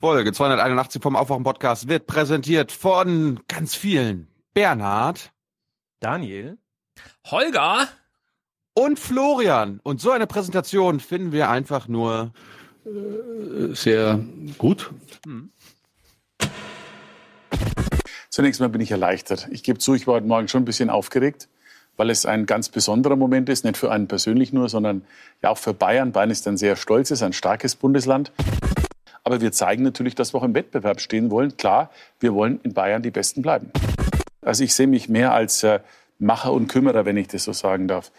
Folge 281 vom Aufwachen-Podcast wird präsentiert von ganz vielen. Bernhard. Daniel. Holger. Und Florian. Und so eine Präsentation finden wir einfach nur äh, sehr gut. Hm. Zunächst mal bin ich erleichtert. Ich gebe zu, ich war heute Morgen schon ein bisschen aufgeregt, weil es ein ganz besonderer Moment ist, nicht für einen persönlich nur, sondern ja auch für Bayern. Bayern ist ein sehr stolzes, ein starkes Bundesland. Aber wir zeigen natürlich, dass wir auch im Wettbewerb stehen wollen. Klar, wir wollen in Bayern die Besten bleiben. Also ich sehe mich mehr als äh, Macher und Kümmerer, wenn ich das so sagen darf.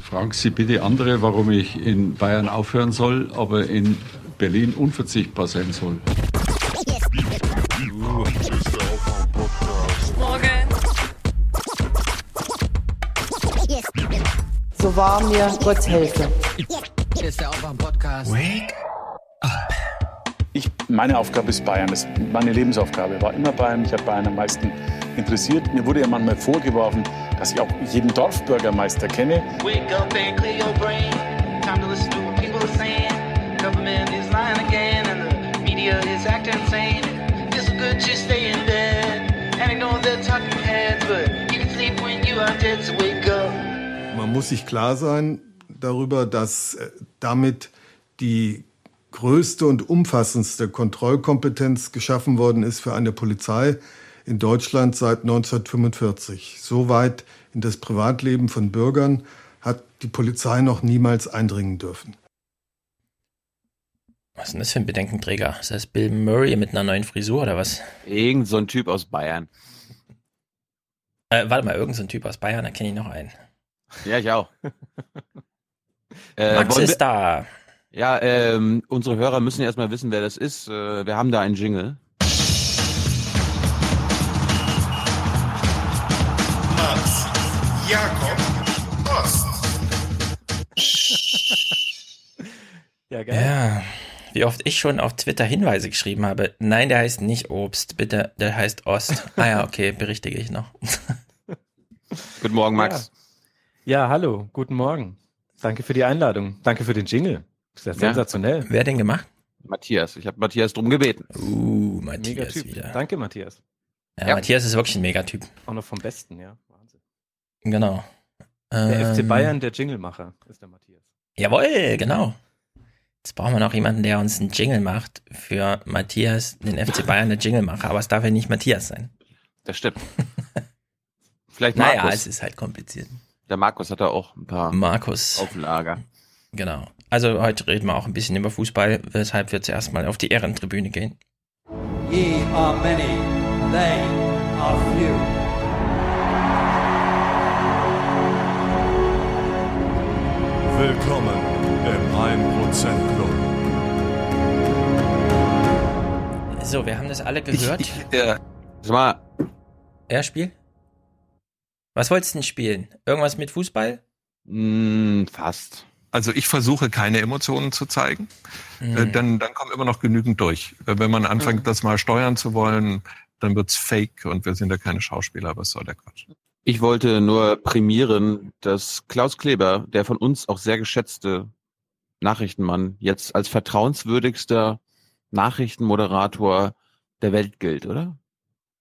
Fragen Sie bitte andere, warum ich in Bayern aufhören soll, aber in Berlin unverzichtbar sein soll. So war mir Gott helfe. Ist der. Wake ich, meine Aufgabe ist Bayern. Das, meine Lebensaufgabe war immer Bayern. Ich habe Bayern am meisten interessiert. Mir wurde ja manchmal vorgeworfen, dass ich auch jeden Dorfbürgermeister kenne. Wake up and clear your brain. Time to listen to what people are saying. Government is lying again and the media is acting insane. It's good to stay in bed and ignore the talking heads, but you can sleep when you are dead, so wake up. Man muss sich klar sein darüber, dass äh, damit die größte und umfassendste Kontrollkompetenz geschaffen worden ist für eine Polizei in Deutschland seit 1945. So weit in das Privatleben von Bürgern hat die Polizei noch niemals eindringen dürfen. Was ist denn das für ein Bedenkenträger? Ist das Bill Murray mit einer neuen Frisur oder was? Irgend so ein Typ aus Bayern. Äh, warte mal, irgend so ein Typ aus Bayern, da kenne ich noch einen. Ja, ich auch. äh, Max ist da. Ja, ähm, unsere Hörer müssen erstmal wissen, wer das ist. Äh, wir haben da einen Jingle. Max Jakob Ost. ja, geil. Ja, wie oft ich schon auf Twitter Hinweise geschrieben habe. Nein, der heißt nicht Obst, bitte, der heißt Ost. ah ja, okay, berichtige ich noch. Guten Morgen, Max. Ja. ja, hallo, guten Morgen. Danke für die Einladung. Danke für den Jingle. Ist ja sensationell. Wer hat den gemacht? Matthias. Ich habe Matthias drum gebeten. Uh, Matthias Megatyp. wieder. Danke, Matthias. Ja, ja, Matthias ist wirklich ein Megatyp. Auch noch vom Besten, ja. Wahnsinn. Genau. Der ähm, FC Bayern, der Jinglemacher, ist der Matthias. Jawohl, genau. Jetzt brauchen wir noch jemanden, der uns einen Jingle macht für Matthias, den FC Bayern, der Jinglemacher. Aber es darf ja nicht Matthias sein. Das stimmt. Vielleicht Markus. Naja, es ist halt kompliziert. Der Markus hat da auch ein paar Markus. auf Lager. Genau. Also heute reden wir auch ein bisschen über Fußball, weshalb wir zuerst mal auf die Ehrentribüne gehen. Ye are many, they are few. Willkommen im 1% Club. So, wir haben das alle gehört. Ich, ich, äh, sag mal. Er Spiel? Was wolltest du denn spielen? Irgendwas mit Fußball? Mm, fast. Also ich versuche keine Emotionen zu zeigen, mhm. dann, dann kommt immer noch genügend durch. Äh, wenn man anfängt, mhm. das mal steuern zu wollen, dann wird's fake und wir sind ja keine Schauspieler, was soll der Quatsch. Ich wollte nur prämieren, dass Klaus Kleber, der von uns auch sehr geschätzte Nachrichtenmann, jetzt als vertrauenswürdigster Nachrichtenmoderator der Welt gilt, oder?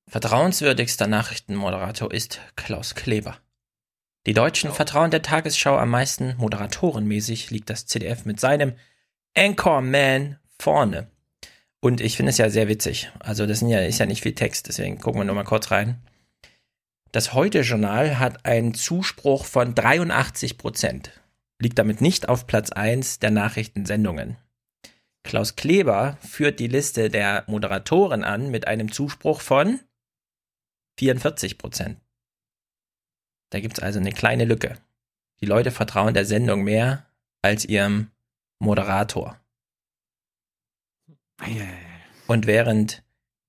Vertrauenswürdigster Nachrichtenmoderator ist Klaus Kleber. Die Deutschen vertrauen der Tagesschau am meisten. Moderatorenmäßig liegt das CDF mit seinem Anchorman vorne. Und ich finde es ja sehr witzig. Also das ja, ist ja nicht viel Text, deswegen gucken wir nur mal kurz rein. Das Heute-Journal hat einen Zuspruch von 83 Prozent. Liegt damit nicht auf Platz 1 der Nachrichtensendungen. Klaus Kleber führt die Liste der Moderatoren an mit einem Zuspruch von 44 Prozent. Da gibt es also eine kleine Lücke. Die Leute vertrauen der Sendung mehr als ihrem Moderator. Und während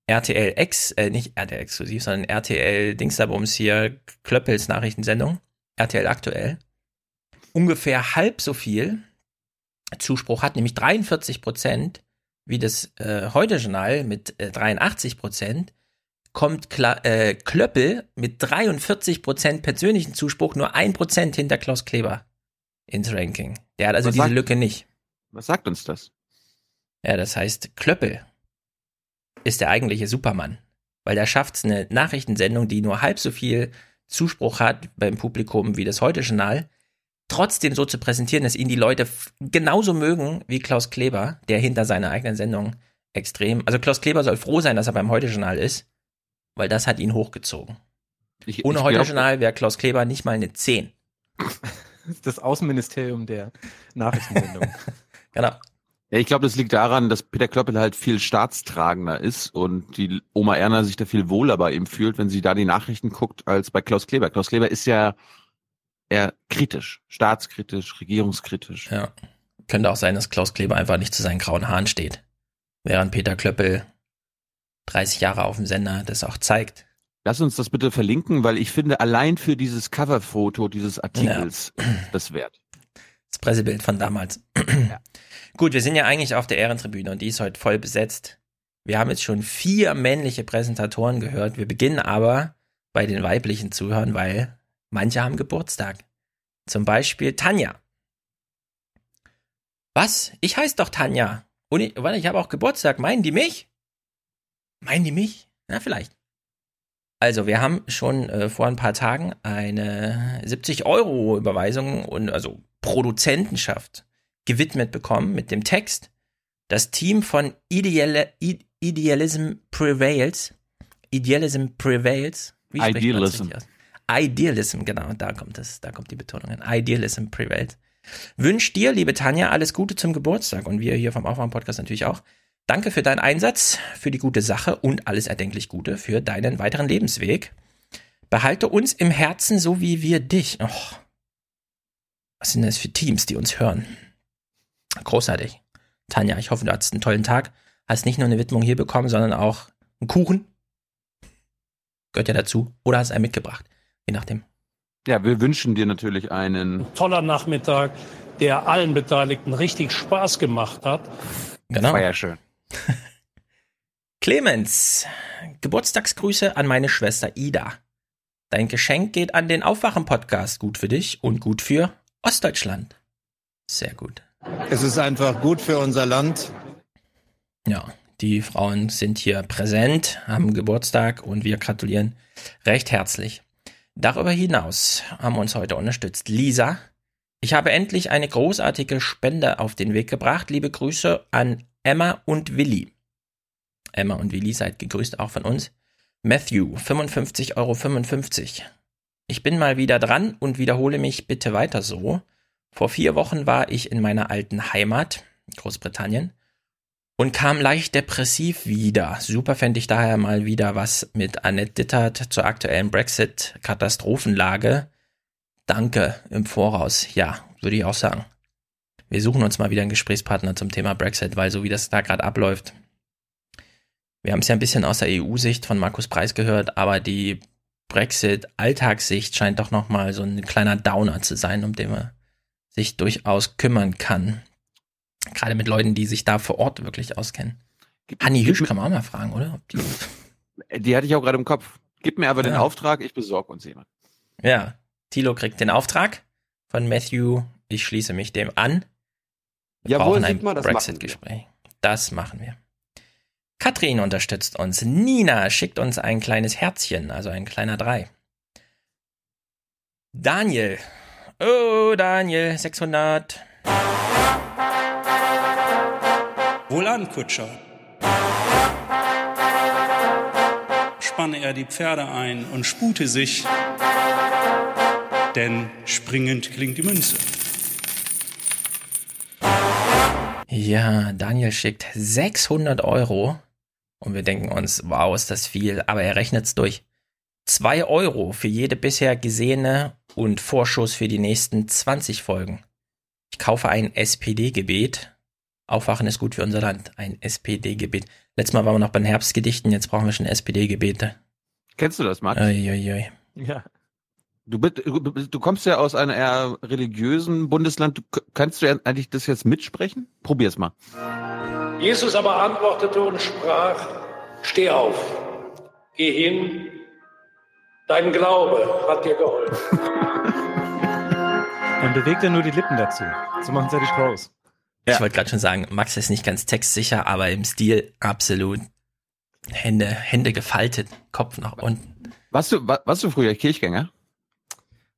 RTL X, äh, nicht RTL exklusiv, sondern RTL Dingsabums hier, Klöppels Nachrichtensendung, RTL aktuell, ungefähr halb so viel Zuspruch hat, nämlich 43 Prozent, wie das äh, Heute-Journal mit äh, 83 Prozent, kommt Kla äh, Klöppel mit 43% persönlichen Zuspruch nur 1% hinter Klaus Kleber ins Ranking. Der hat also was diese sagt, Lücke nicht. Was sagt uns das? Ja, das heißt Klöppel. ist der eigentliche Supermann. Weil der schafft es, eine Nachrichtensendung, die nur halb so viel Zuspruch hat beim Publikum wie das Heute-Journal, trotzdem so zu präsentieren, dass ihn die Leute genauso mögen wie Klaus Kleber, der hinter seiner eigenen Sendung extrem, also Klaus Kleber soll froh sein, dass er beim Heute-Journal ist, weil das hat ihn hochgezogen. Ich, Ohne ich glaub- Heute-Journal wäre Klaus Kleber nicht mal eine 10. Das Außenministerium der Nachrichtensendung. Genau. Ja, ich glaube, das liegt daran, dass Peter Klöppel halt viel staatstragender ist und die Oma Erna sich da viel wohler bei ihm fühlt, wenn sie da die Nachrichten guckt, als bei Klaus Kleber. Klaus Kleber ist ja eher kritisch, staatskritisch, regierungskritisch. Ja. Könnte auch sein, dass Klaus Kleber einfach nicht zu seinen grauen Haaren steht. Während Peter Klöppel 30 Jahre auf dem Sender das auch zeigt. Lass uns das bitte verlinken, weil ich finde, allein für dieses Coverfoto dieses Artikels ist das wert. Das Pressebild von damals. Gut, wir sind ja eigentlich auf der Ehrentribüne und die ist heute voll besetzt. Wir haben jetzt schon vier männliche Präsentatoren gehört. Wir beginnen aber bei den weiblichen Zuhörern, weil manche haben Geburtstag. Zum Beispiel Tanja. Was? Ich heiße doch Tanja. Und ich, warte, ich habe auch Geburtstag. Meinen die mich? Meinen die mich? Na, vielleicht. Also, wir haben schon äh, vor ein paar Tagen eine 70-Euro-Überweisung und also Produzentenschaft gewidmet bekommen mit dem Text Das Team von Ideal I Idealism Prevails. Idealism Prevails. Wie Idealism. Idealism, genau, da kommt es, da kommt die Betonung hin. Idealism Prevails. Wünscht dir, liebe Tanja, alles Gute zum Geburtstag und wir hier vom Aufwärm-Podcast natürlich auch. Danke für deinen Einsatz, für die gute Sache und alles erdenklich Gute für deinen weiteren Lebensweg. Behalte uns im Herzen, so wie wir dich. Och, was sind das für Teams, die uns hören? Großartig. Tanja, ich hoffe, du hattest einen tollen Tag. Hast nicht nur eine Widmung hier bekommen, sondern auch einen Kuchen. Gehört ja dazu. Oder hast einen mitgebracht. Je nachdem. Ja, wir wünschen dir natürlich einen toller Nachmittag, der allen Beteiligten richtig Spaß gemacht hat. Genau. War ja schön. Clemens, Geburtstagsgrüße an meine Schwester Ida. Dein Geschenk geht an den Aufwachen-Podcast. Gut für dich und gut für Ostdeutschland. Sehr gut. Es ist einfach gut für unser Land. Ja, die Frauen sind hier präsent, haben Geburtstag und wir gratulieren recht herzlich. Darüber hinaus haben uns heute unterstützt Lisa. Ich habe endlich eine großartige Spende auf den Weg gebracht. Liebe Grüße an Emma und Willi. Emma und Willi seid gegrüßt auch von uns. Matthew, 55,55 Euro. Ich bin mal wieder dran und wiederhole mich bitte weiter so. Vor vier Wochen war ich in meiner alten Heimat, Großbritannien, und kam leicht depressiv wieder. Super fände ich daher mal wieder was mit Annette Dittert zur aktuellen Brexit-Katastrophenlage. Danke im Voraus. Ja, würde ich auch sagen. Wir suchen uns mal wieder einen Gesprächspartner zum Thema Brexit, weil so wie das da gerade abläuft. Wir haben es ja ein bisschen aus der EU-Sicht von Markus Preis gehört, aber die Brexit-Alltagssicht scheint doch nochmal so ein kleiner Downer zu sein, um den man sich durchaus kümmern kann. Gerade mit Leuten, die sich da vor Ort wirklich auskennen. Hanni Hüsch kann man auch mal fragen, oder? Die, Die hatte ich auch gerade im Kopf. Gib mir aber den Ja. Auftrag, ich besorge uns jemand. ja, Thilo kriegt den Auftrag von Matthew. Ich schließe mich dem an. Wir Jawohl, brauchen ein. Brexit-Gespräch. Das machen wir. Katrin unterstützt uns. Nina schickt uns ein kleines Herzchen, also ein kleiner Drei. Daniel. Oh, Daniel, 600. Wohlan, Kutscher. Spanne er die Pferde ein und spute sich, denn springend klingt die Münze. Ja, Daniel schickt 600 Euro und wir denken uns, wow, ist das viel, aber er rechnet es durch. 2 Euro für jede bisher gesehene und Vorschuss für die nächsten 20 Folgen. Ich kaufe ein SPD-Gebet. Aufwachen ist gut für unser Land. Ein SPD-Gebet. Letztes Mal waren wir noch bei den Herbstgedichten, jetzt brauchen wir schon SPD-Gebete. Kennst du das, Max? Uiuiui. Ja. Du, bist- du, du kommst ja aus einem eher religiösen Bundesland. Du, kannst du ja eigentlich das jetzt mitsprechen? Probier's mal. Jesus aber antwortete und sprach, steh auf, geh hin, dein Glaube hat dir geholfen. Dann bewegt er nur die Lippen dazu. So machen es ja die Pros. Ich wollte gerade schon sagen, Max ist nicht ganz textsicher, aber im Stil absolut Hände, Hände gefaltet, Kopf nach unten. Warst du, wa- warst du früher Kirchgänger?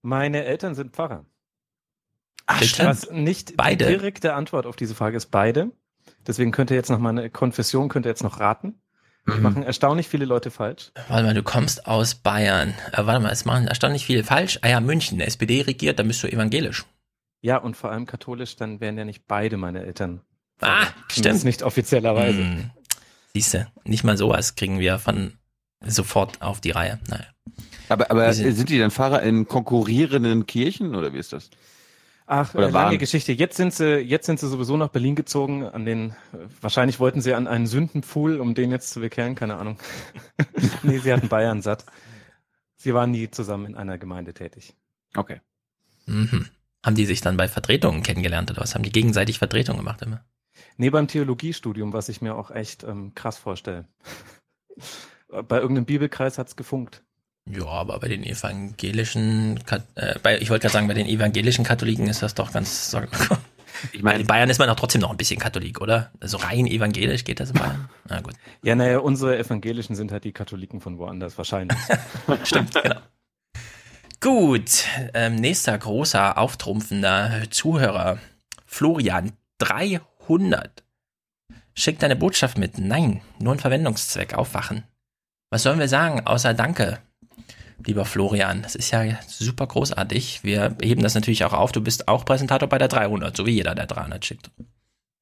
Meine Eltern sind Pfarrer. Ach, Was nicht Beide? die direkte Antwort auf diese Frage ist beide. Deswegen könnt ihr jetzt noch mal eine Konfession, könnt ihr jetzt noch raten. Mhm. Das machen erstaunlich viele Leute falsch. Warte mal, du kommst aus Bayern. Äh, warte mal, es machen erstaunlich viele falsch. Ah ja, München, SPD regiert, dann bist du evangelisch. Ja, und vor allem katholisch, dann wären ja nicht beide meine Eltern. Ah, stimmt. nicht offiziellerweise. Hm. Siehste, nicht mal sowas kriegen wir von sofort auf die Reihe. Naja. Aber, aber sind- sind die dann Pfarrer in konkurrierenden Kirchen oder wie ist das? Ach, Oder äh, lange waren- Geschichte. Jetzt sind sie, jetzt sind sie sowieso nach Berlin gezogen. An den, äh, wahrscheinlich wollten sie an einen Sündenpfuhl, um den jetzt zu bekehren, keine Ahnung. nee, sie hatten Bayern satt. Sie waren nie zusammen in einer Gemeinde tätig. Okay. Mhm. Haben die sich dann bei Vertretungen kennengelernt oder was? Haben die gegenseitig Vertretungen gemacht immer? Nee, beim Theologiestudium, was ich mir auch echt ähm, krass vorstelle. bei irgendeinem Bibelkreis hat's gefunkt. Ja, aber bei den evangelischen, äh, bei, ich wollte gerade sagen, bei den evangelischen Katholiken ist das doch ganz. Ich meine, in Bayern ist man doch trotzdem noch ein bisschen Katholik, oder? Also rein evangelisch geht das in Bayern? Na gut. Ja, naja, unsere Evangelischen sind halt die Katholiken von woanders, wahrscheinlich. Stimmt, genau. Gut, ähm, nächster großer, auftrumpfender Zuhörer. Florian, 300. Schick deine Botschaft mit. Nein, nur ein Verwendungszweck. Aufwachen. Was sollen wir sagen, außer Danke, lieber Florian? Das ist ja super großartig. Wir heben das natürlich auch auf. Du bist auch Präsentator bei der 300, so wie jeder, der 300 schickt.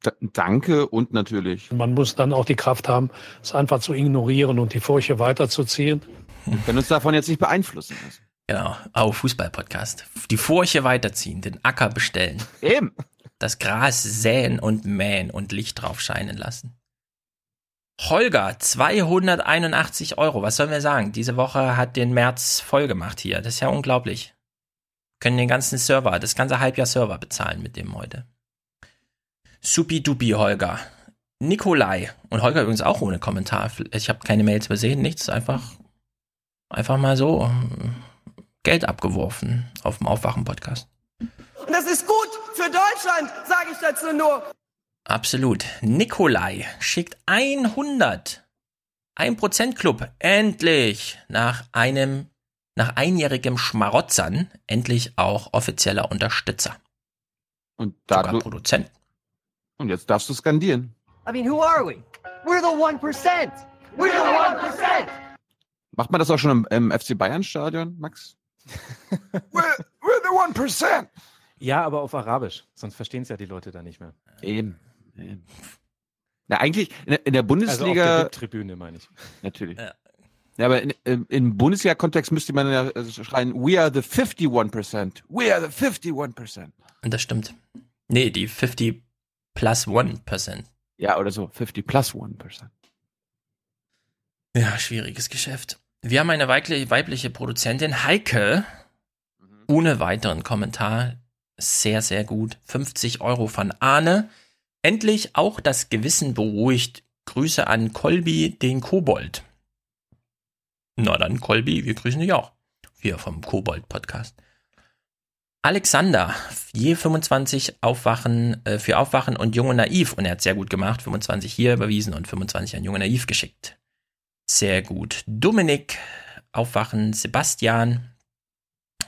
Da, danke und natürlich. Man muss dann auch die Kraft haben, es einfach zu ignorieren und die Furche weiterzuziehen. Wir können uns davon jetzt nicht beeinflussen lassen. Genau, au Fußball-Podcast. Die Furche weiterziehen, den Acker bestellen. Eben. Das Gras säen und mähen und Licht drauf scheinen lassen. Holger, 281 Euro. Was sollen wir sagen? Diese Woche hat den März voll gemacht hier. Das ist ja unglaublich. Können den ganzen Server, das ganze Halbjahr Server bezahlen mit dem heute. Supi-dupi, Holger. Nikolai. Und Holger übrigens auch ohne Kommentar. Ich habe keine Mails übersehen, nichts. Einfach, einfach mal so ähm, Geld abgeworfen auf dem Aufwachen-Podcast. Und das ist gut für Deutschland, sage ich dazu nur. Absolut. Nikolai schickt 100. 1% Club. Endlich. Nach einem, nach einjährigem Schmarotzern, endlich auch offizieller Unterstützer. Und da Sogar Produzent. Und jetzt darfst du skandieren. I mean, who are we? We're the 1%. We're the 1%. Macht man das auch schon im, im FC Bayern Stadion, Max? we're, we're the 1%. Ja, aber auf Arabisch, sonst verstehen es ja die Leute da nicht mehr. Eben. Na, eigentlich, in, der- in der Also auf Bundesliga. der VIP-Tribüne, meine ich. Natürlich. Ja. aber in, im, im Bundesliga-Kontext müsste man ja äh, schreien, we are the 51%. We are the 51%. Und das stimmt. Nee, die 50 plus 1%. Ja, oder so, 50 plus 1%. Ja, schwieriges Geschäft. Wir haben eine weibliche, weibliche Produzentin, Heike, ohne weiteren Kommentar. Sehr, sehr gut. 50 Euro von Arne. Endlich auch das Gewissen beruhigt. Grüße an Kolbi, den Kobold. Na dann, Kolbi, wir grüßen dich auch. Wir vom Kobold-Podcast. Alexander, je 25 Aufwachen äh, für Aufwachen und Junge Naiv. Und er hat sehr gut gemacht. 25 hier überwiesen und 25 an Junge Naiv geschickt. Sehr gut. Dominik, Aufwachen, Sebastian,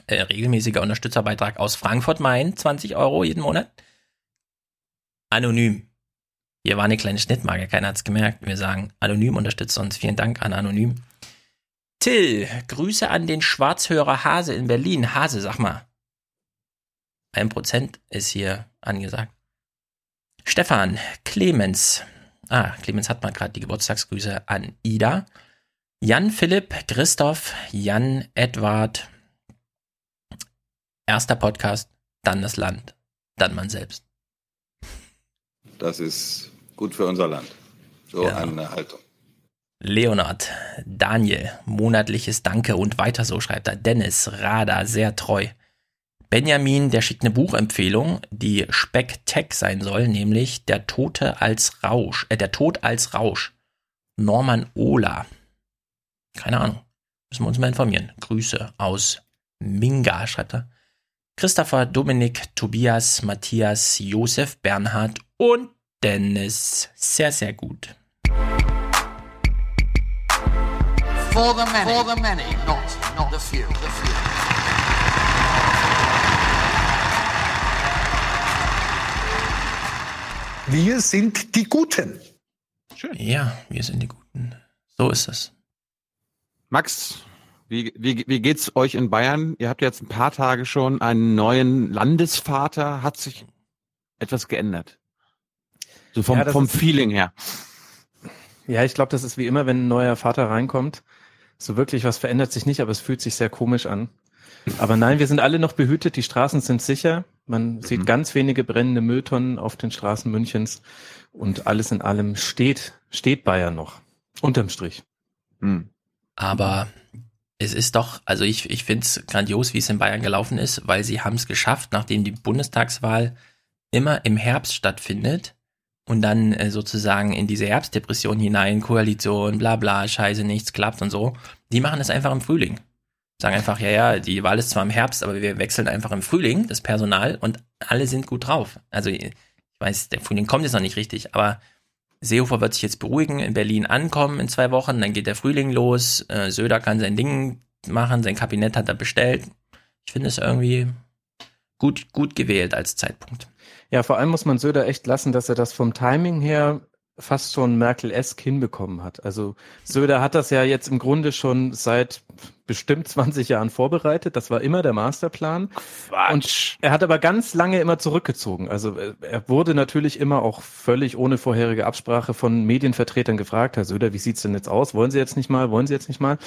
äh, regelmäßiger Unterstützerbeitrag aus Frankfurt Main, 20 Euro jeden Monat. Anonym. Hier war eine kleine Schnittmarke, keiner hat's gemerkt. Wir sagen, Anonym unterstützt uns. Vielen Dank an Anonym. Till, Grüße an den Schwarzhörer Hase in Berlin. Hase, sag mal. Ein Prozent ist hier angesagt. Stefan, Clemens. Ah, Clemens hat mal gerade die Geburtstagsgrüße an Ida. Jan Philipp, Christoph, Jan Edward. Erster Podcast, dann das Land, dann man selbst. Das ist gut für unser Land. So Ja. eine Haltung. Leonard, Daniel, monatliches Danke und weiter so schreibt er. Dennis, Rada, sehr treu. Benjamin, der schickt eine Buchempfehlung, die Speck-Tech sein soll, nämlich Der Tote als Rausch, äh, Der Tod als Rausch. Norman Ohler. Keine Ahnung. Müssen wir uns mal informieren. Grüße aus Minga, schreibt er. Christopher, Dominik, Tobias, Matthias, Josef, Bernhard und Dennis. Sehr, sehr gut. For the many. For the many. Not, not the few. The few. Wir sind die Guten. Schön. Ja, wir sind die Guten. So ist es. Max, wie, wie, wie geht's euch in Bayern? Ihr habt jetzt ein paar Tage schon einen neuen Landesvater. Hat sich etwas geändert? So vom, Ja, vom ist- Feeling her. Ja, ich glaube, das ist wie immer, wenn ein neuer Vater reinkommt. So wirklich was verändert sich nicht, aber es fühlt sich sehr komisch an. Aber nein, wir sind alle noch behütet, die Straßen sind sicher. Man sieht ganz wenige brennende Mülltonnen auf den Straßen Münchens und alles in allem steht, steht Bayern noch. Unterm Strich. Hm. Aber es ist doch, also ich, ich finde es grandios, wie es in Bayern gelaufen ist, weil sie haben es geschafft, nachdem die Bundestagswahl immer im Herbst stattfindet und dann äh, sozusagen in diese Herbstdepression hinein, Koalition, bla bla, scheiße, nichts klappt und so. Die machen es einfach im Frühling. Sagen einfach, ja, ja, die Wahl ist zwar im Herbst, aber wir wechseln einfach im Frühling das Personal und alle sind gut drauf. Also ich weiß, der Frühling kommt jetzt noch nicht richtig, aber Seehofer wird sich jetzt beruhigen, in Berlin ankommen in zwei Wochen, dann geht der Frühling los, äh, Söder kann sein Ding machen, sein Kabinett hat er bestellt. Ich finde es irgendwie gut, gut gewählt als Zeitpunkt. Ja, vor allem muss man Söder echt lassen, dass er das vom Timing her fast schon Merkel-esk hinbekommen hat. Also Söder hat das ja jetzt im Grunde schon seit bestimmt 20 Jahren vorbereitet. Das war immer der Masterplan. Und er hat aber ganz lange immer zurückgezogen. Also äh, er wurde natürlich immer auch völlig ohne vorherige Absprache von Medienvertretern gefragt, Herr Söder, wie sieht's denn jetzt aus? Wollen Sie jetzt nicht mal? Wollen Sie jetzt nicht mal?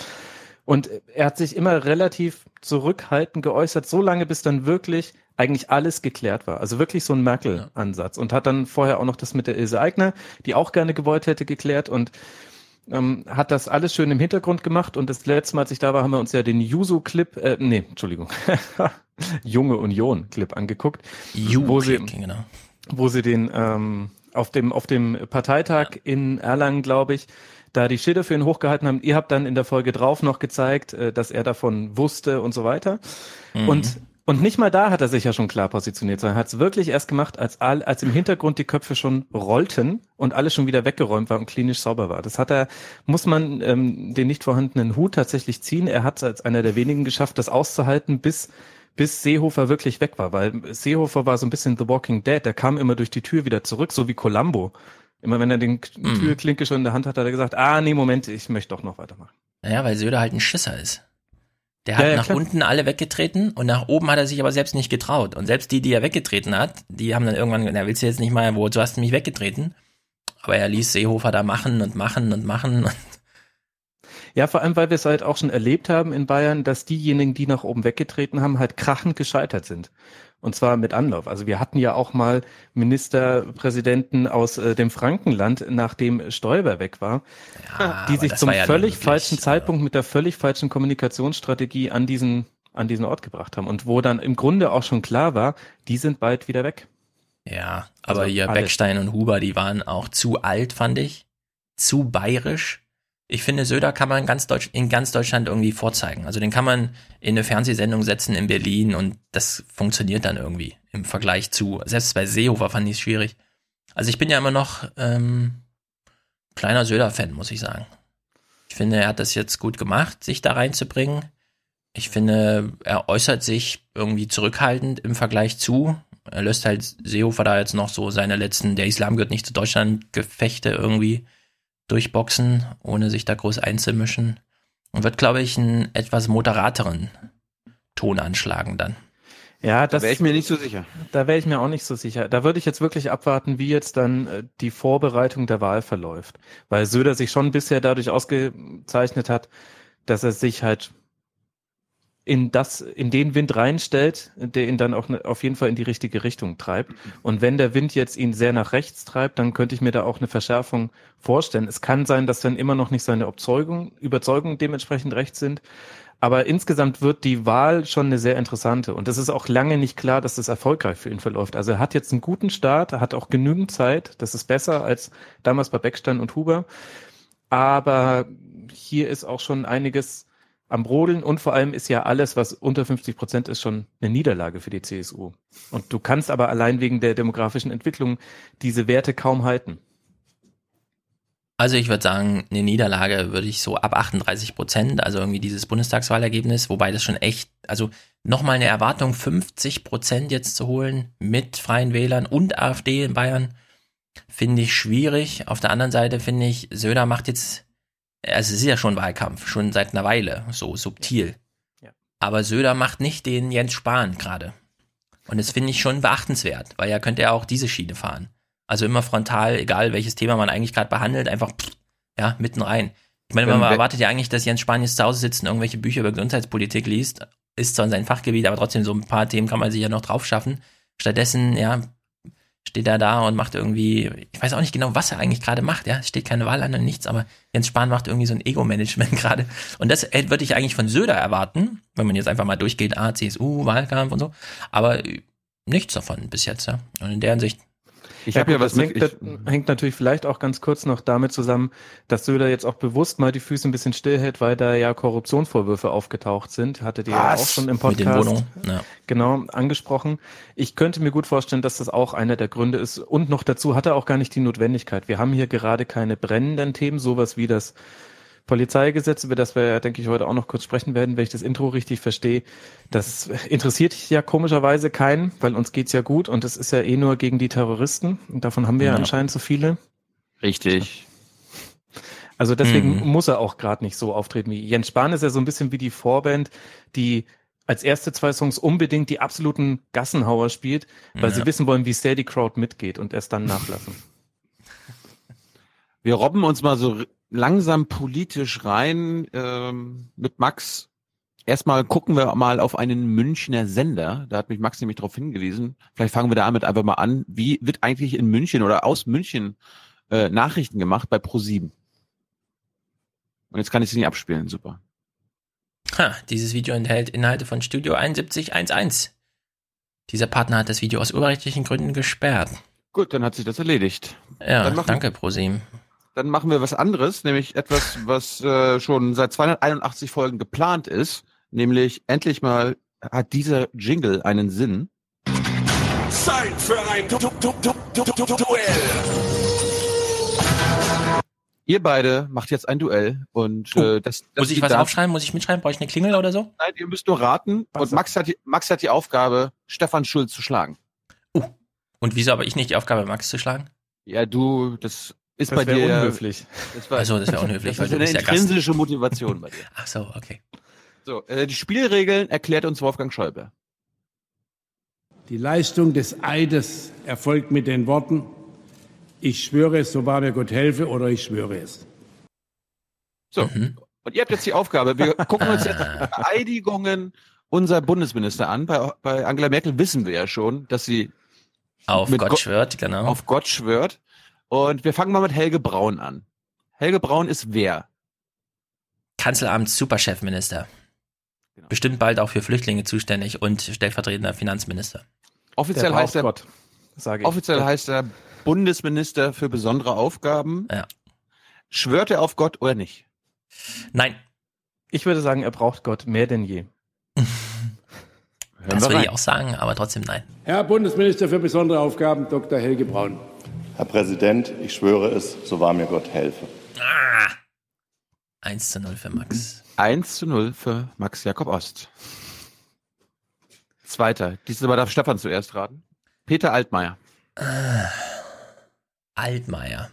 Und er hat sich immer relativ zurückhaltend geäußert, so lange bis dann wirklich eigentlich alles geklärt war. Also wirklich so ein Merkel-Ansatz. Und hat dann vorher auch noch das mit der Ilse Aigner, die auch gerne gewollt hätte, geklärt und ähm, hat das alles schön im Hintergrund gemacht. Und das letzte Mal, als ich da war, haben wir uns ja den Juso-Clip, äh, nee, Entschuldigung, Junge Union-Clip angeguckt. wo sie, genau. wo sie den ähm, auf dem auf dem Parteitag in Erlangen, glaube ich, da die Schilder für ihn hochgehalten haben. Ihr habt dann in der Folge drauf noch gezeigt, äh, dass er davon wusste und so weiter. Mhm. Und und nicht mal da hat er sich ja schon klar positioniert, sondern hat es wirklich erst gemacht, als, als im Hintergrund die Köpfe schon rollten und alles schon wieder weggeräumt war und klinisch sauber war. Das hat er, muss man ähm, den nicht vorhandenen Hut tatsächlich ziehen. Er hat es als einer der wenigen geschafft, das auszuhalten, bis bis Seehofer wirklich weg war, weil Seehofer war so ein bisschen The Walking Dead, der kam immer durch die Tür wieder zurück, so wie Columbo. Immer wenn er den Mhm. Türklinke schon in der Hand hat, hat er gesagt, ah nee, Moment, ich möchte doch noch weitermachen. Naja, weil Söder halt ein Schisser ist. Der Ja, hat ja, nach klar. unten alle weggetreten und nach oben hat er sich aber selbst nicht getraut. Und selbst die, die er weggetreten hat, die haben dann irgendwann, na willst du jetzt nicht mal, wo du hast mich weggetreten? Aber er ließ Seehofer da machen und machen und machen. Ja, vor allem, weil wir es halt auch schon erlebt haben in Bayern, dass diejenigen, die nach oben weggetreten haben, halt krachend gescheitert sind. Und zwar mit Anlauf. Also wir hatten ja auch mal Ministerpräsidenten aus äh, dem Frankenland, nachdem Stoiber weg war, die aber sich zum ja völlig wirklich, falschen Zeitpunkt mit der völlig falschen Kommunikationsstrategie an diesen, an diesen Ort gebracht haben. Und wo dann im Grunde auch schon klar war, die sind bald wieder weg. Ja, aber Also hier alles. Beckstein und Huber, die waren auch zu alt, fand ich. Zu bayerisch. Ich finde, Söder kann man ganz Deutsch, in ganz Deutschland irgendwie vorzeigen. Also den kann man in eine Fernsehsendung setzen in Berlin und das funktioniert dann irgendwie im Vergleich zu, selbst bei Seehofer fand ich es schwierig. Also ich bin ja immer noch ähm, kleiner Söder-Fan, muss ich sagen. Ich finde, er hat das jetzt gut gemacht, sich da reinzubringen. Ich finde, er äußert sich irgendwie zurückhaltend im Vergleich zu. Er lässt halt Seehofer da jetzt noch so seine letzten, der Islam gehört nicht zu Deutschland, Gefechte irgendwie durchboxen, ohne sich da groß einzumischen. Und wird, glaube ich, einen etwas moderateren Ton anschlagen dann. Ja, Da das wäre ich mir nicht so sicher. Da wäre ich mir auch nicht so sicher. Da würde ich jetzt wirklich abwarten, wie jetzt dann äh, die Vorbereitung der Wahl verläuft. Weil Söder sich schon bisher dadurch ausgezeichnet hat, dass er sich halt in das, in den Wind reinstellt, der ihn dann auch ne- auf jeden Fall in die richtige Richtung treibt. Und wenn der Wind jetzt ihn sehr nach rechts treibt, dann könnte ich mir da auch eine Verschärfung vorstellen. Es kann sein, dass dann immer noch nicht seine Überzeugung, Überzeugung dementsprechend rechts sind. Aber insgesamt wird die Wahl schon eine sehr interessante. Und es ist auch lange nicht klar, dass das erfolgreich für ihn verläuft. Also er hat jetzt einen guten Start, er hat auch genügend Zeit. Das ist besser als damals bei Beckstein und Huber. Aber hier ist auch schon einiges am Brodeln und vor allem ist ja alles, was unter 50 Prozent ist, schon eine Niederlage für die CSU. Und du kannst aber allein wegen der demografischen Entwicklung diese Werte kaum halten. Also ich würde sagen, eine Niederlage würde ich so ab 38 Prozent, also irgendwie dieses Bundestagswahlergebnis, wobei das schon echt, also nochmal eine Erwartung, 50 Prozent jetzt zu holen mit Freien Wählern und AfD in Bayern, finde ich schwierig. Auf der anderen Seite finde ich, Söder macht jetzt, also es ist ja schon Wahlkampf, schon seit einer Weile, so subtil. Ja. Aber Söder macht nicht den Jens Spahn gerade. Und das finde ich schon beachtenswert, weil er könnte ja auch diese Schiene fahren. Also immer frontal, egal welches Thema man eigentlich gerade behandelt, einfach pff, ja, mitten rein. Ich meine, man wir- erwartet ja eigentlich, dass Jens Spahn jetzt zu Hause sitzt und irgendwelche Bücher über Gesundheitspolitik liest. Ist zwar sein Fachgebiet, aber trotzdem so ein paar Themen kann man sich ja noch drauf schaffen. Stattdessen, ja, steht er da und macht irgendwie, ich weiß auch nicht genau, was er eigentlich gerade macht, ja, es steht keine Wahl an und nichts, aber Jens Spahn macht irgendwie so ein Ego-Management gerade. Und das würde ich eigentlich von Söder erwarten, wenn man jetzt einfach mal durchgeht, ah, CSU, Wahlkampf und so. Aber äh, nichts davon bis jetzt, ja. Und in der Hinsicht, Ich Ja, habe ja was das mit. hängt, Ich, das hängt natürlich vielleicht auch ganz kurz noch damit zusammen, dass Söder jetzt auch bewusst mal die Füße ein bisschen stillhält, weil da ja Korruptionsvorwürfe aufgetaucht sind. Hattet ihr ja auch schon im mit den Podcast Wohnungen, ja. genau angesprochen. Ich könnte mir gut vorstellen, dass das auch einer der Gründe ist. Und noch dazu hat er auch gar nicht die Notwendigkeit. Wir haben hier gerade keine brennenden Themen, sowas wie das Polizeigesetz, über das wir, ja, denke ich, heute auch noch kurz sprechen werden, wenn ich das Intro richtig verstehe. Das interessiert ja komischerweise keinen, weil uns geht's ja gut und es ist ja eh nur gegen die Terroristen. Und davon haben wir ja, Ja. anscheinend so viele. richtig. Also deswegen Mhm. muss er auch gerade nicht so auftreten wie Jens Spahn ist ja so ein bisschen wie die Vorband, die als erste zwei Songs unbedingt die absoluten Gassenhauer spielt, weil Ja. sie wissen wollen, wie sehr die Crowd mitgeht und erst dann nachlassen. Wir robben uns mal so langsam politisch rein ähm, mit Max. Erstmal gucken wir mal auf einen Münchner Sender. Da hat mich Max nämlich darauf hingewiesen. Vielleicht fangen wir damit einfach mal an. Wie wird eigentlich in München oder aus München äh, Nachrichten gemacht bei Pro7? Und jetzt kann ich sie nicht abspielen. Super. Ha, dieses Video enthält Inhalte von Studio 7111. Dieser Partner hat das Video aus urheberrechtlichen Gründen gesperrt. Gut, dann hat sich das erledigt. Ja, danke, ProSieben. Dann machen wir was anderes, nämlich etwas, was äh, schon seit 281 Folgen geplant ist. Nämlich endlich mal hat dieser Jingle einen Sinn. Zeit für ein Du- Du- Du- Du- Du- Du- Du- Duell. Ihr beide macht jetzt ein Duell und äh, das, das Muss ich was da- aufschreiben? Muss ich mitschreiben? Brauche ich eine Klingel oder so? Nein, ihr müsst nur raten und Max hat, die, Max hat die Aufgabe, Stefan Schulz zu schlagen. Und wieso aber ich nicht die Aufgabe, Max zu schlagen? Ja, du, das ist Das bei dir unhöflich. Das war, Also, das wäre unhöflich, das ist eine bist ja Gast. intrinsische Motivation bei dir. Ach so, okay. So, äh, die Spielregeln erklärt uns Wolfgang Schäuble. Die Leistung des Eides erfolgt mit den Worten, ich schwöre es, so wahr mir Gott helfe, oder ich schwöre es. So, und ihr habt jetzt die Aufgabe, wir gucken uns jetzt Vereidigungen unserer Bundesminister an. Bei, bei Angela Merkel wissen wir ja schon, dass sie Auf Gott Gott- schwört, genau. auf Gott schwört. Und wir fangen mal mit Helge Braun an. Helge Braun ist wer? Kanzleramts Superchefminister. Genau. Bestimmt bald auch für Flüchtlinge zuständig und stellvertretender Finanzminister. Offiziell Der heißt er, Gott, offiziell heißt er Bundesminister für besondere Aufgaben. Ja. Schwört er auf Gott oder nicht? Nein, Ich würde sagen, er braucht Gott mehr denn je. Das wir würde ich auch sagen, aber trotzdem nein. Herr Bundesminister für besondere Aufgaben, Dr. Helge Braun. Herr Präsident, ich schwöre es, so wahr mir Gott helfe. Ah! 1 zu 0 für Max. 1 zu 0 für Max Jakob Ost. Zweiter. Diesmal darf Stefan zuerst raten. Peter Altmaier. Ah. Altmaier.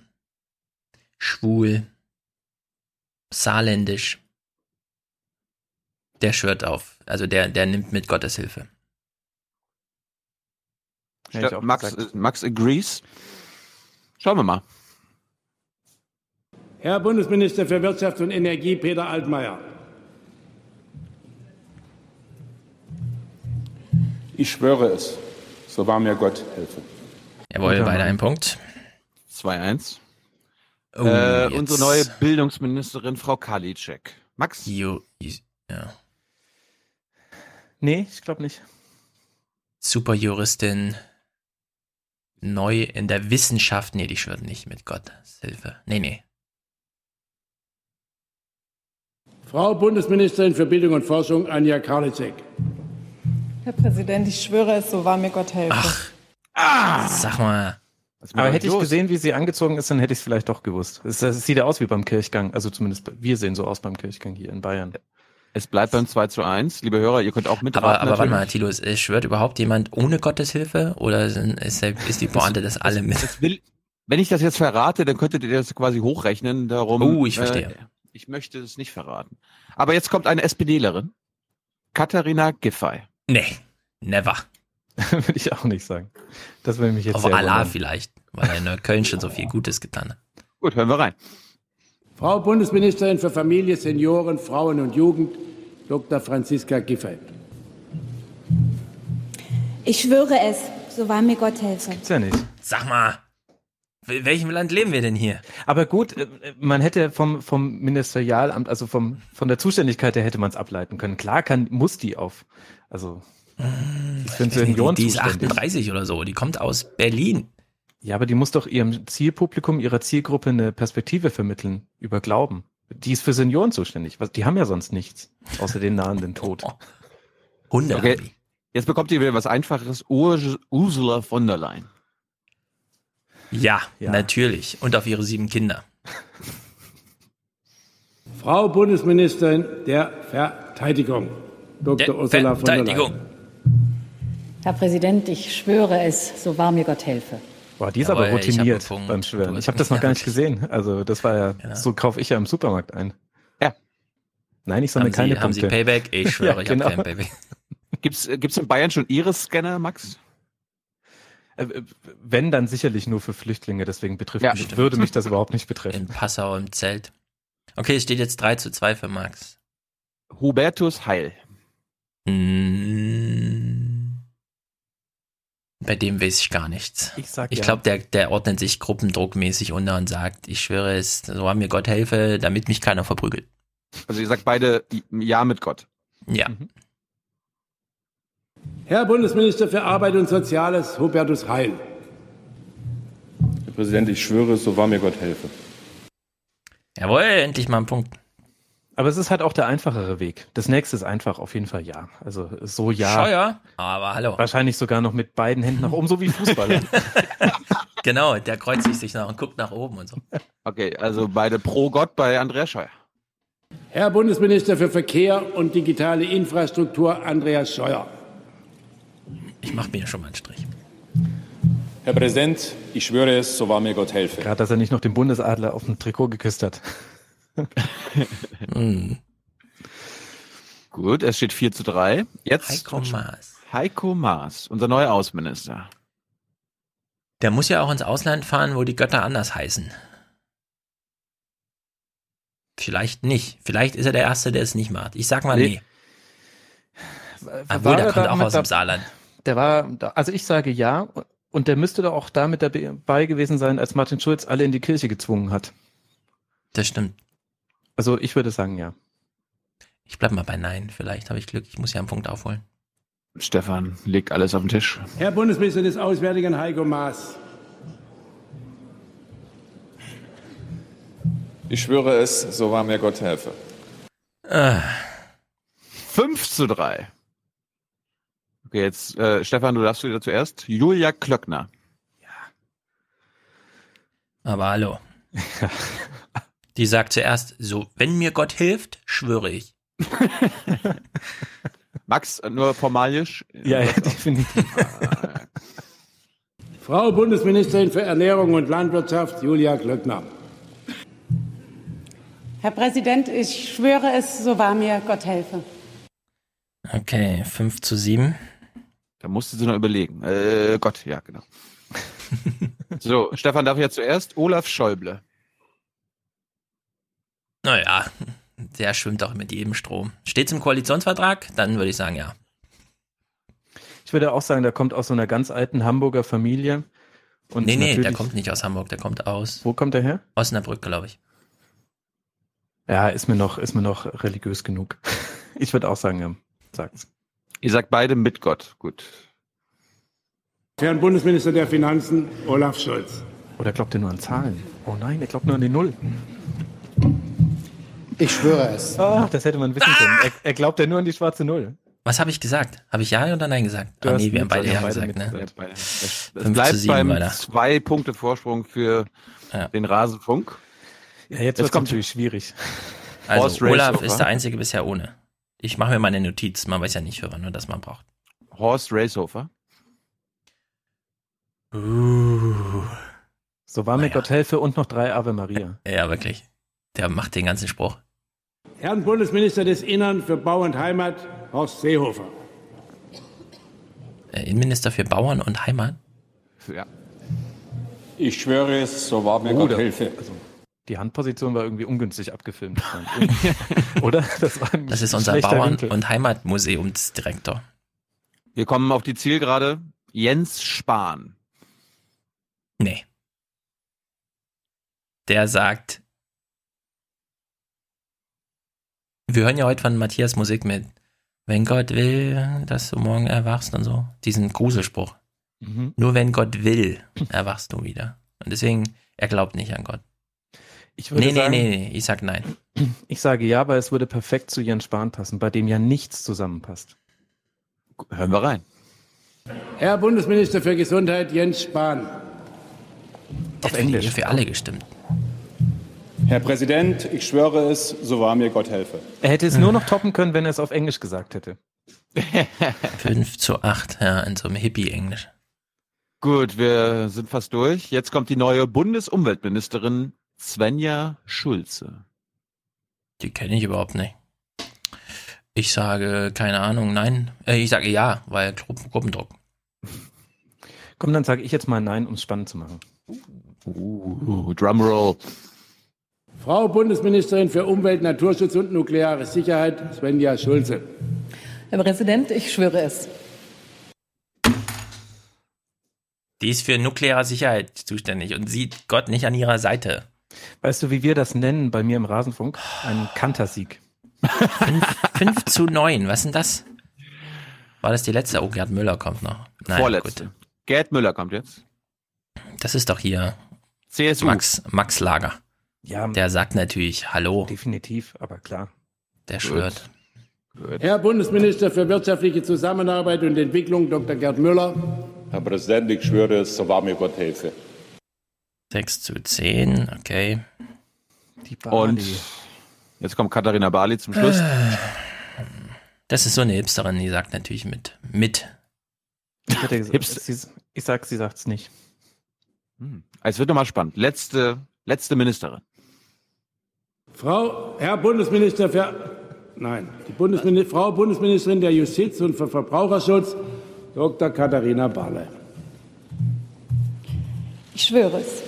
Schwul. Saarländisch. Der schwört auf. Also der, der nimmt mit Gottes Hilfe. Max, äh, Max agrees. Schauen wir mal. Herr Bundesminister für Wirtschaft und Energie, Peter Altmaier. Ich schwöre es, so wahr mir Gott helfe. Jawohl, beide Mann. ein Punkt. 2-1. Oh, äh, unsere neue Bildungsministerin, Frau Karliczek. Max? Jo, ja. Nee, ich glaube nicht. Superjuristin. Neu in der Wissenschaft. Nee, die schwört nicht mit Gottes Hilfe. Nee, nee. Frau Bundesministerin für Bildung und Forschung, Anja Karliczek. Herr Präsident, ich schwöre es, so wahr mir Gott helfe. Ach, sag mal. Aber hätte ich los? gesehen, wie sie angezogen ist, dann hätte ich es vielleicht doch gewusst. Es, es sieht ja aus wie beim Kirchgang. Also zumindest wir sehen so aus beim Kirchgang hier in Bayern. Es bleibt beim 2 zu 1. Liebe Hörer, ihr könnt auch mitraten. Aber, aber warte mal. Thilo, es- es schwört überhaupt jemand ohne Gottes Hilfe oder ist, ist die Pointe, dass alle mit? Das will, wenn ich das jetzt verrate, dann könntet ihr das quasi hochrechnen. Darum, Oh, ich verstehe. Äh, ich möchte es nicht verraten. Aber jetzt kommt eine SPDlerin. Katharina Giffey. Nee, never. Würde ich auch nicht sagen. Das will mich jetzt Auf Allah wundern. vielleicht, weil er in Neukölln schon so viel Gutes getan hat. Gut, hören wir rein. Frau Bundesministerin für Familie, Senioren, Frauen und Jugend, Dr. Franziska Giffey. Ich schwöre es, so wahr mir Gott helfe. Gibt's ja nicht. Sag mal, in welchem Land leben wir denn hier? Aber gut, äh, man hätte vom, vom Ministerialamt, also vom, von der Zuständigkeit her hätte man es ableiten können. Klar kann, muss die auf, also, die ist für den Senioren Die, die ist zuständig. 38 oder so, die kommt aus Berlin. Ja, aber die muss doch ihrem Zielpublikum, ihrer Zielgruppe eine Perspektive vermitteln über Glauben. Die ist für Senioren zuständig. Was, die haben ja sonst nichts, außer den nahenden Tod. Hunde. Okay. Jetzt bekommt ihr wieder was Einfaches. Ur Ursula von der Leyen. Ja, natürlich. Und auf ihre sieben Kinder. Frau Bundesministerin der Verteidigung, Dr. Der Ursula von der Verteidigung. Leyen. Herr Präsident, ich schwöre es, so wahr mir Gott helfe. Boah, die ist aber ich hab routiniert Punkt. beim Schwören. Ich habe das noch gar nicht gesehen. Also das war ja, Genau. so kaufe ich ja im Supermarkt ein. Ja. Nein, ich sammle Haben keine Sie, haben Sie Punkte. Payback? Ich schwöre, Ja, ich genau. habe kein Payback. Gibt's, äh, gibt's in Bayern schon Iris-Scanner, Max? Äh, äh, Wenn, dann sicherlich nur für Flüchtlinge, deswegen betrifft Ja, mich, würde mich das überhaupt nicht betreffen. In Passau im Zelt. Okay, es steht jetzt 3 zu 2 für Max. Hubertus Heil. Hm. Bei dem weiß ich gar nichts. Ich sag Ich ja. glaube, der, der ordnet sich gruppendruckmäßig unter und sagt, ich schwöre es, so haben mir Gott helfe, damit mich keiner verprügelt. Also ihr sagt beide Ja mit Gott. Ja. Mhm. Herr Bundesminister für Arbeit und Soziales, Hubertus Heil. Herr Präsident, ich schwöre, so wahr mir Gott helfe. Jawohl, endlich mal ein Punkt. Aber es ist halt auch der einfachere Weg. Das nächste ist einfach auf jeden Fall ja. Also so ja. Scheuer, aber hallo. Wahrscheinlich sogar noch mit beiden Händen nach oben, so wie Fußballer. Genau, der kreuzigt sich noch und guckt nach oben und so. Okay, also beide pro Gott bei Andreas Scheuer. Herr Bundesminister für Verkehr und digitale Infrastruktur, Andreas Scheuer. Ich mache mir schon mal einen Strich. Herr Präsident, ich schwöre es, so wahr mir Gott helfe. Gerade, dass er nicht noch den Bundesadler auf dem Trikot geküsst hat. Hm. Gut, es steht 4 zu 3. Jetzt Heiko Maas. Heiko Maas, unser neuer Außenminister. Der muss ja auch ins Ausland fahren, wo die Götter anders heißen. Vielleicht nicht. Vielleicht ist er der Erste, der es nicht macht. Ich sag mal nee. War Obwohl, der er kommt auch aus dem Saarland. Der war, also ich sage ja, und der müsste doch auch da mit dabei gewesen sein, als Martin Schulz alle in die Kirche gezwungen hat. Das stimmt. Also ich würde sagen ja. Ich bleib mal bei Nein. Vielleicht habe ich Glück. Ich muss ja einen Punkt aufholen. Stefan legt alles auf den Tisch. Herr Bundesminister des Auswärtigen Heiko Maas. Ich schwöre es, so wahr mir Gott helfe. Äh, 5 zu 3. Okay, jetzt, äh, Stefan, du darfst wieder zuerst. Julia Klöckner. aber hallo. Die sagt zuerst, so, wenn mir Gott hilft, schwöre ich. Max, nur formalisch. Ja, ja definitiv. Frau Bundesministerin für Ernährung und Landwirtschaft, Julia Glöckner. Herr Präsident, ich schwöre es, so wahr mir Gott helfe. Okay, 5 zu 7. Da musste sie noch überlegen. Äh, Gott, ja, genau. so, Stefan darf jetzt zuerst. Olaf Schäuble. Naja, der schwimmt auch mit jedem Strom. Steht's im Koalitionsvertrag? Dann würde ich sagen, ja. Ich würde auch sagen, der kommt aus so einer ganz alten Hamburger Familie. Und nee, nee, der kommt nicht aus Hamburg, der kommt aus Wo kommt der her? Osnabrück, glaube ich. Ja, ist mir noch, ist mir noch religiös genug. Ich würde auch sagen, ja, sagt's. Ihr sagt beide mit Gott. Gut. Herrn Bundesminister der Finanzen, Olaf Scholz. Oder glaubt er nur an Zahlen? Oh nein, er glaubt nur an die Null. Ich schwöre es. Ah, das hätte man wissen können. Er, er glaubt ja nur an die schwarze Null. Was habe ich gesagt? Habe ich Ja oder Nein gesagt? Du ah, nee, wir haben beide ja, Ja beide gesagt, ne? mit- beide. Es, es bleibt sieben beim weiter. zwei Punkte Vorsprung für den Rasenfunk. Ja, jetzt wird's natürlich schwierig. Also Olaf ist der Einzige bisher ohne. Ich mache mir mal eine Notiz. Man weiß ja nicht, für wann man das man braucht. Horst Racehofer. So war mir Gott helfe und noch drei Ave Maria. Ja, wirklich. Der macht den ganzen Spruch. Herrn Bundesminister des Innern für Bau und Heimat, Horst Seehofer. Äh, Innenminister für Bauern und Heimat. Ja. Ich schwöre es, so wahr mir Oh, Gott da- helfe. Die Handposition war irgendwie ungünstig abgefilmt. Oder? Das, war ein Das ist unser Bauern- Winkel. und Heimatmuseumsdirektor. Wir kommen auf die Zielgerade. Jens Spahn. Nee. Der sagt, wir hören ja heute von Matthias Musik mit, wenn Gott will, dass du morgen erwachst und so. Diesen Gruselspruch. Mhm. Nur wenn Gott will, erwachst du wieder. Und deswegen, er glaubt nicht an Gott. Ich würde nee, nee, sagen- nee, nee, ich sag nein. Ich sage ja, weil es würde perfekt zu Jens Spahn passen, bei dem ja nichts zusammenpasst. Hören wir rein. Herr Bundesminister für Gesundheit Jens Spahn. Auf Englisch. Für alle gestimmt. Herr Präsident, ich schwöre es, so wahr mir Gott helfe. Er hätte es nur noch toppen können, wenn er es auf Englisch gesagt hätte. 5 zu 8, ja, in so einem Hippie-Englisch. Gut, wir sind fast durch. Jetzt kommt die neue Bundesumweltministerin Svenja Schulze. Die kenne ich überhaupt nicht. Ich sage, keine Ahnung, nein. Äh, ich sage ja, weil Gruppen, Gruppendruck. Komm, dann sage ich jetzt mal Nein, um es spannend zu machen. Uh, Drumroll. Frau Bundesministerin für Umwelt, Naturschutz und nukleare Sicherheit Svenja Schulze. Herr Präsident, ich schwöre es. Die ist für nukleare Sicherheit zuständig und sieht Gott nicht an ihrer Seite. Weißt du, wie wir das nennen bei mir im Rasenfunk? Ein Kantersieg. 5 zu 9, was ist denn das? War das die letzte? Oh, Gerd Müller kommt noch. Naja, Vorletzte. gut. Gerd Müller kommt jetzt. Das ist doch hier CSU. Max, Max Lager. Ja, Der sagt natürlich Hallo, definitiv, aber klar. der schwört. Herr Bundesminister für wirtschaftliche Zusammenarbeit und Entwicklung Dr. Gerd Müller. Herr Präsident, ich schwöre es, so wahr mir Gott helfe. 6 zu 10, okay. Die Und jetzt kommt Katharina Barley zum Schluss. Das ist so eine Hipsterin, die sagt natürlich mit. Mit. Ich, hätte gesagt, Hipster- sie, ich sag, sie sagt's nicht. Hm. Es wird nochmal spannend. Letzte, letzte Ministerin. Frau, Herr Bundesminister für, nein, die Bundesmini Frau Bundesministerin der Justiz und für Verbraucherschutz Dr. Katharina Barley. Ich schwöre es.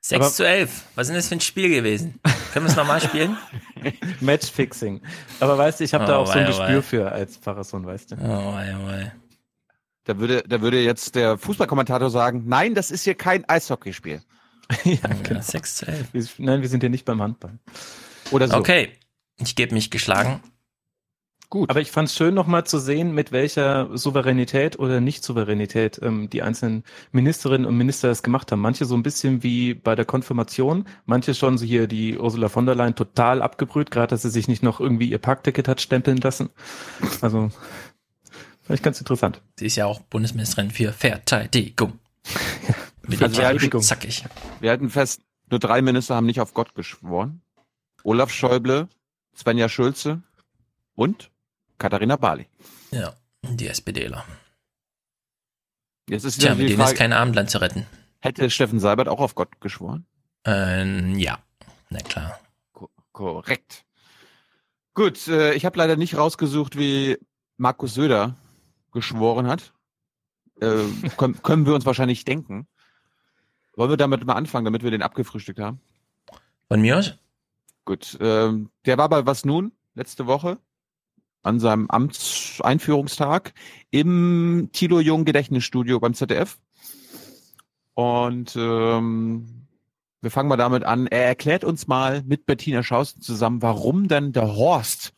6 Aber- zu 11. Was ist denn das für ein Spiel gewesen? Können wir es nochmal spielen? Matchfixing. Aber weißt du, ich habe da Oh, auch so ein wei, oh, Gespür wei. für als Pfarrersohn, weißt du. Oh, wei, oh, wei. Da würde, da würde jetzt der Fußballkommentator sagen, nein, das ist hier kein Eishockeyspiel. ja, Ja, 6 zu 11. Wir, nein, wir sind hier nicht beim Handball. Oder so. Okay, ich gebe mich geschlagen. Gut. Aber ich fand es schön, nochmal zu sehen, mit welcher Souveränität oder Nicht-Souveränität ähm, die einzelnen Ministerinnen und Minister es gemacht haben. Manche so ein bisschen wie bei der Konfirmation, manche schon so hier die Ursula von der Leyen total abgebrüht, gerade dass sie sich nicht noch irgendwie ihr Parkticket hat stempeln lassen. Also, fand ich ganz interessant. Sie ist ja auch Bundesministerin für Verteidigung. Mit Also wir halten- zackig. Wir halten fest, nur drei Minister haben nicht auf Gott geschworen. Olaf Schäuble, Svenja Schulze und Katharina Barley. Ja, die SPDler. Jetzt ist Tja, mit die denen ist Frage, kein Abendland zu retten. hätte Steffen Seibert auch auf Gott geschworen? Ähm, ja, na klar. Ko korrekt. Gut, äh, ich habe leider nicht rausgesucht, wie Markus Söder geschworen hat. Äh, können, können wir uns wahrscheinlich denken. Wollen wir damit mal anfangen, damit wir den abgefrühstückt haben? Von mir aus? Gut, ähm, der war bei Was Nun letzte Woche an seinem Amtseinführungstag im Thilo Jung Gedächtnisstudio beim ZDF. Und ähm, wir fangen mal damit an. Er erklärt uns mal mit Bettina Schausten zusammen, warum denn der Horst,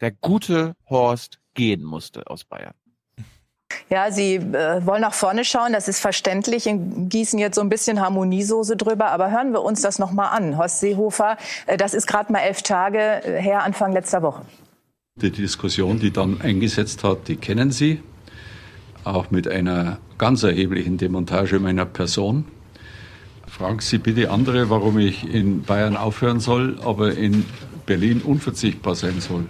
der gute Horst, gehen musste aus Bayern. Ja, Sie äh, wollen nach vorne schauen, das ist verständlich, und gießen jetzt so ein bisschen Harmoniesoße drüber, aber hören wir uns das nochmal an. Horst Seehofer, äh, das ist gerade mal elf Tage äh, her, Anfang letzter Woche. Die Diskussion, die dann eingesetzt hat, die kennen Sie, auch mit einer ganz erheblichen Demontage meiner Person. Fragen Sie bitte andere, warum ich in Bayern aufhören soll, aber in Berlin unverzichtbar sein soll.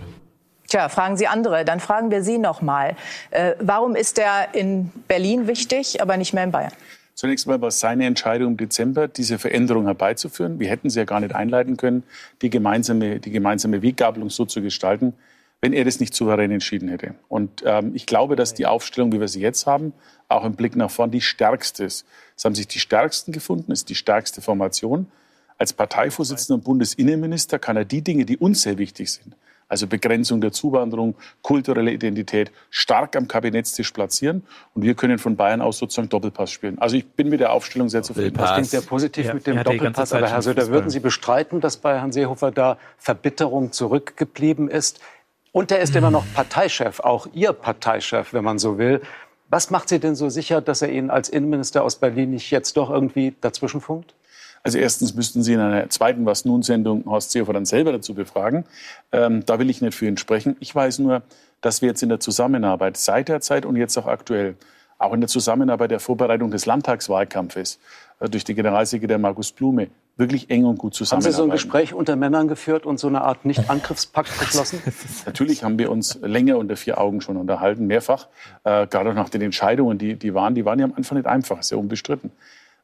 Tja, fragen Sie andere. Dann fragen wir Sie noch mal. Äh, warum ist er in Berlin wichtig, aber nicht mehr in Bayern? Zunächst mal war es seine Entscheidung im Dezember, diese Veränderung herbeizuführen. Wir hätten sie ja gar nicht einleiten können, die gemeinsame, die gemeinsame Weggabelung so zu gestalten, wenn er das nicht souverän entschieden hätte. Und ähm, ich glaube, dass die Aufstellung, wie wir sie jetzt haben, auch im Blick nach vorn die stärkste ist. Es haben sich die Stärksten gefunden, ist die stärkste Formation. Als Parteivorsitzender und Bundesinnenminister kann er die Dinge, die uns sehr wichtig sind, also Begrenzung der Zuwanderung, kulturelle Identität, stark am Kabinettstisch platzieren. Und wir können von Bayern aus sozusagen Doppelpass spielen. Also ich bin mit der Aufstellung sehr zufrieden. Das klingt sehr positiv ja, mit dem Doppelpass. Aber Herr Söder, würden Sie bestreiten, dass bei Herrn Seehofer da Verbitterung zurückgeblieben ist? Und er ist immer noch Parteichef, auch Ihr Parteichef, wenn man so will. Was macht Sie denn so sicher, dass er Ihnen als Innenminister aus Berlin nicht jetzt doch irgendwie dazwischenfunkt? Also erstens müssten Sie in einer zweiten Was nun Sendung Horst Seehofer dann selber dazu befragen. Ähm, da will ich nicht für ihn sprechen. Ich weiß nur, dass wir jetzt in der Zusammenarbeit seit der Zeit und jetzt auch aktuell, auch in der Zusammenarbeit der Vorbereitung des Landtagswahlkampfes äh, durch den Generalsekretär Markus Blume wirklich eng und gut zusammenarbeiten. Haben Sie so ein Gespräch unter Männern geführt und so eine Art Nicht-Angriffspakt geschlossen? Natürlich haben wir uns länger unter vier Augen schon unterhalten, mehrfach. Äh, gerade auch nach den Entscheidungen, die, die waren, die waren ja am Anfang nicht einfach, sehr unbestritten.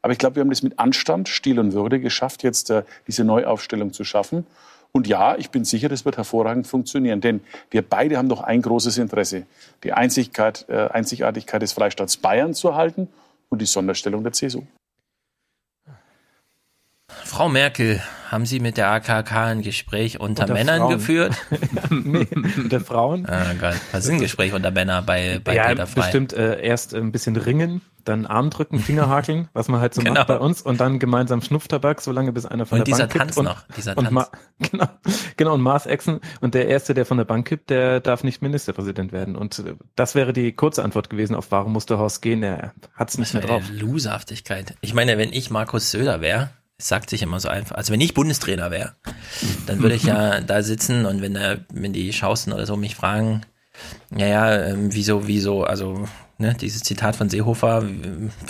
Aber ich glaube, wir haben das mit Anstand, Stil und Würde geschafft, jetzt äh, diese Neuaufstellung zu schaffen. Und ja, ich bin sicher, das wird hervorragend funktionieren, denn wir beide haben doch ein großes Interesse, die Einzigkeit, äh, Einzigartigkeit des Freistaats Bayern zu erhalten und die Sonderstellung der CSU. Frau Merkel, haben Sie mit der AKK ein Gespräch unter, unter Männern Frauen. geführt? nee, unter Frauen. Ah Gott, was ist ein Gespräch unter Männern bei, bei ja, Peter Frei? bestimmt äh, erst ein bisschen ringen, dann Arm drücken, Finger hakeln, was man halt so genau. macht bei uns und dann gemeinsam Schnupftabak, solange bis einer von und der Bank kippt. Tanz und dieser Tanz noch, dieser Tanz. genau, genau, und Mars Exen und der Erste, der von der Bank kippt, der darf nicht Ministerpräsident werden. Und äh, das wäre die kurze Antwort gewesen auf warum musste Horst gehen, er hat es nicht mehr drauf. Loserhaftigkeit. Ich meine, wenn ich Markus Söder wäre, es sagt sich immer so einfach. Also wenn ich Bundestrainer wäre, dann würde ich ja da sitzen und wenn, der, wenn die Schausten oder so mich fragen, ja, ja, ähm, wieso, wieso, also ne, dieses Zitat von Seehofer,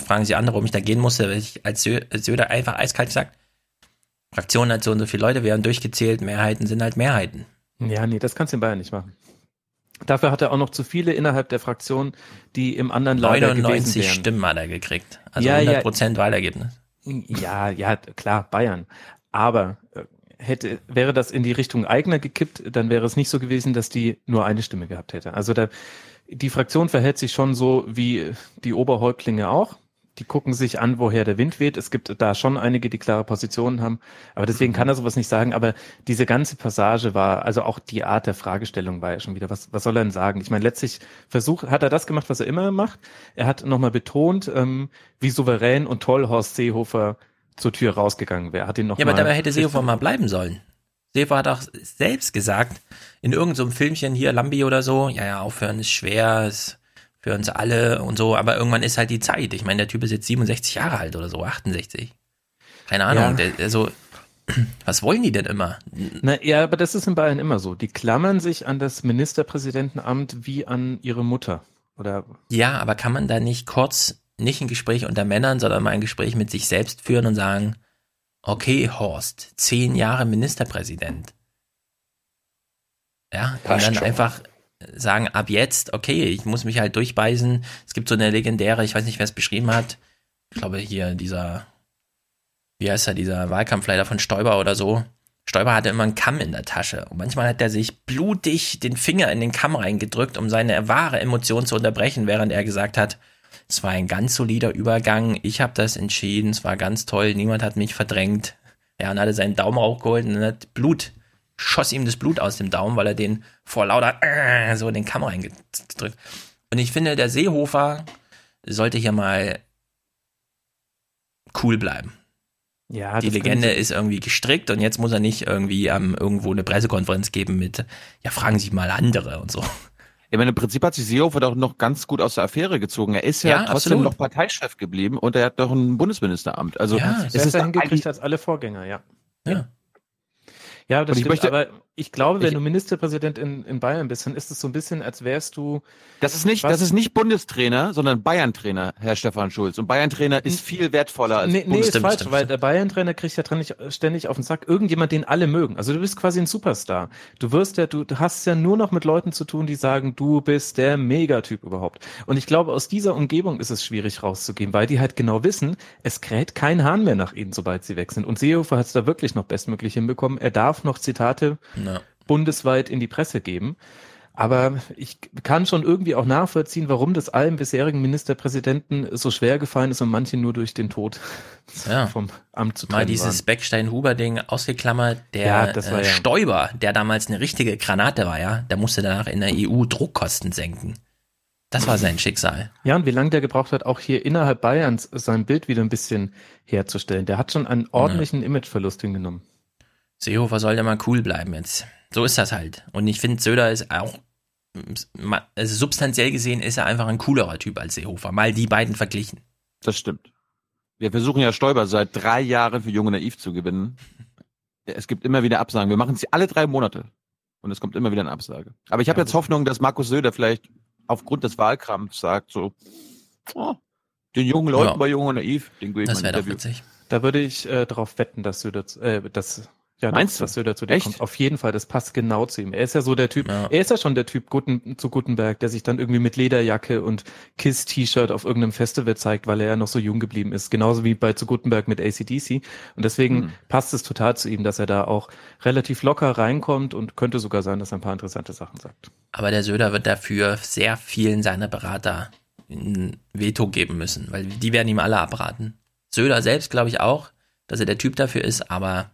fragen sie andere, warum ich da gehen musste, weil ich als Söder einfach eiskalt gesagt, Fraktion hat so und so viele Leute, werden durchgezählt, Mehrheiten sind halt Mehrheiten. Ja, nee, das kannst du in Bayern nicht machen. Dafür hat er auch noch zu viele innerhalb der Fraktion, die im anderen Lager 99 Stimmen hat er gekriegt. Also ja, 100 Prozent ja. Wahlergebnis. Ja, ja, klar, Bayern. Aber äh, hätte, wäre das in die Richtung Eigner gekippt, dann wäre es nicht so gewesen, dass die nur eine Stimme gehabt hätte. Also da, die Fraktion verhält sich schon so wie die Oberhäuptlinge auch die gucken sich an, woher der Wind weht. Es gibt da schon einige, die klare Positionen haben, aber deswegen kann er sowas nicht sagen. Aber diese ganze Passage war, also auch die Art der Fragestellung war ja schon wieder, was, was soll er denn sagen? Ich meine, letztlich versucht, hat er das gemacht, was er immer macht. Er hat nochmal betont, ähm, wie souverän und toll Horst Seehofer zur Tür rausgegangen wäre. Hat ihn noch ja, aber dabei hätte Seehofer mal bleiben sollen. Seehofer hat auch selbst gesagt, in irgendeinem so Filmchen hier, Lambi oder so, ja, ja, aufhören ist schwer, ist für uns alle und so, aber irgendwann ist halt die Zeit. Ich meine, der Typ ist jetzt 67 Jahre alt oder so, 68. Keine Ahnung, ja. der, also was wollen die denn immer? Na ja, aber das ist in Bayern immer so. Die klammern sich an das Ministerpräsidentenamt wie an ihre Mutter. Oder? Ja, aber kann man da nicht kurz nicht ein Gespräch unter Männern, sondern mal ein Gespräch mit sich selbst führen und sagen, okay, Horst, zehn Jahre Ministerpräsident. Ja, und dann schon. einfach sagen, ab jetzt, okay, ich muss mich halt durchbeißen. Es gibt so eine legendäre, ich weiß nicht, wer es beschrieben hat. Ich glaube hier dieser, wie heißt er, dieser Wahlkampfleiter von Stoiber oder so. Stoiber hatte immer einen Kamm in der Tasche und manchmal hat er sich blutig den Finger in den Kamm reingedrückt, um seine wahre Emotion zu unterbrechen, während er gesagt hat, es war ein ganz solider Übergang, ich habe das entschieden, es war ganz toll, niemand hat mich verdrängt. Ja, und hatte seinen Daumen raufgeholt und hat Blut schoss ihm das Blut aus dem Daumen, weil er den vor lauter äh, so in den Kamm reingedrückt. Und ich finde, der Seehofer sollte hier mal cool bleiben. Ja, die Legende ist irgendwie gestrickt und jetzt muss er nicht irgendwie ähm, irgendwo eine Pressekonferenz geben mit, ja, fragen Sie mal andere und so. Ich meine, im Prinzip hat sich Seehofer doch noch ganz gut aus der Affäre gezogen. Er ist ja, ja trotzdem absolut. noch Parteichef geblieben und er hat doch ein Bundesministeramt. Also ja, es ist hingekriegt als alle Vorgänger, ja. Ja. Ja, das stimmt, möchte- aber ich glaube, wenn ich- du Ministerpräsident in, in Bayern bist, dann ist es so ein bisschen, als wärst du. Das ist nicht, Was? das ist nicht Bundestrainer, sondern Bayern-Trainer, Herr Stefan Schulz. Und Bayern-Trainer ist viel wertvoller als Nee, nee ist falsch, weil der Bayern-Trainer kriegt ja nicht ständig auf den Sack. Irgendjemand, den alle mögen. Also du bist quasi ein Superstar. Du wirst ja, du, du hast ja nur noch mit Leuten zu tun, die sagen, du bist der Megatyp überhaupt. Und ich glaube, aus dieser Umgebung ist es schwierig rauszugehen, weil die halt genau wissen, es kräht kein Hahn mehr nach ihnen, sobald sie weg sind. Und Seehofer hat es da wirklich noch bestmöglich hinbekommen. Er darf noch Zitate Ja. bundesweit in die Presse geben. Aber ich kann schon irgendwie auch nachvollziehen, warum das allen bisherigen Ministerpräsidenten so schwer gefallen ist und manche nur durch den Tod Ja. vom Amt zu Mal trennen dieses waren. Beckstein-Huber-Ding ausgeklammert. Der Ja, äh, ja- Stoiber, der damals eine richtige Granate war, ja, der musste danach in der EU Druckkosten senken. Das war sein Schicksal. Ja, und wie lange der gebraucht hat, auch hier innerhalb Bayerns sein Bild wieder ein bisschen herzustellen. Der hat schon einen ordentlichen Imageverlust hingenommen. Seehofer soll ja mal cool bleiben jetzt. So ist das halt. Und ich finde, Söder ist auch, also substanziell gesehen, ist er einfach ein coolerer Typ als Seehofer. Mal die beiden verglichen. Das stimmt. Wir versuchen ja Stoiber seit drei Jahren für Junge Naiv zu gewinnen. Es gibt immer wieder Absagen. Wir machen es alle drei Monate. Und es kommt immer wieder eine Absage. Aber ich habe jetzt Hoffnung, dass Markus Söder vielleicht aufgrund des Wahlkampfs sagt, so, oh, den jungen Leuten Ja. bei Junge Naiv, den gebe ich Das mal wäre doch witzig. Da würde ich äh, darauf wetten, dass Söder, äh, dass ja, Meinst du? dass Söder zu dir Echt? kommt. Auf jeden Fall, das passt genau zu ihm. Er ist ja so der Typ, er ist ja schon der Typ Guten, zu Gutenberg, der sich dann irgendwie mit Lederjacke und Kiss-T-Shirt auf irgendeinem Festival zeigt, weil er ja noch so jung geblieben ist. Genauso wie bei zu Gutenberg mit ACDC. Und deswegen Hm. passt es total zu ihm, dass er da auch relativ locker reinkommt und könnte sogar sein, dass er ein paar interessante Sachen sagt. Aber der Söder wird dafür sehr vielen seiner Berater ein Veto geben müssen, weil die werden ihm alle abraten. Söder selbst glaube ich auch, dass er der Typ dafür ist, aber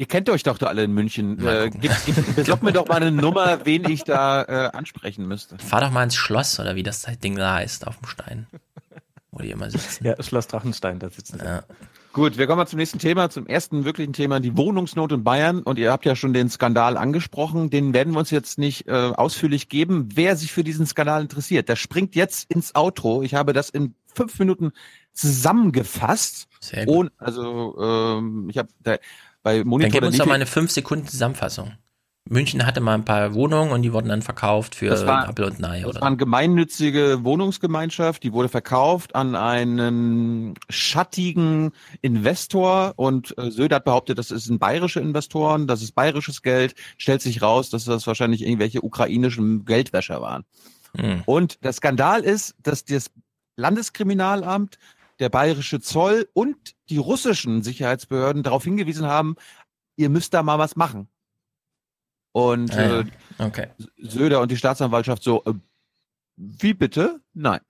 Ihr kennt euch doch da alle in München. Äh, gib, gib, besorgt mir doch mal eine Nummer, wen ich da äh, ansprechen müsste. fahr doch mal ins Schloss oder wie das Ding da heißt, auf dem Stein. Wo die immer sitzen. Ja, Schloss Drachenstein, da sitzen sie. Ja. Gut, wir kommen mal zum nächsten Thema, zum ersten wirklichen Thema, die Wohnungsnot in Bayern. Und ihr habt ja schon den Skandal angesprochen. Den werden wir uns jetzt nicht äh, ausführlich geben. Wer sich für diesen Skandal interessiert, der springt jetzt ins Outro. Ich habe das in fünf Minuten zusammengefasst. Sehr gut. Und, also ähm, ich habe bei Dann Monitor gib der uns doch mal eine 5 Sekunden Zusammenfassung. München hatte mal ein paar Wohnungen und die wurden dann verkauft für Das war- Apfel und Ei, Das oder? war eine gemeinnützige Wohnungsgemeinschaft, die wurde verkauft an einen schattigen Investor und äh, Söder hat behauptet, das ist ein bayerische Investoren, das ist bayerisches Geld, stellt sich raus, dass das wahrscheinlich irgendwelche ukrainischen Geldwäscher waren. Hm. Und der Skandal ist, dass das Landeskriminalamt, der bayerische Zoll und die russischen Sicherheitsbehörden darauf hingewiesen haben, ihr müsst da mal was machen. Und Ah, ja. äh, Okay. Söder und die Staatsanwaltschaft so, äh, wie bitte? Nein.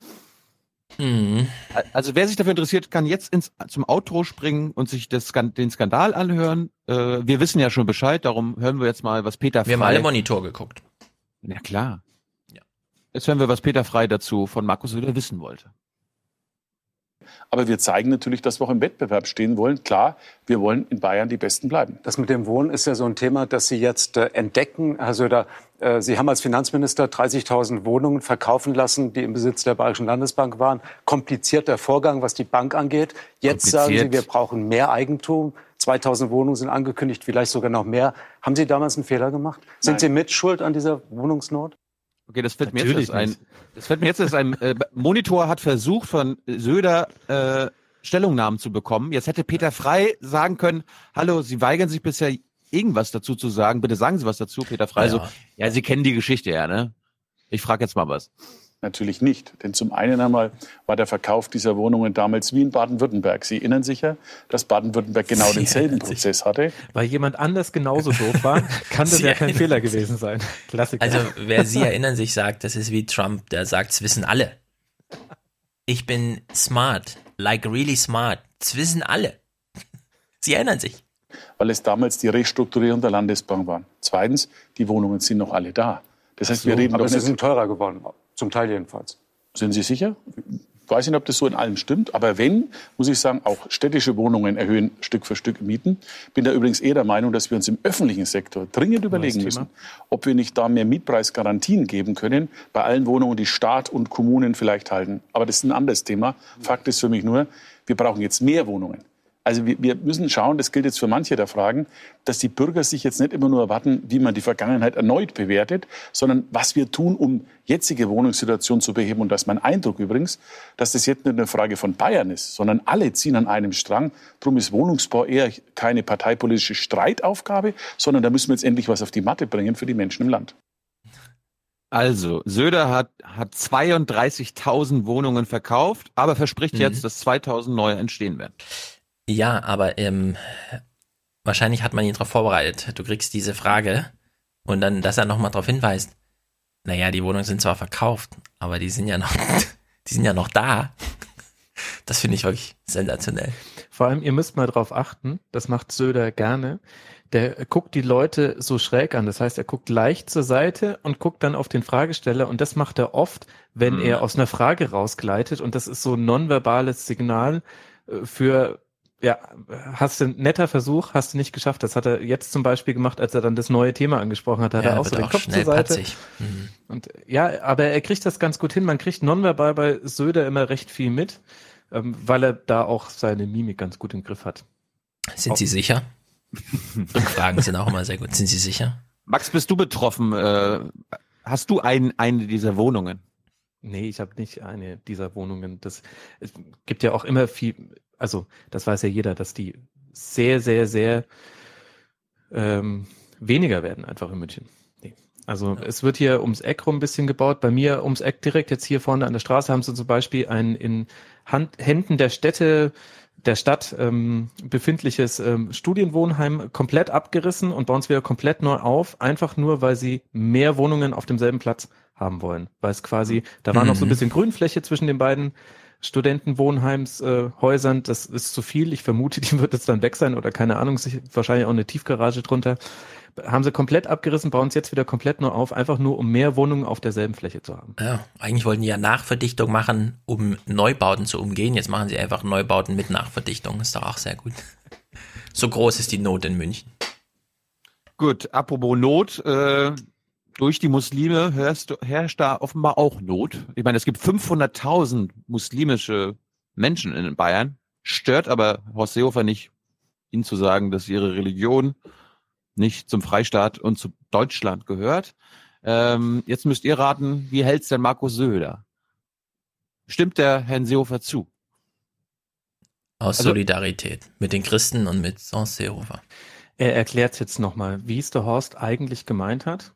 Mhm. Also wer sich dafür interessiert, kann jetzt ins, zum Outro springen und sich das, den Skandal anhören. Äh, wir wissen ja schon Bescheid, darum hören wir jetzt mal, was Peter Wir haben Frey... alle Monitor geguckt. Ja klar. Jetzt hören wir, was Peter Frey dazu von Markus Söder wissen wollte. Aber wir zeigen natürlich, dass wir auch im Wettbewerb stehen wollen. Klar, wir wollen in Bayern die Besten bleiben. Das mit dem Wohnen ist ja so ein Thema, das Sie jetzt äh, entdecken, Herr Söder. Äh, Sie haben als Finanzminister 30.000 Wohnungen verkaufen lassen, die im Besitz der Bayerischen Landesbank waren. Komplizierter Vorgang, was die Bank angeht. Jetzt sagen Sie, wir brauchen mehr Eigentum. 2.000 Wohnungen sind angekündigt, vielleicht sogar noch mehr. Haben Sie damals einen Fehler gemacht? Sind Nein. Sie mitschuld an dieser Wohnungsnot? Okay, das fällt mir Natürlich jetzt als ein, das fällt mir jetzt als ein äh, Monitor hat versucht von Söder äh, Stellungnahmen zu bekommen. Jetzt hätte Peter Frey sagen können, hallo, Sie weigern sich bisher irgendwas dazu zu sagen. Bitte sagen Sie was dazu, Peter Frey. Ja. So, ja, Sie kennen die Geschichte ja, ne? Ich frage jetzt mal was. Natürlich nicht. Denn zum einen einmal war der Verkauf dieser Wohnungen damals wie in Baden-Württemberg. Sie erinnern sich ja, dass Baden-Württemberg genau Sie denselben. Prozess hatte. Weil jemand anders genauso doof war, kann das Sie ja kein Fehler sich. gewesen sein. Klassiker. Also, wer Sie erinnern sich sagt, das ist wie Trump, der sagt, es wissen alle. Ich bin smart, like really smart. Es wissen alle. Sie erinnern sich. weil es damals die Restrukturierung der Landesbank war. Zweitens, die Wohnungen sind noch alle da. Das heißt, wir reden Aber doch sie nicht. sind teurer geworden, zum Teil jedenfalls. Sind Sie sicher? Ich weiß nicht, ob das so in allem stimmt, aber wenn, muss ich sagen, auch städtische Wohnungen erhöhen Stück für Stück Mieten. Bin da übrigens eher der Meinung, dass wir uns im öffentlichen Sektor dringend überlegen müssen, ob wir nicht da mehr Mietpreisgarantien geben können bei allen Wohnungen, die Staat und Kommunen vielleicht halten. Aber das ist ein anderes Thema. Fakt ist für mich nur, wir brauchen jetzt mehr Wohnungen. Also wir, wir müssen schauen, das gilt jetzt für manche der Fragen, dass die Bürger sich jetzt nicht immer nur erwarten, wie man die Vergangenheit erneut bewertet, sondern was wir tun, um jetzige Wohnungssituation zu beheben. Und das ist mein Eindruck übrigens, dass das jetzt nicht eine Frage von Bayern ist, sondern alle ziehen an einem Strang. Darum ist Wohnungsbau eher keine parteipolitische Streitaufgabe, sondern da müssen wir jetzt endlich was auf die Matte bringen für die Menschen im Land. Also, Söder hat, hat 32.000 Wohnungen verkauft, aber verspricht mhm. jetzt, dass 2000 neue entstehen werden. Ja, aber ähm, wahrscheinlich hat man ihn darauf vorbereitet. Du kriegst diese Frage und dann, dass er nochmal darauf hinweist, naja, die Wohnungen sind zwar verkauft, aber die sind ja noch, die sind ja noch da. Das finde ich wirklich sensationell. Vor allem, ihr müsst mal drauf achten, das macht Söder gerne. Der guckt die Leute so schräg an. Das heißt, er guckt leicht zur Seite und guckt dann auf den Fragesteller. Und das macht er oft, wenn mhm. er aus einer Frage rausgleitet. Und das ist so ein nonverbales Signal äh, für ja, hast du ein netter Versuch, hast du nicht geschafft. Das hat er jetzt zum Beispiel gemacht, als er dann das neue Thema angesprochen hat. Da hat ja, er auch so den auch Kopf zur Seite. Mhm. Und ja, aber er kriegt das ganz gut hin. Man kriegt nonverbal bei Söder immer recht viel mit, ähm, weil er da auch seine Mimik ganz gut im Griff hat. Sind auch. Sie sicher? Rückfragen sind auch immer sehr gut. Sind Sie sicher? Max, bist du betroffen? Äh, hast du ein, eine dieser Wohnungen? Nee, ich habe nicht eine dieser Wohnungen. Das es gibt ja auch immer viel also das weiß ja jeder, dass die sehr, sehr, sehr ähm, weniger werden einfach in München. Nee. Also ja. es wird hier ums Eck rum ein bisschen gebaut. Bei mir ums Eck direkt jetzt hier vorne an der Straße haben sie zum Beispiel ein in Hand, Händen der Städte der Stadt ähm, befindliches ähm, Studienwohnheim komplett abgerissen und bauen es wieder komplett neu auf, einfach nur, weil sie mehr Wohnungen auf demselben Platz haben wollen. Weil es quasi, da war mhm. noch so ein mhm. bisschen Grünfläche zwischen den beiden Studentenwohnheimshäusern. Äh, das ist zu viel. Ich vermute, die wird jetzt dann weg sein oder keine Ahnung, wahrscheinlich auch eine Tiefgarage drunter. Haben sie komplett abgerissen, bauen es jetzt wieder komplett nur auf, einfach nur um mehr Wohnungen auf derselben Fläche zu haben. Ja, eigentlich wollten die ja Nachverdichtung machen, um Neubauten zu umgehen. Jetzt machen sie einfach Neubauten mit Nachverdichtung. Ist doch auch sehr gut. So groß ist die Not in München. Gut, apropos Not, äh, durch die Muslime herrscht, herrscht da offenbar auch Not. Ich meine, es gibt 500.000 muslimische Menschen in Bayern, stört aber Horst Seehofer nicht, ihnen zu sagen, dass ihre Religion nicht zum Freistaat und zu Deutschland gehört. Ähm, jetzt müsst ihr raten, wie hält's denn Markus Söder? Stimmt der Herrn Seehofer zu? Aus also, Solidarität mit den Christen und mit Horst Seehofer. Er erklärt jetzt nochmal, wie es der Horst eigentlich gemeint hat.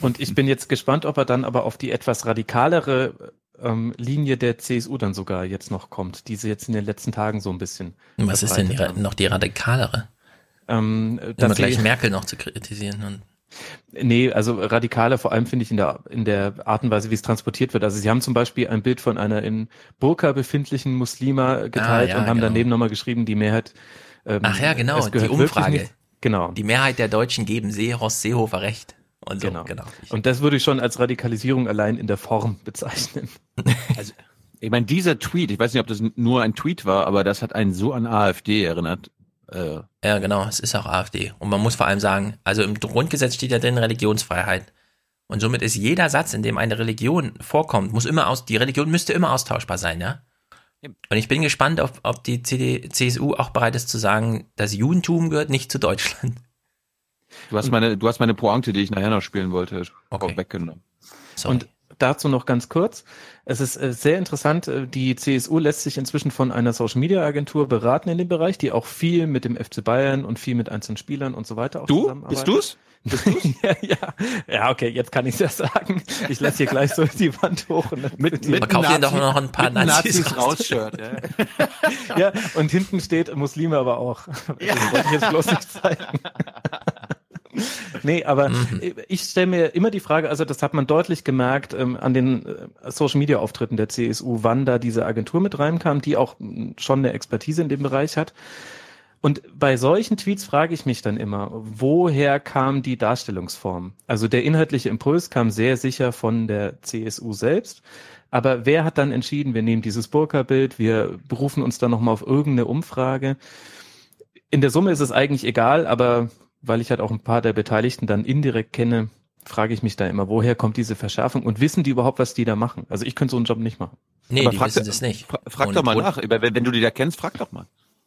Und ich bin jetzt gespannt, ob er dann aber auf die etwas radikalere ähm, Linie der CSU dann sogar jetzt noch kommt, die sie jetzt in den letzten Tagen so ein bisschen. Was ist denn die, noch die radikalere? Ähm, Immer gleich Merkel noch zu kritisieren. Und Nee, also radikaler vor allem finde ich in der, in der Art und Weise, wie es transportiert wird. Also sie haben zum Beispiel ein Bild von einer in Burka befindlichen Muslima geteilt ah, ja, und haben genau. daneben nochmal geschrieben, die Mehrheit. Ähm, Ach ja, genau, die Umfrage. Genau. Die Mehrheit der Deutschen geben Seehofer recht. Und so, genau. genau. Und das würde ich schon als Radikalisierung allein in der Form bezeichnen. Also, ich meine, dieser Tweet, ich weiß nicht, ob das nur ein Tweet war, aber das hat einen so an AfD erinnert. Äh. Ja, genau, es ist auch AfD. Und man muss vor allem sagen, also im Grundgesetz steht ja drin Religionsfreiheit. Und somit ist jeder Satz, in dem eine Religion vorkommt, muss immer aus, die Religion müsste immer austauschbar sein, ja? Und ich bin gespannt, ob, ob die CD, CSU auch bereit ist zu sagen, das Judentum gehört nicht zu Deutschland. Du hast meine, du hast meine Pointe, die ich nachher noch spielen wollte, okay. weggenommen. Sorry. Und dazu noch ganz kurz. Es ist äh, sehr interessant, äh, die CSU lässt sich inzwischen von einer Social Media Agentur beraten in dem Bereich, die auch viel mit dem FC Bayern und viel mit einzelnen Spielern und so weiter auch du? Bist du's? Bist du's? ja, ja. ja, okay, jetzt kann ich das sagen. Ich lasse hier gleich so die Wand hoch. Und mit, mit Verkauf dir doch noch ein paar Nazis, Nazis raus. Ja. ja, und hinten steht Muslime aber auch. Ja. Das wollte ich jetzt bloß nicht zeigen nee, aber mhm. ich stelle mir immer die Frage, also das hat man deutlich gemerkt ähm, an den äh, Social Media Auftritten der CSU, wann da diese Agentur mit reinkam, die auch hm, schon eine Expertise in dem Bereich hat. Und bei solchen Tweets frage ich mich dann immer, woher kam die Darstellungsform? Also der inhaltliche Impuls kam sehr sicher von der CSU selbst. Aber wer hat dann entschieden, wir nehmen dieses Burka-Bild, wir berufen uns dann nochmal auf irgendeine Umfrage? In der Summe ist es eigentlich egal, aber weil ich halt auch ein paar der Beteiligten dann indirekt kenne, frage ich mich da immer, woher kommt diese Verschärfung und wissen die überhaupt, was die da machen? Also ich könnte so einen Job nicht machen. Nee, Aber die wissen das nicht. Frag, frag und, doch mal nach. Wenn, wenn, du die da kennst, frag doch mal.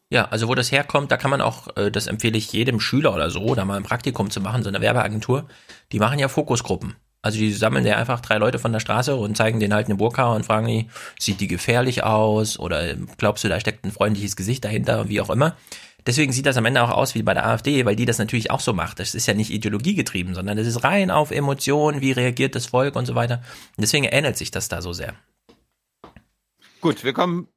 Ja, also wo das herkommt, da kann man auch, äh, das empfehle ich jedem Schüler oder so, da mal ein Praktikum zu machen, so eine Werbeagentur. Die machen ja Fokusgruppen. Also die sammeln ja einfach drei Leute von der Straße und zeigen denen halt eine Burka und fragen die, sieht die gefährlich aus oder glaubst du, da steckt ein freundliches Gesicht dahinter, wie auch immer. Deswegen sieht das am Ende auch aus wie bei der AfD, weil die das natürlich auch so macht. Das ist ja nicht ideologiegetrieben, sondern das ist rein auf Emotionen, wie reagiert das Volk und so weiter. Und deswegen ähnelt sich das da so sehr. Gut, wir kommen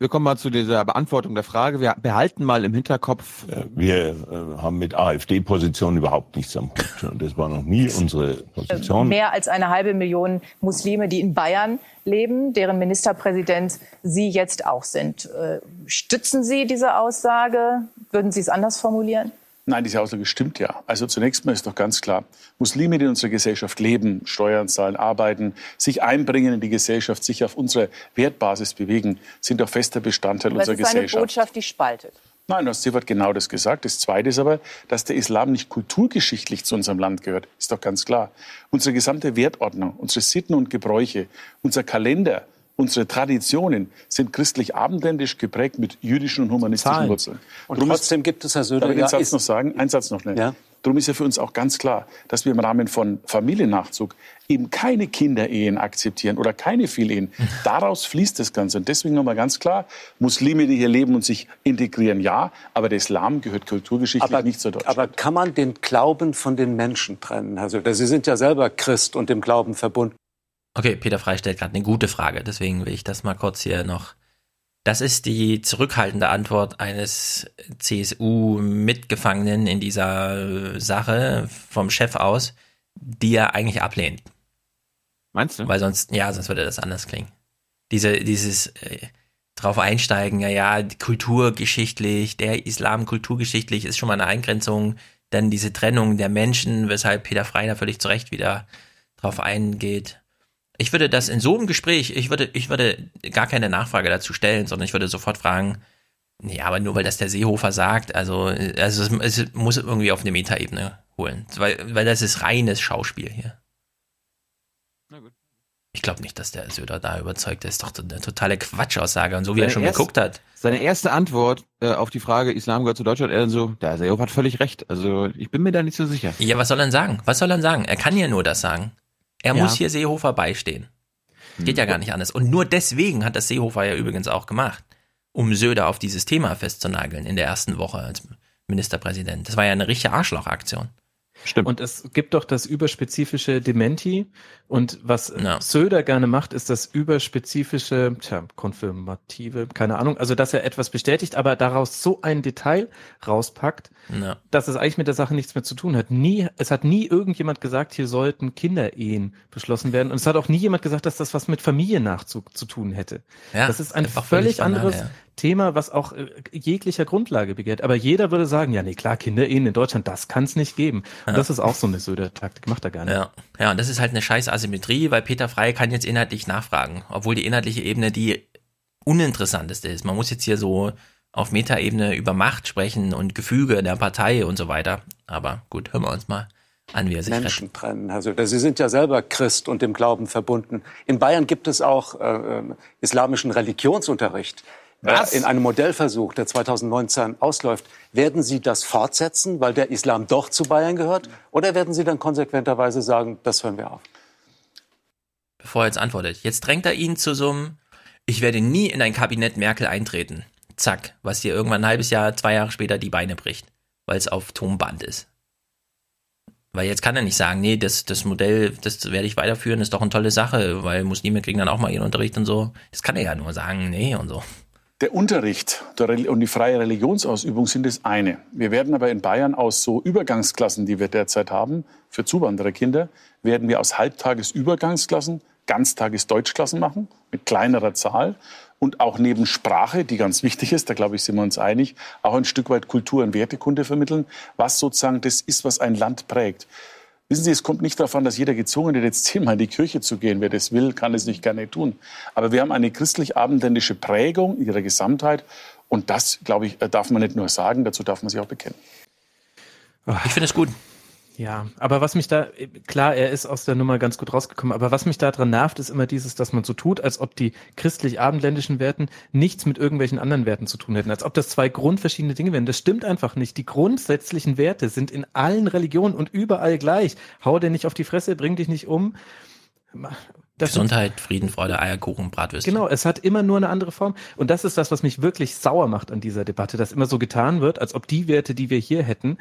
wir kommen mal zu dieser Beantwortung der Frage. Wir behalten mal im Hinterkopf. Wir äh, haben mit AfD-Positionen überhaupt nichts am Hut. Das war noch nie unsere Position. Mehr als eine halbe Million Muslime, die in Bayern leben, deren Ministerpräsident Sie jetzt auch sind. Äh, stützen Sie diese Aussage? Würden Sie es anders formulieren? Nein, diese Aussage stimmt ja. Also zunächst mal ist doch ganz klar, Muslime, die in unserer Gesellschaft leben, Steuern zahlen, arbeiten, sich einbringen in die Gesellschaft, sich auf unsere Wertbasis bewegen, sind doch fester Bestandteil aber unserer Gesellschaft. Das ist eine Botschaft, die spaltet. Nein, du hast Sievert genau das gesagt. Das Zweite ist aber, dass der Islam nicht kulturgeschichtlich zu unserem Land gehört. Ist doch ganz klar. Unsere gesamte Wertordnung, unsere Sitten und Gebräuche, unser Kalender, Unsere Traditionen sind christlich-abendländisch geprägt mit jüdischen und humanistischen Zahlen. Wurzeln. Und trotzdem gibt es, Herr Söder, Darf ich ja, Satz ist- noch sagen? Einen Satz noch schnell. Ja. Darum ist ja für uns auch ganz klar, dass wir im Rahmen von Familiennachzug eben keine Kinderehen akzeptieren oder keine Vielehen. Daraus fließt das Ganze. Und deswegen nochmal ganz klar, Muslime, die hier leben und sich integrieren, ja, aber der Islam gehört kulturgeschichtlich Aber, nicht zur Deutschland. aber kann man den Glauben von den Menschen trennen, Herr Söder? Sie sind ja selber Christ und dem Glauben verbunden. Okay, Peter Frey stellt gerade eine gute Frage, deswegen will ich das mal kurz hier noch. Das ist die zurückhaltende Antwort eines CSU-Mitgefangenen in dieser äh, Sache vom Chef aus, die er eigentlich ablehnt. Meinst du? Weil sonst, ja, sonst würde das anders klingen. Diese, dieses äh, drauf einsteigen, ja, ja, kulturgeschichtlich, der Islam kulturgeschichtlich ist schon mal eine Eingrenzung, dann diese Trennung der Menschen, weshalb Peter Frey da völlig zu Recht wieder drauf eingeht. Ich würde das in so einem Gespräch, ich würde, ich würde gar keine Nachfrage dazu stellen, sondern ich würde sofort fragen, ja, aber nur weil das der Seehofer sagt, also, also es, es muss irgendwie auf eine Metaebene holen, weil, weil das ist reines Schauspiel hier. Ich glaube nicht, dass der Söder da überzeugt ist. Doch eine totale Quatschaussage. Und so wie er Seine schon erst- geguckt hat. Seine erste Antwort äh, auf die Frage, Islam gehört zu Deutschland, er dann so, der Seehofer hat völlig recht. Also ich bin mir da nicht so sicher. Ja, was soll er denn sagen? Was soll er denn sagen? Er kann ja nur das sagen. Er Ja. muss hier Seehofer beistehen. Geht ja gar nicht anders. Und nur deswegen hat das Seehofer ja übrigens auch gemacht, um Söder auf dieses Thema festzunageln in der ersten Woche als Ministerpräsident. Das war ja eine richtige Arschlochaktion. Stimmt. Und es gibt doch das überspezifische Dementi. Und was Söder gerne macht, ist das überspezifische, tja, konfirmative, keine Ahnung, also dass er etwas bestätigt, aber daraus so ein Detail rauspackt, Ja. dass es eigentlich mit der Sache nichts mehr zu tun hat. Nie, es hat nie irgendjemand gesagt, hier sollten Kinderehen beschlossen werden. Und es hat auch nie jemand gesagt, dass das was mit Familiennachzug zu tun hätte. Ja, das ist ein völlig, anderes ja. Thema, was auch äh, jeglicher Grundlage begehrt. Aber jeder würde sagen, ja, nee, klar, Kinderehen in Deutschland, das kann es nicht geben. Und Ja. das ist auch so eine Söder-Taktik, macht er gar nicht. Ja, ja, und das ist halt eine scheiß Asymmetrie, weil Peter Frey kann jetzt inhaltlich nachfragen, obwohl die inhaltliche Ebene die uninteressanteste ist. Man muss jetzt hier so auf Metaebene über Macht sprechen und Gefüge der Partei und so weiter. Aber gut, hören wir uns mal an, wie er sich Menschen trennen, Herr Söder. Sie sind ja selber Christ und dem Glauben verbunden. In Bayern gibt es auch äh, äh, islamischen Religionsunterricht. Was? Äh, in einem Modellversuch, der 2019 ausläuft, werden Sie das fortsetzen, weil der Islam doch zu Bayern gehört? Oder werden Sie dann konsequenterweise sagen, das hören wir auf? Bevor er jetzt antwortet. Jetzt drängt er ihn zu so einem, ich werde nie in ein Kabinett Merkel eintreten. Zack, was dir irgendwann ein halbes Jahr, zwei Jahre später die Beine bricht, weil es auf Tonband ist. Weil jetzt kann er nicht sagen, nee, das, das Modell, das werde ich weiterführen, ist doch eine tolle Sache, weil Muslime kriegen dann auch mal ihren Unterricht und so. Das kann er ja nur sagen, nee und so. Der Unterricht und die freie Religionsausübung sind das eine. Wir werden aber in Bayern aus so Übergangsklassen, die wir derzeit haben, für Zuwandererkinder, werden wir aus Halbtagesübergangsklassen Ganztagesdeutschklassen machen, mit kleinerer Zahl. Und auch neben Sprache, die ganz wichtig ist, da glaube ich, sind wir uns einig, auch ein Stück weit Kultur- und Wertekunde vermitteln, was sozusagen das ist, was ein Land prägt. Wissen Sie, es kommt nicht darauf an, dass jeder gezwungen wird, jetzt zehnmal in die Kirche zu gehen. Wer das will, kann es nicht gerne tun. Aber wir haben eine christlich-abendländische Prägung in ihrer Gesamtheit. Und das, glaube ich, darf man nicht nur sagen, dazu darf man sich auch bekennen. Ich finde es gut. Ja, aber was mich da, klar, er ist aus der Nummer ganz gut rausgekommen, aber was mich daran nervt, ist immer dieses, dass man so tut, als ob die christlich-abendländischen Werten nichts mit irgendwelchen anderen Werten zu tun hätten, als ob das zwei grundverschiedene Dinge wären. Das stimmt einfach nicht. Die grundsätzlichen Werte sind in allen Religionen und überall gleich. Hau dir nicht auf die Fresse, bring dich nicht um. Das Gesundheit, sind, Frieden, Freude, Eierkuchen, Bratwürste. Genau, es hat immer nur eine andere Form. Und das ist das, was mich wirklich sauer macht an dieser Debatte, dass immer so getan wird, als ob die Werte, die wir hier hätten,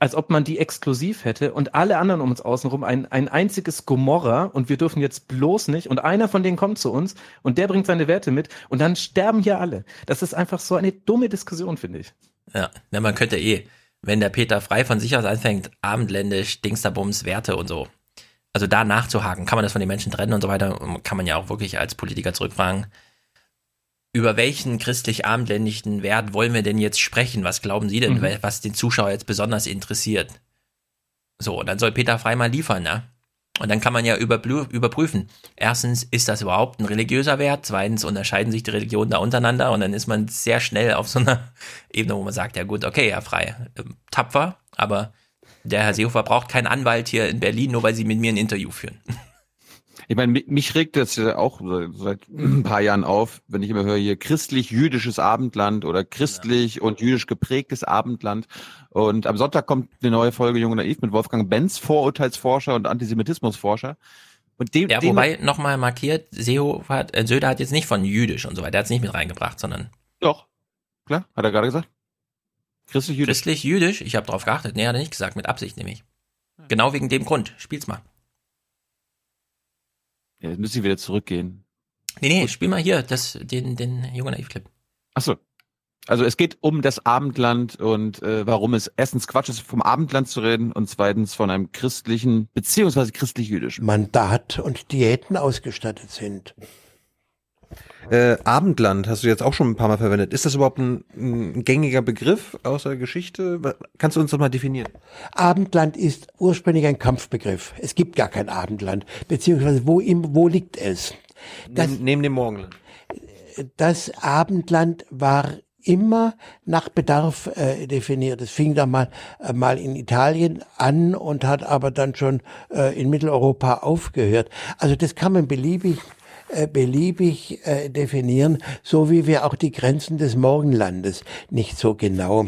als ob man die exklusiv hätte und alle anderen um uns außenrum ein, ein einziges Gomorra und wir dürfen jetzt bloß nicht und einer von denen kommt zu uns und der bringt seine Werte mit und dann sterben hier alle. Das ist einfach so eine dumme Diskussion, finde ich. Ja, na, man könnte eh, wenn der Peter frei von sich aus anfängt, abendländisch, Dingsterbums, Werte und so. Also da nachzuhaken, kann man das von den Menschen trennen und so weiter, kann man ja auch wirklich als Politiker zurückfragen über welchen christlich-abendländischen Wert wollen wir denn jetzt sprechen? Was glauben Sie denn, mhm. was den Zuschauer jetzt besonders interessiert? So, dann soll Peter Frei mal liefern, ne? Und dann kann man ja überprüfen. Erstens, ist das überhaupt ein religiöser Wert? Zweitens, unterscheiden sich die Religionen da untereinander? Und dann ist man sehr schnell auf so einer Ebene, wo man sagt, ja gut, okay, Herr Frei, ähm, tapfer, aber der Herr Seehofer braucht keinen Anwalt hier in Berlin, nur weil Sie mit mir ein Interview führen. Ich meine, mich regt das ja auch seit ein paar Jahren auf, wenn ich immer höre hier christlich-jüdisches Abendland oder christlich ja. und jüdisch geprägtes Abendland. Und am Sonntag kommt eine neue Folge Junge Naiv mit Wolfgang Benz, Vorurteilsforscher und Antisemitismusforscher. Und dem, ja, wobei nochmal markiert, Seehofer hat, äh, Söder hat jetzt nicht von jüdisch und so weiter, er hat es nicht mit reingebracht, sondern. Doch, klar, hat er gerade gesagt. Christlich-jüdisch. Christlich-jüdisch, ich habe darauf geachtet. Nee, hat er nicht gesagt, mit Absicht nämlich. Genau wegen dem Grund. Spiel's mal. Ja, jetzt müsste ich wieder zurückgehen. Nee, nee, spiel mal hier das, den, den jungen Naiv-Clip. Ach so. Also es geht um das Abendland und äh, warum es erstens Quatsch ist, vom Abendland zu reden und zweitens von einem christlichen beziehungsweise christlich-jüdischen Mandat und Diäten ausgestattet sind. Äh, Abendland hast du jetzt auch schon ein paar Mal verwendet. Ist das überhaupt ein, ein gängiger Begriff aus der Geschichte? Kannst du uns das mal definieren? Abendland ist ursprünglich ein Kampfbegriff. Es gibt gar kein Abendland. Beziehungsweise wo, im, wo liegt es? Das, neben, dem Morgenland. Das Abendland war immer nach Bedarf äh, definiert. Es fing da mal äh, mal in Italien an und hat aber dann schon äh, in Mitteleuropa aufgehört. Also das kann man beliebig beliebig äh, definieren, so wie wir auch die Grenzen des Morgenlandes nicht so genau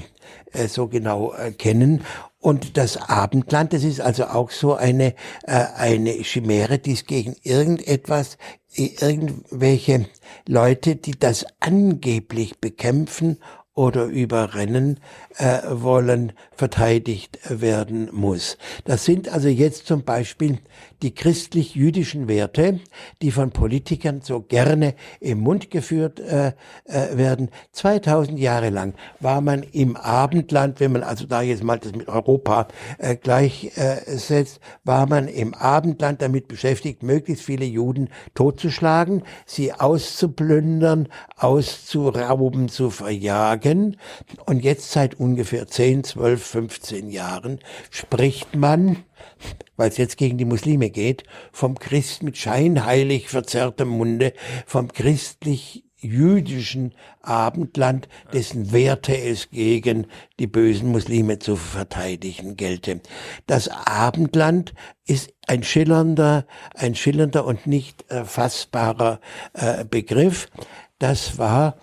äh, so genau kennen. Und das Abendland, das ist also auch so eine, eine Chimäre, die es gegen irgendetwas, irgendwelche Leute, die das angeblich bekämpfen oder überrennen äh, wollen, verteidigt werden muss. Das sind also jetzt zum Beispiel die christlich-jüdischen Werte, die von Politikern so gerne im Mund geführt äh, äh, werden. 2000 Jahre lang war man im Abendland, wenn man also da jetzt mal das mit Europa äh, gleichsetzt, äh, war man im Abendland damit beschäftigt, möglichst viele Juden totzuschlagen, sie auszuplündern, auszurauben, zu verjagen. Und jetzt seit ungefähr 10, 12, 15 Jahren spricht man, weil es jetzt gegen die Muslime geht, vom Christ mit scheinheilig verzerrtem Munde, vom christlich jüdischen Abendland, dessen Werte es gegen die bösen Muslime zu verteidigen gelte. Das Abendland ist ein schillernder, ein schillernder und nicht fassbarer äh, Begriff. Das war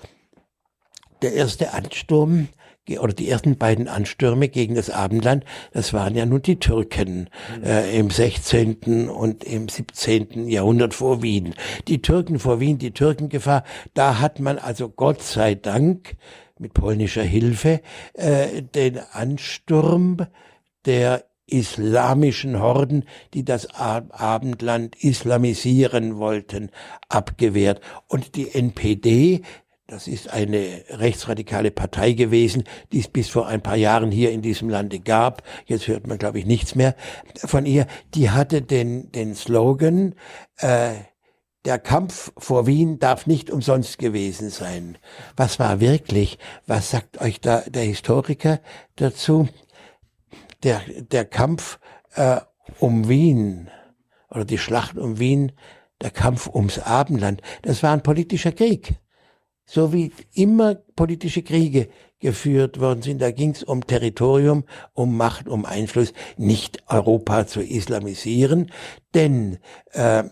der erste Ansturm oder die ersten beiden Anstürme gegen das Abendland, das waren ja nun die Türken mhm. äh, im 16. und im 17. Jahrhundert vor Wien. Die Türken vor Wien, die Türkengefahr, da hat man also Gott sei Dank mit polnischer Hilfe äh, den Ansturm der islamischen Horden, die das Abendland islamisieren wollten, abgewehrt. Und die NPD, das ist eine rechtsradikale Partei gewesen, die es bis vor ein paar Jahren hier in diesem Lande gab. Jetzt hört man, glaube ich, nichts mehr von ihr. Die hatte den, den Slogan, äh, der Kampf vor Wien darf nicht umsonst gewesen sein. Was war wirklich? Was sagt euch da der Historiker dazu? Der, der Kampf äh, um Wien oder die Schlacht um Wien, der Kampf ums Abendland, das war ein politischer Krieg so wie immer politische Kriege geführt worden sind. Da ging es um Territorium, um Macht, um Einfluss, nicht Europa zu islamisieren, denn äh,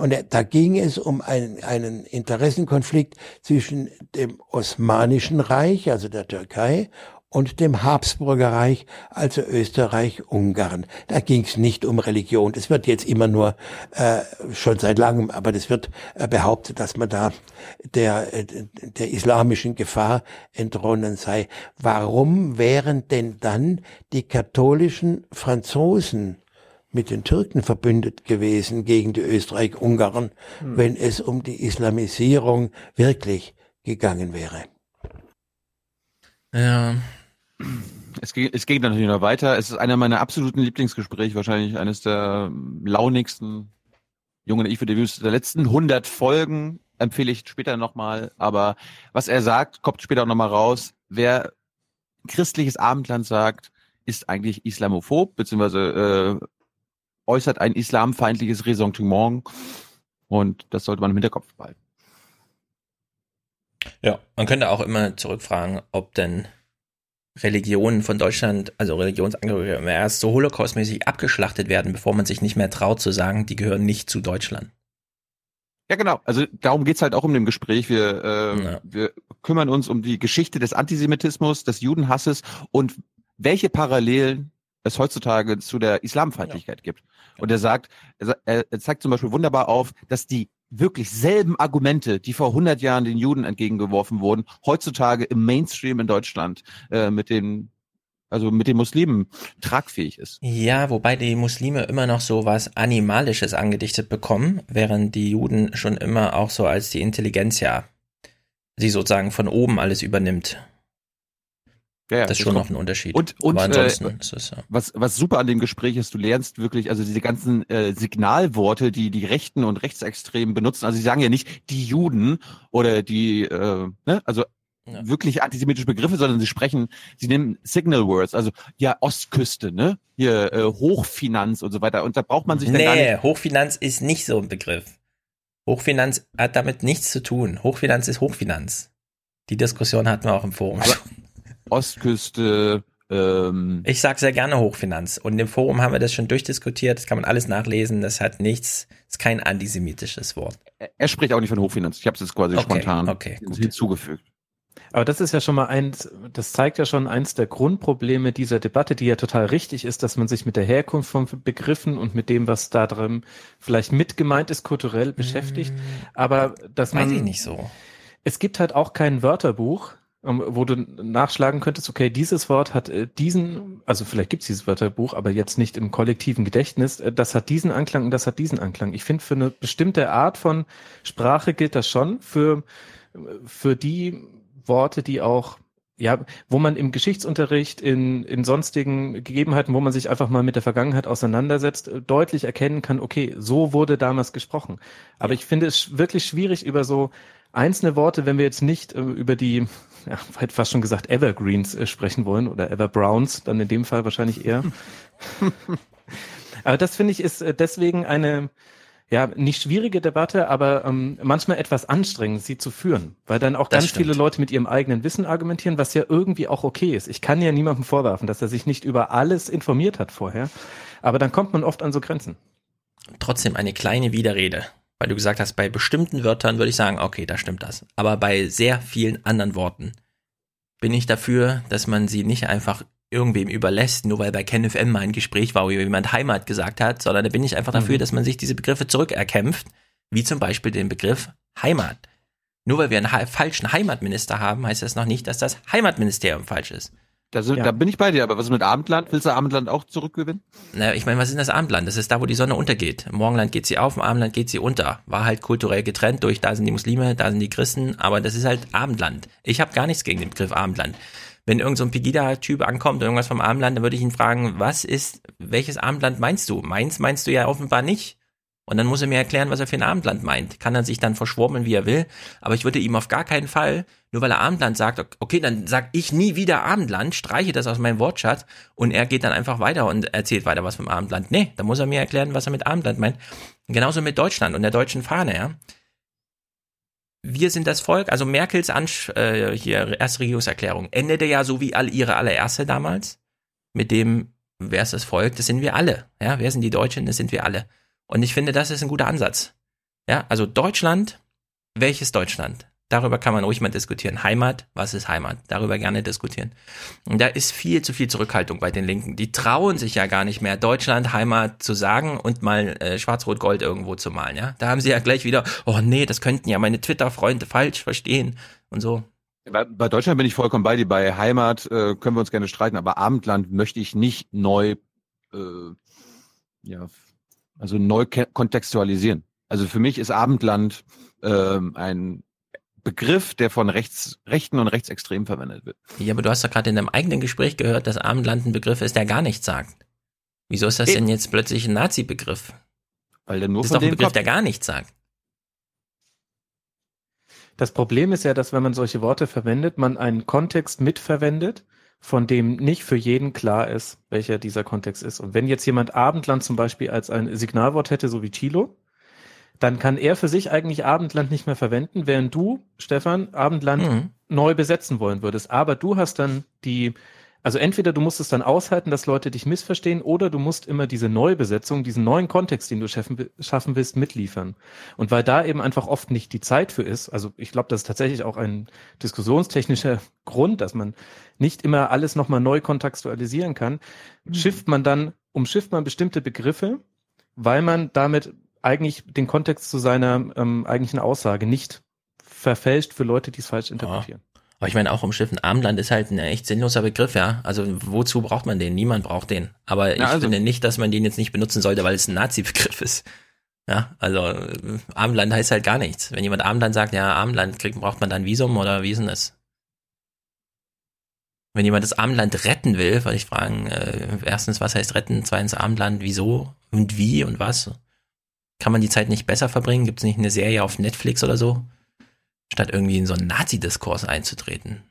und da ging es um einen, einen Interessenkonflikt zwischen dem Osmanischen Reich, also der Türkei, und dem Habsburgerreich, also Österreich-Ungarn. Da ging es nicht um Religion. Das wird jetzt immer nur äh, schon seit langem, aber das wird äh, behauptet, dass man da der, äh, der islamischen Gefahr entronnen sei. Warum wären denn dann die katholischen Franzosen mit den Türken verbündet gewesen gegen die Österreich-Ungarn, hm. wenn es um die Islamisierung wirklich gegangen wäre? Ja, es geht, es geht natürlich noch weiter. Es ist einer meiner absoluten Lieblingsgespräche, wahrscheinlich eines der launigsten Jungen Wüste der letzten 100 Folgen. Empfehle ich später nochmal. Aber was er sagt, kommt später auch nochmal raus. Wer christliches Abendland sagt, ist eigentlich islamophob, beziehungsweise äh, äußert ein islamfeindliches Ressentiment. Und das sollte man im Hinterkopf behalten. Ja, man könnte auch immer zurückfragen, ob denn Religionen von Deutschland, also Religionsangehörige, immer erst so holocaustmäßig abgeschlachtet werden, bevor man sich nicht mehr traut zu sagen, die gehören nicht zu Deutschland. Ja, genau. Also darum geht's halt auch um dem Gespräch. Wir, äh, ja. wir kümmern uns um die Geschichte des Antisemitismus, des Judenhasses und welche Parallelen es heutzutage zu der Islamfeindlichkeit ja. gibt. Und er sagt, er, er zeigt zum Beispiel wunderbar auf, dass die wirklich selben Argumente, die vor 100 Jahren den Juden entgegengeworfen wurden, heutzutage im Mainstream in Deutschland äh, mit den also mit den Muslimen tragfähig ist. Ja, wobei die Muslime immer noch so was Animalisches angedichtet bekommen, während die Juden schon immer auch so als die Intelligenz ja, sie sozusagen von oben alles übernimmt. Ja, ja, das ist schon noch ein Unterschied. Und, und äh, es, ja. was, was super an dem Gespräch ist, du lernst wirklich, also diese ganzen äh, Signalworte, die die Rechten und Rechtsextremen benutzen. Also sie sagen ja nicht die Juden oder die, äh, ne, also ja. wirklich antisemitische Begriffe, sondern sie sprechen, sie nehmen Signal Words, also ja Ostküste, ne, hier äh, Hochfinanz und so weiter. Und da braucht man sich nee, dann gar nicht. Hochfinanz ist nicht so ein Begriff. Hochfinanz hat damit nichts zu tun. Hochfinanz ist Hochfinanz. Die Diskussion hatten wir auch im Forum. Aber, Ostküste. Ähm, ich sage sehr gerne Hochfinanz. Und im Forum haben wir das schon durchdiskutiert. Das kann man alles nachlesen. Das hat nichts, ist kein antisemitisches Wort. Er spricht auch nicht von Hochfinanz. Ich habe es jetzt quasi okay, spontan okay, hinzugefügt. Aber das ist ja schon mal eins, das zeigt ja schon eins der Grundprobleme dieser Debatte, die ja total richtig ist, dass man sich mit der Herkunft von Begriffen und mit dem, was da drin vielleicht mit gemeint ist, kulturell beschäftigt. Aber dass man. Weiß ich nicht so. Es gibt halt auch kein Wörterbuch, wo du nachschlagen könntest, okay, dieses Wort hat äh, diesen, also vielleicht gibt's dieses Wörterbuch, aber jetzt nicht im kollektiven Gedächtnis, äh, das hat diesen Anklang und das hat diesen Anklang. Ich finde, für eine bestimmte Art von Sprache gilt das schon, für, für die Worte, die auch ja, wo man im Geschichtsunterricht, in, in sonstigen Gegebenheiten, wo man sich einfach mal mit der Vergangenheit auseinandersetzt, äh, deutlich erkennen kann, okay, so wurde damals gesprochen. Aber ich finde es wirklich schwierig, über so einzelne Worte, wenn wir jetzt nicht äh, über die, ja, fast schon gesagt, Evergreens äh, sprechen wollen oder Everbrowns, dann in dem Fall wahrscheinlich eher. aber das finde ich ist äh, deswegen eine, ja, nicht schwierige Debatte, aber ähm, manchmal etwas anstrengend, sie zu führen, weil dann auch ganz viele Leute mit ihrem eigenen Wissen argumentieren, was ja irgendwie auch okay ist. Ich kann ja niemandem vorwerfen, dass er sich nicht über alles informiert hat vorher, aber dann kommt man oft an so Grenzen. Trotzdem eine kleine Widerrede weil du gesagt hast, bei bestimmten Wörtern würde ich sagen, okay, da stimmt das. Aber bei sehr vielen anderen Worten bin ich dafür, dass man sie nicht einfach irgendwem überlässt, nur weil bei KenFM mal ein Gespräch war, wo jemand Heimat gesagt hat, sondern da bin ich einfach dafür, mhm. dass man sich diese Begriffe zurückerkämpft, wie zum Beispiel den Begriff Heimat. Nur weil wir einen falschen Heimatminister haben, heißt das noch nicht, dass das Heimatministerium falsch ist. Da, sind, ja. da bin ich bei dir, aber was ist mit Abendland? Willst du Abendland auch zurückgewinnen? Na, ich meine, was ist denn das Abendland? Das ist da, wo die Sonne untergeht. Im Morgenland geht sie auf, im Abendland geht sie unter. War halt kulturell getrennt durch, da sind die Muslime, da sind die Christen, aber das ist halt Abendland. Ich habe gar nichts gegen den Begriff Abendland. Wenn irgend so ein Pegida-Typ ankommt und irgendwas vom Abendland, dann würde ich ihn fragen, was ist, welches Abendland meinst du? Meins meinst du ja offenbar nicht. Und dann muss er mir erklären, was er für ein Abendland meint. Kann er sich dann verschwurbeln, wie er will. Aber ich würde ihm auf gar keinen Fall, nur weil er Abendland sagt, okay, dann sag ich nie wieder Abendland, streiche das aus meinem Wortschatz und er geht dann einfach weiter und erzählt weiter was vom Abendland. Nee, da muss er mir erklären, was er mit Abendland meint. genauso mit Deutschland und der deutschen Fahne, ja. wir sind das Volk, also Merkels Ansch äh, hier erste Regierungserklärung endete ja so wie all ihre allererste damals mit dem wer ist das Volk? Das sind wir alle. Ja, wer sind die Deutschen? Das sind wir alle. Und ich finde, das ist ein guter Ansatz. Ja, also Deutschland, welches Deutschland? Darüber kann man ruhig mal diskutieren. Heimat, was ist Heimat? Darüber gerne diskutieren. Und da ist viel zu viel Zurückhaltung bei den Linken. Die trauen sich ja gar nicht mehr, Deutschland, Heimat zu sagen und mal äh, Schwarz-Rot-Gold irgendwo zu malen. Ja, da haben sie ja gleich wieder, oh nee, das könnten ja meine Twitter-Freunde falsch verstehen und so. Bei, bei, Deutschland bin ich vollkommen bei dir. Bei Heimat äh, können wir uns gerne streiten, aber Abendland möchte ich nicht neu, äh, ja, also neu kontextualisieren. Also für mich ist Abendland äh, ein Begriff, der von rechts, Rechten und Rechtsextremen verwendet wird. Ja, aber du hast doch gerade in deinem eigenen Gespräch gehört, dass Abendland ein Begriff ist, der gar nichts sagt. Wieso ist das Eben. denn jetzt plötzlich ein Nazi-Begriff? Weil der nur das ist doch ein Begriff, kommt. der gar nichts sagt. Das Problem ist ja, dass wenn man solche Worte verwendet, man einen Kontext mitverwendet, von dem nicht für jeden klar ist, welcher dieser Kontext ist. Und wenn jetzt jemand Abendland zum Beispiel als ein Signalwort hätte, so wie Chilo, dann kann er für sich eigentlich Abendland nicht mehr verwenden, während du, Stefan, Abendland mhm. neu besetzen wollen würdest. Aber du hast dann die, also entweder du musst es dann aushalten, dass Leute dich missverstehen, oder du musst immer diese Neubesetzung, diesen neuen Kontext, den du schaffen, schaffen willst, mitliefern. Und weil da eben einfach oft nicht die Zeit für ist, also ich glaube, das ist tatsächlich auch ein diskussionstechnischer Grund, dass man nicht immer alles nochmal neu kontextualisieren kann, mhm. schifft man dann, umschifft man bestimmte Begriffe, weil man damit eigentlich den Kontext zu seiner ähm, eigentlichen Aussage nicht verfälscht für Leute, die es falsch interpretieren. Oh. Aber ich meine, auch umschiffen. Armland ist halt ein echt sinnloser Begriff, ja. Also wozu braucht man den? Niemand braucht den. Aber ich also. finde nicht, dass man den jetzt nicht benutzen sollte, weil es ein Nazi-Begriff ist. Ja, also Armland heißt halt gar nichts. Wenn jemand Armland sagt, ja, Armland kriegt, braucht man dann Visum oder wie ist denn das? Wenn jemand das Armland retten will, weil ich fragen, äh, erstens, was heißt retten? Zweitens, Armland, wieso und wie und was? Kann man die Zeit nicht besser verbringen? Gibt es nicht eine Serie auf Netflix oder so? Statt irgendwie in so einen Nazi-Diskurs einzutreten.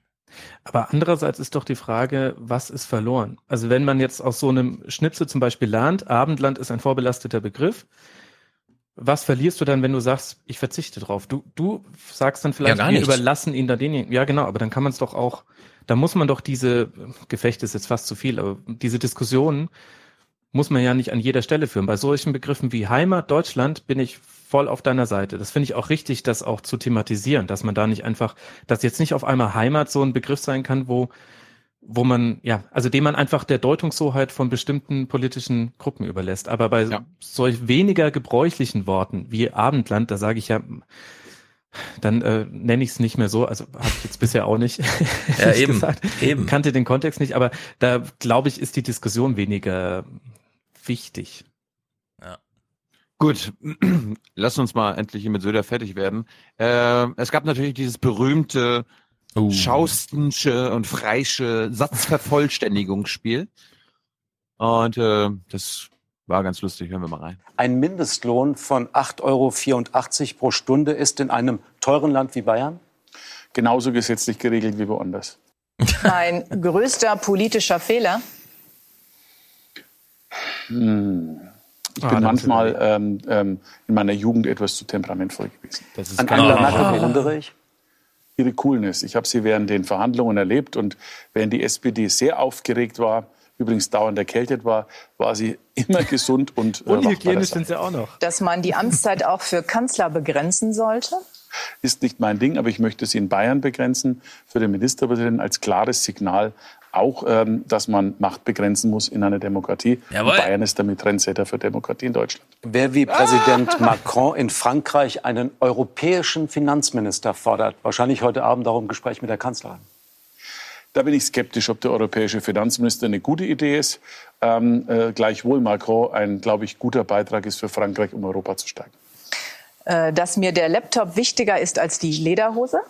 Aber andererseits ist doch die Frage, was ist verloren? Also wenn man jetzt aus so einem Schnipsel zum Beispiel lernt, Abendland ist ein vorbelasteter Begriff, was verlierst du dann, wenn du sagst, ich verzichte drauf? Du, du sagst dann vielleicht, ja, wir überlassen ihn da denjenigen. Ja, genau, aber dann kann man es doch auch, da muss man doch diese, Gefechte ist jetzt fast zu viel, aber diese Diskussionen muss man ja nicht an jeder Stelle führen. Bei solchen Begriffen wie Heimat, Deutschland bin ich voll auf deiner Seite. Das finde ich auch richtig, das auch zu thematisieren, dass man da nicht einfach, dass jetzt nicht auf einmal Heimat so ein Begriff sein kann, wo, wo man, ja, also dem man einfach der Deutungshoheit von bestimmten politischen Gruppen überlässt. Aber bei ja. solch weniger gebräuchlichen Worten wie Abendland, da sage ich ja, dann äh, nenne ich es nicht mehr so, also habe ich jetzt bisher auch nicht ja, eben, gesagt, eben. kannte den Kontext nicht, aber da glaube ich, ist die Diskussion weniger wichtig. Ja. Gut, lass uns mal endlich hier mit Söder fertig werden. Äh, es gab natürlich dieses berühmte uh. Schaustensche und Freische Satzvervollständigungsspiel. Und äh, das war ganz lustig, hören wir mal rein. Ein Mindestlohn von 8,84 Euro pro Stunde ist in einem teuren Land wie Bayern? Genauso gesetzlich geregelt wie woanders. Mein größter politischer Fehler? Hm. Ich ah, bin manchmal ähm, ähm, in meiner Jugend etwas zu temperamentvoll gewesen. Das ist An Angela Merkel bewundere ich. Ihre Coolness. Ich habe sie während den Verhandlungen erlebt und während die SPD sehr aufgeregt war, übrigens dauernd erkältet war, war sie immer gesund und äh, Unhygienisch sind sie auch noch. Dass man die Amtszeit auch für Kanzler begrenzen sollte? Ist nicht mein Ding, aber ich möchte sie in Bayern begrenzen für den Ministerpräsidenten als klares Signal auch, ähm, dass man Macht begrenzen muss in einer Demokratie. Bayern ist damit Trendsetter für Demokratie in Deutschland. Wer wie Präsident Macron in Frankreich einen europäischen Finanzminister fordert, wahrscheinlich heute Abend darum Gespräch mit der Kanzlerin. Da bin ich skeptisch, ob der europäische Finanzminister eine gute Idee ist. Ähm, äh, gleichwohl Macron ein, glaube ich, guter Beitrag ist für Frankreich, um Europa zu steigen. Äh, dass mir der Laptop wichtiger ist als die Lederhose?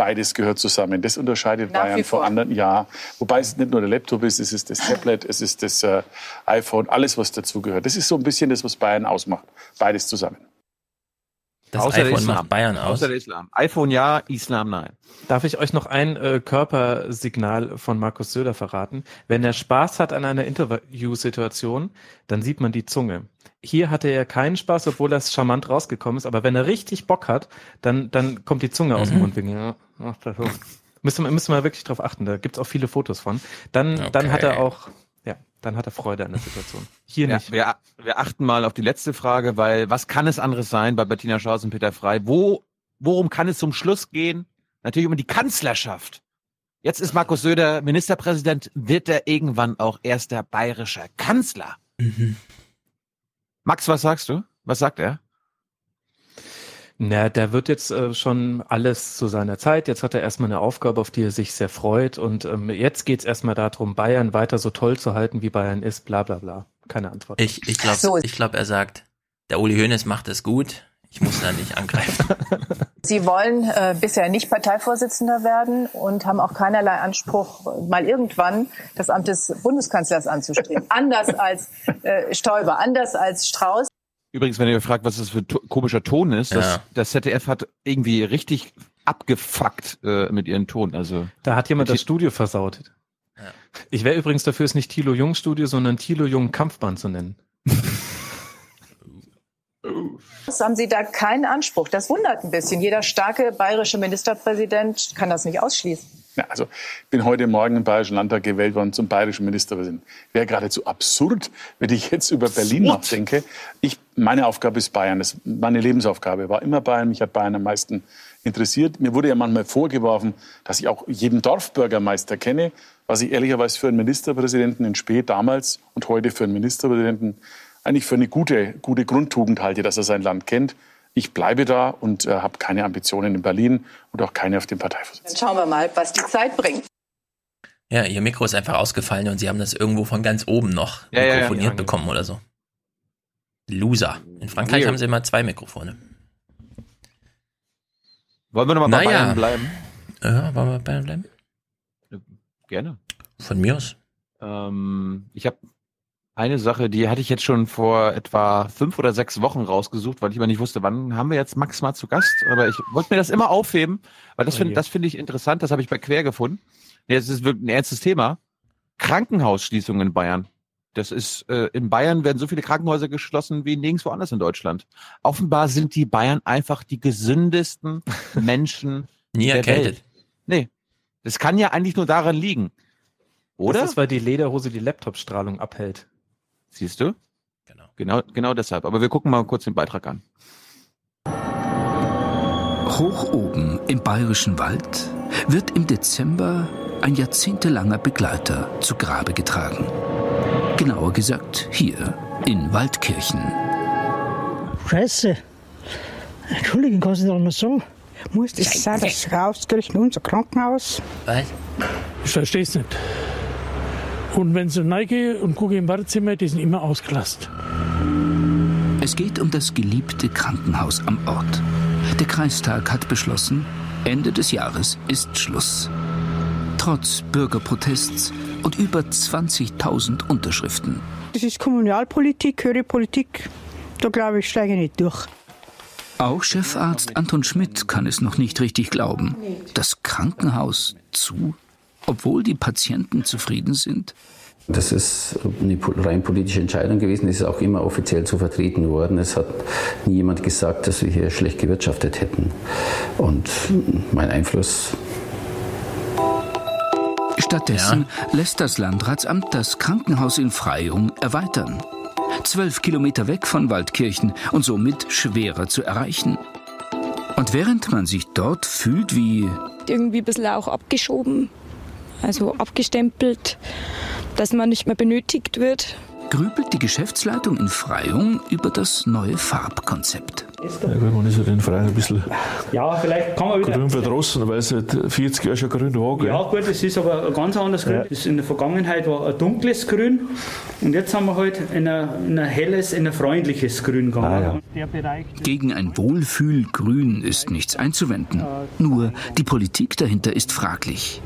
Beides gehört zusammen. Das unterscheidet Nach Bayern vor anderen. Ja, wobei es nicht nur der Laptop ist, es ist das Tablet, es ist das äh, iPhone, alles, was dazugehört. Das ist so ein bisschen das, was Bayern ausmacht. Beides zusammen. Das Außer der iPhone Islam. macht Bayern aus. Außer der Islam. iPhone ja, Islam nein. Darf ich euch noch ein äh, Körpersignal von Markus Söder verraten? Wenn er Spaß hat an einer Interviewsituation, dann sieht man die Zunge. Hier hatte er keinen Spaß, obwohl das charmant rausgekommen ist, aber wenn er richtig Bock hat, dann, dann kommt die Zunge aus dem Mhm. Mundwinkel. Ja, ach, das so. Müsste man, müsste man wirklich drauf achten, da gibt's auch viele Fotos von. Dann, dann hat er Okay. auch, dann hat er Freude an der Situation. Hier Ja, nicht. wir, wir achten mal auf die letzte Frage, weil was kann es anderes sein bei Bettina Schaus und Peter Frei? Wo, worum kann es zum Schluss gehen? Natürlich um die Kanzlerschaft. Jetzt ist Markus Söder Ministerpräsident, wird er irgendwann auch erster bayerischer Kanzler? Mhm. Max, was sagst du? Was sagt er? Na, der wird jetzt äh, schon alles zu seiner Zeit. Jetzt hat er erstmal eine Aufgabe, auf die er sich sehr freut. Und ähm, jetzt geht's erstmal darum, Bayern weiter so toll zu halten, wie Bayern ist, bla bla bla. Keine Antwort. Ich, ich glaube, So. ich glaub, er sagt, der Uli Hoeneß macht es gut. Ich muss da nicht angreifen. Sie wollen äh, bisher nicht Parteivorsitzender werden und haben auch keinerlei Anspruch, mal irgendwann das Amt des Bundeskanzlers anzustreben. anders als äh, Stoiber, anders als Strauß. Übrigens, wenn ihr fragt, was das für to komischer Ton ist, das, Ja. das ZDF hat irgendwie richtig abgefuckt äh, mit ihren Ton. Also Da hat jemand das Studio versaut. Ich wäre übrigens dafür, es nicht Thilo Jung Studio, sondern Thilo Jung Kampfbahn zu nennen. Haben Sie da keinen Anspruch? Das wundert ein bisschen. Jeder starke bayerische Ministerpräsident kann das nicht ausschließen. Ja, also ich bin heute Morgen im Bayerischen Landtag gewählt worden zum bayerischen Ministerpräsidenten. Wäre geradezu absurd, wenn ich jetzt über Berlin nachdenke. Ich, meine Aufgabe ist Bayern. Das meine Lebensaufgabe war immer Bayern. Mich hat Bayern am meisten interessiert. Mir wurde ja manchmal vorgeworfen, dass ich auch jeden Dorfbürgermeister kenne, was ich ehrlicherweise für einen Ministerpräsidenten in Spee damals und heute für einen Ministerpräsidenten eigentlich für eine gute, gute Grundtugend halte, dass er sein Land kennt. Ich bleibe da und äh, habe keine Ambitionen in Berlin und auch keine auf dem Parteivorsitz. Dann schauen wir mal, was die Zeit bringt. Ja, ihr Mikro ist einfach ausgefallen und sie haben das irgendwo von ganz oben noch Ja, ja, ja. mikrofoniert Ja, bekommen oder so. Loser. In Frankreich Weird. haben sie immer zwei Mikrofone. wollen wir nochmal bei Naja. Bayern bleiben? Ja, wollen wir bei Bayern bleiben? Gerne. Von mir aus. Ähm, ich habe eine Sache, die hatte ich jetzt schon vor etwa fünf oder sechs Wochen rausgesucht, weil ich immer nicht wusste, wann haben wir jetzt Max mal zu Gast. Aber ich wollte mir das immer aufheben, weil das Oh finde finde ich interessant. Das habe ich bei Quer gefunden. Das ist wirklich ein ernstes Thema. Krankenhausschließungen in Bayern. Das ist äh, in Bayern werden so viele Krankenhäuser geschlossen wie nirgendwo anders in Deutschland. Offenbar sind die Bayern einfach die gesündesten Menschen Nie der erkältet. Welt. Nee, das kann ja eigentlich nur daran liegen. Oder? Das ist, weil die Lederhose die Laptop-Strahlung abhält. Siehst du? Genau. Genau, genau deshalb. Aber wir gucken mal kurz den Beitrag an. Hoch oben im bayerischen Wald wird im Dezember ein jahrzehntelanger Begleiter zu Grabe getragen. Genauer gesagt hier in Waldkirchen. Scheiße. Entschuldigung, kannst du das mal sagen? Muss das sein, das rauskriegen, unser Krankenhaus? Was? Ich verstehe es nicht. Und wenn sie reingehe und gucke im Wartezimmer, die sind immer ausgelastet. Es geht um das geliebte Krankenhaus am Ort. Der Kreistag hat beschlossen, Ende des Jahres ist Schluss. Trotz Bürgerprotests und über 20.000 Unterschriften. Das ist Kommunalpolitik, höhere Politik. Da glaube ich, steige ich nicht durch. Auch Chefarzt Anton Schmidt kann es noch nicht richtig glauben. Das Krankenhaus zu, obwohl die Patienten zufrieden sind? Das ist eine rein politische Entscheidung gewesen. Das ist auch immer offiziell so vertreten worden. Es hat nie jemand gesagt, dass wir hier schlecht gewirtschaftet hätten. Und mein Einfluss Stattdessen lässt das Landratsamt das Krankenhaus in Freyung erweitern. Zwölf Kilometer weg von Waldkirchen und somit schwerer zu erreichen. Und während man sich dort fühlt wie irgendwie ein bisschen auch abgeschoben, also abgestempelt, dass man nicht mehr benötigt wird. grübelt die Geschäftsleitung in Freyung über das neue Farbkonzept. Ja gut, man ist ja den Freien ein bisschen Ja, vielleicht kann man wieder. grün verdrossen, weil es seit 40 Jahren schon grün war. gell? Ja, gut, es ist aber ein ganz anderes Grün. Ja. Das in der Vergangenheit war ein dunkles Grün und jetzt haben wir halt in ein, in ein helles, in ein freundliches Grün gegangen. Der Bereich. Gegen ein Wohlfühlgrün ist nichts einzuwenden. Nur die Politik dahinter ist fraglich.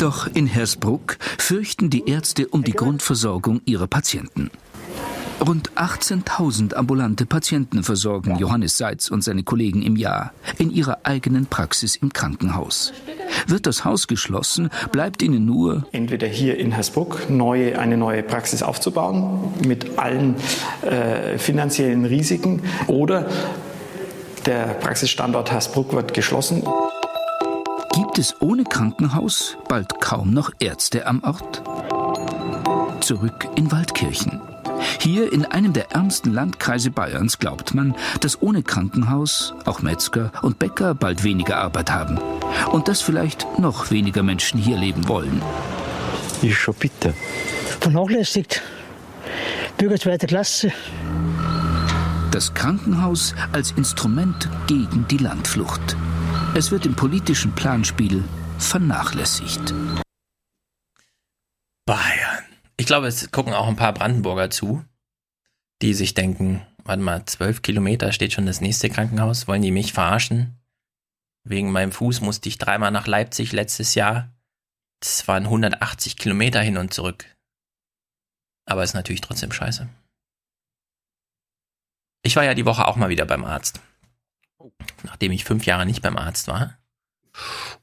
Doch in Hersbruck fürchten die Ärzte um die Grundversorgung ihrer Patienten. Rund 18.000 ambulante Patienten versorgen Johannes Seitz und seine Kollegen im Jahr in ihrer eigenen Praxis im Krankenhaus. Wird das Haus geschlossen, bleibt ihnen nur entweder hier in Hersbruck neue, eine neue Praxis aufzubauen mit allen äh, finanziellen Risiken oder der Praxisstandort Hersbruck wird geschlossen. Gibt es ohne Krankenhaus bald kaum noch Ärzte am Ort? Zurück in Waldkirchen. Hier in einem der ärmsten Landkreise Bayerns glaubt man, dass ohne Krankenhaus auch Metzger und Bäcker bald weniger Arbeit haben. Und dass vielleicht noch weniger Menschen hier leben wollen. Ist schon bitter. Vernachlässigt. Bürger zweiter Klasse. Das Krankenhaus als Instrument gegen die Landflucht. Es wird im politischen Planspiel vernachlässigt. Bayern. Ich glaube, es gucken auch ein paar Brandenburger zu, die sich denken, warte mal, zwölf Kilometer steht schon das nächste Krankenhaus, wollen die mich verarschen? Wegen meinem Fuß musste ich dreimal nach Leipzig letztes Jahr. Das waren 180 Kilometer hin und zurück. Aber ist natürlich trotzdem scheiße. Ich war ja die Woche auch mal wieder beim Arzt. Nachdem ich fünf Jahre nicht beim Arzt war.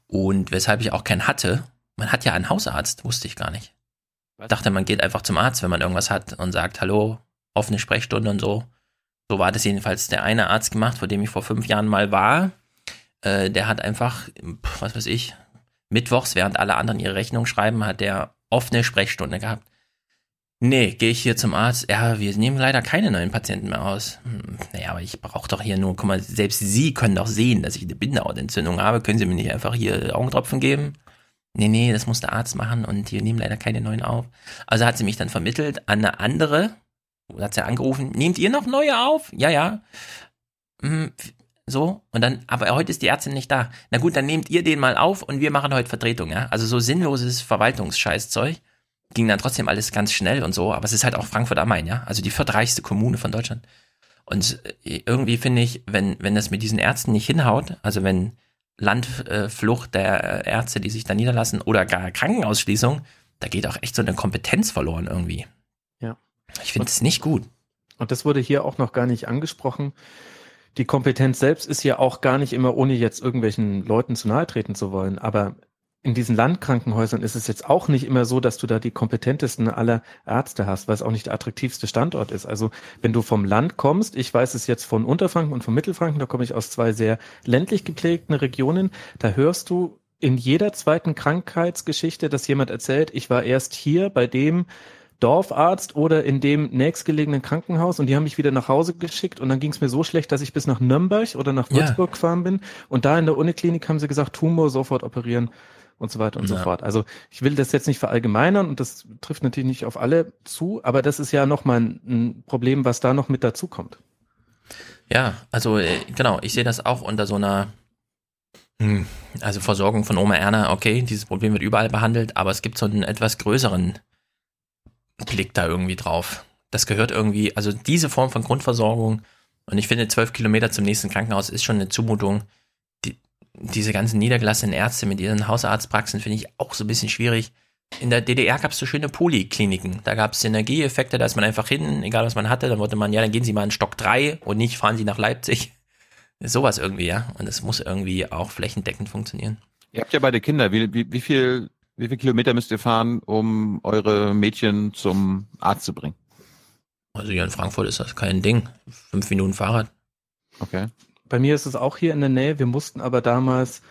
Und weshalb ich auch keinen hatte. Man hat ja einen Hausarzt, wusste ich gar nicht. Ich dachte, man geht einfach zum Arzt, wenn man irgendwas hat und sagt, hallo, offene Sprechstunde und so. So war das jedenfalls der eine Arzt gemacht, vor dem ich vor fünf Jahren mal war. Äh, der hat einfach, was weiß ich, mittwochs, während alle anderen ihre Rechnung schreiben, hat der offene Sprechstunde gehabt. Nee, gehe ich hier zum Arzt. Ja, wir nehmen leider keine neuen Patienten mehr aus. Hm, naja, aber ich brauche doch hier nur, guck mal, selbst Sie können doch sehen, dass ich eine Bindehautentzündung habe. Können Sie mir nicht einfach hier Augentropfen geben? Nee, nee, das muss der Arzt machen und wir nehmen leider keine neuen auf. Also hat sie mich dann vermittelt an eine andere. Hat sie angerufen, nehmt ihr noch neue auf? Ja, ja. Hm, so, und dann, aber heute ist die Ärztin nicht da. Na gut, dann nehmt ihr den mal auf und wir machen heute Vertretung, ja. Also so sinnloses Verwaltungsscheißzeug ging dann trotzdem alles ganz schnell und so, aber es ist halt auch Frankfurt am Main, ja, also die viertreichste Kommune von Deutschland. Und äh, irgendwie finde ich, wenn, wenn das mit diesen Ärzten nicht hinhaut, also wenn Landflucht der Ärzte, die sich da niederlassen, oder gar Krankenausschließung, da geht auch echt so eine Kompetenz verloren irgendwie. Ja. Ich finde es nicht gut. Und das wurde hier auch noch gar nicht angesprochen. Die Kompetenz selbst ist ja auch gar nicht immer, ohne jetzt irgendwelchen Leuten zu nahe treten zu wollen. Aber in diesen Landkrankenhäusern ist es jetzt auch nicht immer so, dass du da die kompetentesten aller Ärzte hast, weil es auch nicht der attraktivste Standort ist. Also wenn du vom Land kommst, ich weiß es jetzt von Unterfranken und von Mittelfranken, da komme ich aus zwei sehr ländlich geprägten Regionen, da hörst du in jeder zweiten Krankheitsgeschichte, dass jemand erzählt, ich war erst hier bei dem Dorfarzt oder in dem nächstgelegenen Krankenhaus und die haben mich wieder nach Hause geschickt und dann ging es mir so schlecht, dass ich bis nach Nürnberg oder nach Würzburg ja. gefahren bin und da in der Uniklinik haben sie gesagt, Tumor sofort operieren und so weiter und ja. so fort. Also ich will das jetzt nicht verallgemeinern und das trifft natürlich nicht auf alle zu, aber das ist ja nochmal ein, ein Problem, was da noch mit dazu kommt. Ja, also äh, genau, ich sehe das auch unter so einer hm, also Versorgung von Oma Erna, okay, dieses Problem wird überall behandelt, aber es gibt so einen etwas größeren Blick da irgendwie drauf. Das gehört irgendwie, also diese Form von Grundversorgung, und ich finde, zwölf Kilometer zum nächsten Krankenhaus ist schon eine Zumutung, diese ganzen niedergelassenen Ärzte mit ihren Hausarztpraxen finde ich auch so ein bisschen schwierig. In der DDR gab es so schöne Polikliniken. Da gab es Synergieeffekte, da ist man einfach hin, egal was man hatte, dann wollte man, ja, dann gehen Sie mal in Stock 3 und nicht fahren Sie nach Leipzig. Sowas irgendwie, ja. Und es muss irgendwie auch flächendeckend funktionieren. Ihr habt ja beide Kinder. Wie, wie, wie viel, wie viel Kilometer müsst ihr fahren, um eure Mädchen zum Arzt zu bringen? Also hier in Frankfurt ist das kein Ding. Fünf Minuten Fahrrad. Okay. Bei mir ist es auch hier in der Nähe. Wir mussten aber damals,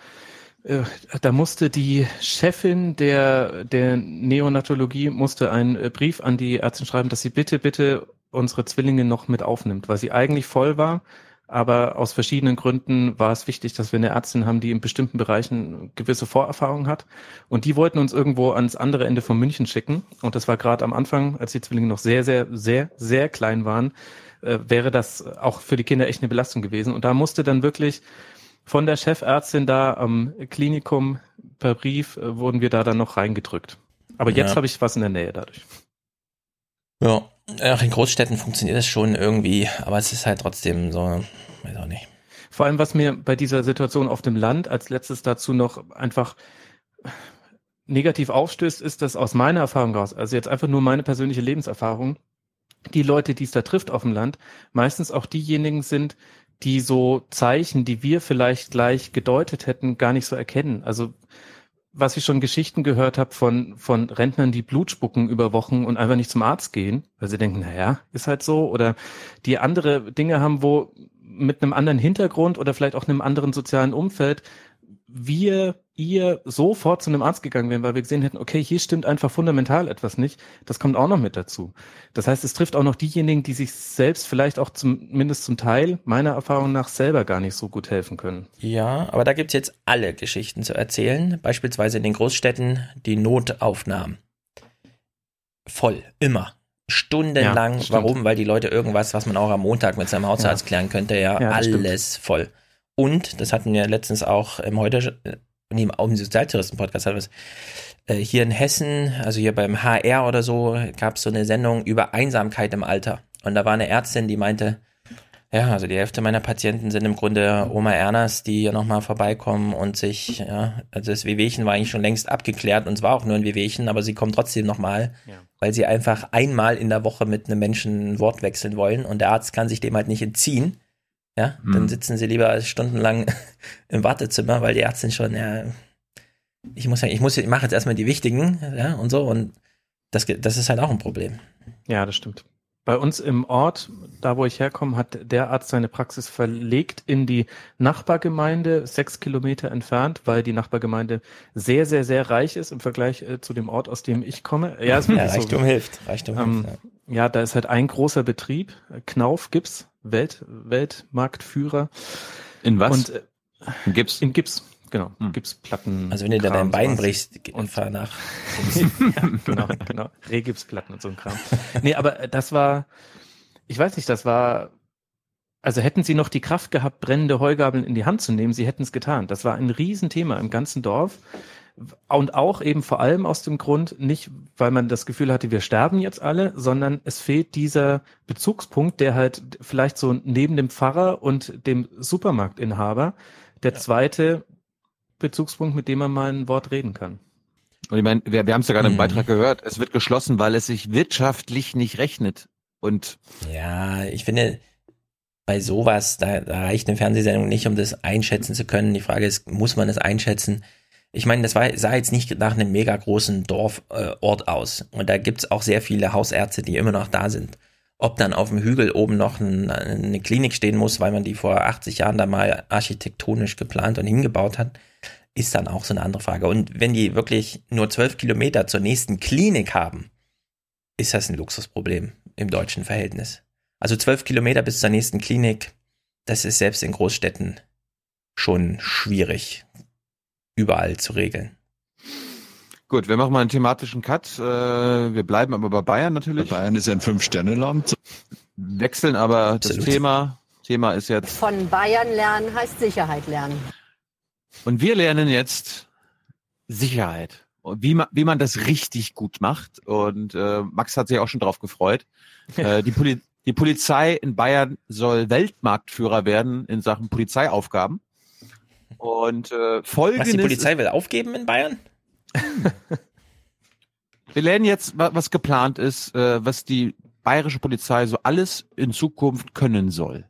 äh, da musste die Chefin der, der Neonatologie musste einen äh, Brief an die Ärztin schreiben, dass sie bitte, bitte unsere Zwillinge noch mit aufnimmt, weil sie eigentlich voll war. Aber aus verschiedenen Gründen war es wichtig, dass wir eine Ärztin haben, die in bestimmten Bereichen gewisse Vorerfahrung hat. Und die wollten uns irgendwo ans andere Ende von München schicken. Und das war gerade am Anfang, als die Zwillinge noch sehr, sehr, sehr, sehr klein waren äh, wäre das auch für die Kinder echt eine Belastung gewesen. Und da musste dann wirklich von der Chefärztin da am Klinikum per Brief äh, wurden wir da dann noch reingedrückt. Aber jetzt ja. habe ich was in der Nähe dadurch. Ja, auch in Großstädten funktioniert das schon irgendwie, aber es ist halt trotzdem so, weiß auch nicht. Vor allem, was mir bei dieser Situation auf dem Land als letztes dazu noch einfach negativ aufstößt, ist, dass aus meiner Erfahrung raus, also jetzt einfach nur meine persönliche Lebenserfahrung, die Leute, die es da trifft auf dem Land, meistens auch diejenigen sind, die so Zeichen, die wir vielleicht gleich gedeutet hätten, gar nicht so erkennen. Also was ich schon Geschichten gehört habe von, von Rentnern, die Blut spucken über Wochen und einfach nicht zum Arzt gehen, weil sie denken, naja, ist halt so. Oder die andere Dinge haben, wo mit einem anderen Hintergrund oder vielleicht auch einem anderen sozialen Umfeld wir, ihr sofort zu einem Arzt gegangen wären, weil wir gesehen hätten, okay, hier stimmt einfach fundamental etwas nicht. Das kommt auch noch mit dazu. Das heißt, es trifft auch noch diejenigen, die sich selbst vielleicht auch zumindest zum Teil, meiner Erfahrung nach, selber gar nicht so gut helfen können. Ja, aber da gibt's jetzt alle Geschichten zu erzählen. Beispielsweise in den Großstädten die Notaufnahmen. Voll, immer stundenlang. Ja, Warum? Weil die Leute irgendwas, was man auch am Montag mit seinem Hausarzt ja. klären könnte, ja, ja alles stimmt. voll. Und, das hatten wir letztens auch im heute, nee, im Sozialtouristen-Podcast hatten wir es, äh, hier in Hessen, also hier beim HR oder so, gab es so eine Sendung über Einsamkeit im Alter. Und da war eine Ärztin, die meinte, ja, also die Hälfte meiner Patienten sind im Grunde Oma Ernas, die hier nochmal vorbeikommen und sich, ja, also das Wehwehchen war eigentlich schon längst abgeklärt und es war auch nur ein Wehwehchen, aber sie kommen trotzdem nochmal, ja. weil sie einfach einmal in der Woche mit einem Menschen ein Wort wechseln wollen und der Arzt kann sich dem halt nicht entziehen. Ja, mhm. dann sitzen sie lieber stundenlang im Wartezimmer, weil die Ärztin schon, ja, ich muss ja, ich muss, ich mache jetzt erstmal die wichtigen, ja, und so, und das, das ist halt auch ein Problem. Ja, das stimmt. Bei uns im Ort, da wo ich herkomme, hat der Arzt seine Praxis verlegt in die Nachbargemeinde, sechs Kilometer entfernt, weil die Nachbargemeinde sehr, sehr, sehr reich ist im Vergleich äh, zu dem Ort, aus dem ich komme. Ja, ja Reichtum so. hilft. Reichtum ähm, hilft. Ja. ja, da ist halt ein großer Betrieb, Knauf Gips, Welt, Weltmarktführer. In was? Und, äh, in Gips? In Gips. Genau, hm. Gipsplatten. Also wenn du da dein Bein brichst, und fahr nach. ja, genau, genau. Rehgipsplatten und so ein Kram. Nee, aber das war, ich weiß nicht, das war, also hätten sie noch die Kraft gehabt, brennende Heugabeln in die Hand zu nehmen, sie hätten es getan. Das war ein Riesenthema im ganzen Dorf. Und auch eben vor allem aus dem Grund, nicht weil man das Gefühl hatte, wir sterben jetzt alle, sondern es fehlt dieser Bezugspunkt, der halt vielleicht so neben dem Pfarrer und dem Supermarktinhaber der ja. zweite Bezugspunkt, mit dem man mal ein Wort reden kann. Und ich meine, wir, wir haben es ja gerade im mhm. Beitrag gehört, es wird geschlossen, weil es sich wirtschaftlich nicht rechnet. Und ja, ich finde, bei sowas, da, da reicht eine Fernsehsendung nicht, um das einschätzen zu können. Die Frage ist, muss man es einschätzen? Ich meine, das war, sah jetzt nicht nach einem mega großen Dorfort äh, aus. Und da gibt's auch sehr viele Hausärzte, die immer noch da sind. Ob dann auf dem Hügel oben noch ein, eine Klinik stehen muss, weil man die vor 80 Jahren da mal architektonisch geplant und hingebaut hat, ist dann auch so eine andere Frage. Und wenn die wirklich nur zwölf Kilometer zur nächsten Klinik haben, ist das ein Luxusproblem im deutschen Verhältnis. Also zwölf Kilometer bis zur nächsten Klinik, das ist selbst in Großstädten schon schwierig, überall zu regeln. Gut, wir machen mal einen thematischen Cut. Äh, wir bleiben aber bei Bayern natürlich. Bayern ist ein Fünf-Sterne-Land. Wechseln aber Absolut. das Thema. Thema ist jetzt. Von Bayern lernen heißt Sicherheit lernen. Und wir lernen jetzt Sicherheit. Und wie man, wie man das richtig gut macht. Und äh, Max hat sich auch schon drauf gefreut. Äh, die, Poli die Polizei in Bayern soll Weltmarktführer werden in Sachen Polizeiaufgaben. Und äh, folgendes. Was die Polizei will aufgeben in Bayern? Wir lernen jetzt, was geplant ist, äh, was die bayerische Polizei so alles in Zukunft können soll.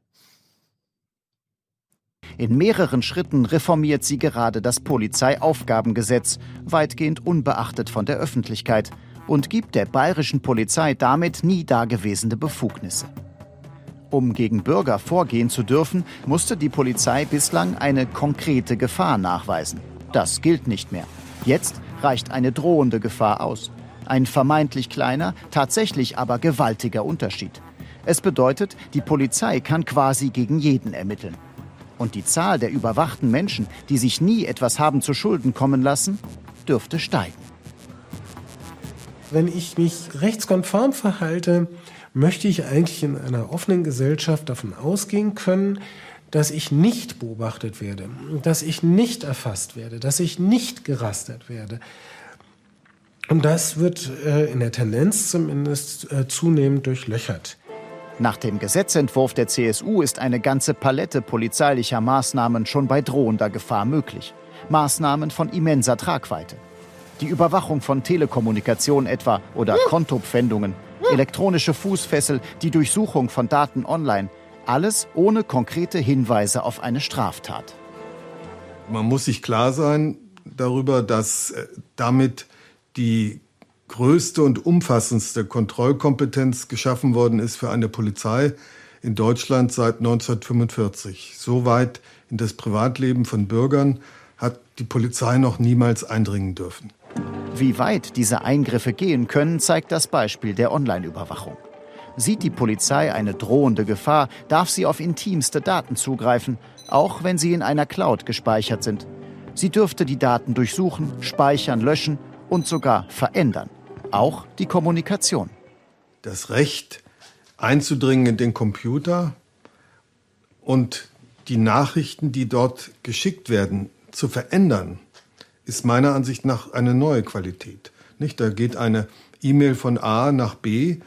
In mehreren Schritten reformiert sie gerade das Polizeiaufgabengesetz, weitgehend unbeachtet von der Öffentlichkeit, und gibt der bayerischen Polizei damit nie dagewesene Befugnisse. Um gegen Bürger vorgehen zu dürfen, musste die Polizei bislang eine konkrete Gefahr nachweisen. Das gilt nicht mehr. Jetzt reicht eine drohende Gefahr aus. Ein vermeintlich kleiner, tatsächlich aber gewaltiger Unterschied. Es bedeutet, die Polizei kann quasi gegen jeden ermitteln. Und die Zahl der überwachten Menschen, die sich nie etwas haben zu Schulden kommen lassen, dürfte steigen. Wenn ich mich rechtskonform verhalte, möchte ich eigentlich in einer offenen Gesellschaft davon ausgehen können, dass ich nicht beobachtet werde, dass ich nicht erfasst werde, dass ich nicht gerastert werde. Und das wird äh, in der Tendenz zumindest äh, zunehmend durchlöchert. Nach dem Gesetzentwurf der CSU ist eine ganze Palette polizeilicher Maßnahmen schon bei drohender Gefahr möglich. Maßnahmen von immenser Tragweite. Die Überwachung von Telekommunikation etwa oder Kontopfändungen, elektronische Fußfessel, die Durchsuchung von Daten online. Alles ohne konkrete Hinweise auf eine Straftat. Man muss sich klar sein darüber, dass äh, damit die größte und umfassendste Kontrollkompetenz geschaffen worden ist für eine Polizei in Deutschland seit 1945. So weit in das Privatleben von Bürgern hat die Polizei noch niemals eindringen dürfen. Wie weit diese Eingriffe gehen können, zeigt das Beispiel der Online-Überwachung. Sieht die Polizei eine drohende Gefahr, darf sie auf intimste Daten zugreifen, auch wenn sie in einer Cloud gespeichert sind. Sie dürfte die Daten durchsuchen, speichern, löschen und sogar verändern. Auch die Kommunikation. Das Recht einzudringen in den Computer und die Nachrichten, die dort geschickt werden, zu verändern, ist meiner Ansicht nach eine neue Qualität. Nicht? Da geht eine E-Mail von A nach B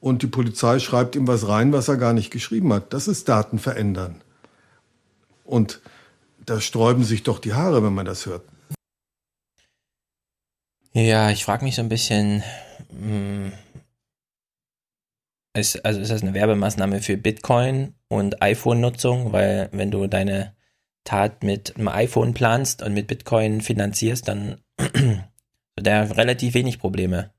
und die Polizei schreibt ihm was rein, was er gar nicht geschrieben hat. Das ist Daten verändern. Und da sträuben sich doch die Haare, wenn man das hört. Ja, ich frage mich so ein bisschen, hm, ist, also ist das eine Werbemaßnahme für Bitcoin und iPhone-Nutzung? Weil wenn du deine Tat mit einem iPhone planst und mit Bitcoin finanzierst, dann hat er relativ wenig Probleme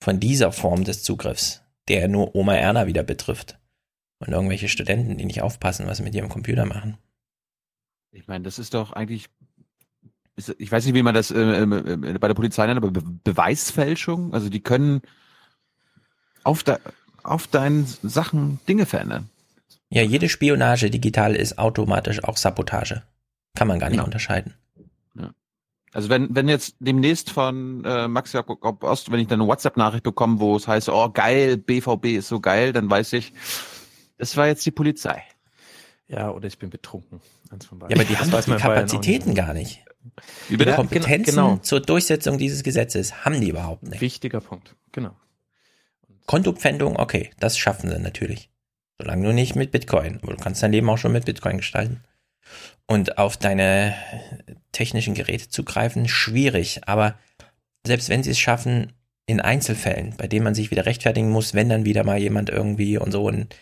von dieser Form des Zugriffs, der nur Oma Erna wieder betrifft. Und irgendwelche Studenten, die nicht aufpassen, was sie mit ihrem Computer machen. Ich meine, das ist doch eigentlich, ich weiß nicht, wie man das äh, äh, bei der Polizei nennt, aber Be Beweisfälschung. Also die können auf, de, auf deinen Sachen Dinge verändern. Ja, jede Spionage digital ist automatisch auch Sabotage. Kann man gar nicht ja. unterscheiden. Ja. Also wenn, wenn jetzt demnächst von äh, Max Jakob Ost, wenn ich dann eine WhatsApp-Nachricht bekomme, wo es heißt, oh geil, BVB ist so geil, dann weiß ich, das war jetzt die Polizei. Ja, oder ich bin betrunken. Ja, aber die haben doch die Kapazitäten gar nicht. Die ja, Kompetenzen genau. zur Durchsetzung dieses Gesetzes haben die überhaupt nicht. Wichtiger Punkt, genau. Kontopfändung, okay, das schaffen sie natürlich. Solange du nicht mit Bitcoin, du kannst dein Leben auch schon mit Bitcoin gestalten. Und auf deine technischen Geräte zugreifen, schwierig. Aber selbst wenn sie es schaffen, in Einzelfällen, bei denen man sich wieder rechtfertigen muss, wenn dann wieder mal jemand irgendwie und so, und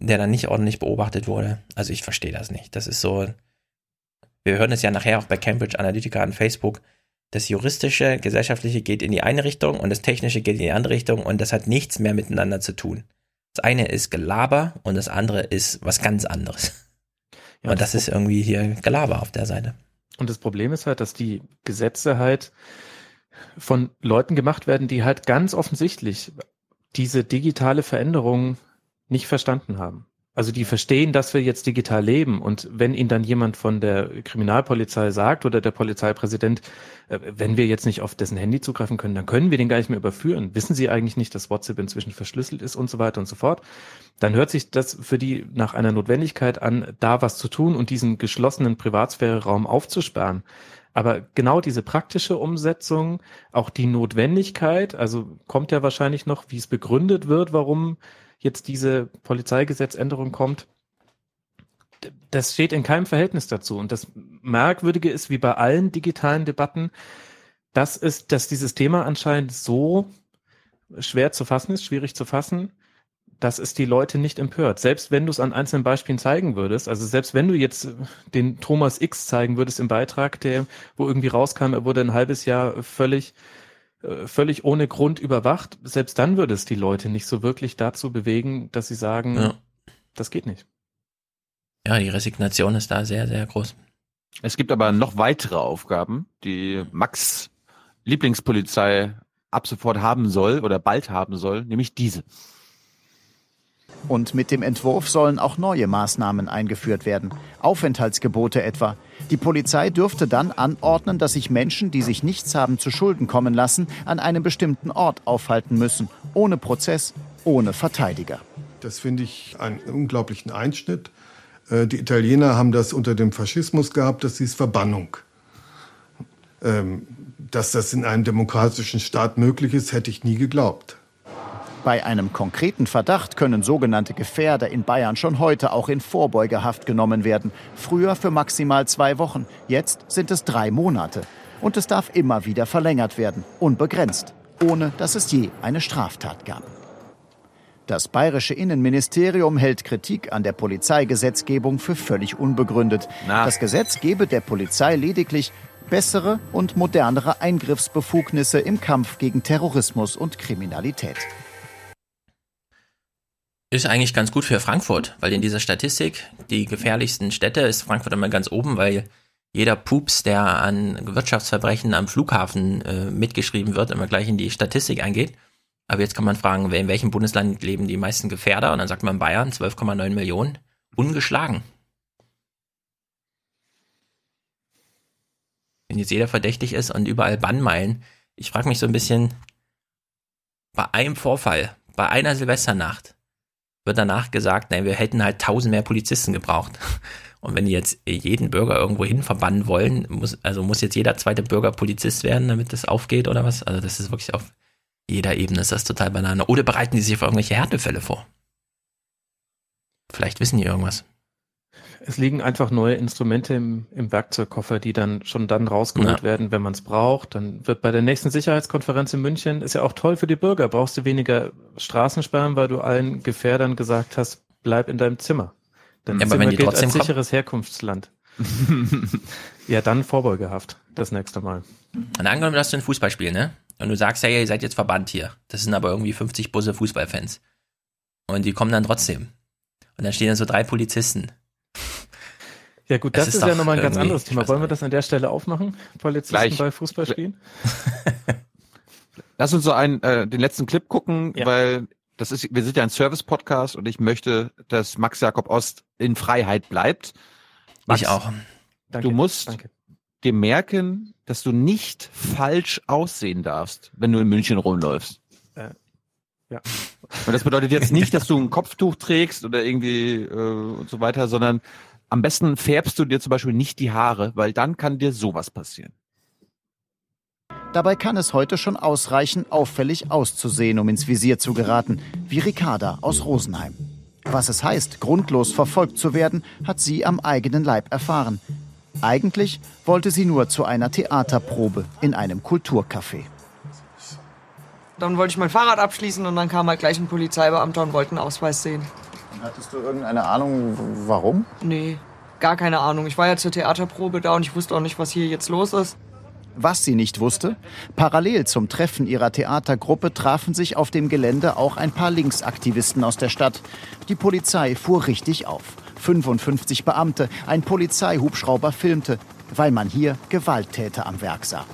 der dann nicht ordentlich beobachtet wurde. Also ich verstehe das nicht. Das ist so, wir hören es ja nachher auch bei Cambridge Analytica an Facebook. Das juristische, gesellschaftliche geht in die eine Richtung und das technische geht in die andere Richtung und das hat nichts mehr miteinander zu tun. Das eine ist Gelaber und das andere ist was ganz anderes. Ja, und das, das ist irgendwie hier Gelaber auf der Seite. Und das Problem ist halt, dass die Gesetze halt von Leuten gemacht werden, die halt ganz offensichtlich diese digitale Veränderung nicht verstanden haben. Also die verstehen, dass wir jetzt digital leben. Und wenn ihnen dann jemand von der Kriminalpolizei sagt oder der Polizeipräsident, äh, wenn wir jetzt nicht auf dessen Handy zugreifen können, dann können wir den gar nicht mehr überführen. Wissen Sie eigentlich nicht, dass WhatsApp inzwischen verschlüsselt ist und so weiter und so fort? Dann hört sich das für die nach einer Notwendigkeit an, da was zu tun und diesen geschlossenen Privatsphäre-Raum aufzusperren. Aber genau diese praktische Umsetzung, auch die Notwendigkeit, also kommt ja wahrscheinlich noch, wie es begründet wird, warum jetzt diese Polizeigesetzänderung kommt, das steht in keinem Verhältnis dazu. Und das Merkwürdige ist, wie bei allen digitalen Debatten, das ist, dass dieses Thema anscheinend so schwer zu fassen ist, schwierig zu fassen, dass es die Leute nicht empört. Selbst wenn du es an einzelnen Beispielen zeigen würdest, also selbst wenn du jetzt den Thomas X zeigen würdest im Beitrag, der, wo irgendwie rauskam, er wurde ein halbes Jahr völlig äh, völlig ohne Grund überwacht, selbst dann würde es die Leute nicht so wirklich dazu bewegen, dass sie sagen, ja. das geht nicht. Ja, die Resignation ist da sehr, sehr groß. Es gibt aber noch weitere Aufgaben, die Max Lieblingspolizei ab sofort haben soll oder bald haben soll, nämlich diese. Und mit dem Entwurf sollen auch neue Maßnahmen eingeführt werden. Aufenthaltsgebote etwa. Die Polizei dürfte dann anordnen, dass sich Menschen, die sich nichts haben zu Schulden kommen lassen, an einem bestimmten Ort aufhalten müssen. Ohne Prozess, ohne Verteidiger. Das finde ich einen unglaublichen Einschnitt. Äh, die Italiener haben das unter dem Faschismus gehabt, das hieß Verbannung. Ähm, dass das in einem demokratischen Staat möglich ist, hätte ich nie geglaubt. Bei einem konkreten Verdacht können sogenannte Gefährder in Bayern schon heute auch in Vorbeugehaft genommen werden. Früher für maximal zwei Wochen, jetzt sind es drei Monate. Und es darf immer wieder verlängert werden, unbegrenzt, ohne dass es je eine Straftat gab. Das bayerische Innenministerium hält Kritik an der Polizeigesetzgebung für völlig unbegründet. Na. Das Gesetz gebe der Polizei lediglich bessere und modernere Eingriffsbefugnisse im Kampf gegen Terrorismus und Kriminalität. Ist eigentlich ganz gut für Frankfurt, weil in dieser Statistik die gefährlichsten Städte ist Frankfurt immer ganz oben, weil jeder Pups, der an Wirtschaftsverbrechen am Flughafen äh, mitgeschrieben wird, immer gleich in die Statistik eingeht. Aber jetzt kann man fragen, in welchem Bundesland leben die meisten Gefährder? Und dann sagt man Bayern, 12,9 Millionen, ungeschlagen. Wenn jetzt jeder verdächtig ist und überall Bannmeilen, ich frage mich so ein bisschen, bei einem Vorfall, bei einer Silvesternacht, wird danach gesagt, nein, wir hätten halt tausend mehr Polizisten gebraucht. Und wenn die jetzt jeden Bürger irgendwo hin verbannen wollen, muss, also muss jetzt jeder zweite Bürger Polizist werden, damit das aufgeht oder was? Also das ist wirklich auf jeder Ebene ist das total banane. Oder bereiten die sich auf irgendwelche Härtefälle vor? Vielleicht wissen die irgendwas. Es liegen einfach neue Instrumente im, im Werkzeugkoffer, die dann schon dann rausgeholt ja. werden, wenn man es braucht. Dann wird bei der nächsten Sicherheitskonferenz in München, ist ja auch toll für die Bürger, brauchst du weniger Straßensperren, weil du allen Gefährdern gesagt hast, bleib in deinem Zimmer. Dein ja, Zimmer gilt als sicheres Herkunftsland. ja, dann vorbeugehaft, das nächste Mal. Und angenommen, du hast ein Fußballspiel, ne? Und du sagst, hey, ihr seid jetzt verbannt hier. Das sind aber irgendwie 50 Busse Fußballfans. Und die kommen dann trotzdem. Und dann stehen da so drei Polizisten. Ja gut, das, das ist, ist ja nochmal ein ganz anderes Thema. Wollen wir das an der Stelle aufmachen? Polizisten Gleich. bei Fußballspielen? Lass uns so einen, äh, den letzten Clip gucken, ja. weil das ist, wir sind ja ein Service-Podcast und ich möchte, dass Max Jakob Ost in Freiheit bleibt. Max, ich auch. Danke, du musst danke. dir merken, dass du nicht falsch aussehen darfst, wenn du in München rumläufst. Äh, ja. Und das bedeutet jetzt nicht, dass du ein Kopftuch trägst oder irgendwie äh, und so weiter, sondern am besten färbst du dir zum Beispiel nicht die Haare, weil dann kann dir sowas passieren. Dabei kann es heute schon ausreichen, auffällig auszusehen, um ins Visier zu geraten, wie Ricarda aus Rosenheim. Was es heißt, grundlos verfolgt zu werden, hat sie am eigenen Leib erfahren. Eigentlich wollte sie nur zu einer Theaterprobe in einem Kulturcafé. Dann wollte ich mein Fahrrad abschließen und dann kam halt gleich ein Polizeibeamter und wollte einen Ausweis sehen. Hattest du irgendeine Ahnung, warum? Nee, gar keine Ahnung. Ich war ja zur Theaterprobe da und ich wusste auch nicht, was hier jetzt los ist. Was sie nicht wusste, parallel zum Treffen ihrer Theatergruppe trafen sich auf dem Gelände auch ein paar Linksaktivisten aus der Stadt. Die Polizei fuhr richtig auf. 55 Beamte, ein Polizeihubschrauber filmte, weil man hier Gewalttäter am Werk sah.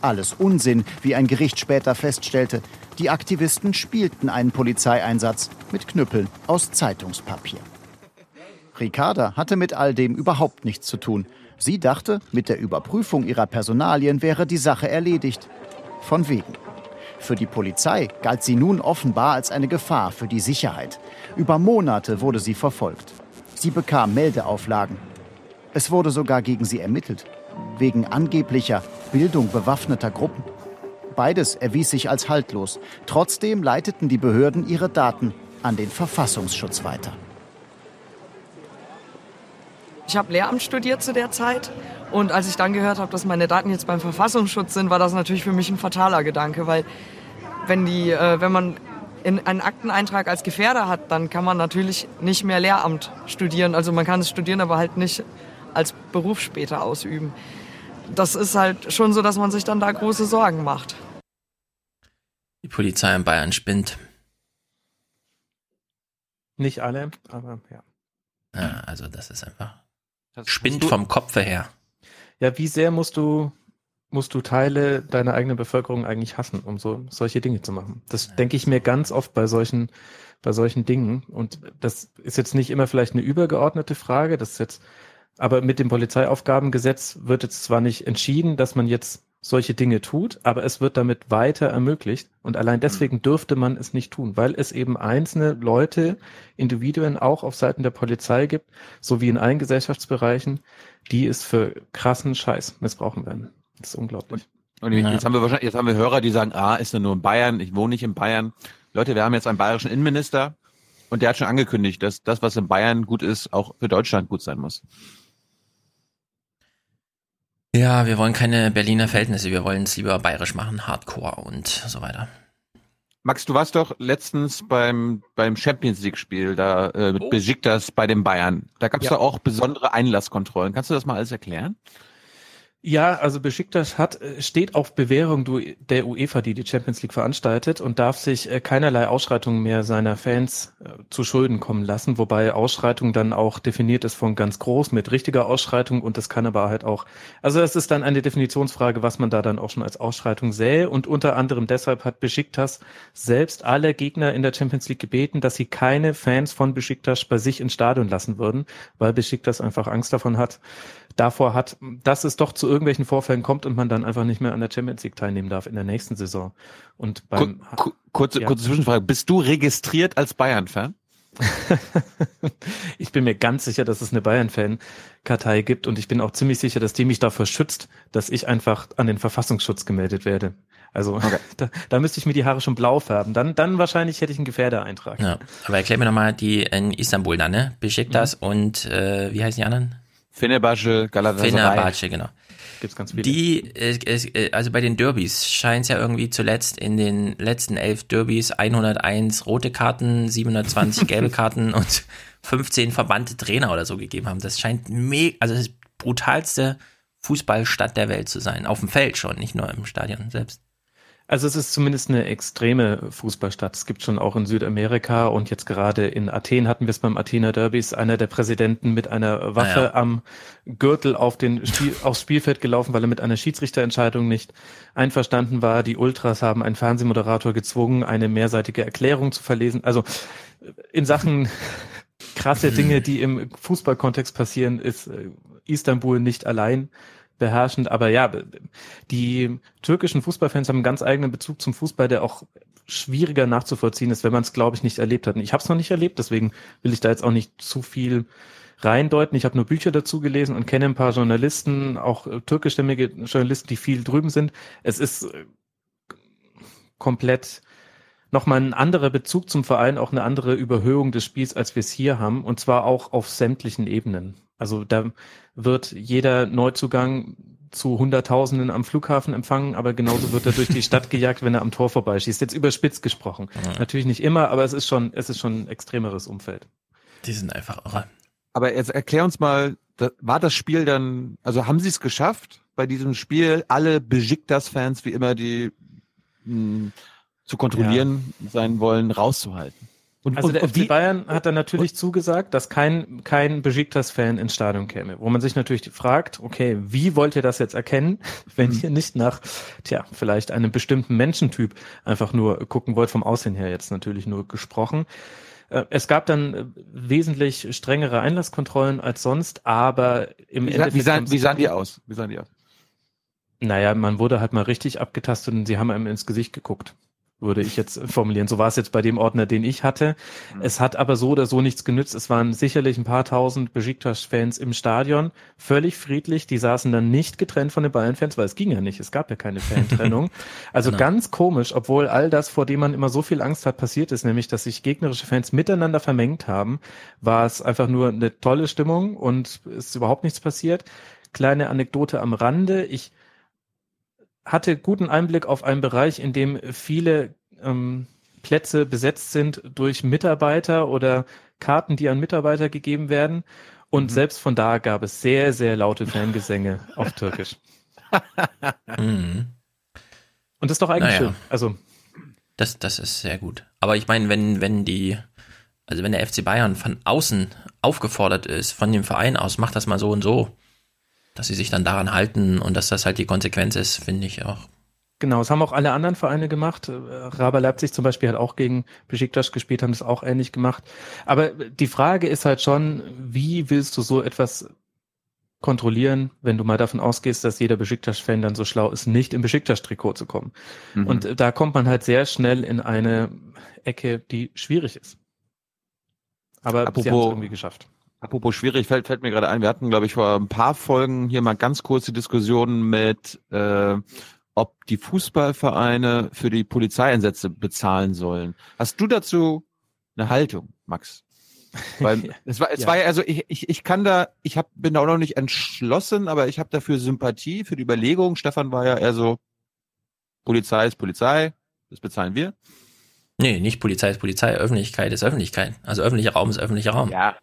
Alles Unsinn, wie ein Gericht später feststellte. Die Aktivisten spielten einen Polizeieinsatz mit Knüppeln aus Zeitungspapier. Ricarda hatte mit all dem überhaupt nichts zu tun. Sie dachte, mit der Überprüfung ihrer Personalien wäre die Sache erledigt. Von wegen. Für die Polizei galt sie nun offenbar als eine Gefahr für die Sicherheit. Über Monate wurde sie verfolgt. Sie bekam Meldeauflagen. Es wurde sogar gegen sie ermittelt, wegen angeblicher Bildung bewaffneter Gruppen. Beides erwies sich als haltlos. Trotzdem leiteten die Behörden ihre Daten an den Verfassungsschutz weiter. Ich habe Lehramt studiert zu der Zeit und als ich dann gehört habe, dass meine Daten jetzt beim Verfassungsschutz sind, war das natürlich für mich ein fataler Gedanke, weil wenn, die, äh, wenn man in einen Akteneintrag als Gefährder hat, dann kann man natürlich nicht mehr Lehramt studieren. Also man kann es studieren, aber halt nicht als Beruf später ausüben. Das ist halt schon so, dass man sich dann da große Sorgen macht. Die Polizei in Bayern spinnt. Nicht alle, aber ja. Ja, also das ist einfach das spinnt vom Kopfe her. Ja, wie sehr musst du musst du Teile deiner eigenen Bevölkerung eigentlich hassen, um so solche Dinge zu machen? Das ja. denke ich mir ganz oft bei solchen bei solchen Dingen und das ist jetzt nicht immer vielleicht eine übergeordnete Frage, das ist jetzt aber mit dem Polizeiaufgabengesetz wird jetzt zwar nicht entschieden, dass man jetzt solche Dinge tut, aber es wird damit weiter ermöglicht und allein deswegen mhm. dürfte man es nicht tun, weil es eben einzelne Leute, Individuen auch auf Seiten der Polizei gibt, sowie in allen Gesellschaftsbereichen, die es für krassen Scheiß missbrauchen werden. Das ist unglaublich. Und, und jetzt haben wir wahrscheinlich, jetzt haben wir Hörer, die sagen, ah, ist er nur in Bayern, ich wohne nicht in Bayern. Leute, wir haben jetzt einen bayerischen Innenminister und der hat schon angekündigt, dass das, was in Bayern gut ist, auch für Deutschland gut sein muss. Ja, wir wollen keine Berliner Verhältnisse, wir wollen es lieber bayerisch machen, Hardcore und so weiter. Max, du warst doch letztens beim, beim Champions League-Spiel da äh, mit oh. Besiktas bei den Bayern. Da gab es ja. doch auch besondere Einlasskontrollen. Kannst du das mal alles erklären? Ja, also Besiktas hat, äh, steht auf Bewährung der UEFA, die die Champions League veranstaltet und darf sich äh, keinerlei Ausschreitungen mehr seiner Fans äh, zu Schulden kommen lassen, wobei Ausschreitung dann auch definiert ist von ganz groß mit richtiger Ausschreitung und das kann aber halt auch, also es ist dann eine Definitionsfrage, was man da dann auch schon als Ausschreitung sähe und unter anderem deshalb hat Besiktas selbst alle Gegner in der Champions League gebeten, dass sie keine Fans von Besiktas bei sich ins Stadion lassen würden, weil Besiktas einfach Angst davon hat, davor hat, dass es doch zu irgendwelchen Vorfällen kommt und man dann einfach nicht mehr an der Champions League teilnehmen darf in der nächsten Saison. Und beim Kur kurze, ja. kurze Zwischenfrage. Bist du registriert als Bayern-Fan? ich bin mir ganz sicher, dass es eine Bayern-Fan-Kartei gibt und ich bin auch ziemlich sicher, dass die mich davor schützt, dass ich einfach an den Verfassungsschutz gemeldet werde. Also okay. da, da müsste ich mir die Haare schon blau färben. Dann, dann wahrscheinlich hätte ich einen Gefährdereintrag. Ja, aber erklär mir nochmal die in Istanbul dann, ne? Besiktas mhm. und äh, wie heißen die anderen? Fenerbahce, Galatasaray. Fenerbahce, genau. Gibt's ganz viele. Die, äh, äh, also bei den Derbys scheint es ja irgendwie zuletzt in den letzten elf Derbys 101 rote Karten, 720 gelbe Karten und 15 verbannte Trainer oder so gegeben haben. Das scheint mega, also das brutalste Fußballstadt der Welt zu sein. Auf dem Feld schon, nicht nur im Stadion selbst. Also es ist zumindest eine extreme Fußballstadt. Es gibt schon auch in Südamerika und jetzt gerade in Athen hatten wir es beim Athener Derbys, einer der Präsidenten mit einer Waffe ja. am Gürtel auf den Spiel, aufs Spielfeld gelaufen, weil er mit einer Schiedsrichterentscheidung nicht einverstanden war. Die Ultras haben einen Fernsehmoderator gezwungen, eine mehrseitige Erklärung zu verlesen. Also in Sachen krasse Dinge, die im Fußballkontext passieren, ist äh, Istanbul nicht allein beherrschend. Aber ja, die türkischen Fußballfans haben einen ganz eigenen Bezug zum Fußball, der auch schwieriger nachzuvollziehen ist, wenn man es, glaube ich, nicht erlebt hat. Und ich habe es noch nicht erlebt, deswegen will ich da jetzt auch nicht zu viel reindeuten. Ich habe nur Bücher dazu gelesen und kenne ein paar Journalisten, auch äh, türkischstämmige Journalisten, die viel drüben sind. Es ist äh, komplett nochmal ein anderer Bezug zum Verein, auch eine andere Überhöhung des Spiels, als wir es hier haben, und zwar auch auf sämtlichen Ebenen. Also da wird jeder Neuzugang zu Hunderttausenden am Flughafen empfangen, aber genauso wird er durch die Stadt gejagt, wenn er am Tor vorbeischießt. Jetzt überspitzt gesprochen. Ja. Natürlich nicht immer, aber es ist schon, es ist schon ein extremeres Umfeld. Die sind einfach irre. Aber jetzt erklär uns mal, war das Spiel dann, also haben sie es geschafft, bei diesem Spiel alle Besiktas-Fans wie immer, die mh, hm, zu kontrollieren ja. sein wollen, rauszuhalten? Und, also und, der FC Bayern hat dann natürlich zugesagt, dass kein, kein Besiktas-Fan ins Stadion käme. Wo man sich natürlich fragt, okay, wie wollt ihr das jetzt erkennen, wenn mhm. ihr nicht nach, tja, vielleicht einem bestimmten Menschentyp einfach nur gucken wollt, vom Aussehen her jetzt natürlich nur gesprochen. Äh, es gab dann äh, wesentlich strengere Einlasskontrollen als sonst, aber im wie, Endeffekt. Wie sahen, wie sahen die aus? Wie sahen die aus? Naja, man wurde halt mal richtig abgetastet und sie haben einem ins Gesicht geguckt würde ich jetzt formulieren. So war es jetzt bei dem Ordner, den ich hatte. Mhm. Es hat aber so oder so nichts genützt. Es waren sicherlich ein paar tausend Besiktas-Fans im Stadion, völlig friedlich. Die saßen dann nicht getrennt von den Bayern-Fans, weil es ging ja nicht. Es gab ja keine Fantrennung. Also genau. ganz komisch, obwohl all das, vor dem man immer so viel Angst hat, passiert ist, nämlich, dass sich gegnerische Fans miteinander vermengt haben, war es einfach nur eine tolle Stimmung und es ist überhaupt nichts passiert. Kleine Anekdote am Rande. Ich hatte guten Einblick auf einen Bereich, in dem viele ähm, Plätze besetzt sind durch Mitarbeiter oder Karten, die an Mitarbeiter gegeben werden. Und mhm. selbst von da gab es sehr, sehr laute Fangesänge auf Türkisch. mhm. Und das ist doch eigentlich naja. schön. Also. Das, das ist sehr gut. Aber ich meine, wenn, wenn die, also wenn der FC Bayern von außen aufgefordert ist, von dem Verein aus, macht das mal so und so, dass sie sich dann daran halten und dass das halt die Konsequenz ist, finde ich auch. Genau, das haben auch alle anderen Vereine gemacht. Äh, Raber Leipzig zum Beispiel hat auch gegen Besiktas gespielt, haben das auch ähnlich gemacht. Aber die Frage ist halt schon, wie willst du so etwas kontrollieren, wenn du mal davon ausgehst, dass jeder Besiktas-Fan dann so schlau ist, nicht im Besiktas-Trikot zu kommen. Mhm. Und da kommt man halt sehr schnell in eine Ecke, die schwierig ist. Aber Apropos, sie haben es irgendwie geschafft. Apropos schwierig, fällt, fällt mir gerade ein, wir hatten, glaube ich, vor ein paar Folgen hier mal ganz kurze Diskussionen mit, äh, ob die Fußballvereine für die Polizeieinsätze bezahlen sollen. Hast du dazu eine Haltung, Max? Weil es war, es ja. war ja, also ich, ich, ich kann da, ich hab, bin da auch noch nicht entschlossen, aber ich habe dafür Sympathie für die Überlegung. Stefan war ja eher so, Polizei ist Polizei, das bezahlen wir. Nee, nicht Polizei ist Polizei, Öffentlichkeit ist Öffentlichkeit. Also öffentlicher Raum ist öffentlicher Raum. Ja.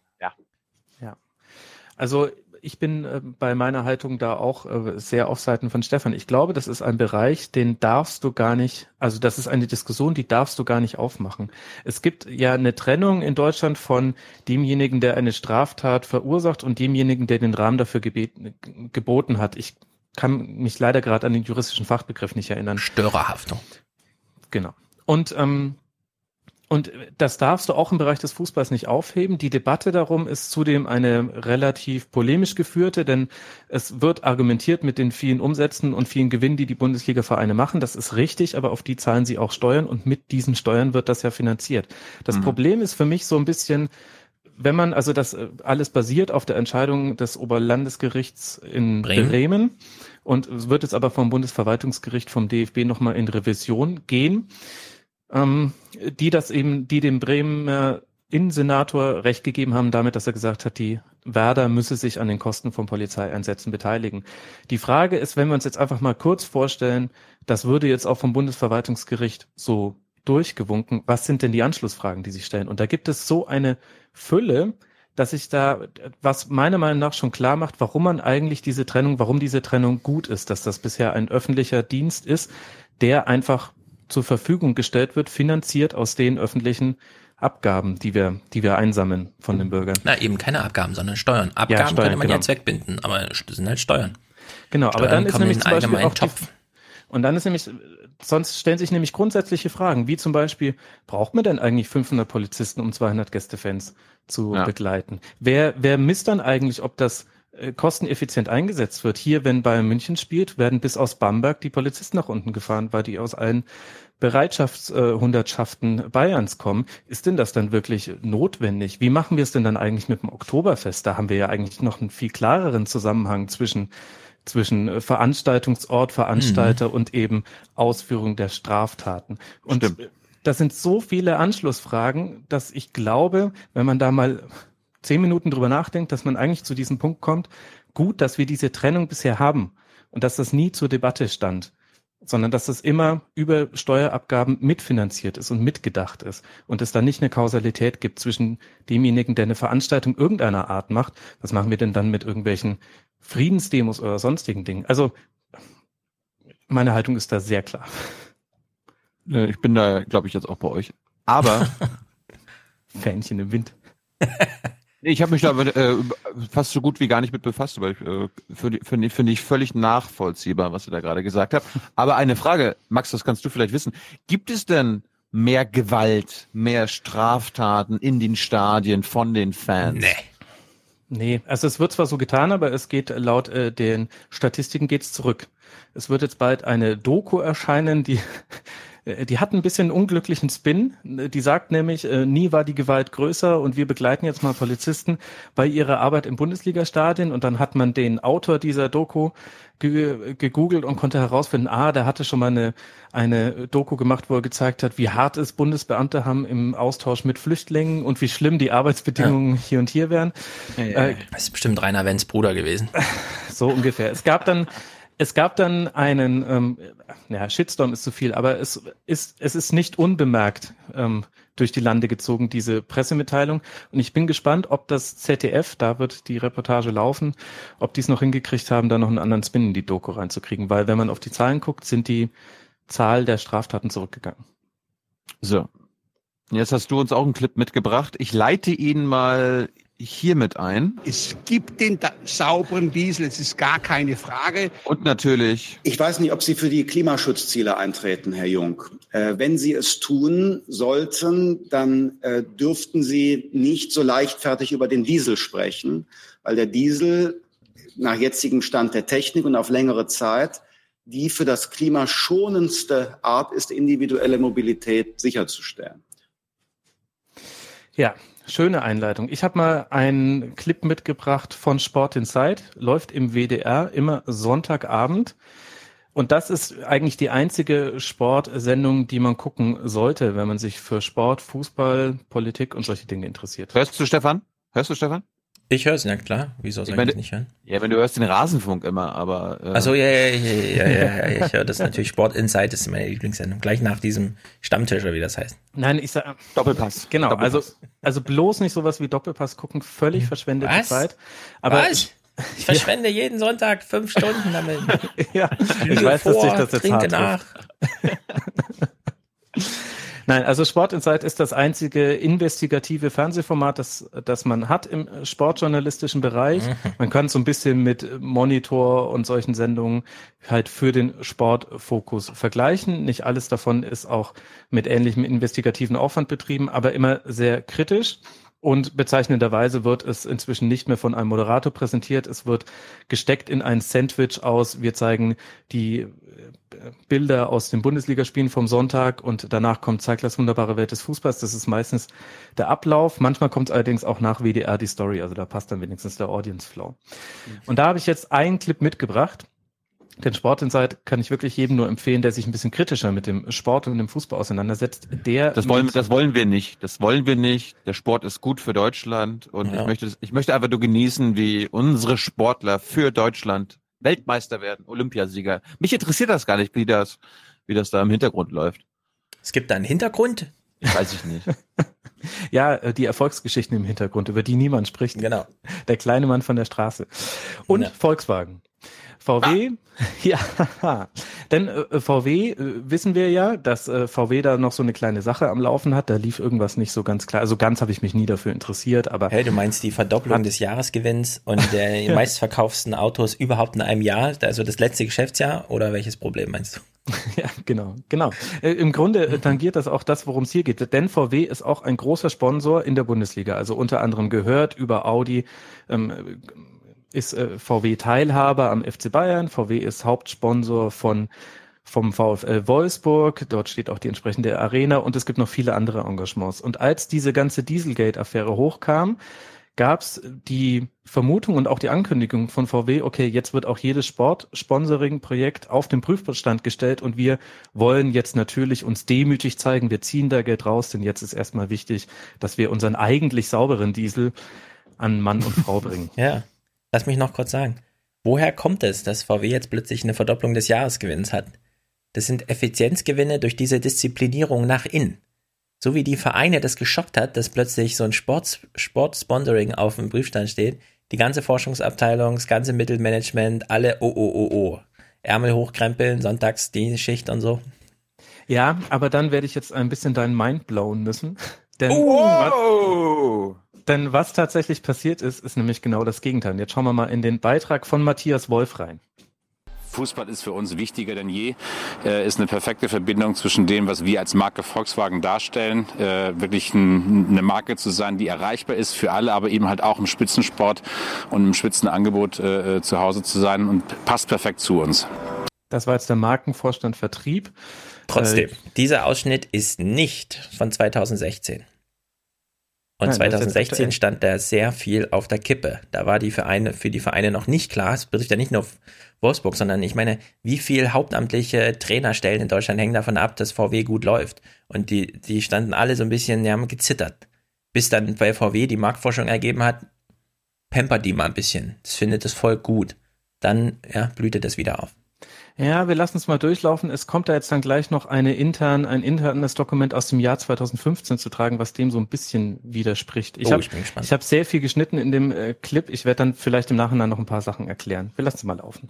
Also ich bin äh, bei meiner Haltung da auch äh, sehr auf Seiten von Stefan. Ich glaube, das ist ein Bereich, den darfst du gar nicht, also das ist eine Diskussion, die darfst du gar nicht aufmachen. Es gibt ja eine Trennung in Deutschland von demjenigen, der eine Straftat verursacht und demjenigen, der den Rahmen dafür gebeten, geboten hat. Ich kann mich leider gerade an den juristischen Fachbegriff nicht erinnern. Störerhaftung. Genau. Und ähm, und das darfst du auch im Bereich des Fußballs nicht aufheben. Die Debatte darum ist zudem eine relativ polemisch geführte, denn es wird argumentiert mit den vielen Umsätzen und vielen Gewinnen, die die Bundesliga-Vereine machen. Das ist richtig, aber auf die zahlen sie auch Steuern und mit diesen Steuern wird das ja finanziert. Das mhm. Problem ist für mich so ein bisschen, wenn man, also das äh, alles basiert auf der Entscheidung des Oberlandesgerichts in Bremen, Bremen und es wird jetzt aber vom Bundesverwaltungsgericht vom DFB nochmal in Revision gehen ähm, die das eben, die dem Bremer Innensenator recht gegeben haben damit, dass er gesagt hat, die Werder müsse sich an den Kosten von Polizeieinsätzen beteiligen. Die Frage ist, wenn wir uns jetzt einfach mal kurz vorstellen, das würde jetzt auch vom Bundesverwaltungsgericht so durchgewunken, was sind denn die Anschlussfragen, die sich stellen? Und da gibt es so eine Fülle, dass sich da, was meiner Meinung nach schon klar macht, warum man eigentlich diese Trennung, warum diese Trennung gut ist, dass das bisher ein öffentlicher Dienst ist, der einfach zur Verfügung gestellt wird, finanziert aus den öffentlichen Abgaben, die wir, die wir einsammeln von den Bürgern. Na, eben keine Abgaben, sondern Steuern. Abgaben ja, Steuern, könnte man genau. ja zweckbinden, aber das sind halt Steuern. Genau, Steuern aber dann ist nämlich zum Beispiel auch Topf. Die, und dann ist nämlich, sonst stellen sich nämlich grundsätzliche Fragen, wie zum Beispiel, braucht man denn eigentlich 500 Polizisten, um 200 Gästefans zu ja. begleiten? Wer, wer misst dann eigentlich, ob das kosteneffizient eingesetzt wird. Hier, wenn Bayern München spielt, werden bis aus Bamberg die Polizisten nach unten gefahren, weil die aus allen Bereitschaftshundertschaften äh, Bayerns kommen. Ist denn das dann wirklich notwendig? Wie machen wir es denn dann eigentlich mit dem Oktoberfest? Da haben wir ja eigentlich noch einen viel klareren Zusammenhang zwischen zwischen äh, Veranstaltungsort, Veranstalter mhm. und eben Ausführung der Straftaten. Und Stimmt. das sind so viele Anschlussfragen, dass ich glaube, wenn man da mal zehn Minuten drüber nachdenkt, dass man eigentlich zu diesem Punkt kommt, gut, dass wir diese Trennung bisher haben und dass das nie zur Debatte stand, sondern dass das immer über Steuerabgaben mitfinanziert ist und mitgedacht ist und es da nicht eine Kausalität gibt zwischen demjenigen, der eine Veranstaltung irgendeiner Art macht. Was machen wir denn dann mit irgendwelchen Friedensdemos oder sonstigen Dingen? Also meine Haltung ist da sehr klar. Ich bin da, glaube ich, jetzt auch bei euch. Aber Fähnchen im Wind. Ich habe mich da äh, fast so gut wie gar nicht mit befasst, aber äh, finde find, find ich völlig nachvollziehbar, was du da gerade gesagt hast. Aber eine Frage, Max, das kannst du vielleicht wissen. Gibt es denn mehr Gewalt, mehr Straftaten in den Stadien von den Fans? Nee. Nee, also es wird zwar so getan, aber es geht laut äh, den Statistiken geht's zurück. Es wird jetzt bald eine Doku erscheinen, die die hat ein bisschen unglücklichen Spin. Die sagt nämlich, äh, nie war die Gewalt größer und wir begleiten jetzt mal Polizisten bei ihrer Arbeit im Bundesliga-Stadion und dann hat man den Autor dieser Doku gegoogelt und konnte herausfinden, ah, der hatte schon mal eine, eine Doku gemacht, wo er gezeigt hat, wie hart es Bundesbeamte haben im Austausch mit Flüchtlingen und wie schlimm die Arbeitsbedingungen ja. hier und hier wären. Ja, ja, äh, das ist bestimmt Rainer Wenz Bruder gewesen. So ungefähr. Es gab dann es gab dann einen, ähm, ja, Shitstorm ist zu viel, aber es ist, es ist nicht unbemerkt ähm, durch die Lande gezogen, diese Pressemitteilung. Und ich bin gespannt, ob das ZDF, da wird die Reportage laufen, ob die es noch hingekriegt haben, da noch einen anderen Spin in die Doku reinzukriegen. Weil wenn man auf die Zahlen guckt, sind die Zahl der Straftaten zurückgegangen. So. Jetzt hast du uns auch einen Clip mitgebracht. Ich leite ihn mal hiermit ein. Es gibt den sauberen Diesel, es ist gar keine Frage. Und natürlich. Ich weiß nicht, ob Sie für die Klimaschutzziele eintreten, Herr Jung. Äh, wenn Sie es tun sollten, dann äh, dürften Sie nicht so leichtfertig über den Diesel sprechen, weil der Diesel nach jetzigem Stand der Technik und auf längere Zeit die für das Klima schonendste Art ist, individuelle Mobilität sicherzustellen. Ja, Schöne Einleitung. Ich habe mal einen Clip mitgebracht von Sport Inside, läuft im WDR immer Sonntagabend. Und das ist eigentlich die einzige Sportsendung, die man gucken sollte, wenn man sich für Sport, Fußball, Politik und solche Dinge interessiert. Hörst du, Stefan? Hörst du, Stefan? Ich höre es, ja klar. Wieso soll ich, meine, das nicht hören? Ja, wenn du hörst den Rasenfunk immer, aber. Äh, Also ja, ja, ja, ja, ja, ja, ich höre das natürlich. Sport Insight ist meine Lieblingssendung. Gleich nach diesem Stammtisch, oder wie das heißt. Nein, ich sag Doppelpass. Genau, Doppelpass. also also bloß nicht sowas wie Doppelpass gucken, völlig verschwendete Was? Zeit. Aber Was? Ich verschwende jeden Sonntag fünf Stunden damit. ja, Lüge ich weiß, dass vor, sich das jetzt trinke hart nach. Nein, also Sport Insight ist das einzige investigative Fernsehformat, das, das man hat im sportjournalistischen Bereich. Mhm. Man kann so ein bisschen mit Monitor und solchen Sendungen halt für den Sportfokus vergleichen. Nicht alles davon ist auch mit ähnlichem investigativen Aufwand betrieben, aber immer sehr kritisch. Und bezeichnenderweise wird es inzwischen nicht mehr von einem Moderator präsentiert. Es wird gesteckt in ein Sandwich aus. Wir zeigen die äh, Bilder aus den Bundesligaspielen vom Sonntag und danach kommt Zeiglers wunderbare Welt des Fußballs. Das ist meistens der Ablauf. Manchmal kommt allerdings auch nach WDR die Story. Also da passt dann wenigstens der Audience Flow. Und da habe ich jetzt einen Clip mitgebracht. Den Sport Insight kann ich wirklich jedem nur empfehlen, der sich ein bisschen kritischer mit dem Sport und dem Fußball auseinandersetzt. Der Das wollen, das wollen wir nicht. Das wollen wir nicht. Der Sport ist gut für Deutschland und Ja. ich möchte, ich möchte einfach nur genießen, wie unsere Sportler für Deutschland Weltmeister werden, Olympiasieger. Mich interessiert das gar nicht, wie das, wie das da im Hintergrund läuft. Es gibt da einen Hintergrund. Weiß ich nicht. Ja, äh, die Erfolgsgeschichten im Hintergrund, über die niemand spricht. Genau. Der kleine Mann von der Straße. Und Ja. Volkswagen. VW, ja, denn äh, VW äh, wissen wir ja, dass äh, VW da noch so eine kleine Sache am Laufen hat. Da lief irgendwas nicht so ganz klar. Also ganz habe ich mich nie dafür interessiert, aber Hey, du meinst die Verdopplung des Jahresgewinns und der Ja. meistverkaufsten Autos überhaupt in einem Jahr, also das letzte Geschäftsjahr oder welches Problem meinst du? Ja, genau, genau. Äh, Im Grunde äh, tangiert das auch das, worum es hier geht. Denn VW ist auch ein großer Sponsor in der Bundesliga. Also unter anderem gehört über Audi ähm, ist äh, VW Teilhaber am FC Bayern. VW ist Hauptsponsor von vom VfL Wolfsburg. Dort steht auch die entsprechende Arena und es gibt noch viele andere Engagements. Und als diese ganze Dieselgate-Affäre hochkam, gab es die Vermutung und auch die Ankündigung von VW, okay, jetzt wird auch jedes Sport-Sponsoring-Projekt auf den Prüfstand gestellt und wir wollen jetzt natürlich uns demütig zeigen, wir ziehen da Geld raus, denn jetzt ist erstmal wichtig, dass wir unseren eigentlich sauberen Diesel an Mann und Frau bringen. Ja, lass mich noch kurz sagen. Woher kommt es, dass VW jetzt plötzlich eine Verdopplung des Jahresgewinns hat? Das sind Effizienzgewinne durch diese Disziplinierung nach innen. So wie die Vereine das geschockt hat, dass plötzlich so ein Sport, Sportsponsoring auf dem Prüfstand steht, die ganze Forschungsabteilung, das ganze Mittelmanagement, alle oh oh oh oh. Ärmel hochkrempeln, sonntags die Schicht und so. Ja, aber dann werde ich jetzt ein bisschen deinen Mind blowen müssen. Denn, Oh! Denn was tatsächlich passiert ist, ist nämlich genau das Gegenteil. Jetzt schauen wir mal in den Beitrag von Matthias Wolf rein. Fußball ist für uns wichtiger denn je, äh, ist eine perfekte Verbindung zwischen dem, was wir als Marke Volkswagen darstellen, äh, wirklich ein, eine Marke zu sein, die erreichbar ist für alle, aber eben halt auch im Spitzensport und im Spitzenangebot äh, zu Hause zu sein und passt perfekt zu uns. Das war jetzt der Markenvorstand Vertrieb. Trotzdem, Äh, dieser Ausschnitt ist nicht von 2016. Und Nein, das ist jetzt 2016 aktuell. stand da sehr viel auf der Kippe. Da war die Vereine, für die Vereine noch nicht klar, es betrifft ja nicht nur Wolfsburg, sondern ich meine, wie viel hauptamtliche Trainerstellen in Deutschland hängen davon ab, dass VW gut läuft. Und die, die standen alle so ein bisschen, die haben gezittert. Bis dann bei VW die Marktforschung ergeben hat, pampert die mal ein bisschen. Das findet das Volk gut. Dann, ja, blühte das wieder auf. Ja, wir lassen es mal durchlaufen. Es kommt da jetzt dann gleich noch eine intern, ein internes Dokument aus dem Jahr 2015 zu tragen, was dem so ein bisschen widerspricht. Ich Oh, habe ich bin gespannt. ich hab sehr viel geschnitten in dem äh, Clip. Ich werde dann vielleicht im Nachhinein noch ein paar Sachen erklären. Wir lassen es mal laufen.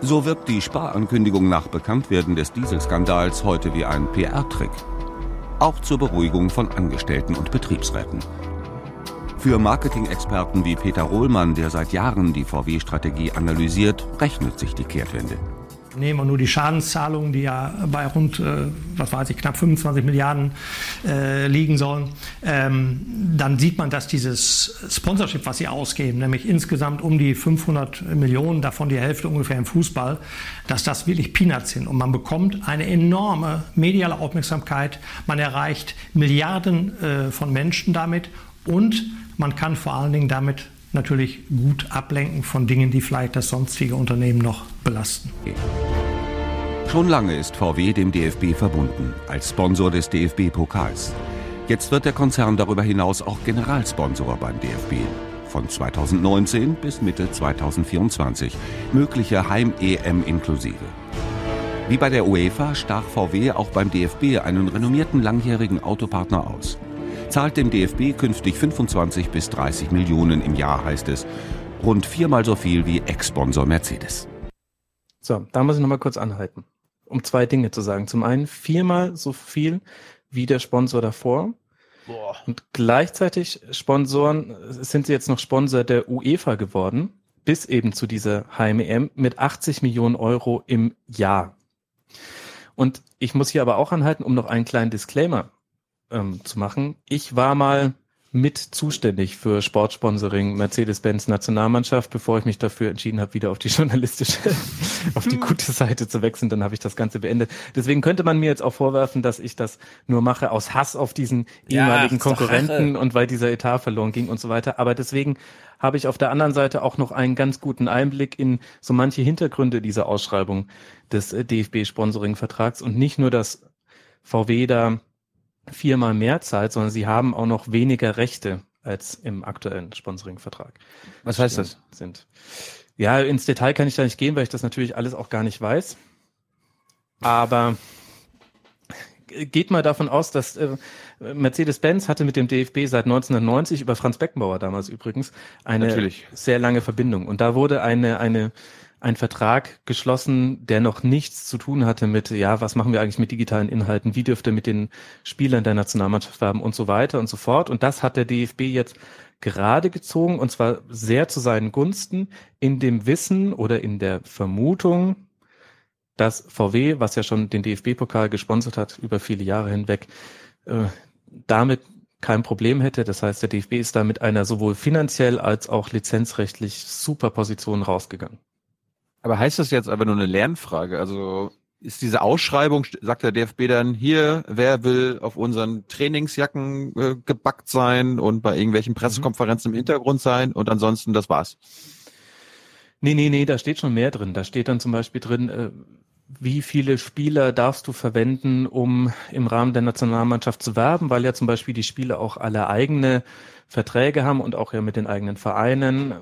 So wirkt die Sparankündigung nach Bekanntwerden des Dieselskandals heute wie ein PR-Trick. Auch zur Beruhigung von Angestellten und Betriebsräten. Für Marketing-Experten wie Peter Rohlmann, der seit Jahren die VW-Strategie analysiert, rechnet sich die Kehrtwende. Nehmen wir nur die Schadenszahlungen, die ja bei rund, äh, was weiß ich, knapp 25 Milliarden äh, liegen sollen, ähm, dann sieht man, dass dieses Sponsorship, was sie ausgeben, nämlich insgesamt um die 500 Millionen, davon die Hälfte ungefähr im Fußball, dass das wirklich Peanuts sind. Und man bekommt eine enorme mediale Aufmerksamkeit, man erreicht Milliarden äh, von Menschen damit und man kann vor allen Dingen damit natürlich gut ablenken von Dingen, die vielleicht das sonstige Unternehmen noch belasten. Schon lange ist VW dem DFB verbunden, als Sponsor des DFB-Pokals. Jetzt wird der Konzern darüber hinaus auch Generalsponsor beim DFB. von 2019 bis Mitte 2024, mögliche Heim-EM inklusive. Wie bei der UEFA stach VW auch beim DFB einen renommierten langjährigen Autopartner aus. Zahlt dem DFB künftig 25 bis 30 Millionen im Jahr, heißt es. Rund viermal so viel wie Ex-Sponsor Mercedes. So, da muss ich nochmal kurz anhalten, um zwei Dinge zu sagen. Zum einen viermal so viel wie der Sponsor davor. Boah. Und gleichzeitig Sponsoren sind sie jetzt noch Sponsor der UEFA geworden, bis eben zu dieser HMEM mit 80 Millionen Euro im Jahr. Und ich muss hier aber auch anhalten, um noch einen kleinen Disclaimer ähm, zu machen. Ich war mal mit zuständig für Sportsponsoring Mercedes-Benz Nationalmannschaft, bevor ich mich dafür entschieden habe, wieder auf die journalistische, auf die gute Seite zu wechseln, dann habe ich das Ganze beendet. Deswegen könnte man mir jetzt auch vorwerfen, dass ich das nur mache aus Hass auf diesen ehemaligen ja, Konkurrenten und weil dieser Etat verloren ging und so weiter. Aber deswegen habe ich auf der anderen Seite auch noch einen ganz guten Einblick in so manche Hintergründe dieser Ausschreibung des äh, DFB-Sponsoring-Vertrags und nicht nur, dass VW da viermal mehr zahlt, sondern sie haben auch noch weniger Rechte als im aktuellen Sponsoring-Vertrag. Was heißt das? Sind. Ja, ins Detail kann ich da nicht gehen, weil ich das natürlich alles auch gar nicht weiß. Aber geht mal davon aus, dass äh, Mercedes-Benz hatte mit dem DFB seit 1990 über Franz Beckenbauer damals übrigens eine natürlich. sehr lange Verbindung. Und da wurde eine, eine ein Vertrag geschlossen, der noch nichts zu tun hatte mit, ja, was machen wir eigentlich mit digitalen Inhalten, wie dürfte mit den Spielern der Nationalmannschaft haben und so weiter und so fort. Und das hat der DFB jetzt gerade gezogen und zwar sehr zu seinen Gunsten in dem Wissen oder in der Vermutung, dass VW, was ja schon den DFB-Pokal gesponsert hat über viele Jahre hinweg, äh, damit kein Problem hätte. Das heißt, der DFB ist da mit einer sowohl finanziell als auch lizenzrechtlich super Position rausgegangen. Aber heißt das jetzt aber nur eine Lernfrage? Also ist diese Ausschreibung, sagt der DFB dann hier, wer will auf unseren Trainingsjacken äh, gebackt sein und bei irgendwelchen mhm. Pressekonferenzen im Hintergrund sein und ansonsten das war's? Nee, nee, nee, da steht schon mehr drin. Da steht dann zum Beispiel drin, äh, wie viele Spieler darfst du verwenden, um im Rahmen der Nationalmannschaft zu werben, weil ja zum Beispiel die Spieler auch alle eigene Verträge haben und auch ja mit den eigenen Vereinen.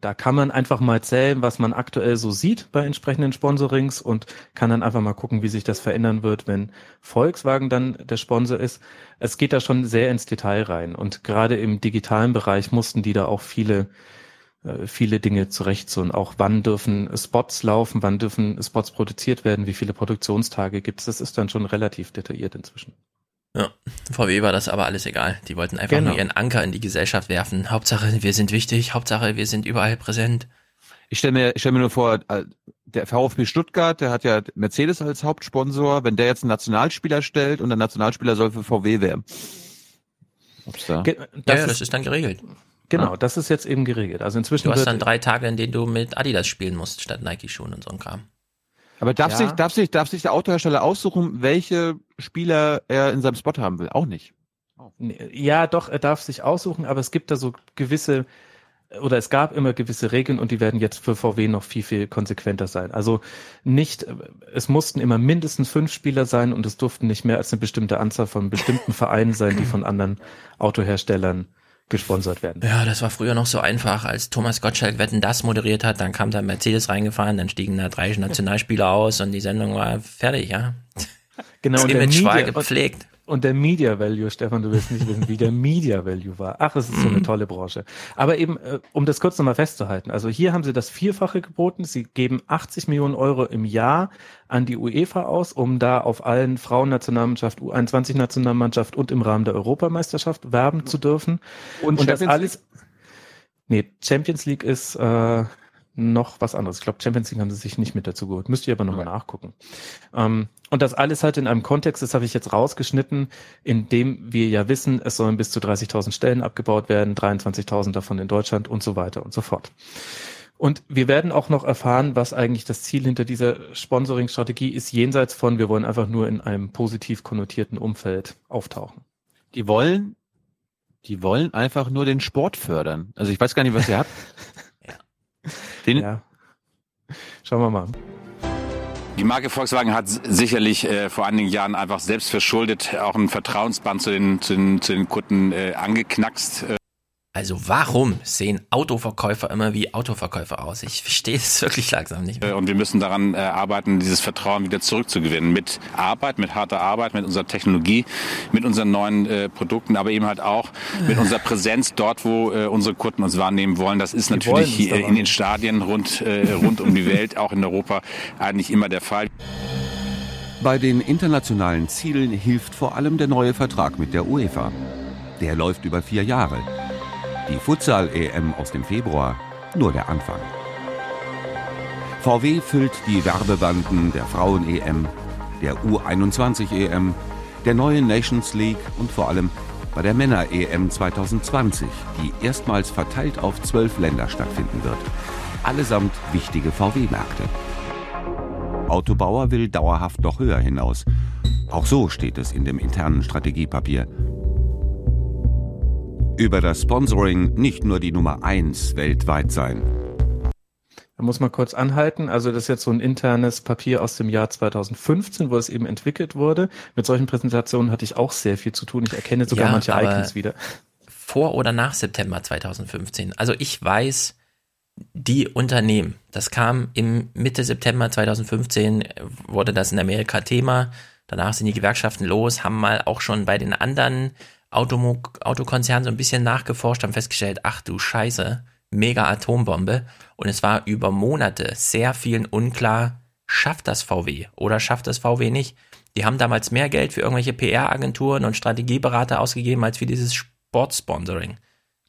Da kann man einfach mal zählen, was man aktuell so sieht bei entsprechenden Sponsorings und kann dann einfach mal gucken, wie sich das verändern wird, wenn Volkswagen dann der Sponsor ist. Es geht da schon sehr ins Detail rein und gerade im digitalen Bereich mussten die da auch viele äh, viele Dinge zurechtzuholen. Auch wann dürfen Spots laufen, wann dürfen Spots produziert werden, wie viele Produktionstage gibt es. Das ist dann schon relativ detailliert inzwischen. Ja, VW war das aber alles egal. Die wollten einfach genau. nur ihren Anker in die Gesellschaft werfen. Hauptsache, wir sind wichtig. Hauptsache, wir sind überall präsent. Ich stelle mir, ich stell mir nur vor, äh, der VfB Stuttgart, der hat ja Mercedes als Hauptsponsor. Wenn der jetzt einen Nationalspieler stellt und der Nationalspieler soll für VW werben. Da? Das ja, ja, das ist dann geregelt. Genau, das ist jetzt eben geregelt. Also inzwischen. Du hast dann drei Tage, in denen du mit Adidas spielen musst, statt Nike-Schuhen und so ein Kram. Aber darf, ja. sich, darf, sich, darf sich der Autohersteller aussuchen, welche Spieler er in seinem Spot haben will? Auch nicht. Ja, doch, er darf sich aussuchen, aber es gibt da so gewisse, oder es gab immer gewisse Regeln und die werden jetzt für VW noch viel, viel konsequenter sein. Also nicht, es mussten immer mindestens fünf Spieler sein und es durften nicht mehr als eine bestimmte Anzahl von bestimmten Vereinen sein, die von anderen Autoherstellern gesponsert werden. Ja, das war früher noch so einfach, als Thomas Gottschalk Wetten das moderiert hat, dann kam da Mercedes reingefahren, dann stiegen da drei Nationalspieler aus und die Sendung war fertig, ja. Genau, das und Image war gepflegt. Und der Media Value, Stefan, du wirst nicht wissen, wie der Media Value war. Ach, es ist so eine mhm. tolle Branche. Aber eben, äh, um das kurz nochmal festzuhalten. Also hier haben sie das Vierfache geboten. Sie geben 80 Millionen Euro im Jahr an die UEFA aus, um da auf allen Frauennationalmannschaft, U21-Nationalmannschaft und im Rahmen der Europameisterschaft werben zu dürfen. Und, und das alles, nee, Champions League ist, äh, noch was anderes. Ich glaube, Champions League haben sie sich nicht mit dazu geholt. Müsst ihr aber nochmal ja. nachgucken. Ähm, und das alles halt in einem Kontext, das habe ich jetzt rausgeschnitten, in dem wir ja wissen, es sollen bis zu 30.000 Stellen abgebaut werden, 23.000 davon in Deutschland und so weiter und so fort. Und wir werden auch noch erfahren, was eigentlich das Ziel hinter dieser Sponsoring-Strategie ist, jenseits von, wir wollen einfach nur in einem positiv konnotierten Umfeld auftauchen. Die wollen, die wollen einfach nur den Sport fördern. Also ich weiß gar nicht, was ihr habt. Den ja. Schauen wir mal. Die Marke Volkswagen hat sicherlich äh, vor einigen Jahren einfach selbst verschuldet auch ein Vertrauensband zu den, zu den, zu den Kunden äh, angeknackst. Also warum sehen Autoverkäufer immer wie Autoverkäufer aus? Ich verstehe es wirklich langsam nicht mehr. Und wir müssen daran äh, arbeiten, dieses Vertrauen wieder zurückzugewinnen. Mit Arbeit, mit harter Arbeit, mit unserer Technologie, mit unseren neuen äh, Produkten, aber eben halt auch mit unserer Präsenz dort, wo äh, unsere Kunden uns wahrnehmen wollen. Das ist natürlich hier in den Stadien rund, äh, rund um die Welt, auch in Europa, eigentlich immer der Fall. Bei den internationalen Zielen hilft vor allem der neue Vertrag mit der UEFA. Der läuft über vier Jahre. Die Futsal-EM aus dem Februar nur der Anfang. VW füllt die Werbebanden der Frauen-EM, der U21-EM, der neuen Nations League und vor allem bei der Männer-EM 2020, die erstmals verteilt auf zwölf Länder stattfinden wird. Allesamt wichtige VW-Märkte. Autobauer will dauerhaft noch höher hinaus. Auch so steht es in dem internen Strategiepapier über das Sponsoring nicht nur die Nummer eins weltweit sein. Da muss man kurz anhalten. Also das ist jetzt so ein internes Papier aus dem Jahr 2015, wo es eben entwickelt wurde. Mit solchen Präsentationen hatte ich auch sehr viel zu tun. Ich erkenne sogar ja, manche Icons wieder. Vor oder nach September 2015. Also ich weiß, die Unternehmen, das kam im Mitte September 2015, wurde das in Amerika Thema. Danach sind die Gewerkschaften los, haben mal auch schon bei den anderen Automo Autokonzern so ein bisschen nachgeforscht, haben festgestellt, ach du Scheiße, mega Atombombe. Und es war über Monate sehr vielen unklar, schafft das VW oder schafft das VW nicht. Die haben damals mehr Geld für irgendwelche PR-Agenturen und Strategieberater ausgegeben als für dieses Sportsponsoring.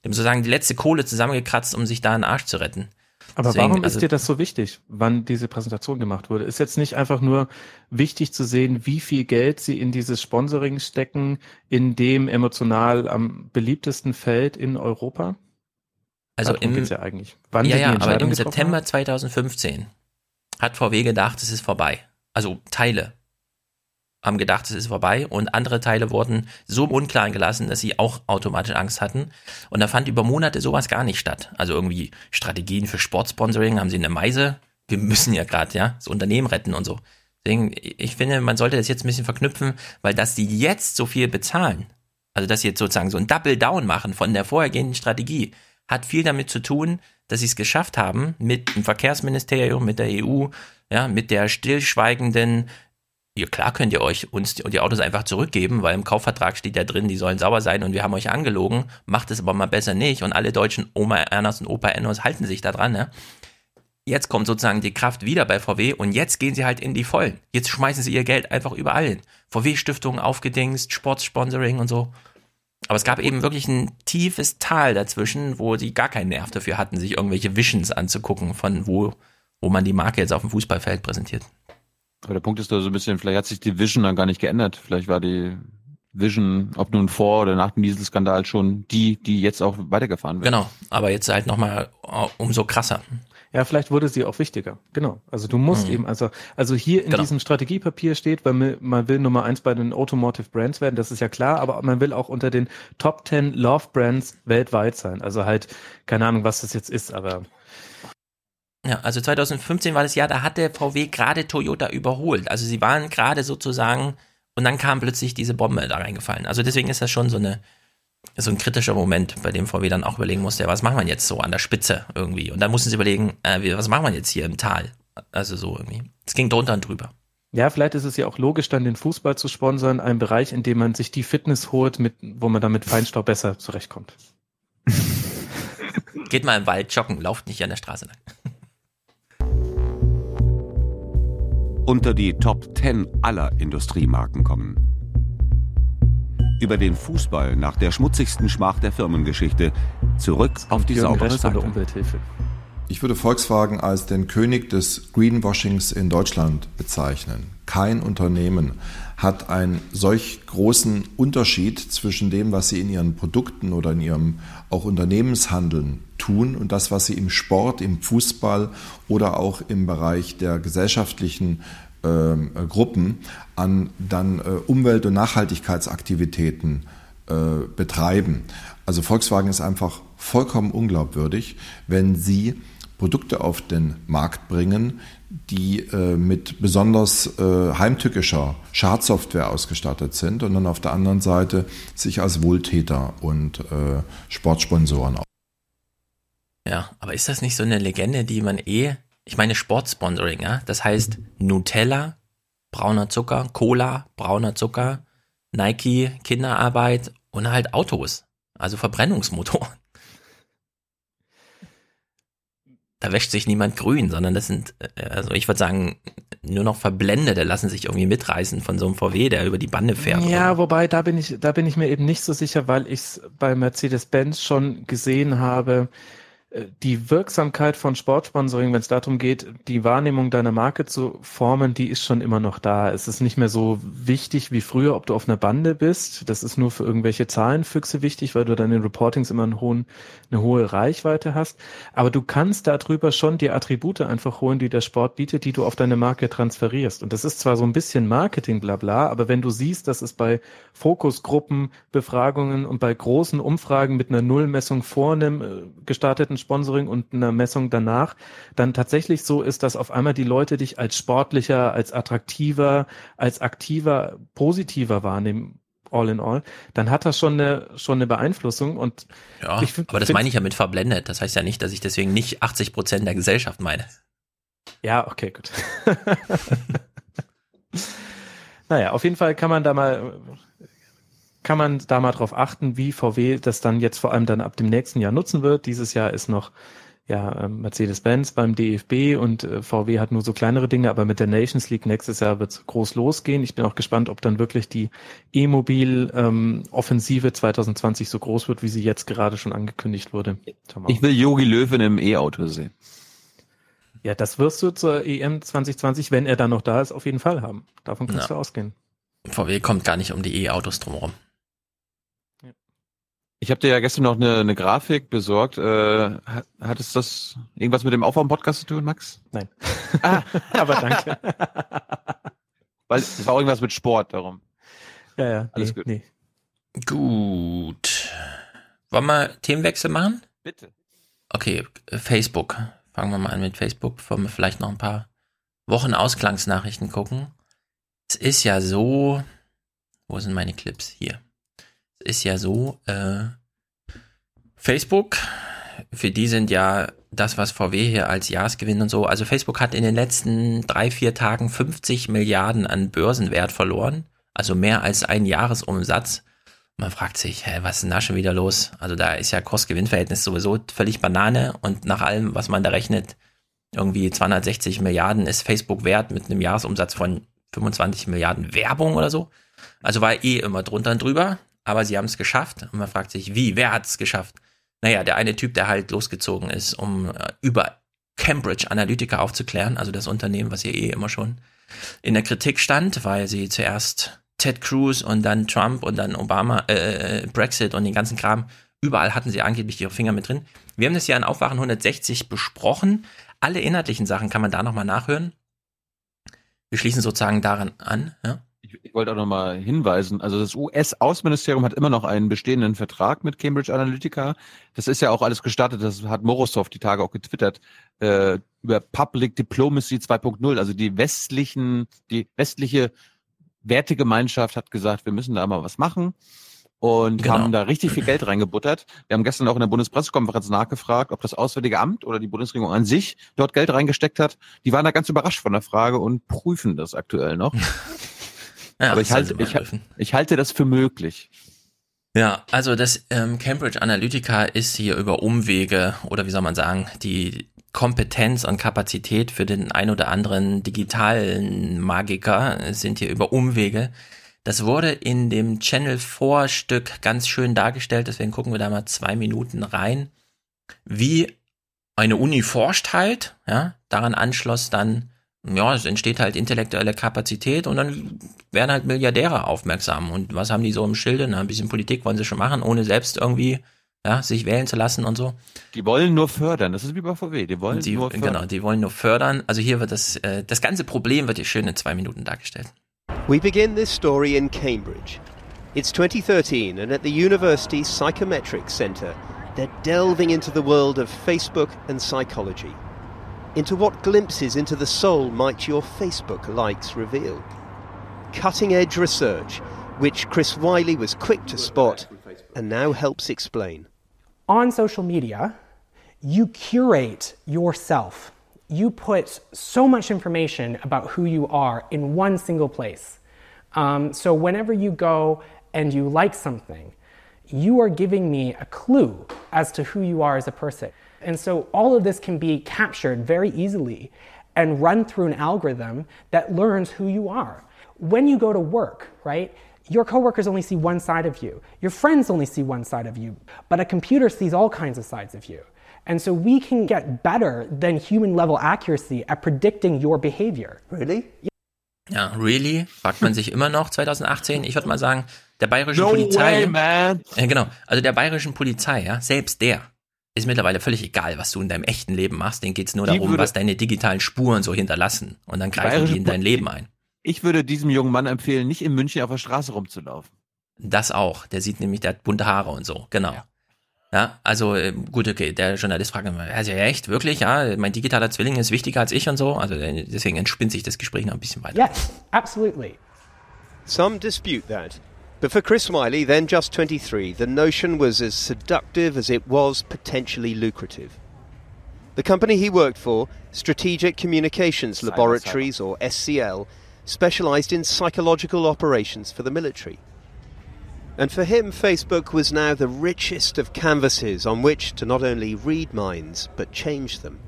Haben sozusagen die letzte Kohle zusammengekratzt, um sich da einen Arsch zu retten. Aber Deswegen, warum also, ist dir das so wichtig, wann diese Präsentation gemacht wurde? Ist jetzt nicht einfach nur wichtig zu sehen, wie viel Geld sie in dieses Sponsoring stecken, in dem emotional am beliebtesten Feld in Europa? Also im, ja eigentlich. Wann ja, ja, aber im September haben? 2015 hat VW gedacht, es ist vorbei. Also Teile haben gedacht, es ist vorbei und andere Teile wurden so im Unklaren gelassen, dass sie auch automatisch Angst hatten. Und da fand über Monate sowas gar nicht statt. Also irgendwie Strategien für Sportsponsoring haben sie eine Meise. Wir müssen ja gerade, ja, das Unternehmen retten und so. Deswegen, ich finde, man sollte das jetzt ein bisschen verknüpfen, weil dass die jetzt so viel bezahlen, also dass sie jetzt sozusagen so ein Double Down machen von der vorhergehenden Strategie, hat viel damit zu tun, dass sie es geschafft haben, mit dem Verkehrsministerium, mit der EU, ja, mit der stillschweigenden ja, klar könnt ihr euch uns die, die, Autos einfach zurückgeben, weil im Kaufvertrag steht ja drin, die sollen sauber sein und wir haben euch angelogen, macht es aber mal besser nicht und alle deutschen Oma Ernas und Opa Ennos halten sich da dran, ne? Jetzt kommt sozusagen die Kraft wieder bei VW und jetzt gehen sie halt in die Vollen. Jetzt schmeißen sie ihr Geld einfach überall hin. VW-Stiftungen aufgedingst, Sportsponsoring und so. Aber es gab eben wirklich ein tiefes Tal dazwischen, wo sie gar keinen Nerv dafür hatten, sich irgendwelche Visions anzugucken, von wo, wo man die Marke jetzt auf dem Fußballfeld präsentiert. Aber der Punkt ist da so ein bisschen, vielleicht hat sich die Vision dann gar nicht geändert. Vielleicht war die Vision, ob nun vor oder nach dem Dieselskandal schon die, die jetzt auch weitergefahren wird. Genau, aber jetzt halt nochmal äh, umso krasser. Ja, vielleicht wurde sie auch wichtiger. Genau. Also du musst mhm. eben, also, also hier in genau. diesem Strategiepapier steht, weil man will Nummer eins bei den Automotive Brands werden, das ist ja klar, aber man will auch unter den Top 10 Love Brands weltweit sein. Also halt, keine Ahnung, was das jetzt ist, aber ja, also 2015 war das Jahr, da hat der VW gerade Toyota überholt. Also sie waren gerade sozusagen und dann kam plötzlich diese Bombe da reingefallen. Also deswegen ist das schon so eine so ein kritischer Moment, bei dem VW dann auch überlegen musste, was machen wir jetzt so an der Spitze irgendwie? Und dann mussten sie überlegen, äh, was machen wir jetzt hier im Tal? Also so irgendwie. Es ging drunter und drüber. Ja, vielleicht ist es ja auch logisch, dann den Fußball zu sponsern, ein Bereich, in dem man sich die Fitness holt, mit, wo man dann mit Feinstaub besser zurechtkommt. Geht mal im Wald joggen, lauft nicht an der Straße lang. Unter die Top 10 aller Industriemarken kommen. Über den Fußball nach der schmutzigsten Schmach der Firmengeschichte zurück auf die Jürgen saubere Seite. Ich würde Volkswagen als den König des Greenwashings in Deutschland bezeichnen. Kein Unternehmen hat einen solch großen Unterschied zwischen dem, was sie in ihren Produkten oder in ihrem auch Unternehmenshandeln tun und das, was sie im Sport, im Fußball oder auch im Bereich der gesellschaftlichen äh, Gruppen an dann äh, Umwelt- und Nachhaltigkeitsaktivitäten äh, betreiben. Also Volkswagen ist einfach vollkommen unglaubwürdig, wenn sie Produkte auf den Markt bringen, die äh, mit besonders äh, heimtückischer Schadsoftware ausgestattet sind und dann auf der anderen Seite sich als Wohltäter und äh, Sportsponsoren. Ja, aber ist das nicht so eine Legende, die man eh, ich meine Sportsponsoring, ja? Das heißt Nutella, brauner Zucker, Cola, brauner Zucker, Nike, Kinderarbeit und halt Autos, also Verbrennungsmotoren. Da wäscht sich niemand grün, sondern das sind, äh, also ich würde sagen, nur noch Verblendete lassen sich irgendwie mitreißen von so einem VW, der über die Bande fährt. Ja, wobei da bin ich, da bin ich mir eben nicht so sicher, weil ich es bei Mercedes-Benz schon gesehen habe, die Wirksamkeit von Sportsponsoring, wenn es darum geht, die Wahrnehmung deiner Marke zu formen, die ist schon immer noch da. Es ist nicht mehr so wichtig wie früher, ob du auf einer Bande bist. Das ist nur für irgendwelche Zahlenfüchse wichtig, weil du dann in Reportings immer einen hohen, eine hohe Reichweite hast. Aber du kannst darüber schon die Attribute einfach holen, die der Sport bietet, die du auf deine Marke transferierst. Und das ist zwar so ein bisschen Marketing, bla bla, aber wenn du siehst, dass es bei Fokusgruppen, Befragungen und bei großen Umfragen mit einer Nullmessung vor einem äh, gestarteten Sponsoring und einer Messung danach dann tatsächlich so ist, dass auf einmal die Leute dich als sportlicher, als attraktiver, als aktiver, positiver wahrnehmen all in all, dann hat das schon eine, schon eine Beeinflussung und ja, find, aber das meine ich ja mit verblendet. Das heißt ja nicht, dass ich deswegen nicht 80 Prozent der Gesellschaft meine. Ja, okay, gut. naja, auf jeden Fall kann man da mal kann man da mal drauf achten, wie VW das dann jetzt vor allem dann ab dem nächsten Jahr nutzen wird. Dieses Jahr ist noch ja ähm, Mercedes-Benz beim DFB und äh, VW hat nur so kleinere Dinge, aber mit der Nations League nächstes Jahr wird es groß losgehen. Ich bin auch gespannt, ob dann wirklich die E-Mobil-Offensive ähm, 2020 so groß wird, wie sie jetzt gerade schon angekündigt wurde. Ich will Yogi Löwen im E-Auto sehen. Ja, das wirst du zur EM 2020, wenn er dann noch da ist, auf jeden Fall haben. Davon kannst ja. du ausgehen. VW kommt gar nicht um die E-Autos drumherum. Ich habe dir ja gestern noch eine, eine Grafik besorgt. Äh, hat, hat es das irgendwas mit dem Aufwärm-Podcast zu tun, Max? Nein. ah, aber danke. Weil es war irgendwas mit Sport darum. Ja, ja. Alles nee, gut. Nee. Gut. Wollen wir Themenwechsel machen? Bitte. Okay, Facebook. Fangen wir mal an mit Facebook. Wollen wir vielleicht noch ein paar Wochen Ausklangsnachrichten gucken. Es ist ja so. Wo sind meine Clips? Hier ist ja so, äh, Facebook, für die sind ja das, was VW hier als Jahresgewinn und so, also Facebook hat in den letzten drei, vier Tagen 50 Milliarden an Börsenwert verloren, also mehr als ein Jahresumsatz. Man fragt sich, hä, was ist denn da schon wieder los? Also da ist ja Kost-Gewinn-Verhältnis sowieso völlig Banane und nach allem, was man da rechnet, irgendwie 260 Milliarden ist Facebook wert mit einem Jahresumsatz von 25 Milliarden Werbung oder so. Also war eh immer drunter und drüber aber sie haben es geschafft. Und man fragt sich, wie, wer hat es geschafft? Naja, der eine Typ, der halt losgezogen ist, um äh, über Cambridge Analytica aufzuklären, also das Unternehmen, was hier eh immer schon in der Kritik stand, weil sie zuerst Ted Cruz und dann Trump und dann Obama, äh, Brexit und den ganzen Kram, überall hatten sie angeblich ihre Finger mit drin. Wir haben das ja in Aufwachen 160 besprochen. Alle inhaltlichen Sachen kann man da nochmal nachhören. Wir schließen sozusagen daran an, ja ich wollte auch nochmal hinweisen, also das US-Außenministerium hat immer noch einen bestehenden Vertrag mit Cambridge Analytica. Das ist ja auch alles gestartet, das hat Morosov die Tage auch getwittert, äh, über Public Diplomacy 2.0. Also die westlichen, die westliche Wertegemeinschaft hat gesagt, wir müssen da mal was machen und genau. haben da richtig viel Geld reingebuttert. Wir haben gestern auch in der Bundespressekonferenz nachgefragt, ob das Auswärtige Amt oder die Bundesregierung an sich dort Geld reingesteckt hat. Die waren da ganz überrascht von der Frage und prüfen das aktuell noch. Ja, Aber ich halte, ich, ich halte das für möglich. Ja, also das ähm, Cambridge Analytica ist hier über Umwege oder wie soll man sagen, die Kompetenz und Kapazität für den ein oder anderen digitalen Magiker sind hier über Umwege. Das wurde in dem Channel 4 Stück ganz schön dargestellt, deswegen gucken wir da mal zwei Minuten rein. Wie eine Uni forscht halt, ja, daran anschloss dann ja, es entsteht halt intellektuelle Kapazität und dann werden halt Milliardäre aufmerksam. Und was haben die so im Schilde? Na, ein bisschen Politik wollen sie schon machen, ohne selbst irgendwie ja, sich wählen zu lassen und so. Die wollen nur fördern, das ist wie bei VW, die wollen die, nur fördern. Genau, die wollen nur fördern. Also hier wird das, äh, das ganze Problem wird hier schön in zwei Minuten dargestellt. We begin this story in Cambridge. It's 2013 and at the university's Psychometrics Center, they're delving into the world of Facebook and psychology. Into what glimpses into the soul might your Facebook likes reveal. Cutting edge research, which Chris Wiley was quick to spot and now helps explain. On social media, you curate yourself. You put so much information about who you are in one single place. Um, so whenever you go and you like something, you are giving me a clue as to who you are as a person. And so all of this can be captured very easily and run through an algorithm that learns who you are. When you go to work, right? Your coworkers only see one side of you. Your friends only see one side of you. But a computer sees all kinds of sides of you. And so we can get better than human level accuracy at predicting your behavior. Really? Ja, really? Fragt man sich immer noch 2018. Ich würde mal sagen, der bayerischen No Polizei. way, man. Ja, genau. Also der bayerischen Polizei, ja, selbst der ist mittlerweile völlig egal, was du in deinem echten Leben machst. Denen geht's nur Die darum, was deine digitalen Spuren so hinterlassen. Und dann greifen die in dein Leben ein. Ich würde diesem jungen Mann empfehlen, nicht in München auf der Straße rumzulaufen. Das auch. Der sieht nämlich, der hat bunte Haare und so. Genau. Ja, also äh, gut, okay, der Journalist fragt immer, ja, echt, wirklich, ja, mein digitaler Zwilling ist wichtiger als ich und so. Also äh, deswegen entspinnt sich das Gespräch noch ein bisschen weiter. Yes, absolutely. Some dispute that. But for Chris Wiley, then just 23, the notion was as seductive as it was potentially lucrative. The company he worked for, Strategic Communications Laboratories, or SCL, specialized in psychological operations for the military. And for him, Facebook was now the richest of canvases on which to not only read minds, but change them.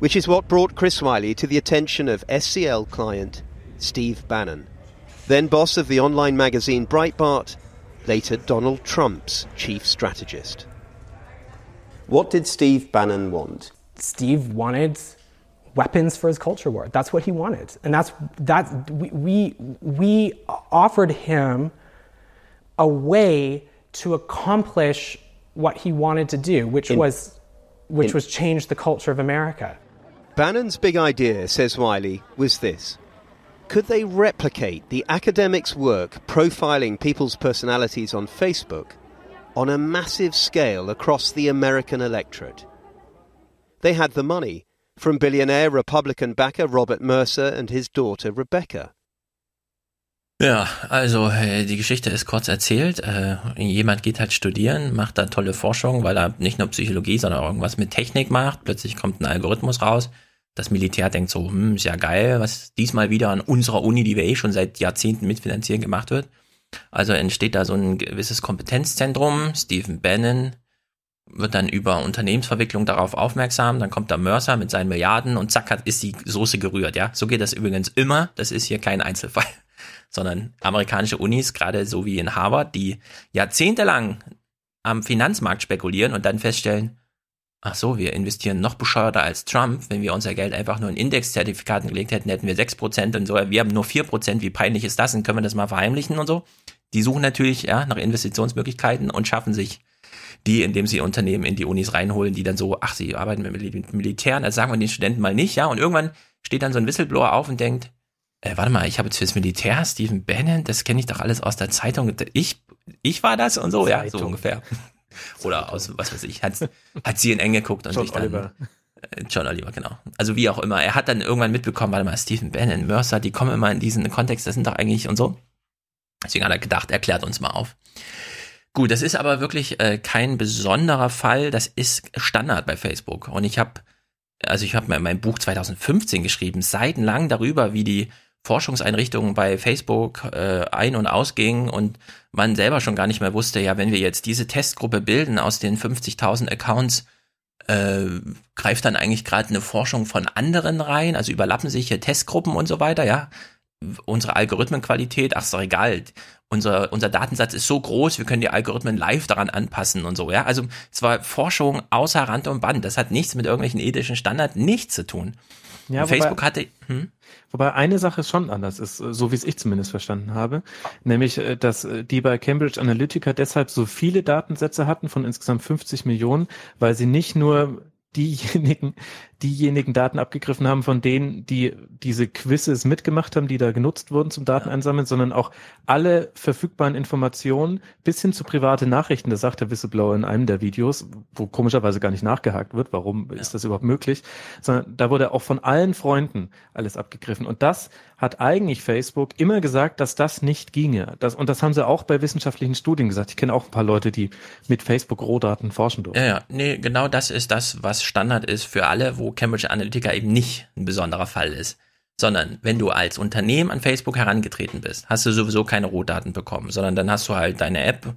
Which is what brought Chris Wiley to the attention of SCL client Steve Bannon, then boss of the online magazine Breitbart, later Donald Trump's chief strategist. What did Steve Bannon want? Steve wanted weapons for his culture war. That's what he wanted, and that's that. We we, we offered him a way to accomplish what he wanted to do, which In- was which in- was change the culture of America. Bannon's big idea, says Wiley, was this. Could they replicate the academics' work profiling people's personalities on Facebook on a massive scale across the American electorate? They had the money from billionaire Republican backer Robert Mercer and his daughter Rebecca. Ja, also äh, die Geschichte ist kurz erzählt. Äh, jemand geht halt studieren, macht da tolle Forschung, weil er nicht nur Psychologie, sondern auch irgendwas mit Technik macht. Plötzlich kommt ein Algorithmus raus. Das Militär denkt so, hm, ist ja geil, was diesmal wieder an unserer Uni, die wir eh schon seit Jahrzehnten mitfinanzieren, gemacht wird. Also entsteht da so ein gewisses Kompetenzzentrum. Stephen Bannon wird dann über Unternehmensverwicklung darauf aufmerksam. Dann kommt da Mercer mit seinen Milliarden und zack, hat, ist die Soße gerührt. Ja, so geht das übrigens immer. Das ist hier kein Einzelfall sondern amerikanische Unis, gerade so wie in Harvard, die jahrzehntelang am Finanzmarkt spekulieren und dann feststellen, ach so, wir investieren noch bescheuerter als Trump. Wenn wir unser Geld einfach nur in Indexzertifikaten gelegt hätten, hätten wir 6% und so. Wir haben nur 4%. Wie peinlich ist das? Und können wir das mal verheimlichen und so? Die suchen natürlich ja, nach Investitionsmöglichkeiten und schaffen sich die, indem sie Unternehmen in die Unis reinholen, die dann so, ach, sie arbeiten mit Mil- Militär, das sagen wir den Studenten mal nicht, ja. Und irgendwann steht dann so ein Whistleblower auf und denkt, äh, warte mal, ich habe jetzt fürs Militär Stephen Bannon, das kenne ich doch alles aus der Zeitung. Ich, ich war das und so, ja, so Zeitung. ungefähr. Oder aus, was weiß ich, hat, hat sie in eng geguckt und John sich dann. Oliver. Äh, John Oliver, genau. Also wie auch immer. Er hat dann irgendwann mitbekommen, warte mal, Stephen Bannon, Mercer, die kommen immer in diesen Kontext, das sind doch eigentlich und so. Deswegen hat er gedacht, er klärt uns mal auf. Gut, das ist aber wirklich äh, kein besonderer Fall, das ist Standard bei Facebook. Und ich habe, also ich habe mein, mein Buch 2015 geschrieben, seitenlang darüber, wie die Forschungseinrichtungen bei Facebook äh, ein- und ausgingen und man selber schon gar nicht mehr wusste, ja, wenn wir jetzt diese Testgruppe bilden aus den 50.000 Accounts, äh, greift dann eigentlich gerade eine Forschung von anderen rein, also überlappen sich hier Testgruppen und so weiter, ja. Unsere Algorithmenqualität, ach, ist doch egal. Unser, unser Datensatz ist so groß, wir können die Algorithmen live daran anpassen und so, ja. Also es war Forschung außer Rand und Band. Das hat nichts mit irgendwelchen ethischen Standards, nichts zu tun. Ja, Facebook hatte, hm? Wobei eine Sache schon anders ist, äh, so wie es ich zumindest verstanden habe, nämlich, äh, dass äh, die bei Cambridge Analytica deshalb so viele Datensätze hatten von insgesamt 50 Millionen, weil sie nicht nur diejenigen, diejenigen Daten abgegriffen haben von denen, die diese Quizzes mitgemacht haben, die da genutzt wurden zum Dateneinsammeln, sondern auch alle verfügbaren Informationen bis hin zu private Nachrichten, das sagt der Whistleblower in einem der Videos, wo komischerweise gar nicht nachgehakt wird, warum ja. ist das überhaupt möglich, sondern da wurde auch von allen Freunden alles abgegriffen. Und das hat eigentlich Facebook immer gesagt, dass das nicht ginge. Das, und das haben sie auch bei wissenschaftlichen Studien gesagt. Ich kenne auch ein paar Leute, die mit Facebook Rohdaten forschen durften. Ja, ja, nee, genau das ist das, was Standard ist für alle, wo Cambridge Analytica eben nicht ein besonderer Fall ist. Sondern wenn du als Unternehmen an Facebook herangetreten bist, hast du sowieso keine Rohdaten bekommen, sondern dann hast du halt deine App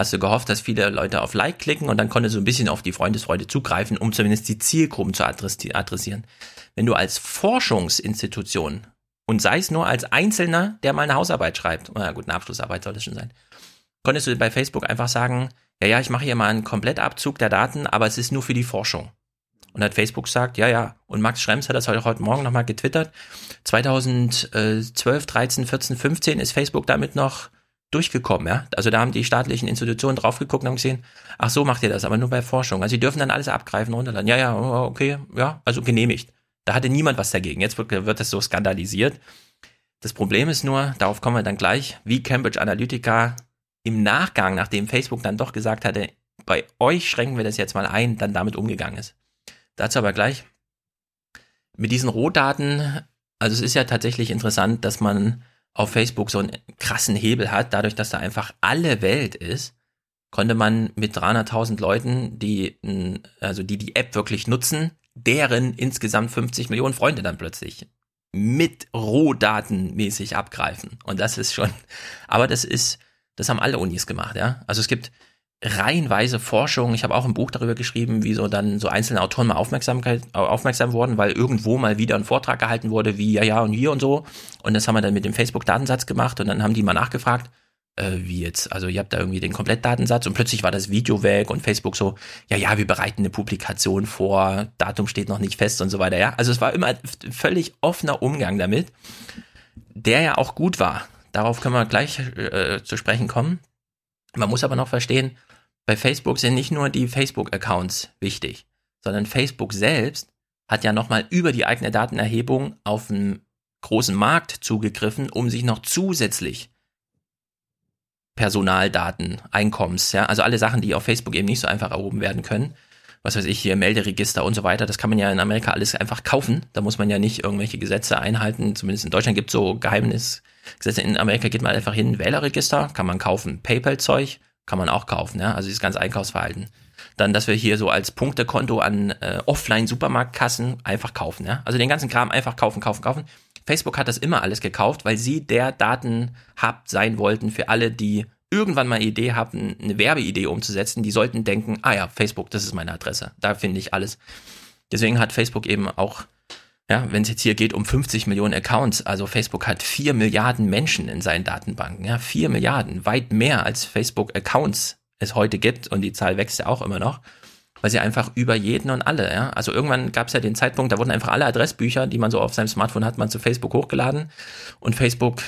hast du gehofft, dass viele Leute auf Like klicken und dann konntest du ein bisschen auf die Freundesfreude zugreifen, um zumindest die Zielgruppen zu adressieren. Wenn du als Forschungsinstitution und sei es nur als Einzelner, der mal eine Hausarbeit schreibt, na gut, eine Abschlussarbeit soll es schon sein, konntest du bei Facebook einfach sagen, ja, ja, ich mache hier mal einen Komplettabzug der Daten, aber es ist nur für die Forschung. Und hat Facebook gesagt, ja, ja. Und Max Schrems hat das heute, heute Morgen nochmal getwittert. 2012, 13, 14, 15 ist Facebook damit noch durchgekommen, ja. Also da haben die staatlichen Institutionen drauf geguckt und haben gesehen, ach so macht ihr das, aber nur bei Forschung. Also sie dürfen dann alles abgreifen, runterladen. Ja, ja, oh, okay, ja, also genehmigt. Da hatte niemand was dagegen. Jetzt wird, wird das so skandalisiert. Das Problem ist nur, darauf kommen wir dann gleich, wie Cambridge Analytica im Nachgang, nachdem Facebook dann doch gesagt hatte, bei euch schränken wir das jetzt mal ein, dann damit umgegangen ist. Dazu aber gleich. Mit diesen Rohdaten, also es ist ja tatsächlich interessant, dass man auf Facebook so einen krassen Hebel hat, dadurch, dass da einfach alle Welt ist, konnte man mit 300.000 Leuten, die, also die die App wirklich nutzen, deren insgesamt 50 Millionen Freunde dann plötzlich mit Rohdaten mäßig abgreifen. Und das ist schon, aber das ist, das haben alle Unis gemacht, ja. Also es gibt reihenweise Forschung. Ich habe auch ein Buch darüber geschrieben, wie so dann so einzelne Autoren mal Aufmerksamkeit, aufmerksam wurden, weil irgendwo mal wieder ein Vortrag gehalten wurde, wie ja, ja und hier und so. Und das haben wir dann mit dem Facebook-Datensatz gemacht und dann haben die mal nachgefragt, äh, wie jetzt, also ihr habt da irgendwie den Komplettdatensatz und plötzlich war das Video weg und Facebook so, ja, ja, wir bereiten eine Publikation vor, Datum steht noch nicht fest und so weiter, ja. Also es war immer völlig offener Umgang damit, der ja auch gut war. Darauf können wir gleich äh, zu sprechen kommen. Man muss aber noch verstehen, bei Facebook sind nicht nur die Facebook-Accounts wichtig, sondern Facebook selbst hat ja nochmal über die eigene Datenerhebung auf einen großen Markt zugegriffen, um sich noch zusätzlich Personaldaten, Einkommens, ja, also alle Sachen, die auf Facebook eben nicht so einfach erhoben werden können. Was weiß ich, hier Melderegister und so weiter, das kann man ja in Amerika alles einfach kaufen. Da muss man ja nicht irgendwelche Gesetze einhalten. Zumindest in Deutschland gibt es so Geheimnisgesetze. In Amerika geht man einfach hin, Wählerregister, kann man kaufen. PayPal-Zeug, kann man auch kaufen, ja, also dieses ganze Einkaufsverhalten. Dann, dass wir hier so als Punktekonto an äh, Offline-Supermarktkassen einfach kaufen, ja. Also den ganzen Kram einfach kaufen, kaufen, kaufen. Facebook hat das immer alles gekauft, weil sie der Datenhub sein wollten für alle, die irgendwann mal eine Idee haben, eine Werbeidee umzusetzen. Die sollten denken, ah ja, Facebook, das ist meine Adresse. Da finde ich alles. Deswegen hat Facebook eben auch ja, wenn es jetzt hier geht um 50 Millionen Accounts, also Facebook hat 4 Milliarden Menschen in seinen Datenbanken, ja, 4 Milliarden, weit mehr als Facebook Accounts es heute gibt und die Zahl wächst ja auch immer noch, weil sie einfach über jeden und alle, ja, also irgendwann gab es ja den Zeitpunkt, da wurden einfach alle Adressbücher, die man so auf seinem Smartphone hat, man zu Facebook hochgeladen und Facebook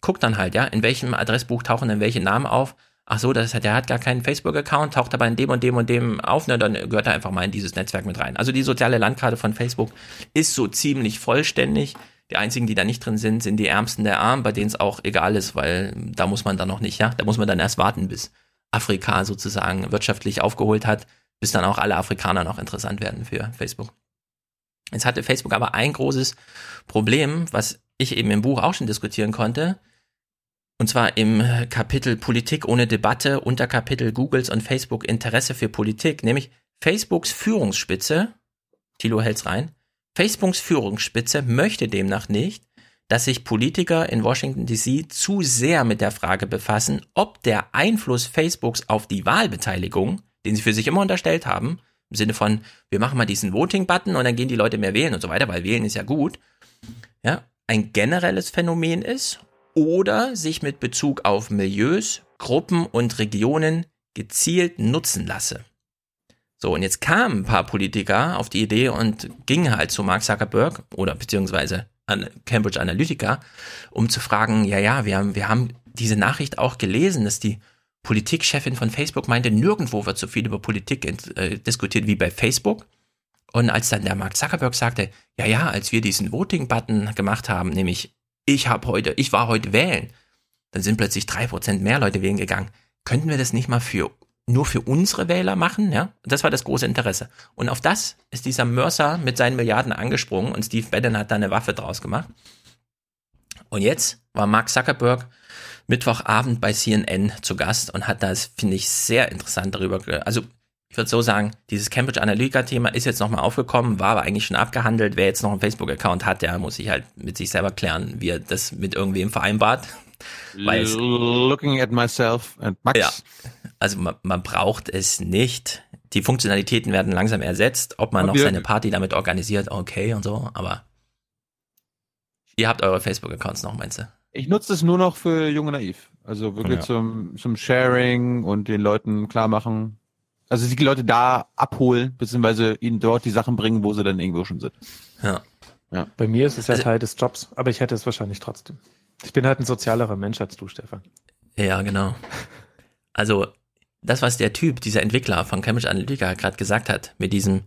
guckt dann halt, ja, in welchem Adressbuch tauchen denn welche Namen auf ach so, das hat, der hat gar keinen Facebook-Account, taucht aber in dem und dem und dem auf, ne, dann gehört er einfach mal in dieses Netzwerk mit rein. Also die soziale Landkarte von Facebook ist so ziemlich vollständig. Die einzigen, die da nicht drin sind, sind die Ärmsten der Armen, bei denen es auch egal ist, weil da muss man dann noch nicht, ja, da muss man dann erst warten, bis Afrika sozusagen wirtschaftlich aufgeholt hat, bis dann auch alle Afrikaner noch interessant werden für Facebook. Jetzt hatte Facebook aber ein großes Problem, was ich eben im Buch auch schon diskutieren konnte, und zwar im Kapitel Politik ohne Debatte, Unterkapitel Googles und Facebook Interesse für Politik, nämlich Facebooks Führungsspitze, Thilo hält's rein, Facebooks Führungsspitze möchte demnach nicht, dass sich Politiker in Washington DC zu sehr mit der Frage befassen, ob der Einfluss Facebooks auf die Wahlbeteiligung, den sie für sich immer unterstellt haben, im Sinne von, wir machen mal diesen Voting-Button und dann gehen die Leute mehr wählen und so weiter, weil wählen ist ja gut, ja, ein generelles Phänomen ist oder sich mit Bezug auf Milieus, Gruppen und Regionen gezielt nutzen lasse. So, und jetzt kamen ein paar Politiker auf die Idee und gingen halt zu Mark Zuckerberg oder beziehungsweise an Cambridge Analytica, um zu fragen, ja, ja, wir haben, wir haben diese Nachricht auch gelesen, dass die Politikchefin von Facebook meinte, nirgendwo wird so viel über Politik äh, diskutiert wie bei Facebook. Und als dann der Mark Zuckerberg sagte, ja, ja, als wir diesen Voting-Button gemacht haben, nämlich ich habe heute, ich war heute wählen, dann sind plötzlich drei Prozent mehr Leute wählen gegangen. Könnten wir das nicht mal für nur für unsere Wähler machen, ja. Das war das große Interesse. Und auf das ist dieser Mercer mit seinen Milliarden angesprungen und Steve Bannon hat da eine Waffe draus gemacht. Und jetzt war Mark Zuckerberg Mittwochabend bei CNN zu Gast und hat das, finde ich, sehr interessant darüber, also ich würde so sagen, dieses Cambridge Analytica-Thema ist jetzt nochmal aufgekommen, war aber eigentlich schon abgehandelt. Wer jetzt noch einen Facebook-Account hat, der muss sich halt mit sich selber klären, wie er das mit irgendwem vereinbart. Weil es, Looking at myself and Max. Ja, also man, man braucht es nicht. Die Funktionalitäten werden langsam ersetzt. Ob man und noch seine Party damit organisiert, okay und so, aber ihr habt eure Facebook-Accounts noch, meinst du? Ich nutze es nur noch für Junge Naiv. Also wirklich ja. zum, zum Sharing und den Leuten klar machen, also die Leute da abholen, beziehungsweise ihnen dort die Sachen bringen, wo sie dann irgendwo schon sind. Ja. ja. Bei mir ist es ja also, Teil des Jobs, aber ich hätte es wahrscheinlich trotzdem. Ich bin halt ein sozialerer Mensch als du, Stefan. Ja, genau. Also, das, was der Typ, dieser Entwickler von Cambridge Analytica gerade gesagt hat, mit diesem,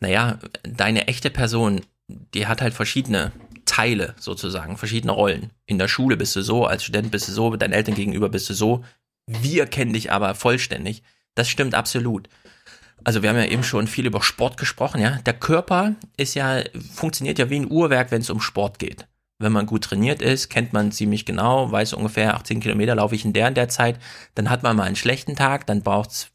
naja, deine echte Person, die hat halt verschiedene Teile sozusagen, verschiedene Rollen. In der Schule bist du so, als Student bist du so, deinen Eltern gegenüber bist du so. Wir kennen dich aber vollständig. Das stimmt absolut. Also wir haben ja eben schon viel über Sport gesprochen, ja. Der Körper ist ja, funktioniert ja wie ein Uhrwerk, wenn es um Sport geht. Wenn man gut trainiert ist, kennt man ziemlich genau, weiß ungefähr 18 Kilometer laufe ich in der in der Zeit, dann hat man mal einen schlechten Tag, dann braucht es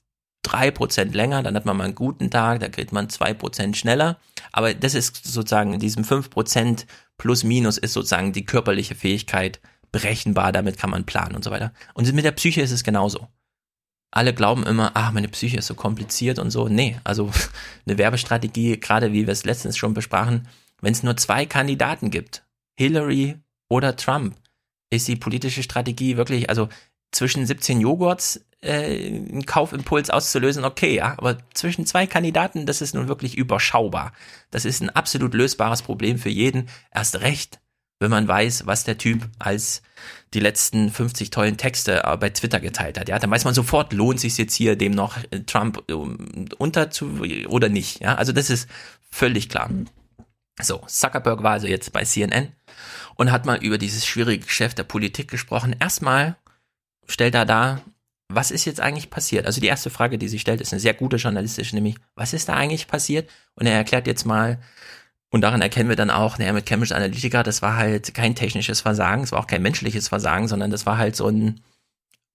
drei Prozent länger, dann hat man mal einen guten Tag, da kriegt man zwei Prozent schneller. Aber das ist sozusagen in diesem fünf Prozent plus minus ist sozusagen die körperliche Fähigkeit berechenbar, damit kann man planen und so weiter. Und mit der Psyche ist es genauso alle glauben immer, ah, meine Psyche ist so kompliziert und so. Nee, also eine Werbestrategie, gerade wie wir es letztens schon besprachen, wenn es nur zwei Kandidaten gibt, Hillary oder Trump, ist die politische Strategie wirklich, also zwischen 17 Joghurts äh, einen Kaufimpuls auszulösen, okay, ja, aber zwischen zwei Kandidaten, das ist nun wirklich überschaubar. Das ist ein absolut lösbares Problem für jeden. Erst recht, wenn man weiß, was der Typ als die letzten 50 tollen Texte äh, bei Twitter geteilt hat. Ja, dann weiß man sofort, lohnt sich jetzt hier dem noch äh, Trump äh, unter oder nicht. Ja, also das ist völlig klar. So, Zuckerberg war also jetzt bei CNN und hat mal über dieses schwierige Geschäft der Politik gesprochen. Erstmal stellt er da, was ist jetzt eigentlich passiert? Also die erste Frage, die sich stellt, ist eine sehr gute journalistische, nämlich, was ist da eigentlich passiert? Und er erklärt jetzt mal, und daran erkennen wir dann auch, naja, mit Cambridge Analytica, das war halt kein technisches Versagen, es war auch kein menschliches Versagen, sondern das war halt so ein,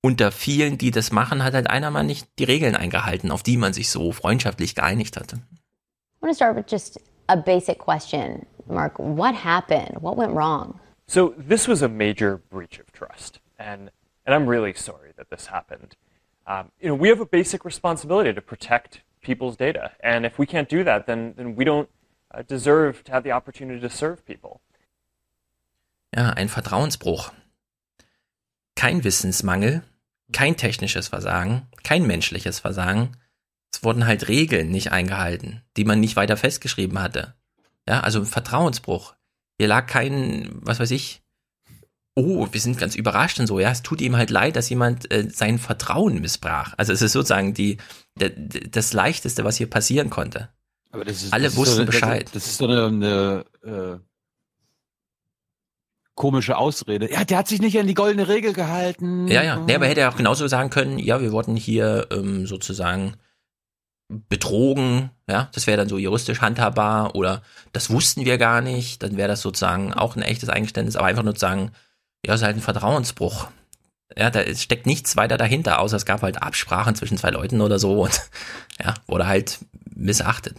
unter vielen, die das machen, hat halt einer mal nicht die Regeln eingehalten, auf die man sich so freundschaftlich geeinigt hatte. I want to start with just a basic question. Mark, what happened? What went wrong? So this was a major breach of trust. And, and I'm really sorry that this happened. Um, you know, we have a basic responsibility to protect people's data. And if we can't do that, then, then we don't deserve to have the opportunity to serve people. Ja, ein Vertrauensbruch. Kein Wissensmangel, kein technisches Versagen, kein menschliches Versagen. Es wurden halt Regeln nicht eingehalten, die man nicht weiter festgeschrieben hatte. Ja, also ein Vertrauensbruch. Hier lag kein, was weiß ich, oh, wir sind ganz überrascht und so, ja, es tut ihm halt leid, dass jemand äh, sein Vertrauen missbrach. Also es ist sozusagen die, das Leichteste, was hier passieren konnte. Aber das ist, Alle das wussten so, Bescheid. Das, das, ist so eine, eine äh, komische Ausrede. Ja, der hat sich nicht an die goldene Regel gehalten. Ja, ja. Nee, aber hätte er auch genauso sagen können, ja, wir wurden hier ähm, sozusagen betrogen, ja, das wäre dann so juristisch handhabbar oder das wussten wir gar nicht, dann wäre das sozusagen auch ein echtes Eingeständnis, aber einfach nur zu sagen, ja, es ist halt ein Vertrauensbruch. Ja, da steckt nichts weiter dahinter, außer es gab halt Absprachen zwischen zwei Leuten oder so und ja, wurde halt missachtet.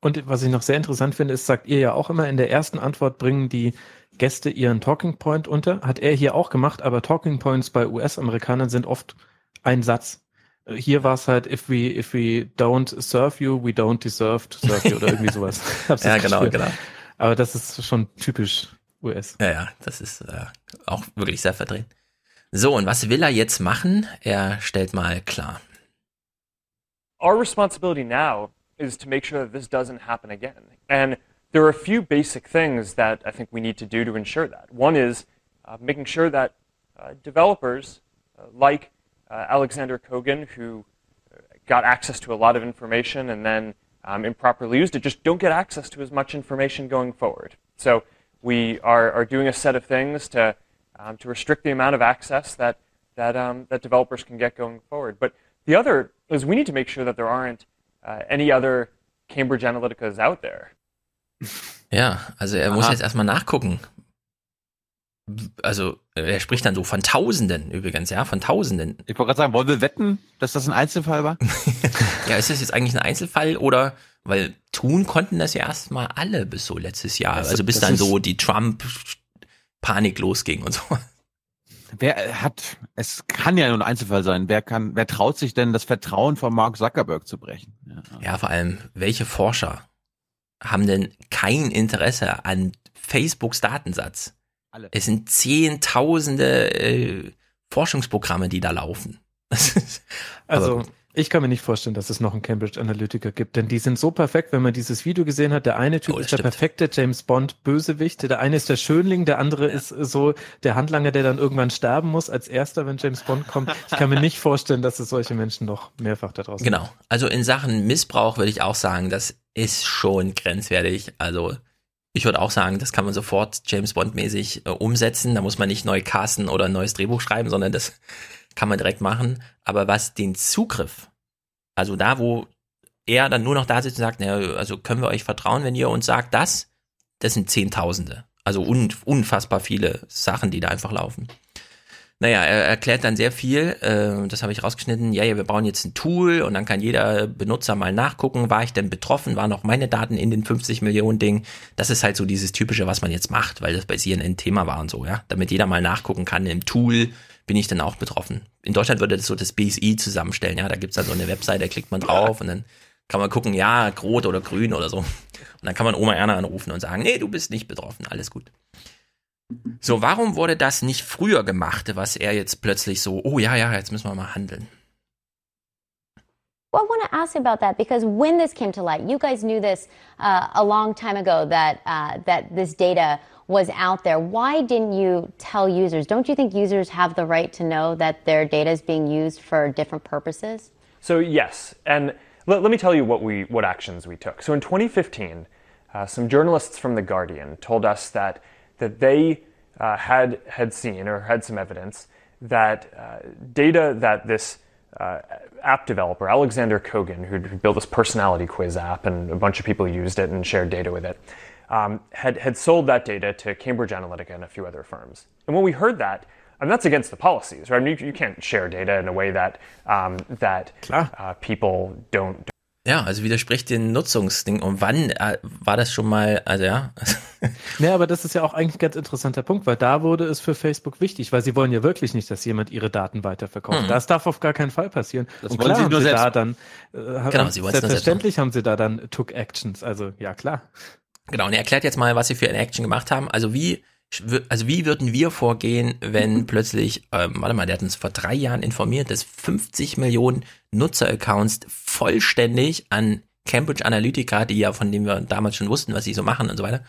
Und was ich noch sehr interessant finde, ist, sagt ihr ja auch immer, in der ersten Antwort bringen die Gäste ihren Talking Point unter. Hat er hier auch gemacht, aber Talking Points bei US-Amerikanern sind oft ein Satz. Hier war es halt, if we, if we don't serve you, we don't deserve to serve you oder irgendwie sowas. ja, genau, Gefühl. genau. Aber das ist schon typisch US. Ja, ja, das ist äh, auch wirklich sehr verdreht. So, und was will er jetzt machen? Er stellt mal klar. Our responsibility now is to make sure that this doesn't happen again. And there are a few basic things that I think we need to do to ensure that. One is uh, making sure that uh, developers uh, like uh, Alexander Kogan, who uh, got access to a lot of information and then um, improperly used it, just don't get access to as much information going forward. So we are, are doing a set of things to, um, to restrict the amount of access that, that, um, that developers can get going forward. But The other is we need to make sure that there aren't uh, any other Cambridge Analyticas out there. Ja, also er Aha. muss jetzt erstmal nachgucken. Also er spricht dann so von Tausenden übrigens, ja, von Tausenden. Ich wollte gerade sagen, wollen wir wetten, dass das ein Einzelfall war? Ja, ist das jetzt eigentlich ein Einzelfall oder weil tun konnten das ja erstmal alle bis so letztes Jahr, also bis dann so die Trump Panik losging und so. Wer hat, es kann ja nur ein Einzelfall sein. Wer kann, wer traut sich denn, das Vertrauen von Mark Zuckerberg zu brechen? Ja. Ja, vor allem, welche Forscher haben denn kein Interesse an Facebooks Datensatz? Alle. Es sind zehntausende äh, Forschungsprogramme, die da laufen. Also. Ich kann mir nicht vorstellen, dass es noch einen Cambridge Analytica gibt, denn die sind so perfekt, wenn man dieses Video gesehen hat. Der eine Typ Oh, ist der stimmt. perfekte James Bond Bösewicht, der eine ist der Schönling, der andere ist so der Handlanger, der dann irgendwann sterben muss als erster, wenn James Bond kommt. Ich kann mir nicht vorstellen, dass es solche Menschen noch mehrfach da draußen Genau. Also in Sachen Missbrauch würde ich auch sagen, das ist schon grenzwertig. Also ich würde auch sagen, das kann man sofort James Bond mäßig äh, umsetzen. Da muss man nicht neu casten oder ein neues Drehbuch schreiben, sondern das kann man direkt machen. Aber was den Zugriff, also da, wo er dann nur noch da sitzt und sagt, naja, also können wir euch vertrauen, wenn ihr uns sagt das, das sind Zehntausende. Also un, unfassbar viele Sachen, die da einfach laufen. Naja, er erklärt dann sehr viel, äh, das habe ich rausgeschnitten, ja, ja, wir bauen jetzt ein Tool und dann kann jeder Benutzer mal nachgucken, war ich denn betroffen, waren auch meine Daten in den 50 Millionen Ding. Das ist halt so dieses Typische, was man jetzt macht, weil das bei CNN Thema war und so, ja. Damit jeder mal nachgucken kann, im Tool bin ich dann auch betroffen. In Deutschland würde das so das BSI zusammenstellen, ja, da gibt's dann so eine Website, da klickt man drauf und dann kann man gucken, ja, rot oder grün oder so. Und dann kann man Oma Erna anrufen und sagen, nee, du bist nicht betroffen, alles gut. So, warum wurde das nicht früher gemacht, was er jetzt plötzlich so, oh ja, ja, jetzt müssen wir mal handeln? Well, I want to ask you about that because when this came to light, you guys knew this uh, a long time ago that uh, that this data was out there. Why didn't you tell users? Don't you think users have the right to know that their data is being used for different purposes? So yes, and let, let me tell you what we what actions we took. So in 2015, uh, some journalists from the Guardian told us that that they uh, had had seen or had some evidence that uh, data that this uh, app developer Alexander Kogan, who built this personality quiz app, and a bunch of people used it and shared data with it, um, had had sold that data to Cambridge Analytica and a few other firms. And when we heard that, and that's against the policies, right? I mean, you, you can't share data in a way that um, that uh, people don't. Ja, also widerspricht den Nutzungsding. Und wann äh, war das schon mal, also ja. Ja, aber das ist ja auch eigentlich ein ganz interessanter Punkt, weil da wurde es für Facebook wichtig, weil sie wollen ja wirklich nicht, dass jemand ihre Daten weiterverkauft. Mhm. Das darf auf gar keinen Fall passieren. Das Und wollen klar sie haben nur sie selbst da dann, äh, Genau, sie selbstverständlich haben sie da dann Took Actions. Also ja klar. Genau, und er erklärt jetzt mal, was sie für eine Action gemacht haben. Also wie, also wie würden wir vorgehen, wenn plötzlich, ähm, warte mal, der hat uns vor drei Jahren informiert, dass 50 Millionen Nutzeraccounts vollständig an Cambridge Analytica, die ja, von dem wir damals schon wussten, was sie so machen und so weiter.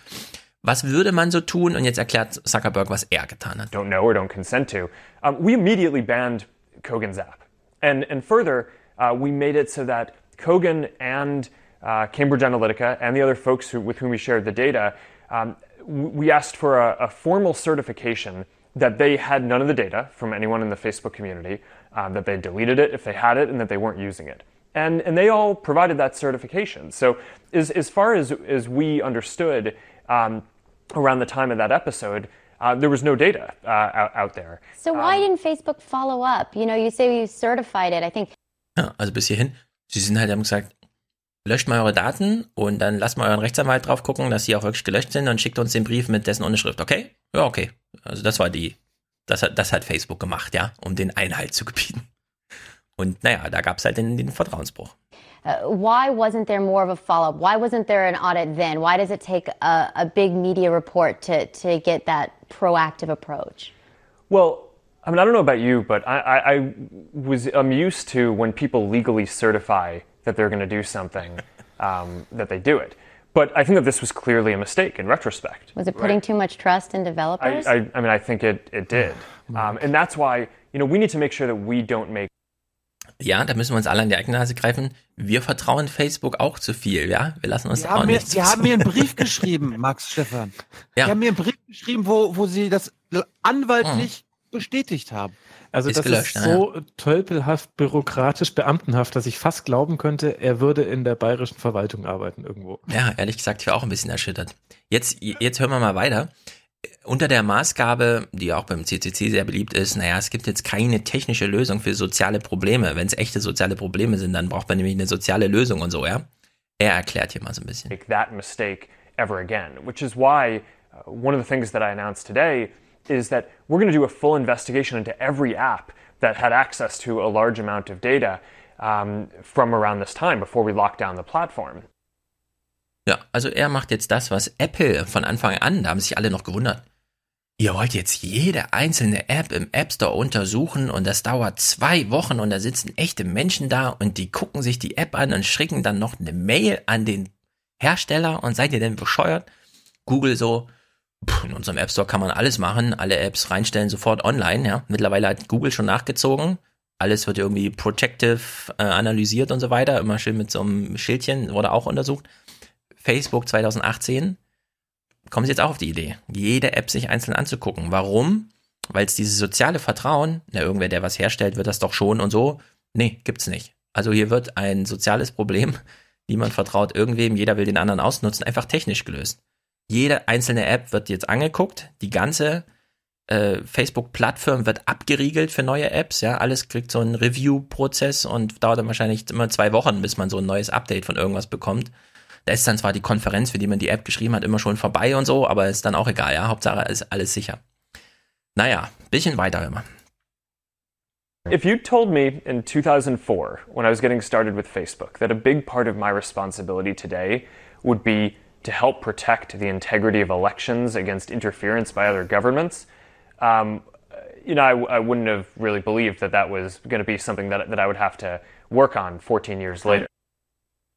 Was würde man so tun? Und jetzt erklärt Zuckerberg, was er getan hat. don't know or don't consent to, um, we immediately banned Kogan's app. And, and further, uh, we made it so that Kogan and uh, Cambridge Analytica and the other folks who, with whom we shared the data, um, we asked for a, a formal certification that they had none of the data from anyone in the Facebook community, um, that they deleted it if they had it, and that they weren't using it. And, and they all provided that certification. So, as, as far as, as we understood um, around the time of that episode, uh, there was no data uh, out, out there. So why didn't Facebook follow up? You know, you say you certified it. I think Ja, also bis hierhin. Sie sind halt, haben gesagt, löscht mal eure Daten und dann lasst mal euren Rechtsanwalt drauf gucken, dass sie auch wirklich gelöscht sind und schickt uns den Brief mit dessen Unterschrift. Okay? Ja, okay. Also das war die, das hat, das hat Facebook gemacht, ja, um den Einhalt zu gebieten. Und naja, da gab es halt den, den Vertrauensbruch. uh, why wasn't there more of a follow up? Why wasn't there an audit then? Why does it take a, a big media report to, to get that proactive approach? Well, I mean, I don't know about you, but I, I, I was I'm used to when people legally certify that they're going to do something, um, that they do it. But I think that this was clearly a mistake in retrospect. Was it putting too much trust in I, developers? I, I mean, I think it, it did. Um, and that's why, you know, we need to make sure that we don't make Ja, da müssen wir uns alle an die eigene Nase greifen. Wir vertrauen Facebook auch zu viel, ja. Wir lassen uns Sie auch haben, mir, nicht. Sie haben mir einen Brief geschrieben, Max Stefan. Ja. Sie haben mir einen Brief geschrieben, wo, wo Sie das anwaltlich bestätigt haben. Also Ist das gelöscht, ist ja, so tölpelhaft, bürokratisch, beamtenhaft, dass ich fast glauben könnte, er würde in der bayerischen Verwaltung arbeiten irgendwo. Ja, ehrlich gesagt, ich war auch ein bisschen erschüttert. Jetzt, jetzt hören wir mal weiter. Unter der Maßgabe, die auch beim CCC sehr beliebt ist, naja, es gibt jetzt keine technische Lösung für soziale Probleme. Wenn es echte soziale Probleme sind, dann braucht man nämlich eine soziale Lösung und so, ja. Er erklärt hier mal so ein bisschen. make that mistake ever again, which is why uh, one of the things that I announced today is that we're going to do a full investigation into every app that had access to a large amount of data um, from around this time before we locked down the platform. Ja, also er macht jetzt das, was Apple von Anfang an, da haben sich alle noch gewundert. Ihr wollt jetzt jede einzelne App im App Store untersuchen und das dauert zwei Wochen und da sitzen echte Menschen da und die gucken sich die App an und schicken dann noch eine Mail an den Hersteller und seid ihr denn bescheuert? Google so, in unserem App Store kann man alles machen, alle Apps reinstellen, sofort online, ja. Mittlerweile hat Google schon nachgezogen. Alles wird irgendwie protective äh, analysiert und so weiter, immer schön mit so einem Schildchen, wurde auch untersucht. Facebook 2018 kommen sie jetzt auch auf die Idee, jede App sich einzeln anzugucken. Warum? Weil es dieses soziale Vertrauen, na, irgendwer, der was herstellt, wird das doch schon und so. Nee, gibt's nicht. Also hier wird ein soziales Problem, niemand vertraut irgendwem, jeder will den anderen ausnutzen, einfach technisch gelöst. Jede einzelne App wird jetzt angeguckt, die ganze äh, Facebook-Plattform wird abgeriegelt für neue Apps, ja, alles kriegt so einen Review-Prozess und dauert dann wahrscheinlich immer zwei Wochen, bis man so ein neues Update von irgendwas bekommt. Da ist dann zwar die Konferenz, für die man die App geschrieben hat, immer schon vorbei und so, aber ist dann auch egal, ja. Hauptsache ist alles sicher. Naja, bisschen weiter immer. If you told me in 2004, when I was getting started with Facebook, that a big part of my responsibility today would be to help protect the integrity of elections against interference by other governments, um, you know, I, I wouldn't have really believed that that was going to be something that, that I would have to work on 14 years later.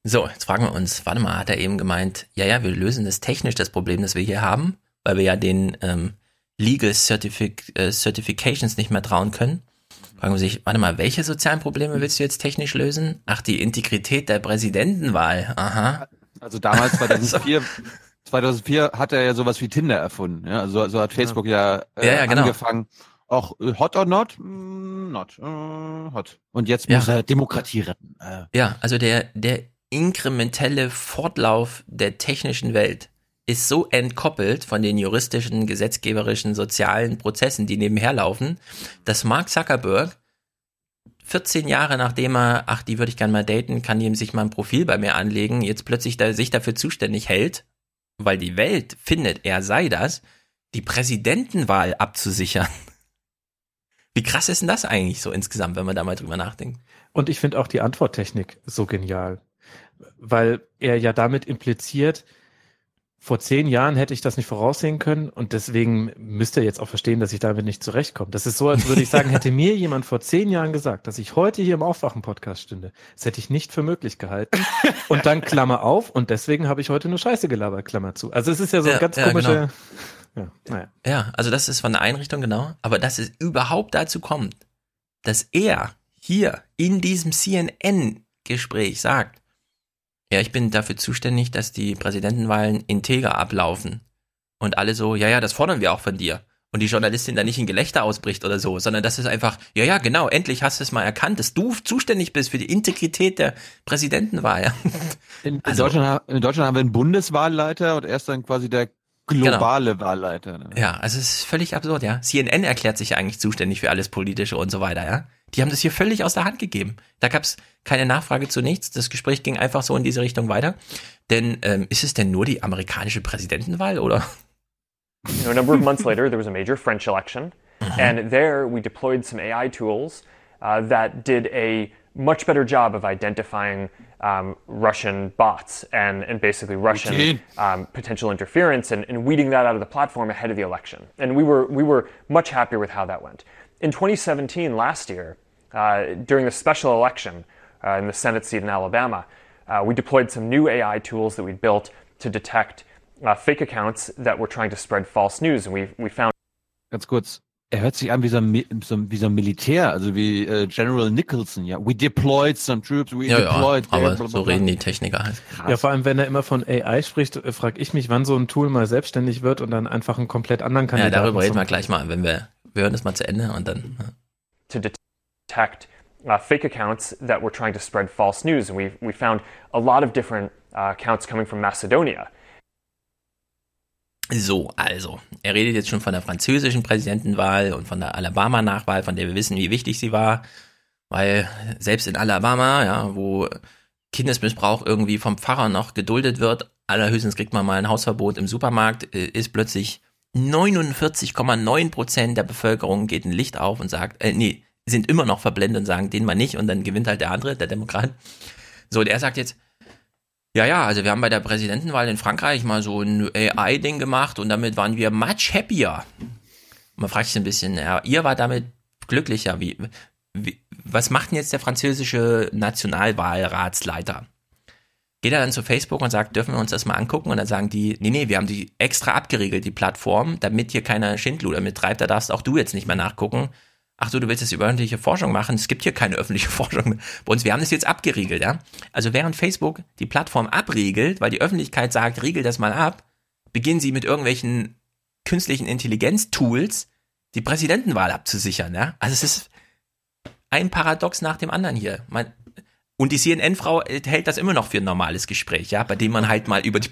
So, jetzt fragen wir uns, warte mal, hat er eben gemeint, ja, ja, wir lösen das technisch, das Problem, das wir hier haben, weil wir ja den ähm, Legal Certific äh, Certifications nicht mehr trauen können. Fragen wir sich, warte mal, welche sozialen Probleme willst du jetzt technisch lösen? Ach, die Integrität der Präsidentenwahl. Aha. Also damals 2004, 2004 hat er ja sowas wie Tinder erfunden. Ja? Also so hat Facebook ja, äh, Ja, ja, genau. angefangen. Auch äh, hot or not? Mm, Not. Äh, hot. Und jetzt muss er Demokratie retten. Äh, Ja, also der, der inkrementelle Fortlauf der technischen Welt ist so entkoppelt von den juristischen, gesetzgeberischen, sozialen Prozessen, die nebenher laufen, dass Mark Zuckerberg 14 Jahre nachdem er, ach, die würde ich gerne mal daten, kann die sich mal ein Profil bei mir anlegen, jetzt plötzlich da, sich dafür zuständig hält, weil die Welt findet, er sei das, die Präsidentenwahl abzusichern. Wie krass ist denn das eigentlich so insgesamt, wenn man da mal drüber nachdenkt? Und ich finde auch die Antworttechnik so genial, weil er ja damit impliziert, vor zehn Jahren hätte ich das nicht voraussehen können und deswegen müsste er jetzt auch verstehen, dass ich damit nicht zurechtkomme. Das ist so, als würde ich sagen, hätte mir jemand vor zehn Jahren gesagt, dass ich heute hier im Aufwachen-Podcast stünde, das hätte ich nicht für möglich gehalten. Und dann Klammer auf und deswegen habe ich heute nur Scheiße gelabert, Klammer zu. Also es ist ja so ein Ja, ganz ja, komischer, genau. ja, naja. Ja, also das ist von der Einrichtung genau, aber dass es überhaupt dazu kommt, dass er hier in diesem CNN-Gespräch sagt, ja, ich bin dafür zuständig, dass die Präsidentenwahlen integer ablaufen. Und alle so, ja, ja, das fordern wir auch von dir. Und die Journalistin da nicht in Gelächter ausbricht oder so, sondern das ist einfach, ja, ja, genau, endlich hast du es mal erkannt, dass du zuständig bist für die Integrität der Präsidentenwahl. in, in, Also- Deutschland, ha- in Deutschland haben wir einen Bundeswahlleiter und er ist dann quasi der globale Wahlleiter. Ne? Ja, also es ist völlig absurd, ja. CNN erklärt sich ja eigentlich zuständig für alles Politische und so weiter, ja. Die haben das hier völlig aus der Hand gegeben. Da gab's keine Nachfrage zu nichts. Das Gespräch ging einfach so in diese Richtung weiter. Denn ähm, ist es denn nur die amerikanische Präsidentenwahl oder? You know, a number of months later, there was a major French election, and there we deployed some AI tools uh, that did a much better job of identifying um, Russian bots and, and basically Russian um, potential interference and, and weeding that out of the platform ahead of the election. And we were, we were much happier with how that went. In 2017, last year, uh, during the special election uh, in the Senate seat in Alabama, uh, we deployed some new AI tools that we'd built to detect uh, fake accounts that were trying to spread false news. And we, we found Ganz kurz. Er hört sich an wie so ein, so, wie so ein Militär, also wie äh, General Nicholson, ja. We deployed some troops, we Ja, ja, aber bla, bla, so reden die Techniker halt. Ja, vor allem, wenn er immer von AI spricht, äh, frage ich mich, wann so ein Tool mal selbstständig wird und dann einfach einen komplett anderen Ja, darüber reden wir gleich mal, wenn wir wir hören das mal zu Ende und dann. Ja. To detect uh, fake accounts that were trying to spread false news, and we we found a lot of different uh, accounts coming from Macedonia. So, also, er redet jetzt schon von der französischen Präsidentenwahl und von der Alabama-Nachwahl, von der wir wissen, wie wichtig sie war, weil selbst in Alabama, ja, wo Kindesmissbrauch irgendwie vom Pfarrer noch geduldet wird, allerhöchstens kriegt man mal ein Hausverbot im Supermarkt, äh, ist plötzlich 49,9 Prozent der Bevölkerung geht ein Licht auf und sagt, äh, nee, sind immer noch verblendet und sagen, den mal nicht und dann gewinnt halt der andere, der Demokrat. So, und er sagt jetzt, ja, ja, also wir haben bei der Präsidentenwahl in Frankreich mal so ein AI-Ding gemacht und damit waren wir much happier. Man fragt sich ein bisschen, ja, ihr war damit glücklicher. Wie, wie, was macht denn jetzt der französische Nationalwahlratsleiter? Geht er dann zu Facebook und sagt, dürfen wir uns das mal angucken? Und dann sagen die, nee, nee, wir haben die extra abgeriegelt, die Plattform, damit hier keiner Schindluder mittreibt, da darfst auch du jetzt nicht mehr nachgucken ach so, du willst jetzt über öffentliche Forschung machen, es gibt hier keine öffentliche Forschung bei uns, wir haben das jetzt abgeriegelt, ja. Also während Facebook die Plattform abriegelt, weil die Öffentlichkeit sagt, riegel das mal ab, beginnen sie mit irgendwelchen künstlichen Intelligenz-Tools die Präsidentenwahl abzusichern, ja. Also es ist ein Paradox nach dem anderen hier. Man, und die CNN-Frau hält das immer noch für ein normales Gespräch, ja, bei dem man halt mal über die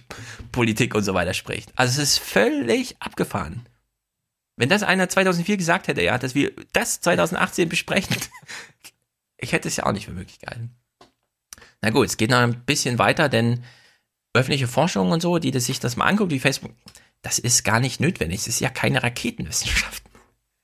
Politik und so weiter spricht. Also es ist völlig abgefahren. Wenn das einer 2004 gesagt hätte, ja, dass wir das 2018 besprechen, ich hätte es ja auch nicht für möglich gehalten. Na gut, es geht noch ein bisschen weiter, denn öffentliche Forschung und so, die das sich das mal anguckt, wie Facebook, das ist gar nicht notwendig. Es ist ja keine Raketenwissenschaft.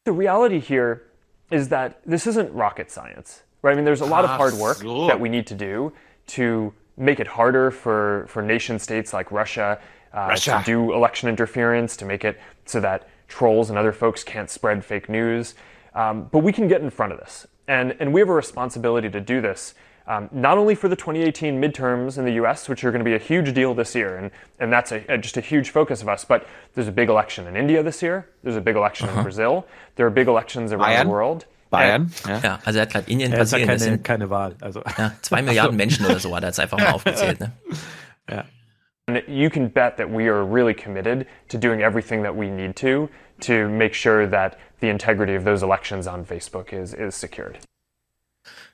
The reality here is that this isn't rocket science, right? I mean, there's a lot of hard work that we need to do to make it harder for, for nation states like Russia, uh, Russia to do election interference, to make it so that trolls and other folks can't spread fake news. Um, but we can get in front of this. And, and we have a responsibility to do this, um, not only for the 2018 midterms in the US, which are going to be a huge deal this year, and, and that's a, a, just a huge focus of us, but there's a big election in India this year, there's a big election uh-huh. in Brazil, there are big elections around the world. Bayern, ja. ja. also er hat gerade Indien ja, Brasilien. Keine, sind, keine Wahl. Also. Ja, zwei Milliarden Menschen oder so hat er jetzt einfach mal aufgezählt. Ne? Ja. And you can bet that we are really committed to doing everything that we need to to make sure that the integrity of those elections on Facebook is, is secured.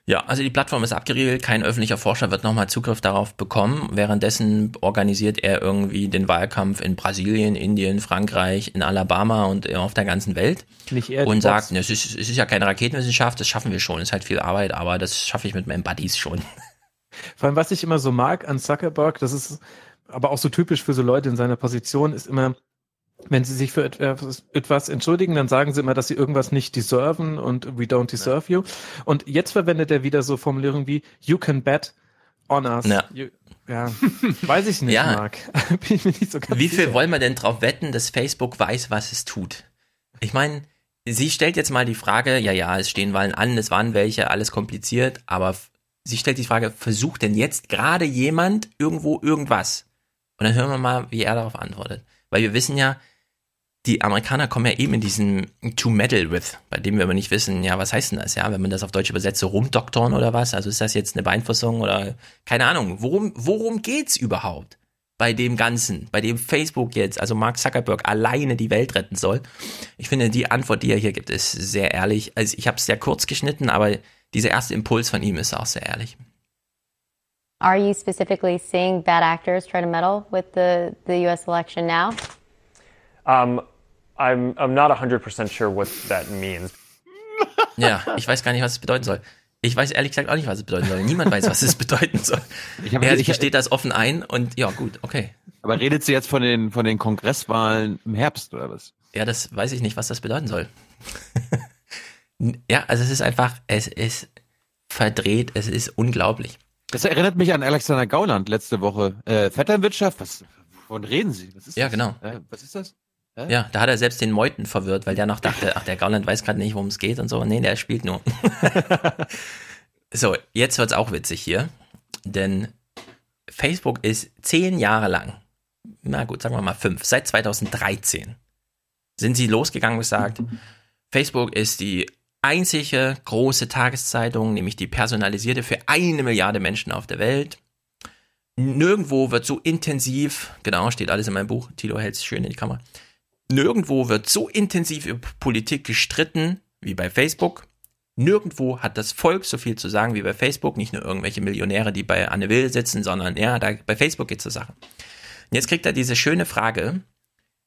Ja, also die Plattform ist abgeriegelt, kein öffentlicher Forscher wird nochmal Zugriff darauf bekommen. Währenddessen organisiert er irgendwie den Wahlkampf in Brasilien, Indien, Frankreich, in Alabama und auf der ganzen Welt. Nicht er und sagt, ne, es, ist, es ist ja keine Raketenwissenschaft, das schaffen wir schon, es ist halt viel Arbeit, aber das schaffe ich mit meinen Buddies schon. Vor allem, was ich immer so mag an Zuckerberg, das ist aber auch so typisch für so Leute in seiner Position, ist immer, wenn sie sich für etwas entschuldigen, dann sagen sie immer, dass sie irgendwas nicht deserven und we don't deserve ja. you. Und jetzt verwendet er wieder so Formulierungen wie you can bet on us. Ja. You, ja, weiß ich nicht, ja. Marc. Bin ich mir nicht so ganz Wie viel sicher. wollen wir denn drauf wetten, dass Facebook weiß, was es tut? Ich meine, sie stellt jetzt mal die Frage, ja, ja, es stehen Wahlen an, es waren welche, alles kompliziert, aber sie stellt die Frage, versucht denn jetzt gerade jemand irgendwo irgendwas? Und dann hören wir mal, wie er darauf antwortet. Weil wir wissen ja, die Amerikaner kommen ja eben in diesen to meddle with, bei dem wir aber nicht wissen, ja, was heißt denn das, ja, wenn man das auf Deutsch übersetzt, so rumdoktoren oder was? Also ist das jetzt eine Beeinflussung oder keine Ahnung, worum, worum geht's überhaupt bei dem Ganzen, bei dem Facebook jetzt, also Mark Zuckerberg alleine die Welt retten soll? Ich finde, die Antwort, die er hier gibt, ist sehr ehrlich. Also ich habe es sehr kurz geschnitten, aber dieser erste Impuls von ihm ist auch sehr ehrlich. Are you specifically seeing bad actors try to meddle with the, the US election now? Um, I'm, I'm not 100% sure what that means. Ja, ich weiß gar nicht, was es bedeuten soll. Ich weiß ehrlich gesagt auch nicht, was es bedeuten soll. Niemand weiß, was es bedeuten soll. Ich er ich, gesteht das offen ein und ja, gut, okay. Aber redet sie jetzt von den, von den Kongresswahlen im Herbst oder was? Ja, das weiß ich nicht, was das bedeuten soll. ja, also es ist einfach, es ist verdreht, es ist unglaublich. Das erinnert mich an Alexander Gauland letzte Woche. Äh, Vetternwirtschaft, was, wovon reden Sie? Was ist ja, das? genau. Äh, was ist das? Ja? ja, da hat er selbst den Meuten verwirrt, weil der noch dachte, ach, der Gauland weiß gerade nicht, worum es geht und so. Nee, der spielt nur. so, jetzt wird's auch witzig hier, denn Facebook ist zehn Jahre lang, na gut, sagen wir mal fünf, seit 2013 sind sie losgegangen und gesagt, Facebook ist die einzige große Tageszeitung, nämlich die personalisierte für eine Milliarde Menschen auf der Welt. Nirgendwo wird so intensiv, genau, steht alles in meinem Buch, Tilo hält es schön in die Kamera, Nirgendwo wird so intensiv über Politik gestritten wie bei Facebook. Nirgendwo hat das Volk so viel zu sagen wie bei Facebook. Nicht nur irgendwelche Millionäre, die bei Anne Will sitzen, sondern ja, da, bei Facebook geht es zur Sache. Und jetzt kriegt er diese schöne Frage,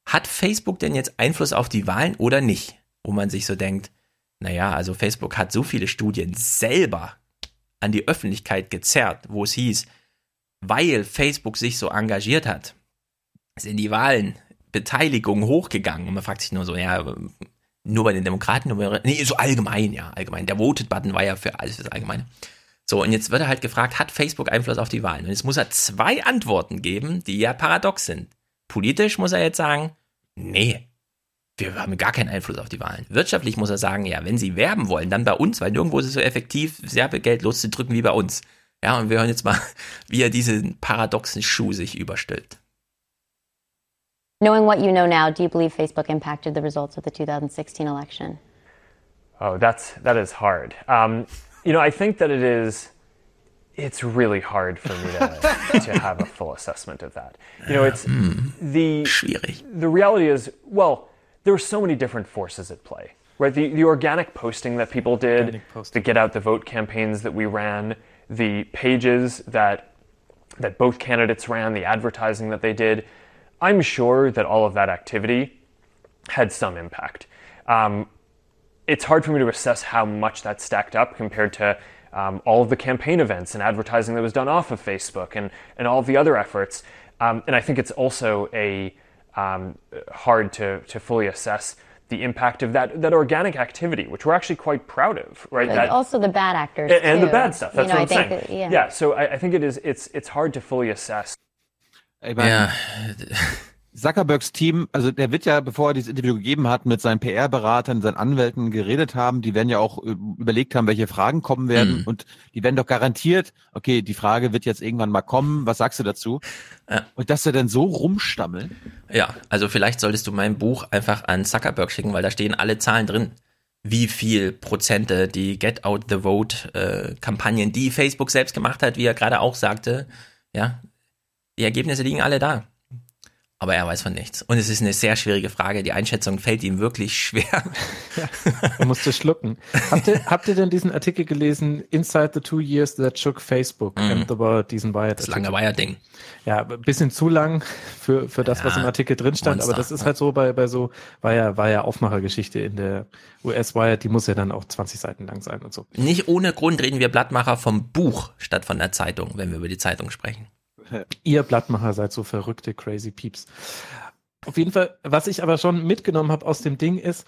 hat Facebook denn jetzt Einfluss auf die Wahlen oder nicht? Wo man sich so denkt, naja, also Facebook hat so viele Studien selber an die Öffentlichkeit gezerrt, wo es hieß, weil Facebook sich so engagiert hat, sind die Wahlen Beteiligung hochgegangen. Und man fragt sich nur so, ja, nur bei den Demokraten, nur bei, nee, so allgemein, ja, allgemein. Der Voted-Button war ja für alles das Allgemeine. So, und jetzt wird er halt gefragt, hat Facebook Einfluss auf die Wahlen? Und jetzt muss er zwei Antworten geben, die ja paradox sind. Politisch muss er jetzt sagen, nee, wir haben gar keinen Einfluss auf die Wahlen. Wirtschaftlich muss er sagen, ja, wenn sie werben wollen, dann bei uns, weil nirgendwo ist es so effektiv, sehr viel Geld loszudrücken wie bei uns. Ja, und wir hören jetzt mal, wie er diesen paradoxen Schuh sich überstülpt. Knowing what you know now, do you believe Facebook impacted the results of the 2016 election? Oh, that's that is hard. Um, you know, I think that it is. It's really hard for me to, to have a full assessment of that. You know, it's Mm. the the reality is well, there were so many different forces at play. Right, the, the organic posting that people did, the get out the vote campaigns that we ran, the pages that that both candidates ran, the advertising that they did. I'm sure that all of that activity had some impact. Um, it's hard for me to assess how much that stacked up compared to um, all of the campaign events and advertising that was done off of Facebook and, and all of the other efforts. Um, and I think it's also a um, hard to, to fully assess the impact of that, that organic activity, which we're actually quite proud of, right? That, also the bad actors and, and the bad stuff. That's you know, what I I'm think saying. that- yeah. so I, I think it is. It's it's hard to fully assess. Ich meine, Ja. Zuckerbergs Team, also der wird ja, bevor er dieses Interview gegeben hat, mit seinen PR-Beratern, seinen Anwälten geredet haben. Die werden ja auch äh, überlegt haben, welche Fragen kommen werden. Mhm. Und die werden doch garantiert, okay, die Frage wird jetzt irgendwann mal kommen. Was sagst du dazu? Ja. Und dass er dann so rumstammeln. Ja, also vielleicht solltest du mein Buch einfach an Zuckerberg schicken, weil da stehen alle Zahlen drin. Wie viel Prozente die Get Out the Vote äh, Kampagnen, die Facebook selbst gemacht hat, wie er gerade auch sagte, ja, die Ergebnisse liegen alle da. Aber er weiß von nichts. Und es ist eine sehr schwierige Frage. Die Einschätzung fällt ihm wirklich schwer. Er musste schlucken. Habt ihr, habt ihr denn diesen Artikel gelesen, Inside the Two Years That Shook Facebook Mhm. and World, diesen Wired Das lange Wire-Ding. Ja, ein bisschen zu lang für, für das, was Ja, im Artikel drin stand, Monster, aber das ist ja. halt so bei, bei so, ja, war ja Aufmachergeschichte in der US-Wire, die muss ja dann auch 20 Seiten lang sein und so. Nicht ohne Grund reden wir Blattmacher vom Buch statt von der Zeitung, wenn wir über die Zeitung sprechen. Ihr Blattmacher seid so verrückte, crazy Peeps. Auf jeden Fall, was ich aber schon mitgenommen habe aus dem Ding ist,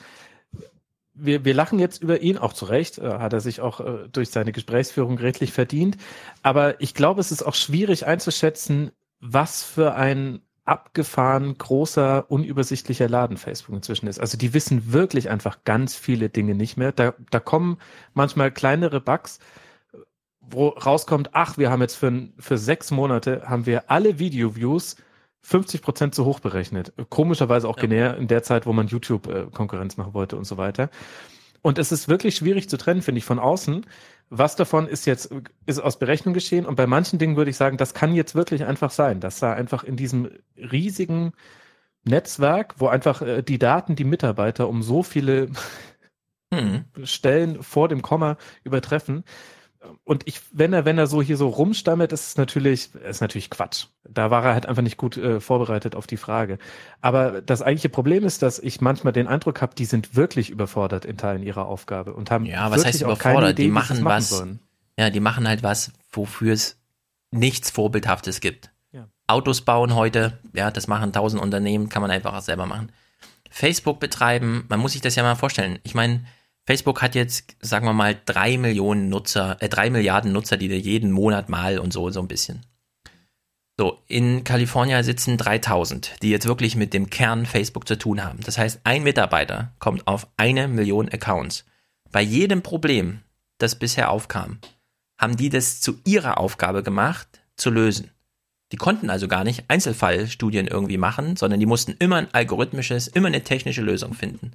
wir, wir lachen jetzt über ihn, auch zu Recht, äh, hat er sich auch äh, durch seine Gesprächsführung redlich verdient. Aber ich glaube, es ist auch schwierig einzuschätzen, was für ein abgefahren, großer, unübersichtlicher Laden Facebook inzwischen ist. Also die wissen wirklich einfach ganz viele Dinge nicht mehr. Da, da kommen manchmal kleinere Bugs, wo rauskommt, ach, wir haben jetzt für, für sechs Monate, haben wir alle Video-Views 50 Prozent zu hoch berechnet. Komischerweise auch genäher in der Zeit, wo man YouTube äh, Konkurrenz machen wollte und so weiter. Und es ist wirklich schwierig zu trennen, finde ich, von außen. Was davon ist jetzt, ist aus Berechnung geschehen? Und bei manchen Dingen würde ich sagen, das kann jetzt wirklich einfach sein, dass da einfach in diesem riesigen Netzwerk, wo einfach äh, die Daten, die Mitarbeiter um so viele Hm. Stellen vor dem Komma übertreffen. Und ich, wenn er, wenn er so hier so rumstammelt, ist es natürlich, ist natürlich Quatsch. Da war er halt einfach nicht gut äh, vorbereitet auf die Frage. Aber das eigentliche Problem ist, dass ich manchmal den Eindruck habe, die sind wirklich überfordert in Teilen ihrer Aufgabe und haben Ja, was heißt überfordert? Idee, Die es machen was. sollen. Ja, die machen halt was, wofür es nichts Vorbildhaftes gibt. Ja. Autos bauen heute, ja, das machen tausend Unternehmen, kann man einfach auch selber machen. Facebook betreiben, man muss sich das ja mal vorstellen. Ich meine, Facebook hat jetzt, sagen wir mal, drei Millionen Nutzer, äh, drei Milliarden Nutzer, die da jeden Monat mal und so, so ein bisschen. So, in Kalifornien sitzen 3000, die jetzt wirklich mit dem Kern Facebook zu tun haben. Das heißt, ein Mitarbeiter kommt auf eine Million Accounts. Bei jedem Problem, das bisher aufkam, haben die das zu ihrer Aufgabe gemacht, zu lösen. Die konnten also gar nicht Einzelfallstudien irgendwie machen, sondern die mussten immer ein algorithmisches, immer eine technische Lösung finden.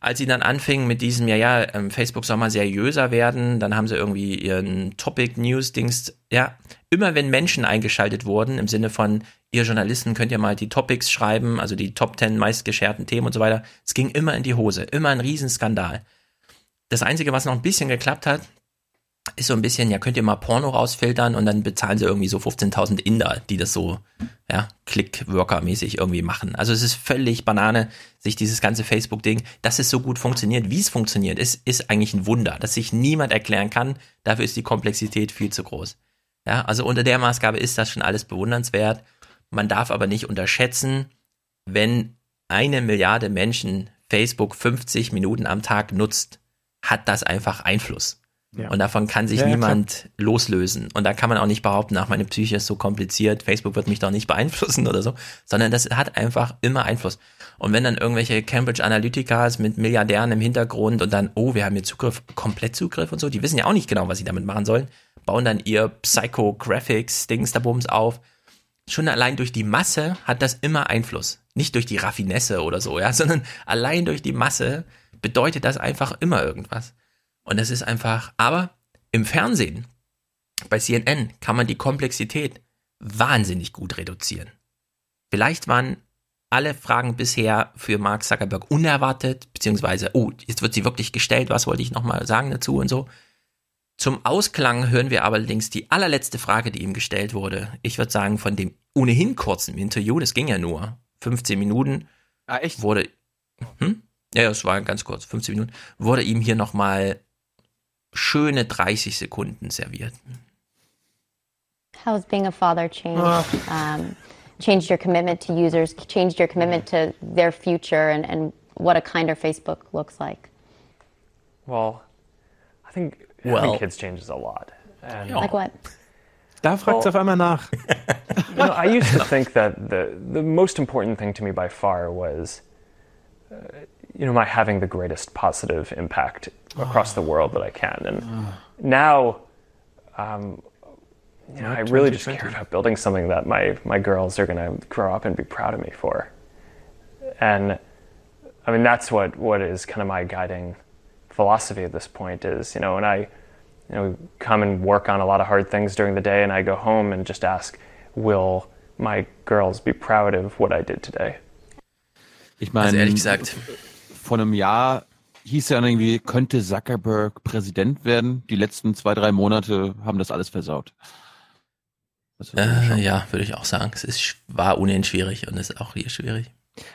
Als sie dann anfingen mit diesem, ja, ja, ähm, Facebook soll mal seriöser werden, dann haben sie irgendwie ihren Topic News Dings, ja, immer wenn Menschen eingeschaltet wurden, im Sinne von, ihr Journalisten könnt ja mal die Topics schreiben, also die Top 10 meistgescherten Themen und so weiter. Es ging immer in die Hose, immer ein Riesenskandal. Das Einzige, was noch ein bisschen geklappt hat, ist so ein bisschen, ja, könnt ihr mal Porno rausfiltern und dann bezahlen sie irgendwie so 15.000 Inder, die das so, ja, Click-Worker-mäßig irgendwie machen. Also es ist völlig Banane, sich dieses ganze Facebook-Ding, dass es so gut funktioniert, wie es funktioniert, ist, ist eigentlich ein Wunder, dass sich niemand erklären kann. Dafür ist die Komplexität viel zu groß. Ja, also unter der Maßgabe ist das schon alles bewundernswert. Man darf aber nicht unterschätzen, wenn eine Milliarde Menschen Facebook 50 Minuten am Tag nutzt, hat das einfach Einfluss. Ja. Und davon kann sich ja, niemand klar. loslösen. Und da kann man auch nicht behaupten, ach, meine Psyche ist so kompliziert, Facebook wird mich doch nicht beeinflussen oder so, sondern das hat einfach immer Einfluss. Und wenn dann irgendwelche Cambridge Analyticas mit Milliardären im Hintergrund und dann, oh, wir haben hier Zugriff, Komplettzugriff und so, die wissen ja auch nicht genau, was sie damit machen sollen, bauen dann ihr Psychographics-Dings da Bums auf. Schon allein durch die Masse hat das immer Einfluss. Nicht durch die Raffinesse oder so, ja, sondern allein durch die Masse bedeutet das einfach immer irgendwas. Und das ist einfach, aber im Fernsehen, bei CNN, kann man die Komplexität wahnsinnig gut reduzieren. Vielleicht waren alle Fragen bisher für Mark Zuckerberg unerwartet, beziehungsweise, oh, jetzt wird sie wirklich gestellt, was wollte ich nochmal sagen dazu und so. Zum Ausklang hören wir allerdings die allerletzte Frage, die ihm gestellt wurde. Ich würde sagen, von dem ohnehin kurzen Interview, das ging ja nur 15 Minuten. Ah, echt? Wurde, hm? Ja, das war ganz kurz, 15 Minuten, wurde ihm hier nochmal schöne 30 Sekunden serviert. How has being a father changed? Um, changed your commitment to users, changed your commitment to their future, and, and what a kinder Facebook looks like? Well, I think well, having kids changes a lot. And, like what? Da fragt well, auf einmal nach. you know, I used to think that the, the most important thing to me by far was, uh, you know, my having the greatest positive impact across the world that I can. And now, um, you know, I really just care about building something that my, my girls are going to grow up and be proud of me for. And I mean, that's what, what is kind of my guiding philosophy at this point is, you know, when I, you know, come and work on a lot of hard things during the day and I go home and just ask, will my girls be proud of what I did today? Ich meine, also ehrlich gesagt, vor einem Jahr hieß ja irgendwie, könnte Zuckerberg Präsident werden. Die letzten zwei, drei Monate haben das alles versaut. Das äh, ja, würde ich auch sagen. Es ist, war ohnehin schwierig und ist auch hier schwierig.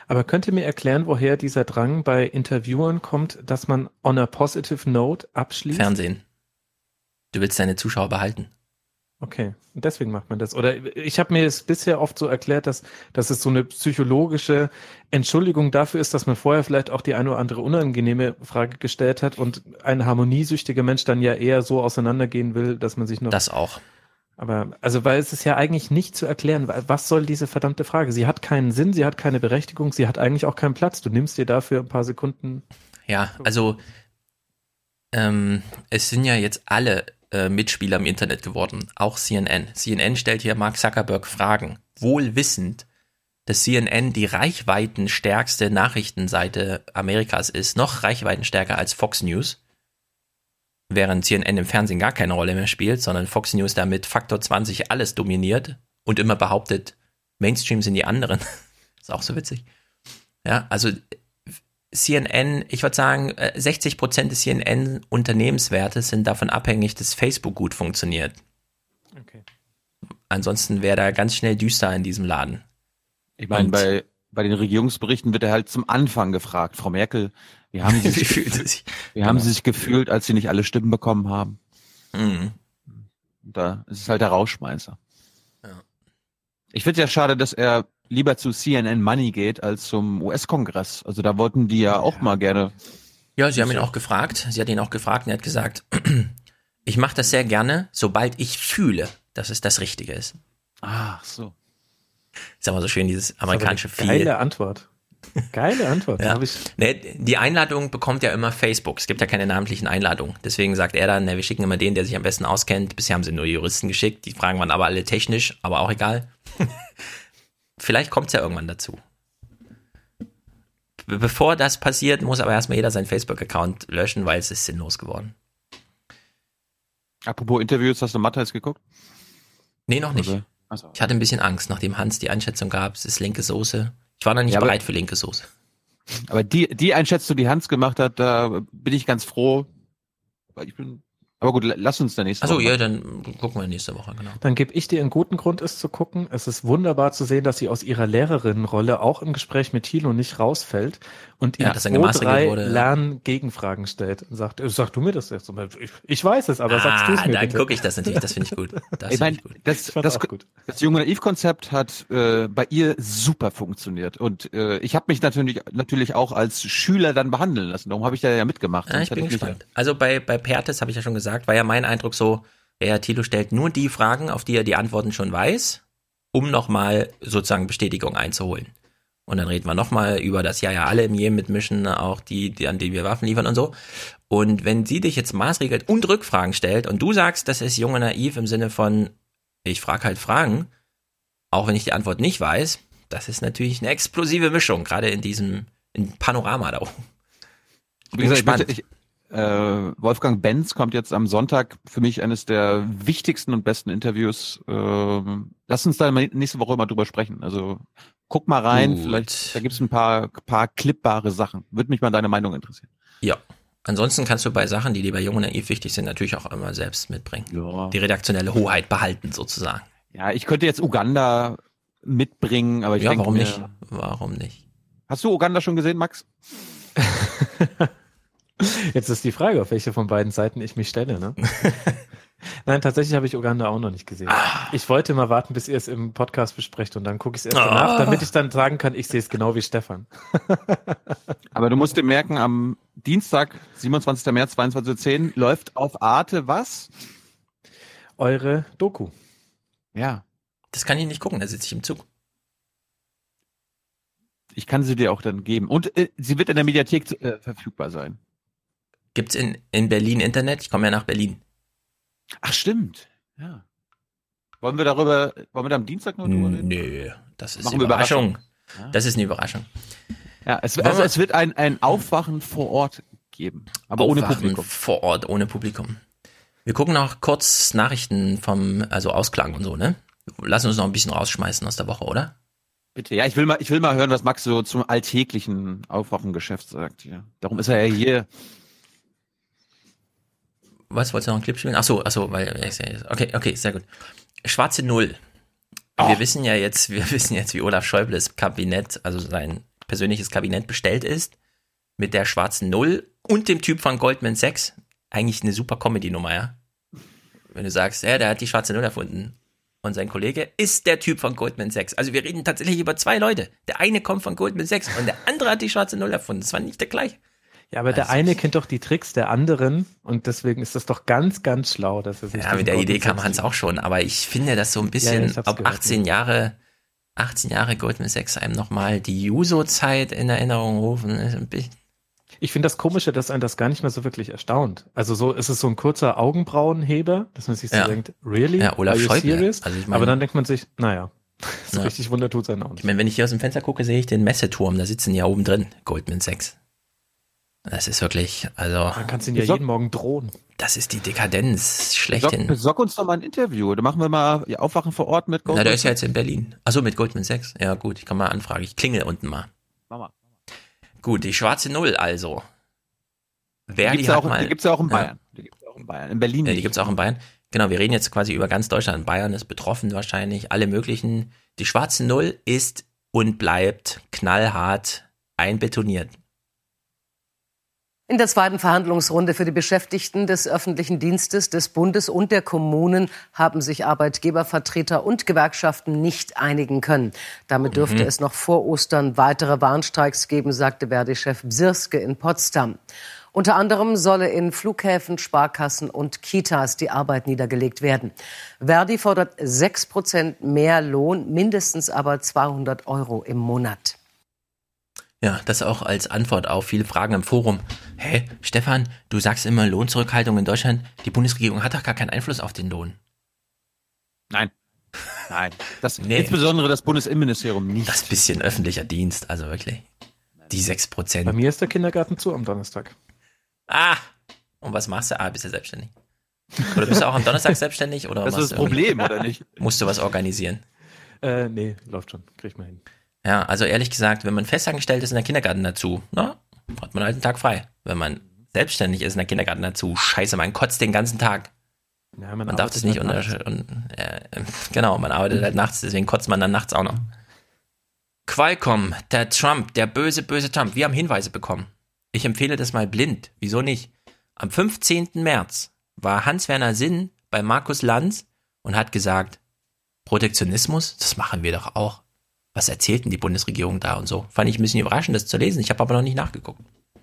Aber könnt ihr mir erklären, woher dieser Drang bei Interviewern kommt, dass man on a positive note abschließt? Fernsehen. Du willst deine Zuschauer behalten. Okay, und deswegen macht man das. Oder ich habe mir es bisher oft so erklärt, dass, dass es so eine psychologische Entschuldigung dafür ist, dass man vorher vielleicht auch die eine oder andere unangenehme Frage gestellt hat und ein harmoniesüchtiger Mensch dann ja eher so auseinandergehen will, dass man sich noch. Das auch. Aber, also, weil es ist ja eigentlich nicht zu erklären, was soll diese verdammte Frage? Sie hat keinen Sinn, sie hat keine Berechtigung, sie hat eigentlich auch keinen Platz. Du nimmst dir dafür ein paar Sekunden. Ja, also, ähm, es sind ja jetzt alle äh, Mitspieler im Internet geworden, auch CNN. CNN stellt hier Mark Zuckerberg Fragen, wohl wissend, dass CNN die reichweitenstärkste Nachrichtenseite Amerikas ist, noch reichweitenstärker als Fox News, während CNN im Fernsehen gar keine Rolle mehr spielt, sondern Fox News damit Faktor 20 alles dominiert und immer behauptet, Mainstream sind die anderen. ist auch so witzig. Ja, also CNN, ich würde sagen, 60 äh, Prozent des CNN-Unternehmenswertes sind davon abhängig, dass Facebook gut funktioniert. Okay. Ansonsten wäre da ganz schnell düster in diesem Laden. Ich meine, bei, bei den Regierungsberichten wird er halt zum Anfang gefragt, Frau Merkel, wie haben Sie sich, sich wie haben genau. Sie sich gefühlt, als Sie nicht alle Stimmen bekommen haben? Mhm. Da ist es halt der Rauschmeißer. Ich finde ja schade, dass er lieber zu CNN Money geht als zum US-Kongress. Also da wollten die ja auch mal gerne. Ja, sie haben ihn auch gefragt. Sie hat ihn auch gefragt und er hat gesagt, ich mache das sehr gerne, sobald ich fühle, dass es das Richtige ist. Ach so. Ist aber so schön, dieses amerikanische Feel. Geile Antwort. Geile Antwort. ja. nee, die Einladung bekommt ja immer Facebook. Es gibt ja keine namentlichen Einladungen. Deswegen sagt er dann, ne, wir schicken immer den, der sich am besten auskennt. Bisher haben sie nur Juristen geschickt. Die Fragen waren aber alle technisch, aber auch egal. Vielleicht kommt es ja irgendwann dazu. Bevor das passiert, muss aber erstmal jeder seinen Facebook-Account löschen, weil es ist sinnlos geworden. Apropos Interviews, hast du Matthias geguckt? Nee, noch nicht. Okay. So. Ich hatte ein bisschen Angst, nachdem Hans die Einschätzung gab, es ist linke Soße. Ich war noch nicht Ja, bereit für linke Soße. Aber die, die Einschätzung, die Hans gemacht hat, da bin ich ganz froh. Weil ich bin, aber gut, lass uns der nächste Achso, Woche ja, machen. dann gucken wir nächste Woche, genau. Dann gebe ich dir einen guten Grund, es zu gucken. Es ist wunderbar zu sehen, dass sie aus ihrer Lehrerinnenrolle auch im Gespräch mit Thilo nicht rausfällt und Ja, ihm dass er zwei, gemaßregelt drei wurde, ja. Lerngegenfragen stellt und sagt, äh, sag du mir das jetzt. Ich, ich weiß es, aber sagst du es ah, mir dann gucke ich das natürlich, das finde ich gut. Das Ich meine, ich gut. das, das, gut. das junge Naiv-Konzept hat äh, bei ihr super funktioniert. Und äh, ich habe mich natürlich, natürlich auch als Schüler dann behandeln lassen. Darum habe ich da ja mitgemacht. Sonst ich bin gespannt. Also bei, bei Pertes habe ich ja schon gesagt, war ja mein Eindruck so, ja, Thilo stellt nur die Fragen, auf die er die Antworten schon weiß, um nochmal sozusagen Bestätigung einzuholen. Und dann reden wir nochmal über das Ja, ja, alle im Jemen mitmischen, auch die, die, an denen wir Waffen liefern und so. Und wenn sie dich jetzt maßregelt und Rückfragen stellt und du sagst, das ist junge naiv im Sinne von, ich frage halt Fragen, auch wenn ich die Antwort nicht weiß, das ist natürlich eine explosive Mischung, gerade in diesem in Panorama da oben. Wie gesagt, möchte, ich, äh, Wolfgang Benz kommt jetzt am Sonntag für mich eines der wichtigsten und besten Interviews. Ähm, lass uns da nächste Woche mal drüber sprechen. Also guck mal rein, Gut. vielleicht da gibt's ein paar, paar klippbare Sachen. Würde mich mal deine Meinung interessieren. Ja. Ansonsten kannst du bei Sachen, die dir bei Jung und Naiv wichtig sind, natürlich auch immer selbst mitbringen. Ja. Die redaktionelle Hoheit behalten, sozusagen. Ja, ich könnte jetzt Uganda mitbringen, aber ich ja, denke warum mir, nicht? Warum nicht? Hast du Uganda schon gesehen, Max? Jetzt ist die Frage, auf welche von beiden Seiten ich mich stelle. Ne? Nein, tatsächlich habe ich Uganda auch noch nicht gesehen. Ich wollte mal warten, bis ihr es im Podcast besprecht und dann gucke ich es erst Ah. danach, damit ich dann sagen kann, ich sehe es genau wie Stefan. Aber du musst dir merken, am Dienstag, 27. März, 22.10 Uhr, läuft auf Arte was? Eure Doku. Ja. Das kann ich nicht gucken, da sitze ich im Zug. Ich kann sie dir auch dann geben. Und äh, sie wird in der Mediathek äh, verfügbar sein. Gibt's in, in Berlin Internet? Ich komme ja nach Berlin. Ach, stimmt. Ja. Wollen wir darüber, wollen wir da am Dienstag noch drüber reden? Nö, das ist Machen eine Überraschung. Überraschung. Ja. Das ist eine Überraschung. Ja, es, also es wird ein, ein Aufwachen vor Ort geben. Aber ohne Aufwachen Publikum. Vor Ort, ohne Publikum. Wir gucken noch kurz Nachrichten vom, also Ausklang und so, ne? Lass uns noch ein bisschen rausschmeißen aus der Woche, oder? Bitte, ja, ich will mal, ich will mal hören, was Max so zum alltäglichen Aufwachengeschäft sagt. Ja. Darum ist er ja hier. Was, wolltest du noch einen Clip spielen? Ach so, ach so, weil, okay, okay, sehr gut. Schwarze Null. Oh. Wir wissen ja jetzt, wir wissen jetzt, wie Olaf Schäubles Kabinett, also sein persönliches Kabinett bestellt ist. Mit der schwarzen Null und dem Typ von Goldman Sachs. Eigentlich eine super Comedy-Nummer, ja? Wenn du sagst, ja, der hat die schwarze Null erfunden. Und sein Kollege ist der Typ von Goldman Sachs. Also wir reden tatsächlich über zwei Leute. Der eine kommt von Goldman Sachs und der andere hat die schwarze Null erfunden. Das war nicht der gleiche. Ja, aber der eine kennt doch die Tricks der anderen und deswegen ist das doch ganz, ganz schlau, dass er sich Ja, mit der Idee kam Hans auch schon, aber ich finde das so ein bisschen, ja, ob gehört, 18 Jahre, 18 Jahre Goldman Sachs einem nochmal die Juso-Zeit in Erinnerung rufen, Ich finde das Komische, dass einen das gar nicht mehr so wirklich erstaunt. Also so ist es so ein kurzer Augenbrauenheber, dass man sich so Ja. denkt, really? Ja, Olaf Are you Schäuble. serious? Also ich meine- Aber dann denkt man sich, naja, so Ja. richtig Wunder tut sein auch nicht. ich meine, wenn ich hier aus dem Fenster gucke, sehe ich den Messeturm, da sitzen ja oben drin, Goldman Sachs. Das ist wirklich, also, Man kann es ihnen ja jeden Morgen drohen. das ist die Dekadenz schlechthin. besorg uns doch mal ein Interview. Da machen wir mal ja, Aufwachen vor Ort mit Na, der ist ja jetzt in Berlin. Achso, mit Goldman Sachs. Ja, gut, ich kann mal anfragen. Ich klingel unten mal. Mach mal. Gut, die schwarze Null also. Die Verdi gibt's ja hat auch, mal, die gibt's ja auch in Ja. Bayern. Die gibt's ja auch in Bayern. In Berlin Ja, die nicht. gibt's auch in Bayern. Genau, wir reden jetzt quasi über ganz Deutschland. Bayern ist betroffen wahrscheinlich, alle möglichen. Die schwarze Null ist und bleibt knallhart einbetoniert. In der zweiten Verhandlungsrunde für die Beschäftigten des öffentlichen Dienstes des Bundes und der Kommunen haben sich Arbeitgebervertreter und Gewerkschaften nicht einigen können. Damit dürfte Mhm. es noch vor Ostern weitere Warnstreiks geben, sagte Verdi-Chef Bsirske in Potsdam. Unter anderem solle in Flughäfen, Sparkassen und Kitas die Arbeit niedergelegt werden. Verdi fordert 6 Prozent mehr Lohn, mindestens aber 200 Euro im Monat. Ja, das auch als Antwort auf viele Fragen im Forum. Hä, Stefan, du sagst immer Lohnzurückhaltung in Deutschland. Die Bundesregierung hat doch gar keinen Einfluss auf den Lohn. Nein. Nein. Das, Nee. Insbesondere das Bundesinnenministerium nicht. Das bisschen öffentlicher Dienst, also wirklich. Die 6% Bei Prozent. mir ist der Kindergarten zu am Donnerstag. Ah! Und was machst du? Ah, bist du selbstständig. Oder bist du auch am Donnerstag selbstständig? Oder Das ist das Problem, oder nicht? Musst du was organisieren? Äh, nee, läuft schon. Krieg ich mal hin. Ja, also ehrlich gesagt, wenn man festangestellt ist in der Kindergarten dazu, na, hat man halt einen Tag frei. Wenn man selbstständig ist in der Kindergarten dazu, scheiße, man kotzt den ganzen Tag. Ja, Man, darf das nicht halt unter... Und, äh, genau, man arbeitet halt nachts, deswegen kotzt man dann nachts auch noch. Qualcomm, der Trump, der böse, böse Trump. Wir haben Hinweise bekommen. Ich empfehle das mal blind. Wieso nicht? Am 15. März war Hans-Werner Sinn bei Markus Lanz und hat gesagt, Protektionismus, das machen wir doch auch. Was erzählt denn die Bundesregierung da und so? Fand ich ein bisschen überraschend, das zu lesen. Ich habe aber noch nicht nachgeguckt.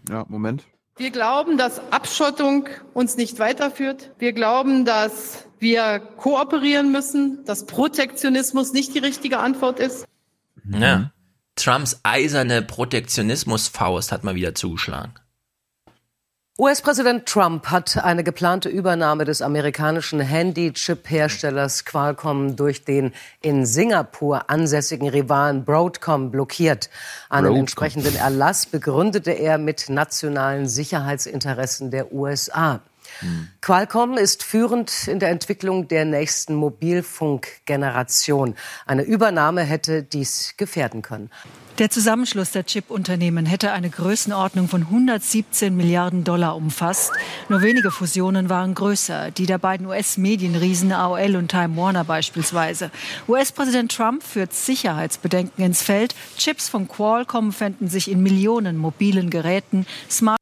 Ja, Moment. Wir glauben, dass Abschottung uns nicht weiterführt. Wir glauben, dass wir kooperieren müssen, dass Protektionismus nicht die richtige Antwort ist. Ja. Trumps eiserne Protektionismusfaust hat mal wieder zugeschlagen. US-Präsident Trump hat eine geplante Übernahme des amerikanischen Handy-Chip-Herstellers Qualcomm durch den in Singapur ansässigen Rivalen Broadcom blockiert. Einen Broadcom. entsprechenden Erlass begründete er mit nationalen Sicherheitsinteressen der USA. Qualcomm ist führend in der Entwicklung der nächsten Mobilfunkgeneration. Eine Übernahme hätte dies gefährden können. Der Zusammenschluss der Chip-Unternehmen hätte eine Größenordnung von 117 Milliarden Dollar umfasst. Nur wenige Fusionen waren größer, die der beiden US-Medienriesen AOL und Time Warner beispielsweise. US-Präsident Trump führt Sicherheitsbedenken ins Feld. Chips von Qualcomm fänden sich in Millionen mobilen Geräten, Smart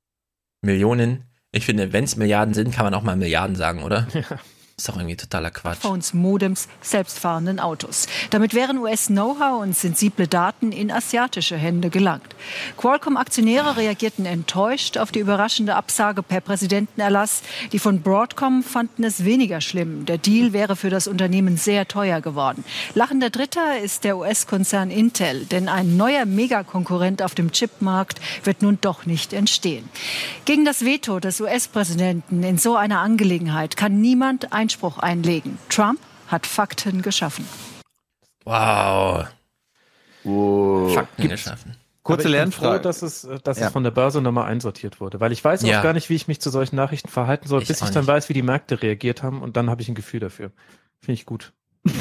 Millionen. Ich finde, wenn es Milliarden sind, kann man auch mal Milliarden sagen, oder? Ist doch irgendwie totaler Quatsch. Smartphones, Modems, selbstfahrenden Autos. Damit wären US-Know-how und sensible Daten in asiatische Hände gelangt. Qualcomm-Aktionäre reagierten enttäuscht auf die überraschende Absage per Präsidentenerlass. Die von Broadcom fanden es weniger schlimm. Der Deal wäre für das Unternehmen sehr teuer geworden. Lachender Dritter ist der US-Konzern Intel, denn ein neuer Megakonkurrent auf dem Chipmarkt wird nun doch nicht entstehen. Gegen das Veto des US-Präsidenten in so einer Angelegenheit kann niemand Einspruch einlegen. Trump hat Fakten geschaffen. Wow. Fakten Gibt's- geschaffen. Kurze Aber ich bin Lernfrage. Froh, dass es, äh, dass Ja. es von der Börse nochmal einsortiert wurde, weil ich weiß auch Ja. gar nicht, wie ich mich zu solchen Nachrichten verhalten soll, Ich bis auch ich dann nicht. weiß, wie die Märkte reagiert haben und dann habe ich ein Gefühl dafür. Finde ich gut. Ja.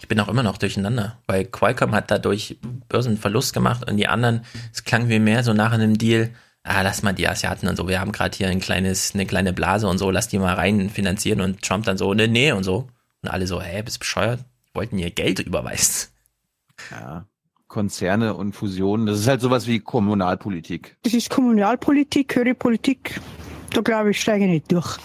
Ich bin auch immer noch durcheinander, weil Qualcomm hat dadurch Börsenverlust gemacht und die anderen, es klang wie mehr so nach einem Deal, ah, lass mal die Asiaten und so, wir haben gerade hier ein kleines, eine kleine Blase und so, lass die mal rein finanzieren und Trump dann so, ne, nee und so. Und alle so, hä, bist bescheuert? Die wollten ihr Geld überweisen. Ja. Konzerne und Fusionen, das ist halt sowas wie Kommunalpolitik. Das ist Kommunalpolitik, höhere Politik. Da glaube ich, steige ich nicht durch.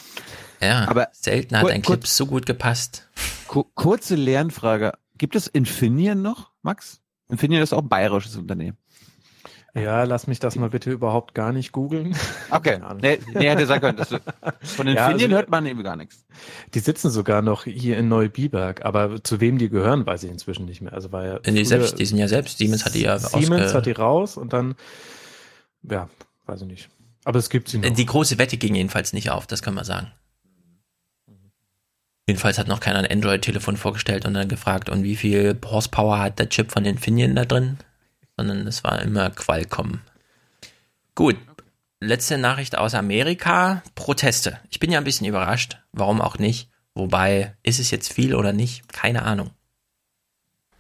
Ja, Aber selten hat ein Clip so gut gepasst. Ku- Kurze Lernfrage. Gibt es Infineon noch, Max? Infineon ist auch ein bayerisches Unternehmen. Ja, lass mich das mal bitte überhaupt gar nicht googeln. Okay. Nee, nee, hätte sagen können. dass du- Von Ja, Infineon also- hört man eben gar nichts. Die sitzen sogar noch hier in Neubiberg, aber zu wem die gehören, weiß ich inzwischen nicht mehr. Also war ja Die, früher- selbst, die sind ja selbst, Siemens hat die ja Siemens hat die raus und dann, ja, weiß ich nicht. Aber es gibt sie noch. Die große Wette ging jedenfalls nicht auf, das kann man sagen. Jedenfalls hat noch keiner ein Android-Telefon vorgestellt und dann gefragt, und wie viel Horsepower hat der Chip von Infineon da drin? Sondern es war immer Qualcomm. Gut, letzte Nachricht aus Amerika. Proteste. Ich bin ja ein bisschen überrascht, warum auch nicht. Wobei, ist es jetzt viel oder nicht? Keine Ahnung.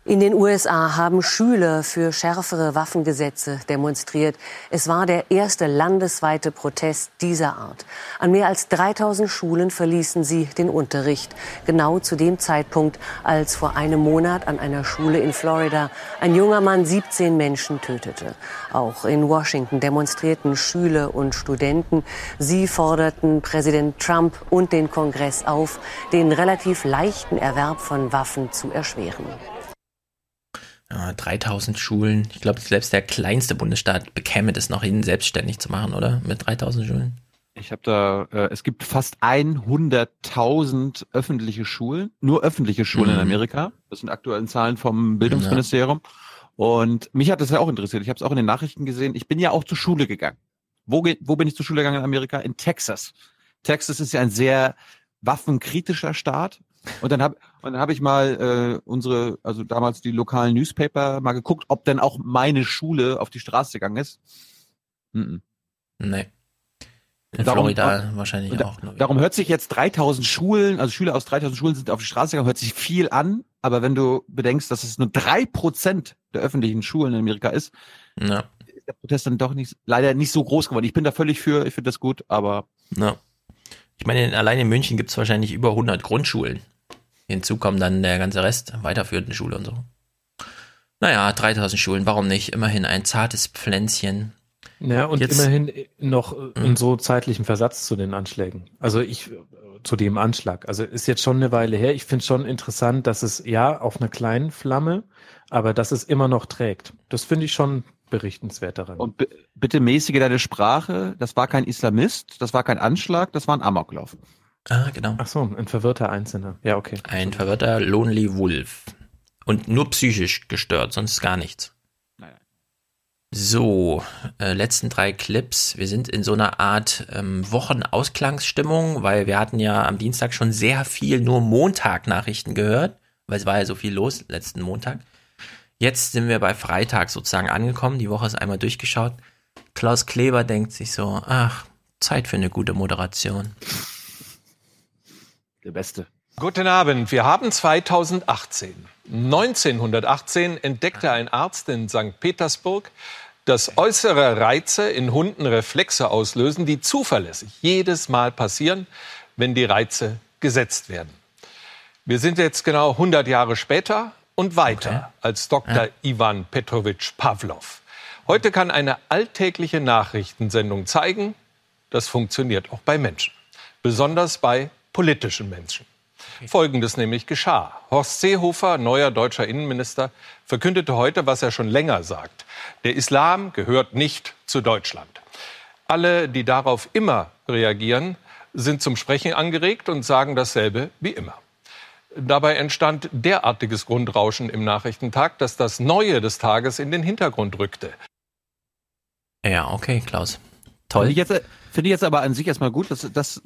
In den USA haben Schüler für schärfere Waffengesetze demonstriert. Es war der erste landesweite Protest dieser Art. An mehr als 3000 Schulen verließen sie den Unterricht. Genau zu dem Zeitpunkt, als vor einem Monat an einer Schule in Florida ein junger Mann 17 Menschen tötete. Auch in Washington demonstrierten Schüler und Studenten. Sie forderten Präsident Trump und den Kongress auf, den relativ leichten Erwerb von Waffen zu erschweren. Ja, 3000 Schulen. Ich glaube, selbst der kleinste Bundesstaat bekäme das noch hin, selbstständig zu machen, oder? Mit 3000 Schulen. Ich habe da, äh, es gibt fast 100.000 öffentliche Schulen, nur öffentliche Schulen in Mhm. Amerika. Das sind aktuellen Zahlen vom Bildungsministerium. Und mich hat das ja auch interessiert. Ich habe es auch in den Nachrichten gesehen. Ich bin ja auch zur Schule gegangen. Wo, ge- wo bin ich zur Schule gegangen in Amerika? In Texas. Texas ist ja ein sehr waffenkritischer Staat. Und dann habe und dann hab ich mal äh, unsere, also damals die lokalen Newspaper mal geguckt, ob denn auch meine Schule auf die Straße gegangen ist. Mhm. Nee. In Darum- Florida wahrscheinlich da- auch. Nur. Darum hört sich jetzt 3000 Schulen, also Schüler aus 3000 Schulen sind auf die Straße gegangen, hört sich viel an, aber wenn du bedenkst, dass es nur drei Prozent der öffentlichen Schulen in Amerika ist, Ja. ist der Protest dann doch nicht, leider nicht so groß geworden. Ich bin da völlig für, ich finde das gut, aber Ja. Ich meine, in- allein in München gibt es wahrscheinlich über 100 Grundschulen. Hinzu kommt dann der ganze Rest, weiterführende Schule und so. Naja, 3000 Schulen, warum nicht? Immerhin ein zartes Pflänzchen. Ja, und Jetzt- immerhin noch äh, in so zeitlichem Versatz zu den Anschlägen. Also ich, äh, zu dem Anschlag. Also ist jetzt schon eine Weile her. Ich finde schon interessant, dass es ja auf einer kleinen Flamme, aber dass es immer noch trägt. Das finde ich schon berichtenswert daran. Und bitte mäßige deine Sprache. Das war kein Islamist, das war kein Anschlag, das war ein Amoklauf. Ah, genau. Ach so, ein verwirrter Einzelner. Ja, okay. Ein verwirrter Lonely Wolf. Und nur psychisch gestört, sonst gar nichts. So, äh, letzten drei Clips. Wir sind in so einer Art ähm, Wochenausklangsstimmung, weil wir hatten ja am Dienstag schon sehr viel nur Montag-Nachrichten gehört, weil es war ja so viel los letzten Montag. Jetzt sind wir bei Freitag sozusagen angekommen. Die Woche ist einmal durchgeschaut. Klaus Kleber denkt sich so, ach, Zeit für eine gute Moderation. Der Beste. Guten Abend, wir haben 2018. 1918 entdeckte ein Arzt in St. Petersburg, dass äußere Reize in Hunden Reflexe auslösen, die zuverlässig jedes Mal passieren, wenn die Reize gesetzt werden. Wir sind jetzt genau 100 Jahre später und weiter als Dr. Ivan Petrovich Pavlov. Heute kann eine alltägliche Nachrichtensendung zeigen, das funktioniert auch bei Menschen, besonders bei politischen Menschen. Folgendes nämlich geschah. Horst Seehofer, neuer deutscher Innenminister, verkündete heute, was er schon länger sagt. Der Islam gehört nicht zu Deutschland. Alle, die darauf immer reagieren, sind zum Sprechen angeregt und sagen dasselbe wie immer. Dabei entstand derartiges Grundrauschen im Nachrichtentag, dass das Neue des Tages in den Hintergrund rückte. Ja, okay, Klaus. Toll. Finde ich jetzt, finde ich jetzt aber an sich erstmal gut, dass, dass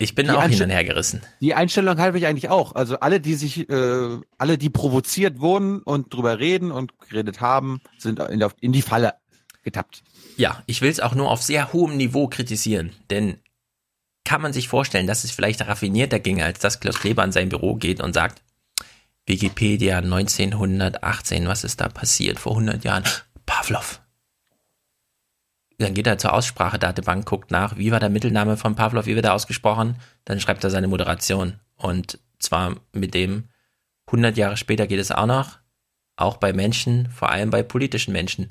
Ich bin Die auch hin und her gerissen. Die Einstellung habe ich eigentlich auch. Also alle, die sich, äh, alle, die provoziert wurden und drüber reden und geredet haben, sind in, der, in die Falle getappt. Ja, ich will es auch nur auf sehr hohem Niveau kritisieren, denn kann man sich vorstellen, dass es vielleicht raffinierter ginge, als dass Klaus Kleber in sein Büro geht und sagt, Wikipedia 1918, was ist da passiert vor 100 Jahren? Pavlov. Dann geht er zur Aussprachedatenbank, guckt nach, wie war der Mittelname von Pavlov, wie wird er ausgesprochen, dann schreibt er seine Moderation. Und zwar mit dem 100 Jahre später geht es auch noch, auch bei Menschen, vor allem bei politischen Menschen.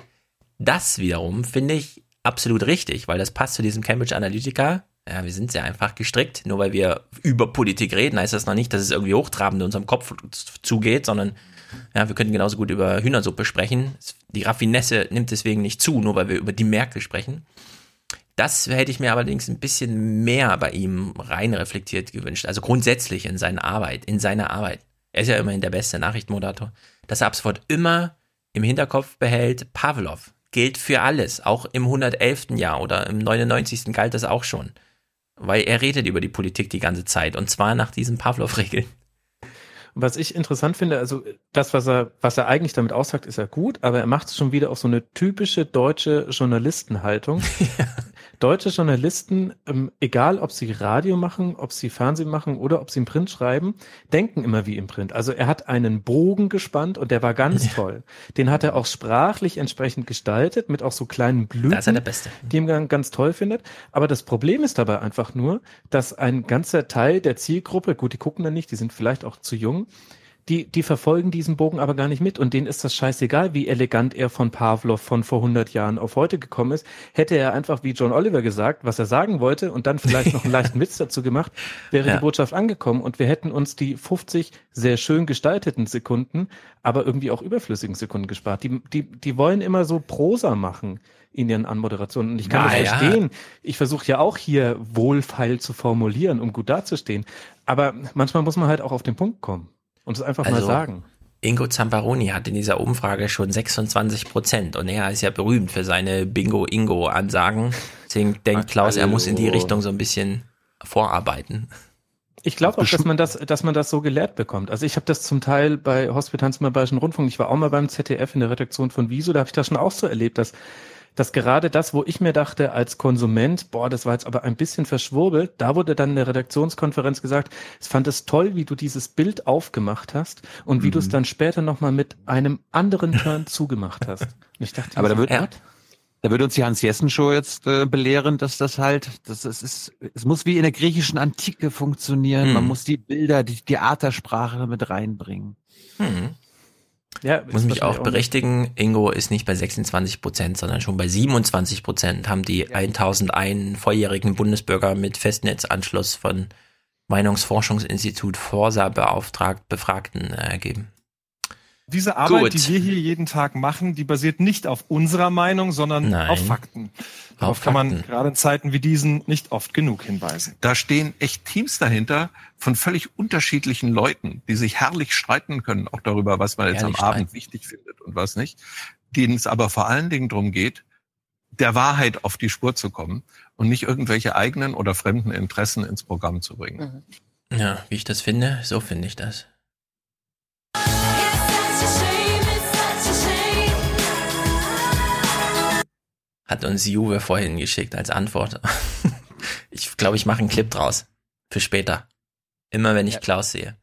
Das wiederum finde ich absolut richtig, weil das passt zu diesem Cambridge Analytica. Ja, wir sind sehr einfach gestrickt. Nur weil wir über Politik reden, heißt das noch nicht, dass es irgendwie hochtrabend in unserem Kopf zugeht, sondern ja, wir könnten genauso gut über Hühnersuppe sprechen. Die Raffinesse nimmt deswegen nicht zu, nur weil wir über die Märkte sprechen. Das hätte ich mir allerdings ein bisschen mehr bei ihm rein reflektiert gewünscht. Also grundsätzlich in seiner Arbeit, in seiner Arbeit. Er ist ja immerhin der beste Nachrichtenmoderator. Dass er ab sofort immer im Hinterkopf behält, Pavlov gilt für alles. Auch im 111. Jahr oder im 99. galt das auch schon. Weil er redet über die Politik die ganze Zeit. Und zwar nach diesen Pavlov-Regeln. Was ich interessant finde, also das, was er, was er eigentlich damit aussagt, ist ja gut, aber er macht es schon wieder auf so eine typische deutsche Journalistenhaltung. Deutsche Journalisten, ähm, egal ob sie Radio machen, ob sie Fernsehen machen oder ob sie im Print schreiben, denken immer wie im Print. Also er hat einen Bogen gespannt und der war ganz toll. Den hat er auch sprachlich entsprechend gestaltet, mit auch so kleinen Blüten, Da ist er der Beste. die ihm ganz, ganz toll findet. Aber das Problem ist dabei einfach nur, dass ein ganzer Teil der Zielgruppe, gut, die gucken da nicht, die sind vielleicht auch zu jung, die, die verfolgen diesen Bogen aber gar nicht mit und denen ist das scheißegal, wie elegant er von Pavlov von vor 100 Jahren auf heute gekommen ist. Hätte er einfach wie John Oliver gesagt, was er sagen wollte und dann vielleicht noch einen leichten Witz dazu gemacht, wäre Ja. die Botschaft angekommen und wir hätten uns die 50 sehr schön gestalteten Sekunden, aber irgendwie auch überflüssigen Sekunden gespart. Die, die, die wollen immer so Prosa machen in ihren Anmoderationen und ich kann Na das ja. verstehen. Ich versuche ja auch hier wohlfeil zu formulieren, um gut dazustehen. Aber manchmal muss man halt auch auf den Punkt kommen und es einfach mal Also, sagen. Ingo Zamparoni hat in dieser Umfrage schon 26 Prozent und er ist ja berühmt für seine Bingo-Ingo-Ansagen. Deswegen denkt Klaus, er muss in die. Richtung so ein bisschen vorarbeiten. Ich glaube auch, dass man das, dass man das so gelehrt bekommt. Also ich habe das zum Teil bei Hospitanz im Bayerischen Rundfunk. Ich war auch mal beim ZDF in der Redaktion von Wieso. Da habe ich das schon auch so erlebt, dass dass gerade das, wo ich mir dachte als Konsument, boah, das war jetzt aber ein bisschen verschwurbelt, da wurde dann in der Redaktionskonferenz gesagt, es fand es toll, wie du dieses Bild aufgemacht hast und wie Mhm. du es dann später nochmal mit einem anderen Turn zugemacht hast. Und ich dachte, Aber da so, wird, what? da wird uns die Hans-Jessen-Show jetzt äh, belehren, dass das halt, das, das ist, es muss wie in der griechischen Antike funktionieren. Man Hm. muss die Bilder, die Theatersprache mit reinbringen. Hm. Ja, Muss mich auch berichtigen, Ingo ist nicht bei 26 Prozent, sondern schon bei 27 Prozent haben die 1001 volljährigen Bundesbürger mit Festnetzanschluss von Meinungsforschungsinstitut Forsa beauftragt Befragten äh, ergeben. Diese Arbeit, Gut. die wir hier jeden Tag machen, die basiert nicht auf unserer Meinung, sondern Nein. auf Fakten. Darauf Auf kann man Fakten. gerade in Zeiten wie diesen nicht oft genug hinweisen. Da stehen echt Teams dahinter von völlig unterschiedlichen Leuten, die sich herrlich streiten können, auch darüber, was man jetzt Herrlich am Abend streiten. wichtig findet und was nicht. Denen es aber vor allen Dingen darum geht, der Wahrheit auf die Spur zu kommen und nicht irgendwelche eigenen oder fremden Interessen ins Programm zu bringen. Ja, wie ich das finde, so finde ich das. Hat uns Juve vorhin geschickt als Antwort. Ich glaube, ich mache einen Clip draus. Für später. Immer wenn ich Klaus sehe.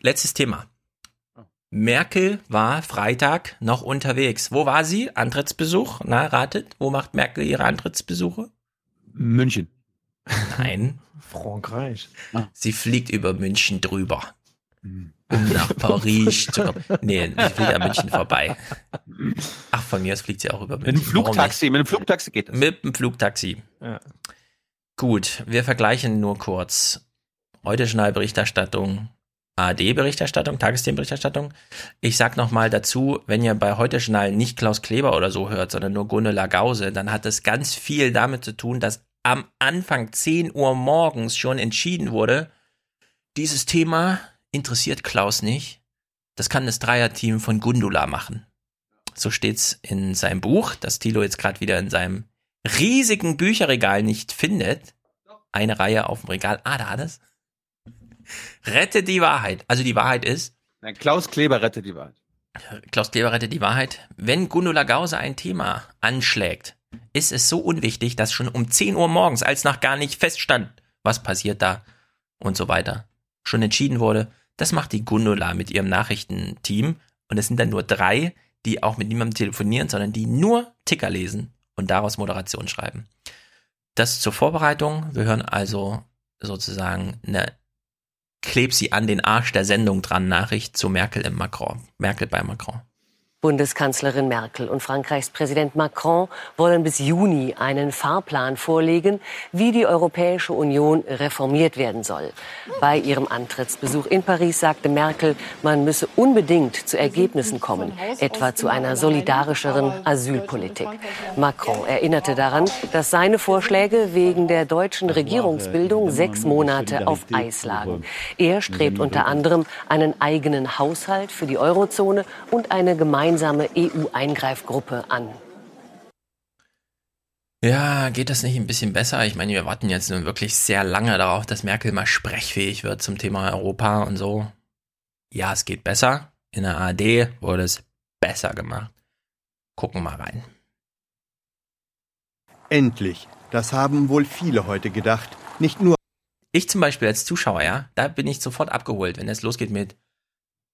Letztes Thema. Merkel war Freitag noch unterwegs. Wo war sie? Antrittsbesuch? Na, ratet. Wo macht Merkel ihre Antrittsbesuche? München. Nein. Frankreich. Sie fliegt über München drüber. Um nach Paris zu kommen. Nee, sie fliegt an München vorbei. Ach, von mir aus fliegt sie auch über München. Mit dem Flugtaxi, mit dem Flugtaxi geht das. Mit dem Flugtaxi. Ja. Gut, wir vergleichen nur kurz. Heute Journal-Berichterstattung, ARD-Berichterstattung, Tagesthemenberichterstattung. Ich sag noch mal dazu, wenn ihr bei Heute Journal nicht Klaus Kleber oder so hört, sondern nur Gundela Gause, dann hat das ganz viel damit zu tun, dass am Anfang 10 Uhr morgens schon entschieden wurde, dieses Thema interessiert Klaus nicht. Das kann das Dreierteam von Gundula machen. So steht's in seinem Buch, das Thilo jetzt gerade wieder in seinem riesigen Bücherregal nicht findet. Eine Reihe auf dem Regal. Ah, da hat es. Rette die Wahrheit. Also die Wahrheit ist, Nein, Klaus Kleber rettet die Wahrheit. Klaus Kleber rettet die Wahrheit. Wenn Gundula Gause ein Thema anschlägt, ist es so unwichtig, dass schon um 10 Uhr morgens, als noch gar nicht feststand, was passiert da und so weiter, schon entschieden wurde, das macht die Gundula mit ihrem Nachrichtenteam. Und es sind dann nur drei, die auch mit niemandem telefonieren, sondern die nur Ticker lesen und daraus Moderation schreiben. Das zur Vorbereitung. Wir hören also sozusagen eine Kleb sie an den Arsch der Sendung dran Nachricht zu Merkel im Macron. Merkel bei Macron. Bundeskanzlerin Merkel und Frankreichs Präsident Macron wollen bis Juni einen Fahrplan vorlegen, wie die Europäische Union reformiert werden soll. Bei ihrem Antrittsbesuch in Paris sagte Merkel, man müsse unbedingt zu Ergebnissen kommen, etwa zu einer solidarischeren Asylpolitik. Macron erinnerte daran, dass seine Vorschläge wegen der deutschen Regierungsbildung sechs Monate auf Eis lagen. Er strebt unter anderem einen eigenen Haushalt für die Eurozone und eine gemeinsame EU-Eingreifgruppe an. Ja, geht das nicht ein bisschen besser? Ich meine, wir warten jetzt nun wirklich sehr lange darauf, dass Merkel mal sprechfähig wird zum Thema Europa und so. Ja, es geht besser. In der ARD wurde es besser gemacht. Gucken mal rein. Endlich. Das haben wohl viele heute gedacht. Nicht nur. Ich zum Beispiel als Zuschauer, ja, da bin ich sofort abgeholt, wenn es losgeht mit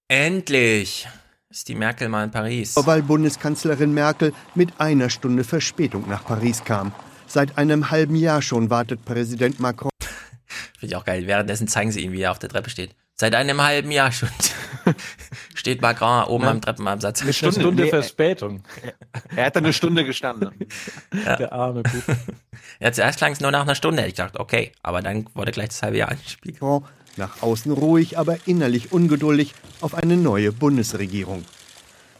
Endlich ist die Merkel mal in Paris. Weil Bundeskanzlerin Merkel mit einer Stunde Verspätung nach Paris kam. Seit einem halben Jahr schon wartet Präsident Macron. Finde ich auch geil. Währenddessen zeigen sie ihn, wie er auf der Treppe steht. Seit einem halben Jahr schon steht Macron oben Nein. am Treppenabsatz. Eine Stunde, Stunde nee, Verspätung. Er hat eine Stunde gestanden. Der arme Bub. Ja, zuerst klang es nur nach einer Stunde. Ich dachte, okay, aber dann wurde gleich das halbe Jahr angespielt. Nach außen ruhig, aber innerlich ungeduldig auf eine neue Bundesregierung.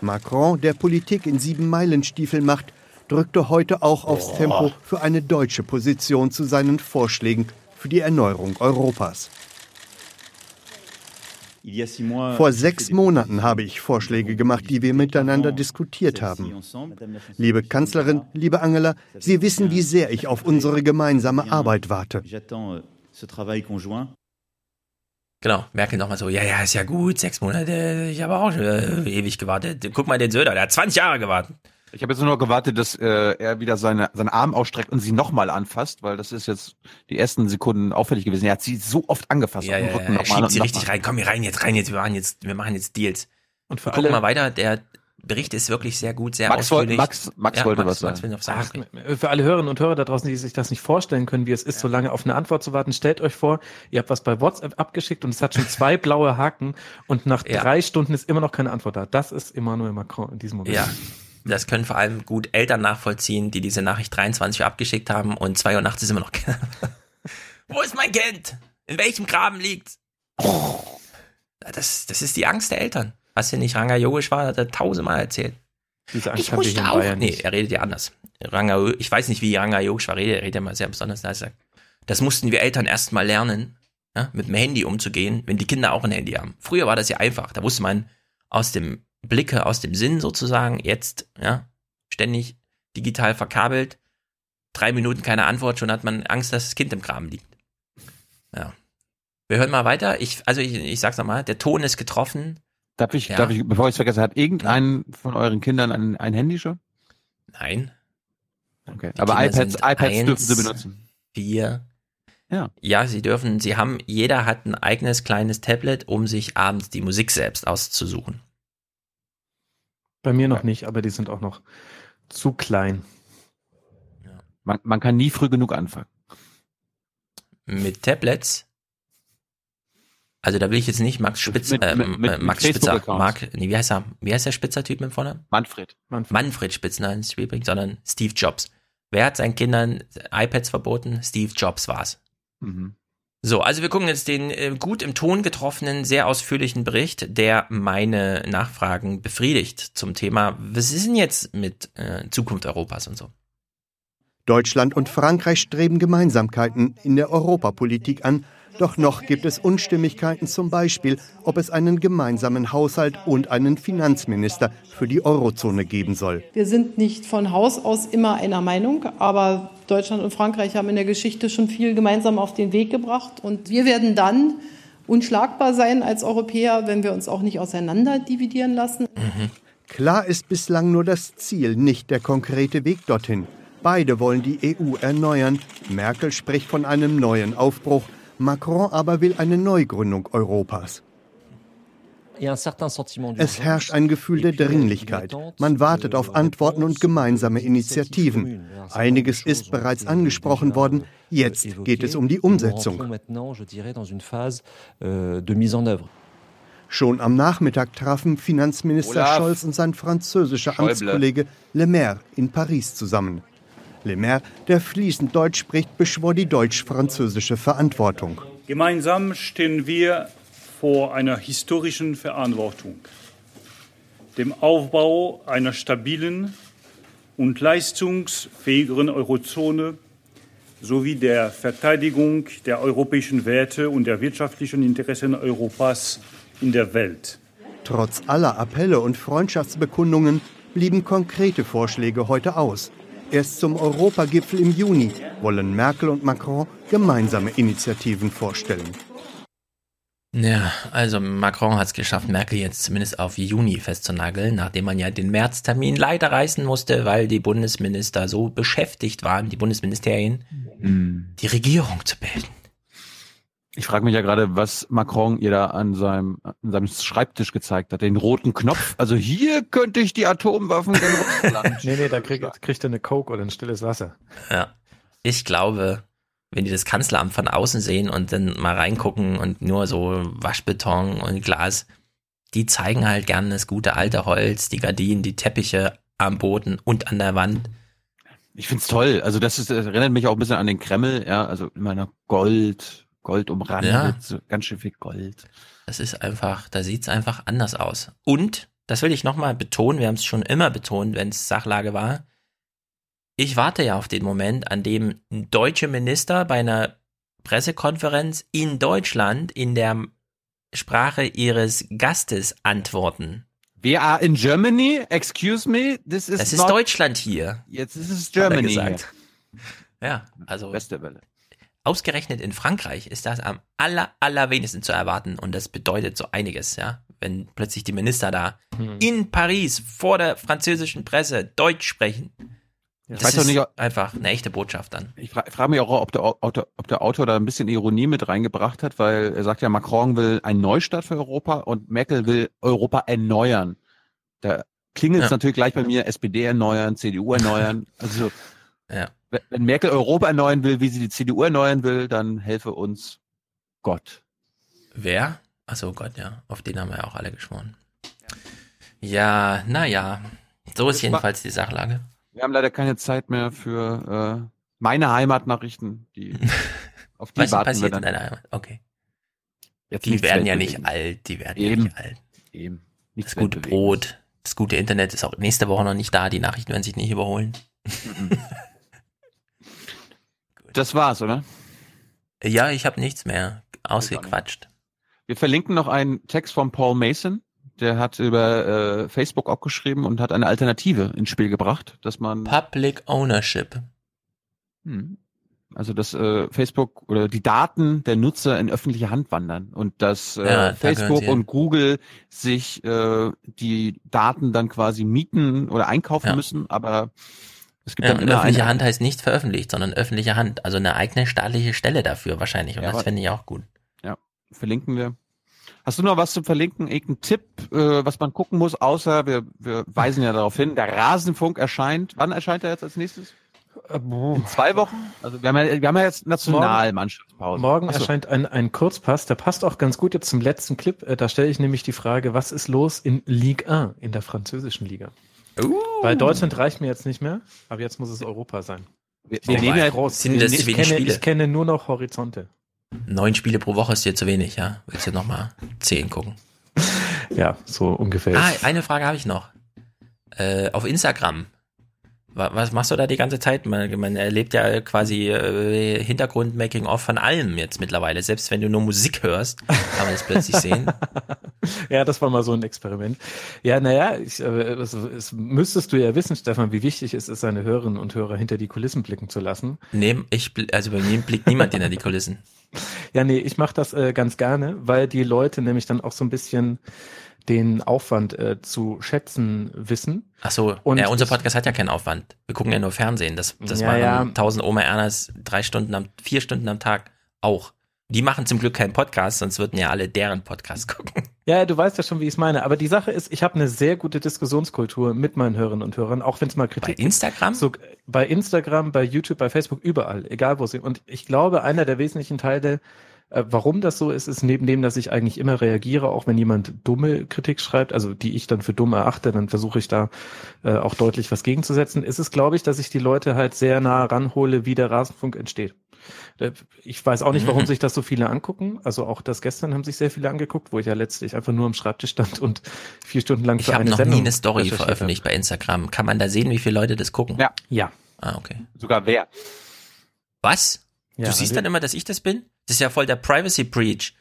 Macron, der Politik in sieben Meilenstiefeln macht, drückte heute auch aufs Tempo für eine deutsche Position zu seinen Vorschlägen für die Erneuerung Europas. Vor sechs Monaten habe ich Vorschläge gemacht, die wir miteinander diskutiert haben. Liebe Kanzlerin, liebe Angela, Sie wissen, wie sehr ich auf unsere gemeinsame Arbeit warte. Genau, Merkel nochmal so, ja, ja, ist ja gut, sechs Monate, ich habe auch schon äh, ewig gewartet. Guck mal den Söder, der hat 20 Jahre gewartet. Ich habe jetzt nur noch gewartet, dass äh, er wieder seine, seinen Arm ausstreckt und sie nochmal anfasst, weil das ist jetzt die ersten Sekunden auffällig gewesen. Er hat sie so oft angefasst. Ja, auf dem ja, Rücken ja, nochmal schiebt sie richtig rein. Komm hier rein, jetzt rein, jetzt, wir machen jetzt, wir machen jetzt Deals. Und für wir gucken alle- mal weiter. Der Bericht ist wirklich sehr gut, sehr Max wollte- ausführlich. Max- Max ja, wollte Max, was Max sagen. noch sagen. Ach, für alle Hörerinnen und Hörer da draußen, die sich das nicht vorstellen können, wie es ist, so lange auf eine Antwort zu warten, stellt euch vor, ihr habt was bei WhatsApp abgeschickt und es hat schon zwei blaue Haken und nach Ja. drei Stunden ist immer noch keine Antwort da. Das ist Emmanuel Macron in diesem Moment. Ja, das können vor allem gut Eltern nachvollziehen, die diese Nachricht 23 Uhr abgeschickt haben und 2 Uhr nachts ist immer noch keiner. Wo ist mein Kind? In welchem Graben liegt's? Das, das ist die Angst der Eltern. Was hier nicht Ranga Yogesh war, hat er tausendmal erzählt. Diese Angst Ich musste in auch. Bayern Nee, er redet ja anders. Ranga, ich weiß nicht, wie Ranga Yogesh war, redet, er redet ja mal sehr besonders. Da sagt, das mussten wir Eltern erst mal lernen, ja, mit dem Handy umzugehen, wenn die Kinder auch ein Handy haben. Früher war das ja einfach. Da wusste man aus dem Blicke, aus dem Sinn sozusagen, jetzt, ja, ständig digital verkabelt, drei Minuten keine Antwort, schon hat man Angst, dass das Kind im Graben liegt. Ja. Wir hören mal weiter. Ich, also ich, ich sag's nochmal, der Ton ist getroffen. Darf ich, Ja. darf ich, bevor ich es vergesse, hat irgendein von euren Kindern ein, ein Handy schon? Nein. Okay. Die Aber Kinder iPads, iPads eins, dürfen sie benutzen. Vier. Ja. Ja, sie dürfen, sie haben, jeder hat ein eigenes kleines Tablet, um sich abends die Musik selbst auszusuchen. Bei mir noch nicht, aber die sind auch noch zu klein. Man, man kann nie früh genug anfangen. Mit Tablets. Also da will ich jetzt nicht Max Spitz, Mit- äh, mit- mit- äh, mit Max Spitzer. Mark, nee, wie heißt er? Wie heißt der Spitzer-Typ mit vorne? Manfred. Manfred. Manfred Spitzer ins Spiel bringt, sondern Steve Jobs. Wer hat seinen Kindern iPads verboten? Steve Jobs war's. Mhm. So, also wir gucken jetzt den äh, gut im Ton getroffenen, sehr ausführlichen Bericht, der meine Nachfragen befriedigt zum Thema, was ist denn jetzt mit äh, Zukunft Europas und so? Deutschland und Frankreich streben Gemeinsamkeiten in der Europapolitik an. Doch noch gibt es Unstimmigkeiten, zum Beispiel, ob es einen gemeinsamen Haushalt und einen Finanzminister für die Eurozone geben soll. Wir sind nicht von Haus aus immer einer Meinung, aber Deutschland und Frankreich haben in der Geschichte schon viel gemeinsam auf den Weg gebracht. Und wir werden dann unschlagbar sein als Europäer, wenn wir uns auch nicht auseinander dividieren lassen. Klar ist bislang nur das Ziel, nicht der konkrete Weg dorthin. Beide wollen die EU erneuern. Merkel spricht von einem neuen Aufbruch. Macron aber will eine Neugründung Europas. Es herrscht ein Gefühl der Dringlichkeit. Man wartet auf Antworten und gemeinsame Initiativen. Einiges ist bereits angesprochen worden. Jetzt geht es um die Umsetzung. Schon am Nachmittag trafen Finanzminister. Scholz und sein französischer. Amtskollege Le Maire in Paris zusammen. Le Maire, der fließend Deutsch spricht, beschwor die deutsch-französische Verantwortung. Gemeinsam stehen wir vor einer historischen Verantwortung, dem Aufbau einer stabilen und leistungsfähigeren Eurozone sowie der Verteidigung der europäischen Werte und der wirtschaftlichen Interessen Europas in der Welt. Trotz aller Appelle und Freundschaftsbekundungen blieben konkrete Vorschläge heute aus. Erst zum Europagipfel im Juni wollen Merkel und Macron gemeinsame Initiativen vorstellen. Ja, also Macron hat es geschafft, Merkel jetzt zumindest auf Juni festzunageln, nachdem man ja den Märztermin leider reißen musste, weil die Bundesminister so beschäftigt waren, die Bundesministerien, die Regierung zu bilden. Ich frage mich ja gerade, was Macron ihr da an seinem, an seinem Schreibtisch gezeigt hat. Den roten Knopf. Also hier könnte ich die Atomwaffen in Russland. Nee, nee, da kriegt, kriegt er eine Coke oder ein stilles Wasser. Ja. Ich glaube, wenn die das Kanzleramt von außen sehen und dann mal reingucken und nur so Waschbeton und Glas, die zeigen halt gerne das gute alte Holz, die Gardinen, die Teppiche am Boden und an der Wand. Ich find's toll. Also das, ist, das erinnert mich auch ein bisschen an den Kreml. Ja, also immer noch Gold, Gold umrandet, Ja. so ganz schön viel Gold. Das ist einfach, da sieht's einfach anders aus. Und, das will ich nochmal betonen, wir haben es schon immer betont, wenn es Sachlage war, ich warte ja auf den Moment, an dem deutsche Minister bei einer Pressekonferenz in Deutschland in der Sprache ihres Gastes antworten. We are in Germany. Excuse me. This is Das ist Deutschland hier. Jetzt ist es er Germany. gesagt. Ja, also Beste Welle. Ausgerechnet in Frankreich ist das am aller, allerwenigsten zu erwarten und das bedeutet so einiges, ja. wenn plötzlich die Minister da Hm. in Paris vor der französischen Presse Deutsch sprechen. Ich Das ist nicht, einfach eine echte Botschaft dann. Ich frage frag mich auch, ob der, Autor, ob der Autor da ein bisschen Ironie mit reingebracht hat, weil er sagt ja, Macron will einen Neustart für Europa und Merkel will Europa erneuern. Da klingelt es Ja. natürlich gleich bei mir, SPD erneuern, CDU erneuern. Also Ja. Wenn- Merkel Europa erneuern will, wie sie die CDU erneuern will, dann helfe uns Gott. Wer? Achso, Gott, ja. Auf den haben wir ja auch alle geschworen. Ja, naja. So ist jedenfalls die Sachlage. Wir haben leider keine Zeit mehr für äh, meine Heimatnachrichten. Die, auf die Was warten passiert wir in dann. deiner Heimat? Okay. Jetzt die werden ja nicht alt, die werden ja Eben. nicht alt. Eben. Das gute Brot, das gute Internet ist auch nächste Woche noch nicht da, die Nachrichten werden sich nicht überholen. Das war's, oder? Ja, ich habe nichts mehr ausgequatscht. Wir verlinken noch einen Text von Paul Mason. Der hat über äh, Facebook auch geschrieben und hat eine Alternative ins Spiel gebracht, dass man Public Ownership. Hm. Also dass äh, Facebook oder die Daten der Nutzer in öffentliche Hand wandern und dass äh, Ja, Facebook und. Google sich äh, die Daten dann quasi mieten oder einkaufen Ja. müssen, aber es gibt Ja, dann und immer öffentliche eine, Hand heißt nicht veröffentlicht, sondern öffentliche Hand. Also eine eigene staatliche Stelle dafür wahrscheinlich. Und Ja, das finde ich auch gut. Ja, verlinken wir. Hast du noch was zum Verlinken? Irgendein Tipp, äh, was man gucken muss, außer wir, wir weisen ja darauf hin, der Rasenfunk erscheint. Wann erscheint er jetzt als nächstes? In zwei Wochen? Also wir haben ja, wir haben ja jetzt Nationalmannschaftspause. Morgen so. erscheint ein, ein Kurzpass, der passt auch ganz gut jetzt zum letzten Clip. Äh, Da stelle ich nämlich die Frage, was ist los in Ligue 1, in der französischen Liga? Weil Deutschland reicht mir jetzt nicht mehr, aber jetzt muss es Europa sein. Wir, wir nehmen ja- groß. sind das ich, wenig kenne, Spiele? ich kenne nur noch Horizonte. Neun Spiele pro Woche ist dir zu wenig, ja? Willst du nochmal zehn gucken? Ja, so ungefähr. Ah, eine Frage habe ich noch. Äh, auf Instagram. Wa- Was machst du da die ganze Zeit? Man, man erlebt ja quasi äh, Hintergrund-Making-of von allem jetzt mittlerweile. Selbst wenn du nur Musik hörst, kann man das plötzlich sehen. Ja, das war mal so ein Experiment. Ja, naja, ich, äh, das, das müsstest du ja wissen, Stefan, wie wichtig es ist, seine Hörerinnen und Hörer hinter die Kulissen blicken zu lassen. Nee, ich, also bei mir blickt niemand hinter die Kulissen. Ja, nee, ich mache das äh, ganz gerne, weil die Leute nämlich dann auch so ein bisschen den Aufwand äh, zu schätzen wissen. Ach so, Und ja, unser Podcast hat ja keinen Aufwand. Wir gucken ja nur Fernsehen. Das, das Ja, machen ja. 1000 Oma Ernas drei Stunden am, vier Stunden am Tag auch. Die machen zum Glück keinen Podcast, sonst würden ja alle deren Podcast gucken. Ja, du weißt ja schon, wie ich es meine. Aber die Sache ist, ich habe eine sehr gute Diskussionskultur mit meinen Hörerinnen und Hörern, auch wenn es mal Kritik Bei Instagram? So, bei Instagram, bei YouTube, bei Facebook, überall, egal wo sie. Und ich glaube, einer der wesentlichen Teile, warum das so ist, ist neben dem, dass ich eigentlich immer reagiere, auch wenn jemand dumme Kritik schreibt, also die ich dann für dumm erachte, dann versuche ich da äh, auch deutlich was gegenzusetzen, ist es, glaube ich, dass ich die Leute halt sehr nah ranhole, wie der Rasenfunk entsteht. Äh, Ich weiß auch nicht, warum sich das so viele angucken. Also auch das gestern haben sich sehr viele angeguckt, wo ich ja letztlich einfach nur am Schreibtisch stand und vier Stunden lang Ich für habe eine noch Sendung nie eine Story habe. veröffentlicht bei Instagram. Kann man da sehen, wie viele Leute das gucken? Ja. Ja. Ah, okay. Sogar wer? Was? Ja, du siehst also- dann immer, dass ich das bin? Das ist ja voll der Privacy Breach.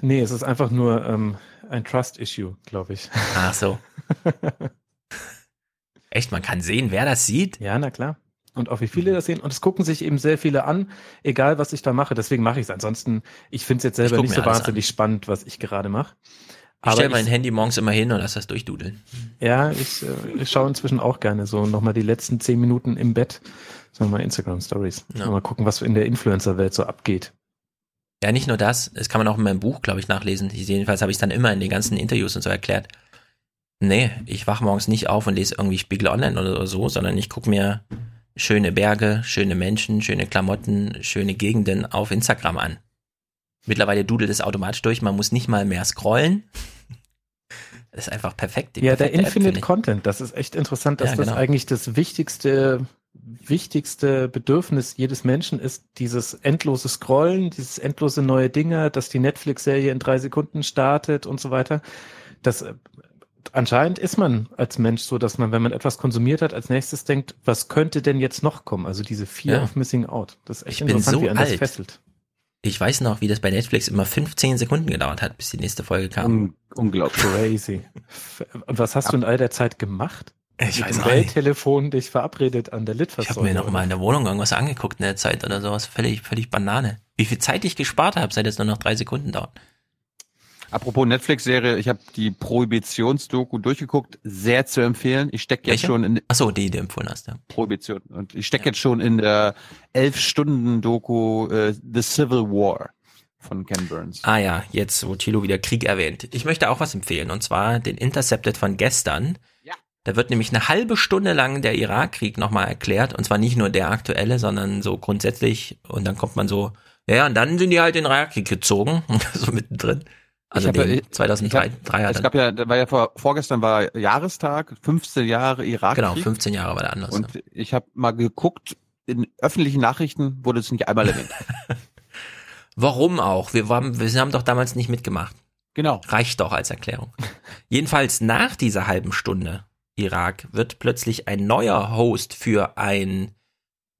Nee, es ist einfach nur ähm, ein Trust-Issue, glaube ich. Ach so. Echt, man kann sehen, wer das sieht? Ja, na klar. Und auch wie viele das sehen. Und es gucken sich eben sehr viele an, egal was ich da mache. Deswegen mache ich es. Ansonsten, ich finde es jetzt selber nicht so wahnsinnig spannend, was ich gerade mache. Ich stelle mein Handy morgens immer hin und lass das durchdudeln. Ja, ich, äh, ich schaue inzwischen auch gerne so nochmal die letzten zehn Minuten im Bett. Sagen wir mal Instagram Stories. Ja. Mal gucken, was in der Influencer-Welt so abgeht. Ja, nicht nur das, das kann man auch in meinem Buch, glaube ich, nachlesen. Jedenfalls habe ich es dann immer in den ganzen Interviews und so erklärt. Nee, ich wach morgens nicht auf und lese irgendwie Spiegel Online oder so, sondern ich gucke mir schöne Berge, schöne Menschen, schöne Klamotten, schöne Gegenden auf Instagram an. Mittlerweile dudelt es automatisch durch, man muss nicht mal mehr scrollen. Das ist einfach perfekt. Ja, der perfekte App, Infinite ich. Content, das ist echt interessant, dass Ja, das genau. eigentlich das wichtigste, wichtigste Bedürfnis jedes Menschen ist, dieses endlose Scrollen, dieses endlose neue Dinge, dass die Netflix-Serie in drei Sekunden startet und so weiter. Das äh, anscheinend ist man als Mensch so, dass man, wenn man etwas konsumiert hat, als nächstes denkt, was könnte denn jetzt noch kommen? Also diese Fear Ja. of Missing Out. Das ist echt Ich bin interessant, so wie einen das alt. fesselt. Ich weiß noch, wie das bei Netflix immer 15 Sekunden gedauert hat, bis die nächste Folge kam. Un unglaublich. Crazy. Was hast du in all der Zeit gemacht? Ich weiß nicht. Welttelefon dich verabredet an der Ich Litfaßsäule. habe mir noch mal in der Wohnung irgendwas angeguckt in der Zeit oder sowas. Völlig, völlig Banane. Wie viel Zeit ich gespart habe, seit es nur noch drei Sekunden dauert. Apropos Netflix-Serie, ich habe die Prohibitionsdoku durchgeguckt, sehr zu empfehlen. Ich stecke jetzt schon in Achso, die, die du empfohlen hast, ja. Prohibition und ich stecke jetzt schon in der elf Stunden Doku äh, The Civil War von Ken Burns. Ah ja, jetzt wo Thilo wieder Krieg erwähnt. Ich möchte auch was empfehlen und zwar den Intercepted von gestern. Ja. Da wird nämlich eine halbe Stunde lang der Irakkrieg nochmal erklärt und zwar nicht nur der aktuelle, sondern so grundsätzlich und dann kommt man so, ja, und dann sind die halt in den Irakkrieg gezogen, so mittendrin. Also Ich hab den ja- 2003 ich hab- Es gab ja, war ja vor, vorgestern war Jahrestag, 15 Jahre Irakkrieg. Genau, 15 Jahre war der anders. Und ich habe mal geguckt, in öffentlichen Nachrichten wurde es nicht einmal erwähnt. Warum auch? Wir, waren, wir haben doch damals nicht mitgemacht. Genau. Reicht doch als Erklärung. Jedenfalls nach dieser halben Stunde Irak wird plötzlich ein neuer Host für ein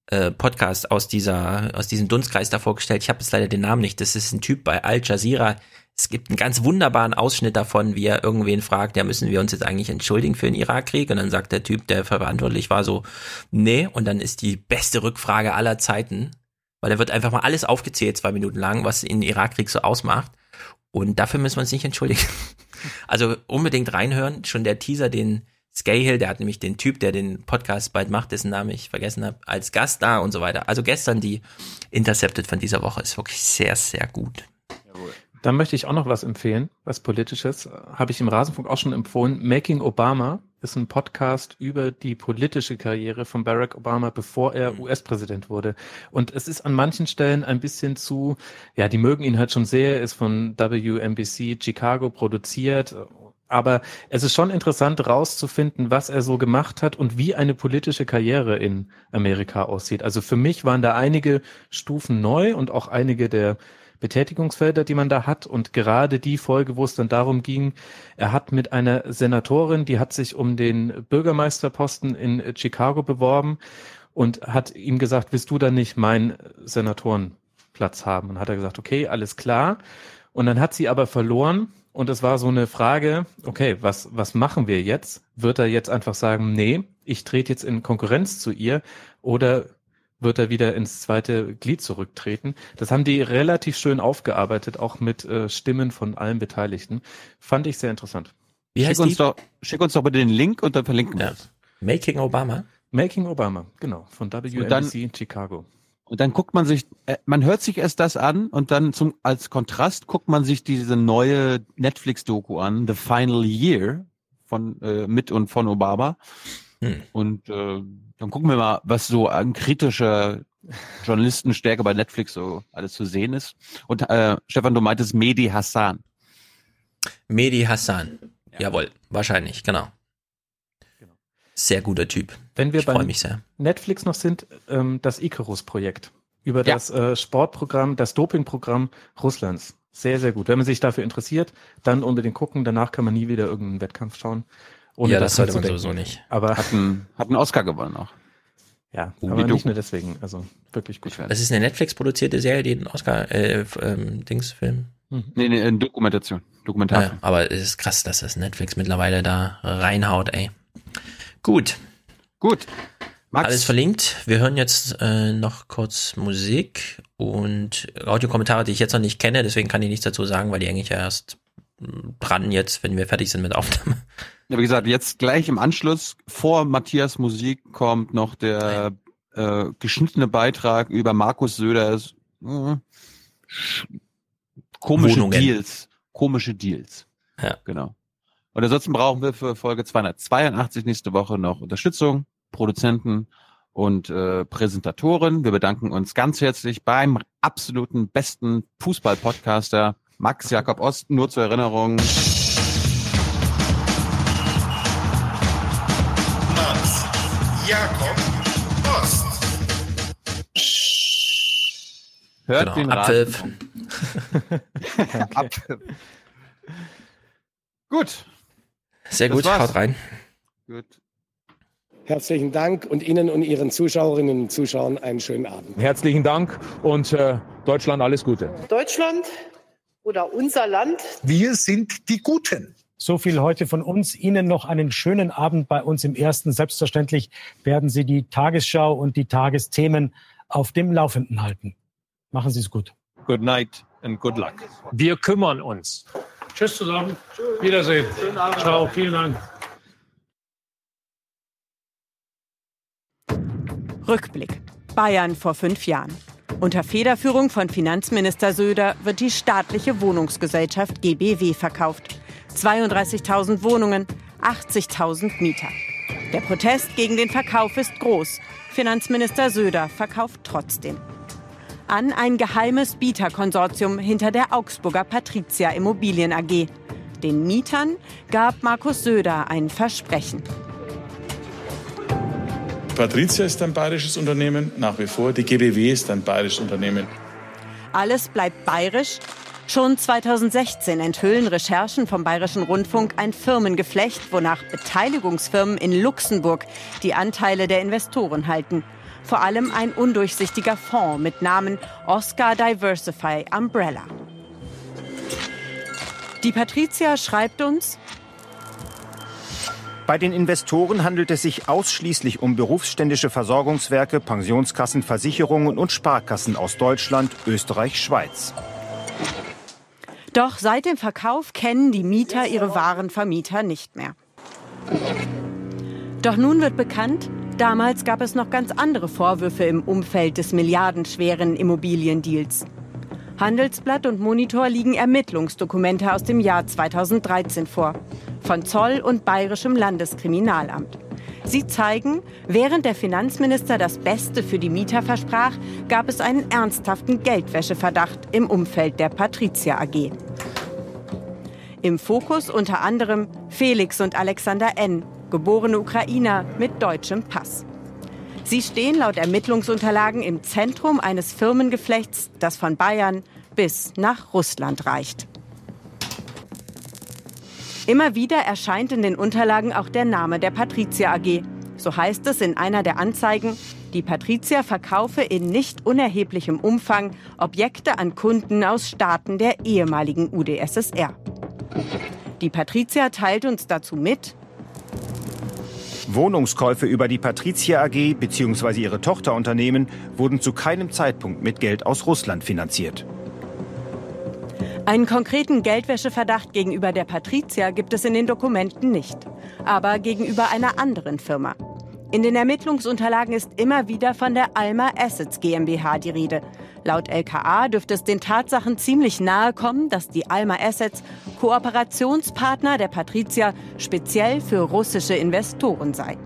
äh, Podcast aus dieser aus diesem Dunstkreis da vorgestellt. Ich habe jetzt leider den Namen nicht. Das ist ein Typ bei Al Jazeera. Es gibt einen ganz wunderbaren Ausschnitt davon, wie er irgendwen fragt, ja, müssen wir uns jetzt eigentlich entschuldigen für den Irakkrieg? Und dann sagt der Typ, der verantwortlich war, so, nee. Und dann ist die beste Rückfrage aller Zeiten, weil da wird einfach mal alles aufgezählt, zwei Minuten lang, was den Irakkrieg so ausmacht. Und dafür müssen wir uns nicht entschuldigen. Also unbedingt reinhören. Schon der Teaser, den Scahill, der hat nämlich den Typ, der den Podcast bald macht, dessen Namen ich vergessen habe, als Gast da und so weiter. Also gestern die Intercepted von dieser Woche ist wirklich sehr, sehr gut. Dann möchte ich auch noch was empfehlen, was politisches. Habe ich im Rasenfunk auch schon empfohlen. Making Obama ist ein Podcast über die politische Karriere von Barack Obama, bevor er US-Präsident wurde. Und es ist an manchen Stellen ein bisschen zu, ja, die mögen ihn halt schon sehr, ist von WNBC Chicago produziert. Aber es ist schon interessant rauszufinden, was er so gemacht hat und wie eine politische Karriere in Amerika aussieht. Also für mich waren da einige Stufen neu und auch einige der Betätigungsfelder, die man da hat. Und gerade die Folge, wo es dann darum ging, er hat mit einer Senatorin, die hat sich um den Bürgermeisterposten in Chicago beworben und hat ihm gesagt, willst du dann nicht meinen Senatorenplatz haben? Und hat er gesagt, okay, alles klar. Und dann hat sie aber verloren. Und es war so eine Frage, okay, was, was machen wir jetzt? Wird er jetzt einfach sagen, nee, ich trete jetzt in Konkurrenz zu ihr? Oder wird er wieder ins zweite Glied zurücktreten. Das haben die relativ schön aufgearbeitet, auch mit äh, Stimmen von allen Beteiligten. Fand ich sehr interessant. schick, uns doch, schick uns doch bitte den Link und dann verlinken wir es. Making Obama? Making Obama, genau, von WNBC dann- in Chicago. Und dann guckt man sich, äh, man hört sich erst das an und dann zum als Kontrast guckt man sich diese neue Netflix-Doku an, The Final Year von äh, mit und von Obama. Hm. Und äh, dann gucken wir mal, was so an kritischer Journalistenstärke bei Netflix so alles zu sehen ist. Und äh, Stefan, du meintest Mehdi Hassan. Mehdi Hassan. Jawohl, wahrscheinlich, genau. Sehr guter Typ. Wenn wir ich freue bei mich sehr. Netflix noch sind, ähm, das Icarus-Projekt über Ja. das äh, Sportprogramm, das Dopingprogramm Russlands. Sehr, sehr gut. Wenn man sich dafür interessiert, dann unbedingt gucken. Danach kann man nie wieder irgendeinen Wettkampf schauen. Ja, das sollte man sowieso nicht. Aber Hat einen, hat einen Oscar gewonnen auch. ja, Oh, aber die nicht nur deswegen. Also wirklich gut. Das ist eine Netflix-produzierte Serie, die den Oscar, äh, ähm, Dingsfilm. Nee, nee, eine Dokumentation. Dokumentarfilm. ja, aber es ist krass, dass das Netflix mittlerweile da reinhaut, ey. Gut. Gut. Max, Alles verlinkt. Wir hören jetzt äh, noch kurz Musik und Audiokommentare, die ich jetzt noch nicht kenne, deswegen kann ich nichts dazu sagen, weil die eigentlich erst mh, dran jetzt, wenn wir fertig sind mit Aufnahme. Ja, wie gesagt, jetzt gleich im Anschluss vor Matthias Musik kommt noch der äh, geschnittene Beitrag über Markus Söders äh, sch- komische Wohnungen. Deals. Komische Deals. Ja. Genau. Und ansonsten brauchen wir für Folge 282 nächste Woche noch Unterstützung, Produzenten und äh, Präsentatoren. Wir bedanken uns ganz herzlich beim absoluten besten Fußball-Podcaster Max Jakob Ost. Nur zur Erinnerung. Max Jakob Ost. Hört Genau, den Abpfiff. Abpfiff. Gut. Sehr gut, haut rein. Gut. Herzlichen Dank und Ihnen und Ihren Zuschauerinnen und Zuschauern einen schönen Abend. Herzlichen Dank und äh, Deutschland alles Gute. Deutschland oder unser Land. Wir sind die Guten. So viel heute von uns. Ihnen noch einen schönen Abend bei uns im Ersten. Selbstverständlich werden Sie die Tagesschau und die Tagesthemen auf dem Laufenden halten. Machen Sie es gut. Good night and good luck. Wir kümmern uns. Tschüss zusammen. Wiedersehen. Ciao, vielen Dank. Rückblick. Bayern vor fünf Jahren. Unter Federführung von Finanzminister Söder wird die staatliche Wohnungsgesellschaft GBW verkauft. 32.000 Wohnungen, 80.000 Mieter. Der Protest gegen den Verkauf ist groß. Finanzminister Söder verkauft trotzdem. An ein geheimes Bieterkonsortium hinter der Augsburger Patricia Immobilien AG. Den Mietern gab Markus Söder ein Versprechen. Patricia ist ein bayerisches Unternehmen, nach wie vor. Die GBW ist ein bayerisches Unternehmen. Alles bleibt bayerisch. Schon 2016 enthüllen Recherchen vom Bayerischen Rundfunk ein Firmengeflecht, wonach Beteiligungsfirmen in Luxemburg die Anteile der Investoren halten. Vor allem ein undurchsichtiger Fonds mit Namen Oscar Diversify Umbrella. Die Patricia schreibt uns, bei den Investoren handelt es sich ausschließlich um berufsständische Versorgungswerke, Pensionskassen, Versicherungen und Sparkassen aus Deutschland, Österreich, Schweiz. Doch seit dem Verkauf kennen die Mieter ihre wahren Vermieter nicht mehr. Doch nun wird bekannt, damals gab es noch ganz andere Vorwürfe im Umfeld des milliardenschweren Immobiliendeals. Handelsblatt und Monitor liegen Ermittlungsdokumente aus dem Jahr 2013 vor von Zoll und Bayerischem Landeskriminalamt. Sie zeigen, während der Finanzminister das Beste für die Mieter versprach, gab es einen ernsthaften Geldwäscheverdacht im Umfeld der Patricia AG. Im Fokus unter anderem Felix und Alexander N., geborene Ukrainer mit deutschem Pass. Sie stehen laut Ermittlungsunterlagen im Zentrum eines Firmengeflechts, das von Bayern bis nach Russland reicht. Immer wieder erscheint in den Unterlagen auch der Name der Patricia AG. So heißt es in einer der Anzeigen, die Patricia verkaufe in nicht unerheblichem Umfang Objekte an Kunden aus Staaten der ehemaligen UdSSR. Die Patricia teilt uns dazu mit, Wohnungskäufe über die Patricia AG bzw. ihre Tochterunternehmen wurden zu keinem Zeitpunkt mit Geld aus Russland finanziert. Einen konkreten Geldwäscheverdacht gegenüber der Patricia gibt es in den Dokumenten nicht, aber gegenüber einer anderen Firma. In den Ermittlungsunterlagen ist immer wieder von der Alma Assets GmbH die Rede. Laut LKA dürfte es den Tatsachen ziemlich nahe kommen, dass die Alma Assets Kooperationspartner der Patricia speziell für russische Investoren sei.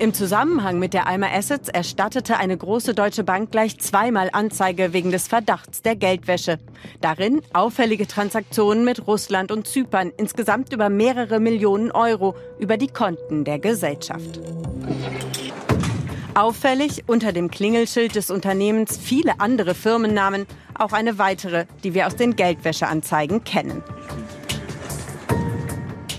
Im Zusammenhang mit der Alma Assets erstattete eine große deutsche Bank gleich zweimal Anzeige wegen des Verdachts der Geldwäsche. Darin auffällige Transaktionen mit Russland und Zypern, insgesamt über mehrere Millionen Euro über die Konten der Gesellschaft. Auffällig unter dem Klingelschild des Unternehmens viele andere Firmennamen, auch eine weitere, die wir aus den Geldwäscheanzeigen kennen.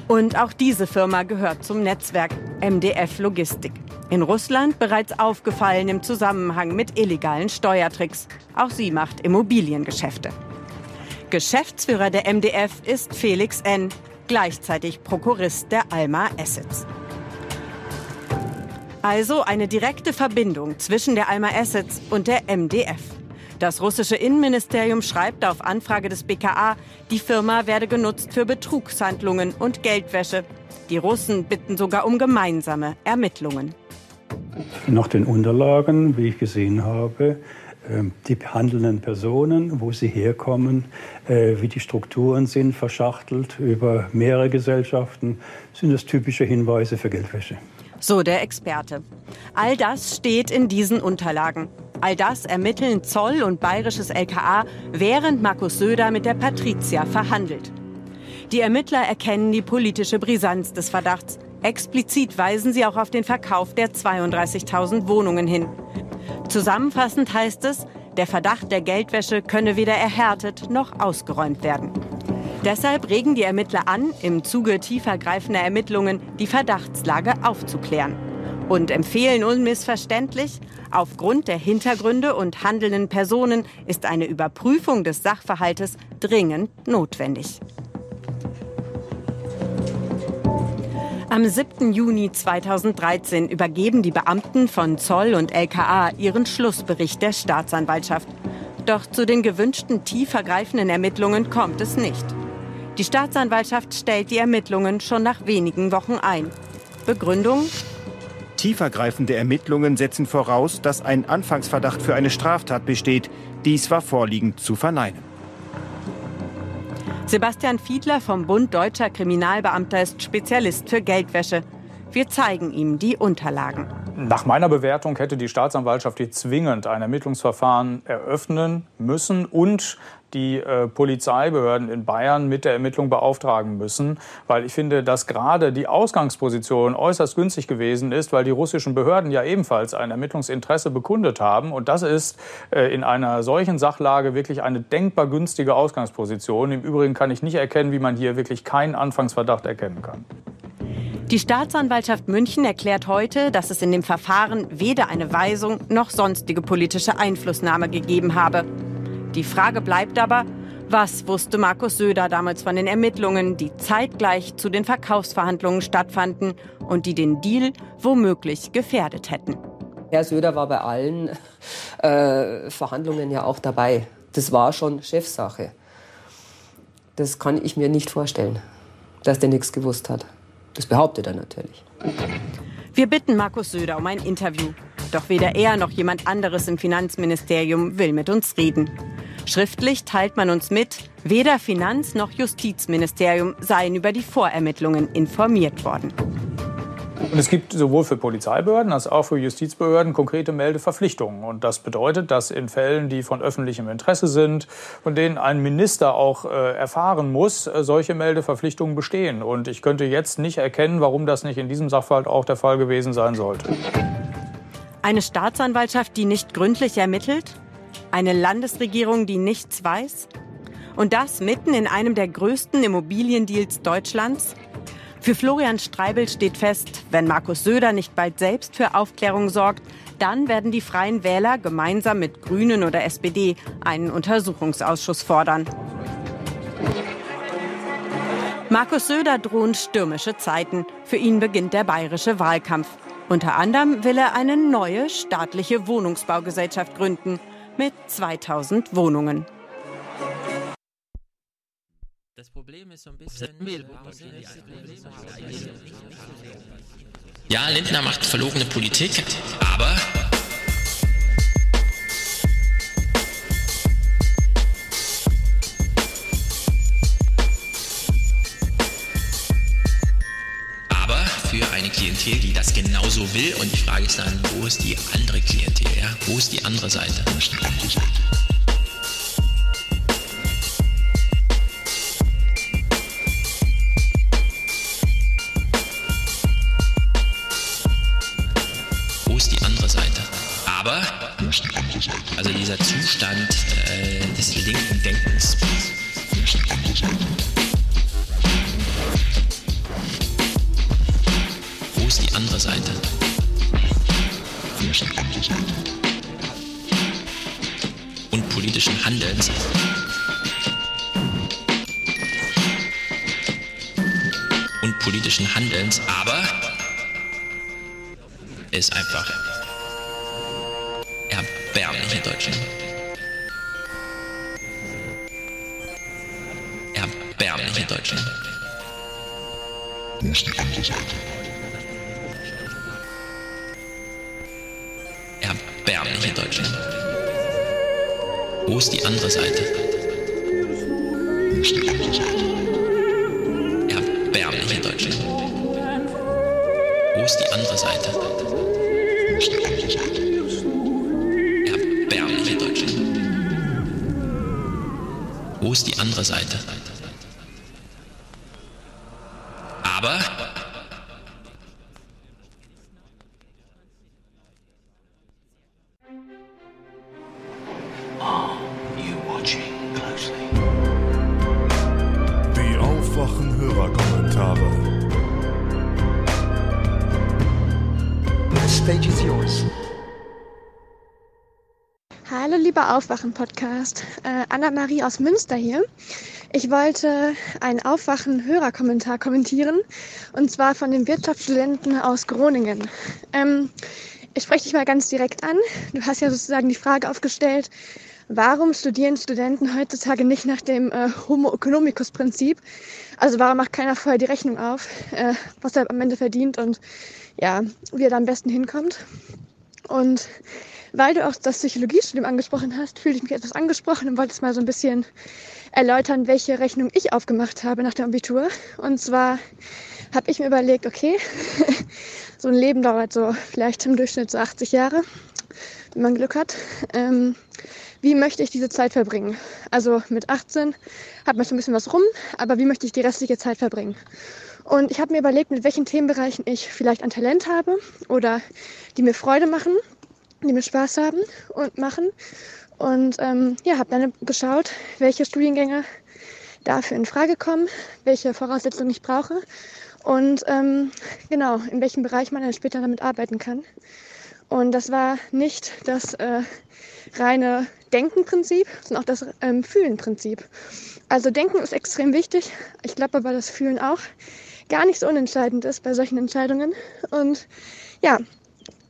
Und auch diese Firma gehört zum Netzwerk MDF Logistik. In Russland bereits aufgefallen im Zusammenhang mit illegalen Steuertricks. Auch sie macht Immobiliengeschäfte. Geschäftsführer der MDF ist Felix N., gleichzeitig Prokurist der Alma Assets. Also eine direkte Verbindung zwischen der Alma Assets und der MDF. Das russische Innenministerium schreibt auf Anfrage des BKA, die Firma werde genutzt für Betrugshandlungen und Geldwäsche. Die Russen bitten sogar um gemeinsame Ermittlungen. Nach den Unterlagen, wie ich gesehen habe, ähm, die handelnden Personen, wo sie herkommen, äh, wie die Strukturen sind, verschachtelt über mehrere Gesellschaften, sind das typische Hinweise für Geldwäsche. So der Experte. All das steht in diesen Unterlagen. All das ermitteln Zoll und bayerisches LKA, während Markus Söder mit der Patricia verhandelt. Die Ermittler erkennen die politische Brisanz des Verdachts. Explizit weisen sie auch auf den Verkauf der 32.000 Wohnungen hin. Zusammenfassend heißt es, der Verdacht der Geldwäsche könne weder erhärtet noch ausgeräumt werden. Deshalb regen die Ermittler an, im Zuge tiefergreifender Ermittlungen die Verdachtslage aufzuklären und empfehlen unmissverständlich, aufgrund der Hintergründe und handelnden Personen ist eine Überprüfung des Sachverhaltes dringend notwendig. Am 7. Juni 2013 übergeben die Beamten von Zoll und LKA ihren Schlussbericht der Staatsanwaltschaft. Doch zu den gewünschten tiefergreifenden Ermittlungen kommt es nicht. Die Staatsanwaltschaft stellt die Ermittlungen schon nach wenigen Wochen ein. Begründung? Tiefergreifende Ermittlungen setzen voraus, dass ein Anfangsverdacht für eine Straftat besteht. Dies war vorliegend zu verneinen. Sebastian Fiedler vom Bund Deutscher Kriminalbeamter ist Spezialist für Geldwäsche. Wir zeigen ihm die Unterlagen. Nach meiner Bewertung hätte die Staatsanwaltschaft hier zwingend ein Ermittlungsverfahren eröffnen müssen und die äh, Polizeibehörden in Bayern mit der Ermittlung beauftragen müssen, weil ich finde, dass gerade die Ausgangsposition äußerst günstig gewesen ist, weil die russischen Behörden ja ebenfalls ein Ermittlungsinteresse bekundet haben. Und das ist äh, in einer solchen Sachlage wirklich eine denkbar günstige Ausgangsposition. Im Übrigen kann ich nicht erkennen, wie man hier wirklich keinen Anfangsverdacht erkennen kann. Die Staatsanwaltschaft München erklärt heute, dass es in dem Verfahren weder eine Weisung noch sonstige politische Einflussnahme gegeben habe. Die Frage bleibt aber, was wusste Markus Söder damals von den Ermittlungen, die zeitgleich zu den Verkaufsverhandlungen stattfanden und die den Deal womöglich gefährdet hätten? Herr Söder war bei allen äh, Verhandlungen ja auch dabei. Das war schon Chefsache. Das kann ich mir nicht vorstellen, dass der nichts gewusst hat. Das behauptet er natürlich. Wir bitten Markus Söder um ein Interview. Doch weder er noch jemand anderes im Finanzministerium will mit uns reden. Schriftlich teilt man uns mit, weder Finanz- noch Justizministerium seien über die Vorermittlungen informiert worden. Und es gibt sowohl für Polizeibehörden als auch für Justizbehörden konkrete Meldeverpflichtungen. Und das bedeutet, dass in Fällen, die von öffentlichem Interesse sind, von denen ein Minister auch äh, erfahren muss, äh, solche Meldeverpflichtungen bestehen. Und ich könnte jetzt nicht erkennen, warum das nicht in diesem Sachverhalt auch der Fall gewesen sein sollte. Eine Staatsanwaltschaft, die nicht gründlich ermittelt? Eine Landesregierung, die nichts weiß? Und das mitten in einem der größten Immobiliendeals Deutschlands? Für Florian Streibel steht fest, wenn Markus Söder nicht bald selbst für Aufklärung sorgt, dann werden die Freien Wähler gemeinsam mit Grünen oder SPD einen Untersuchungsausschuss fordern. Markus Söder drohen stürmische Zeiten. Für ihn beginnt der bayerische Wahlkampf. Unter anderem will er eine neue staatliche Wohnungsbaugesellschaft gründen mit 2000 Wohnungen. Das Problem ist so ein bisschen. Ja, Lindner macht verlogene Politik, aber für eine Klientel, die das genauso will. Und die Frage ist dann, wo ist die andere Klientel? Ja? Wo ist die andere Seite? Wo ist die andere Seite? Aber, also dieser Zustand äh, des linken Denkens. Andere Seite? Und politischen Handelns. Und politischen Handelns, aber ist einfach erbärmlich in Deutschland. Erbärmlich in Deutschland. Wo ist die andere Seite? Erbärmlich in Deutschland. Wo ist die andere Seite? Wo ist die andere Seite? Deutschland. Wo ist die andere Seite? Wo ist die andere Seite? Deutschland. Wo ist die andere Seite? Aufwachen-Podcast. Äh, Anna-Marie aus Münster hier. Ich wollte einen Aufwachen-Hörerkommentar kommentieren und zwar von den Wirtschaftsstudenten aus Groningen. Ähm, ich spreche dich mal ganz direkt an. Du hast ja sozusagen die Frage aufgestellt, warum studieren Studenten heutzutage nicht nach dem äh, Homo economicus Prinzip? Also warum macht keiner vorher die Rechnung auf, äh, was er am Ende verdient und ja, wie er da am besten hinkommt? Und weil du auch das Psychologiestudium angesprochen hast, fühle ich mich etwas angesprochen und wollte es mal so ein bisschen erläutern, welche Rechnung ich aufgemacht habe nach dem Abitur. Und zwar habe ich mir überlegt, okay, so ein Leben dauert so vielleicht im Durchschnitt so 80 Jahre, wenn man Glück hat. Ähm, wie möchte ich diese Zeit verbringen? Also mit 18 hat man schon ein bisschen was rum, aber wie möchte ich die restliche Zeit verbringen? Und ich habe mir überlegt, mit welchen Themenbereichen ich vielleicht ein Talent habe oder die mir Freude machen, die mir Spaß haben und machen. Und ähm, ja, habe dann geschaut, welche Studiengänge dafür in Frage kommen, welche Voraussetzungen ich brauche und ähm, genau, in welchem Bereich man dann später damit arbeiten kann. Und das war nicht das äh, reine Denkenprinzip, sondern auch das ähm, Fühlenprinzip. Also Denken ist extrem wichtig. Ich glaube aber, dass Fühlen auch gar nicht so unentscheidend ist bei solchen Entscheidungen. Und ja,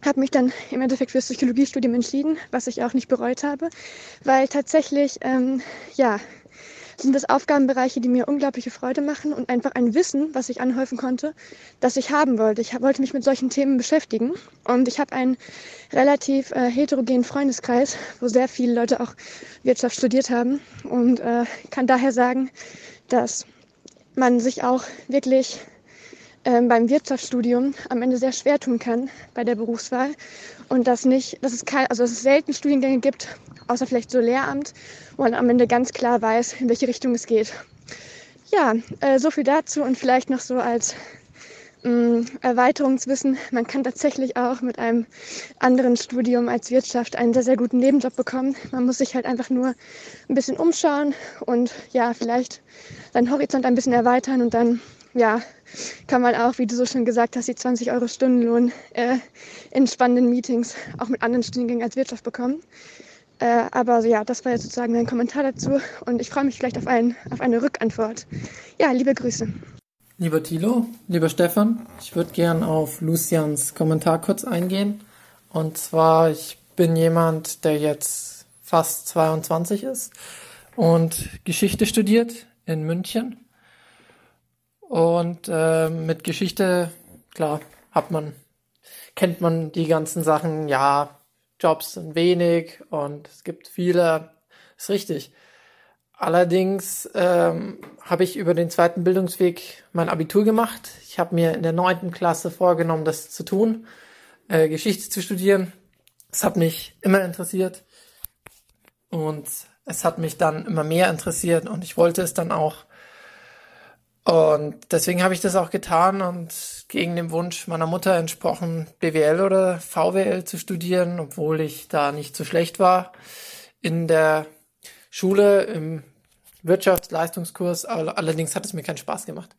habe mich dann im Endeffekt fürs Psychologiestudium entschieden, was ich auch nicht bereut habe, weil tatsächlich ähm, ja sind das Aufgabenbereiche, die mir unglaubliche Freude machen und einfach ein Wissen, was ich anhäufen konnte, das ich haben wollte. Ich wollte mich mit solchen Themen beschäftigen. Und ich habe einen relativ äh, heterogenen Freundeskreis, wo sehr viele Leute auch Wirtschaft studiert haben. Und äh, kann daher sagen, dass man sich auch wirklich beim Wirtschaftsstudium am Ende sehr schwer tun kann bei der Berufswahl und dass nicht, dass es kein, also dass es selten Studiengänge gibt, außer vielleicht so Lehramt, wo man am Ende ganz klar weiß, in welche Richtung es geht. Ja, äh, so viel dazu und vielleicht noch so als mh, mm, Erweiterungswissen. Man kann tatsächlich auch mit einem anderen Studium als Wirtschaft einen sehr, sehr guten Nebenjob bekommen. Man muss sich halt einfach nur ein bisschen umschauen und ja, vielleicht seinen Horizont ein bisschen erweitern und dann ja, kann man auch, wie du so schon gesagt hast, die 20 Euro Stundenlohn äh, in spannenden Meetings auch mit anderen Studiengängen als Wirtschaft bekommen. Äh, aber ja, das war jetzt sozusagen mein Kommentar dazu und ich freue mich vielleicht auf, ein, auf eine Rückantwort. Ja, liebe Grüße. Lieber Thilo, lieber Stefan, ich würde gern auf Lucians Kommentar kurz eingehen. Und zwar, ich bin jemand, der jetzt fast 22 ist und Geschichte studiert in München. Und äh, mit Geschichte, klar, hat man, kennt man die ganzen Sachen, ja, Jobs sind wenig und es gibt viele, ist richtig. Allerdings ähm, habe ich über den zweiten Bildungsweg mein Abitur gemacht. Ich habe mir in der neunten Klasse vorgenommen, das zu tun, äh, Geschichte zu studieren. Es hat mich immer interessiert und es hat mich dann immer mehr interessiert und ich wollte es dann auch. Und deswegen habe ich das auch getan und gegen den Wunsch meiner Mutter entsprochen, BWL oder VWL zu studieren, obwohl ich da nicht so schlecht war. In der Schule im Wirtschaftsleistungskurs, allerdings hat es mir keinen Spaß gemacht.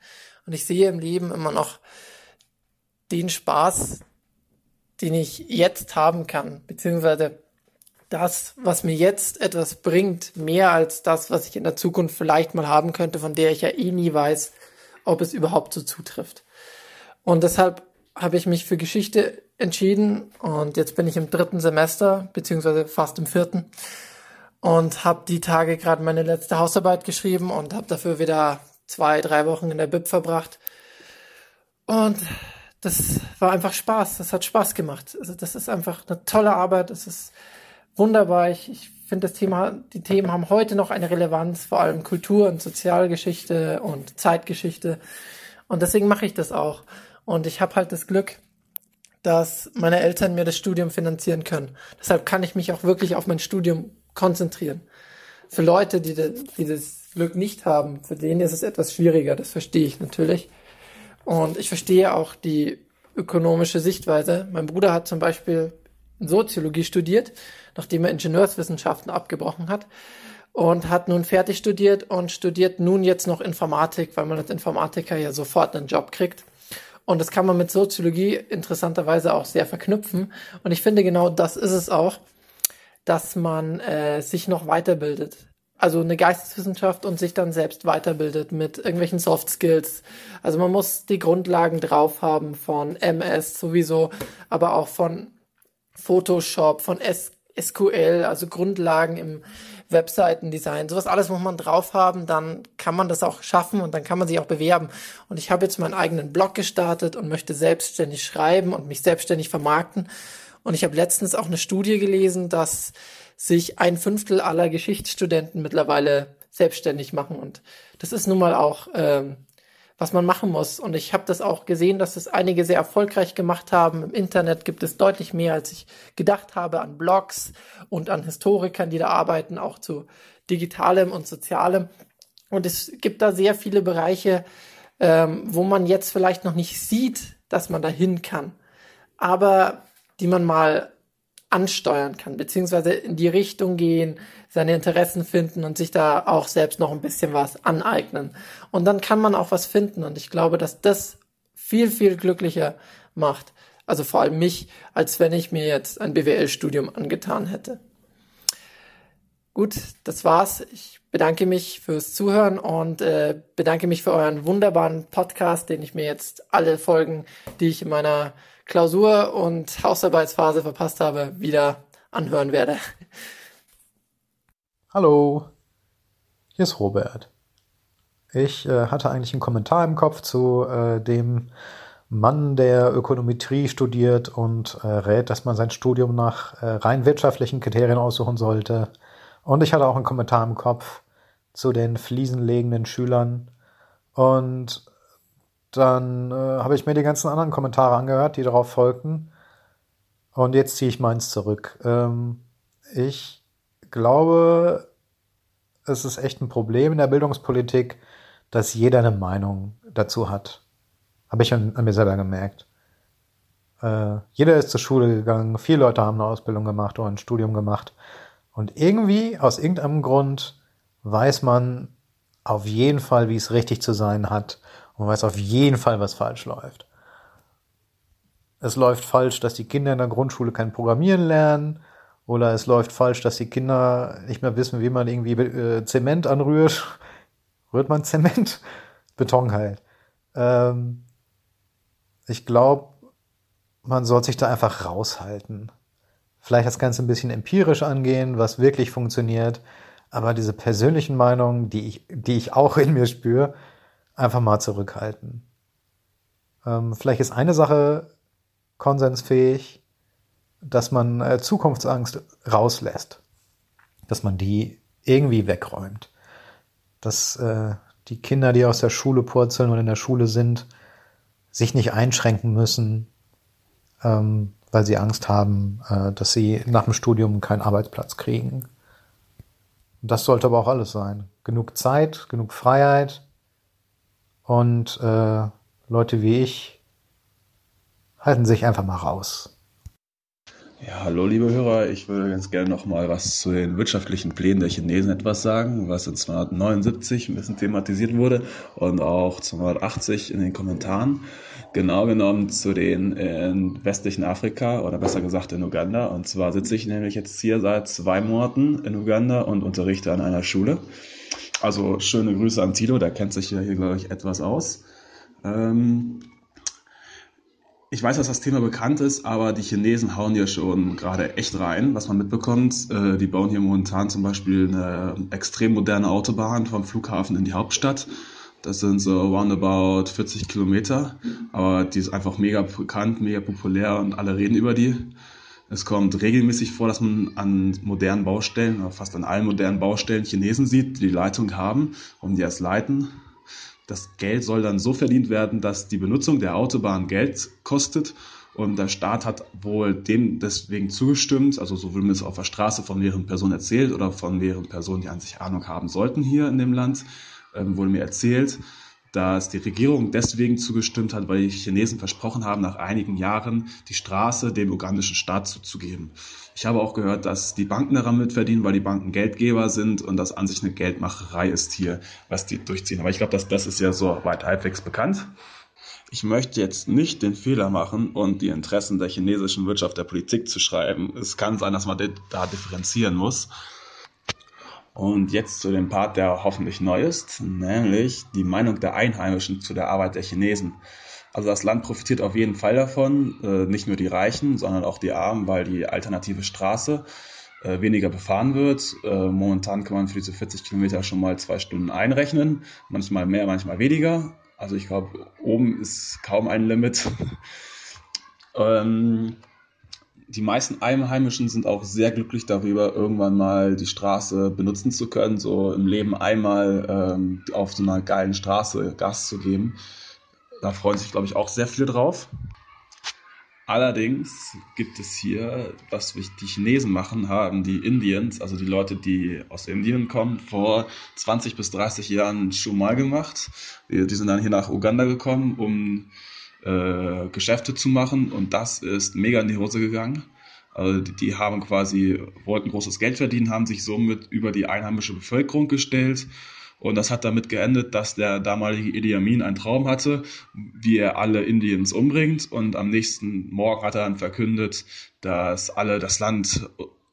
Und ich sehe im Leben immer noch den Spaß, den ich jetzt haben kann, beziehungsweise das, was mir jetzt etwas bringt, mehr als das, was ich in der Zukunft vielleicht mal haben könnte, von der ich ja eh nie weiß, ob es überhaupt so zutrifft. Und deshalb habe ich mich für Geschichte entschieden und jetzt bin ich im dritten Semester, beziehungsweise fast im vierten und habe die Tage gerade meine letzte Hausarbeit geschrieben und habe dafür wieder zwei, drei Wochen in der Bib verbracht. Und das war einfach Spaß, das hat Spaß gemacht. Also das ist einfach eine tolle Arbeit, das ist wunderbar. Ich, ich finde das Thema, die Themen haben heute noch eine Relevanz, vor allem Kultur und Sozialgeschichte und Zeitgeschichte. Und deswegen mache ich das auch. Und ich habe halt das Glück, dass meine Eltern mir das Studium finanzieren können. Deshalb kann ich mich auch wirklich auf mein Studium konzentrieren. Für Leute, die, de, die das Glück nicht haben, für denen ist es etwas schwieriger, das verstehe ich natürlich. Und ich verstehe auch die ökonomische Sichtweise. Mein Bruder hat zum Beispiel Soziologie studiert, nachdem er Ingenieurswissenschaften abgebrochen hat und hat nun fertig studiert und studiert nun jetzt noch Informatik, weil man als Informatiker ja sofort einen Job kriegt. Und das kann man mit Soziologie interessanterweise auch sehr verknüpfen. Und ich finde genau das ist es auch, dass man äh, sich noch weiterbildet. Also eine Geisteswissenschaft und sich dann selbst weiterbildet mit irgendwelchen Soft Skills. Also man muss die Grundlagen drauf haben von MS sowieso, aber auch von Photoshop, von S SQL, also Grundlagen im Webseitendesign. Sowas alles muss man drauf haben, dann kann man das auch schaffen und dann kann man sich auch bewerben. Und ich habe jetzt meinen eigenen Blog gestartet und möchte selbstständig schreiben und mich selbstständig vermarkten. Und ich habe letztens auch eine Studie gelesen, dass sich ein Fünftel aller Geschichtsstudenten mittlerweile selbstständig machen. Und das ist nun mal auch ähm, was man machen muss. Und ich habe das auch gesehen, dass es einige sehr erfolgreich gemacht haben. Im Internet gibt es deutlich mehr, als ich gedacht habe, an Blogs und an Historikern, die da arbeiten, auch zu digitalem und sozialem. Und es gibt da sehr viele Bereiche, ähm, wo man jetzt vielleicht noch nicht sieht, dass man dahin kann, aber die man mal ansteuern kann, beziehungsweise in die Richtung gehen, seine Interessen finden und sich da auch selbst noch ein bisschen was aneignen. Und dann kann man auch was finden. Und ich glaube, dass das viel, viel glücklicher macht. Also vor allem mich, als wenn ich mir jetzt ein BWL-Studium angetan hätte. Gut, das war's. Ich bedanke mich fürs Zuhören und äh, bedanke mich für euren wunderbaren Podcast, den ich mir jetzt alle Folgen, die ich in meiner Klausur- und Hausarbeitsphase verpasst habe, wieder anhören werde. Hallo, hier ist Robert. Ich äh, hatte eigentlich einen Kommentar im Kopf zu äh, dem Mann, der Ökonometrie studiert und äh, rät, dass man sein Studium nach äh, rein wirtschaftlichen Kriterien aussuchen sollte. Und ich hatte auch einen Kommentar im Kopf zu den fliesenlegenden Schülern. Und dann äh, habe ich mir die ganzen anderen Kommentare angehört, die darauf folgten. Und jetzt ziehe ich meins zurück. Ähm, ich glaube, es ist echt ein Problem in der Bildungspolitik, dass jeder eine Meinung dazu hat. Habe ich an, an, mir selber gemerkt. Äh, jeder ist zur Schule gegangen, viele Leute haben eine Ausbildung gemacht oder ein Studium gemacht. Und irgendwie, aus irgendeinem Grund, weiß man auf jeden Fall, wie es richtig zu sein hat man weiß auf jeden Fall, was falsch läuft. Es läuft falsch, dass die Kinder in der Grundschule kein Programmieren lernen. Oder es läuft falsch, dass die Kinder nicht mehr wissen, wie man irgendwie äh, Zement anrührt. Rührt man Zement? Beton halt. Ähm, ich glaube, man sollte sich da einfach raushalten. Vielleicht das Ganze ein bisschen empirisch angehen, was wirklich funktioniert. Aber diese persönlichen Meinungen, die ich, die ich auch in mir spüre, einfach mal zurückhalten. Ähm, vielleicht ist eine Sache konsensfähig, dass man äh, Zukunftsangst rauslässt, dass man die irgendwie wegräumt, dass äh, die Kinder, die aus der Schule purzeln und in der Schule sind, sich nicht einschränken müssen, ähm, weil sie Angst haben, äh, dass sie nach dem Studium keinen Arbeitsplatz kriegen. Das sollte aber auch alles sein. Genug Zeit, genug Freiheit, und äh, Leute wie ich halten sich einfach mal raus. Ja, hallo liebe Hörer, ich würde ganz gerne noch mal was zu den wirtschaftlichen Plänen der Chinesen etwas sagen, was in 279 ein bisschen thematisiert wurde und auch 280 in den Kommentaren. Genau genommen zu den in westlichen Afrika oder besser gesagt in Uganda. Und zwar sitze ich nämlich jetzt hier seit zwei Monaten in Uganda und unterrichte an einer Schule. Also schöne Grüße an Tilo, der kennt sich ja hier, glaube ich, etwas aus. Ähm, ich weiß, dass das Thema bekannt ist, aber die Chinesen hauen ja schon gerade echt rein, was man mitbekommt. Äh, die bauen hier momentan zum Beispiel eine extrem moderne Autobahn vom Flughafen in die Hauptstadt. Das sind so roundabout 40 Kilometer, aber die ist einfach mega bekannt, mega populär und alle reden über die. Es kommt regelmäßig vor, dass man an modernen Baustellen, fast an allen modernen Baustellen Chinesen sieht, die die Leitung haben und die erst leiten. Das Geld soll dann so verdient werden, dass die Benutzung der Autobahn Geld kostet. Und der Staat hat wohl dem deswegen zugestimmt, also so wurde mir es auf der Straße von mehreren Personen erzählt oder von mehreren Personen, die an sich Ahnung haben sollten hier in dem Land, ähm, wurde mir erzählt, dass die Regierung deswegen zugestimmt hat, weil die Chinesen versprochen haben, nach einigen Jahren die Straße dem ugandischen Staat zuzugeben. Ich habe auch gehört, dass die Banken daran mitverdienen, weil die Banken Geldgeber sind und das an sich eine Geldmacherei ist hier, was die durchziehen. Aber ich glaube, dass das ist ja so weit halbwegs bekannt. Ich möchte jetzt nicht den Fehler machen und die Interessen der chinesischen Wirtschaft der Politik zu schreiben. Es kann sein, dass man da differenzieren muss. Und jetzt zu dem Part, der hoffentlich neu ist, nämlich die Meinung der Einheimischen zu der Arbeit der Chinesen. Also das Land profitiert auf jeden Fall davon, äh, nicht nur die Reichen, sondern auch die Armen, weil die alternative Straße äh, weniger befahren wird. Äh, momentan kann man für diese 40 Kilometer schon mal zwei Stunden einrechnen, manchmal mehr, manchmal weniger. Also ich glaube, oben ist kaum ein Limit. ähm, die meisten Einheimischen sind auch sehr glücklich darüber, irgendwann mal die Straße benutzen zu können, so im Leben einmal ähm, auf so einer geilen Straße Gas zu geben. Da freuen sich, glaube ich, auch sehr viele drauf. Allerdings gibt es hier, was die Chinesen machen, haben die Indians, also die Leute, die aus Indien kommen, vor 20 bis 30 Jahren schon mal gemacht. Die, die sind dann hier nach Uganda gekommen, um äh, Geschäfte zu machen und das ist mega in die Hose gegangen. Also die, die haben quasi, wollten großes Geld verdienen, haben sich somit über die einheimische Bevölkerung gestellt und das hat damit geendet, dass der damalige Idi Amin einen Traum hatte, wie er alle Indiens umbringt. Und am nächsten Morgen hat er dann verkündet, dass alle das Land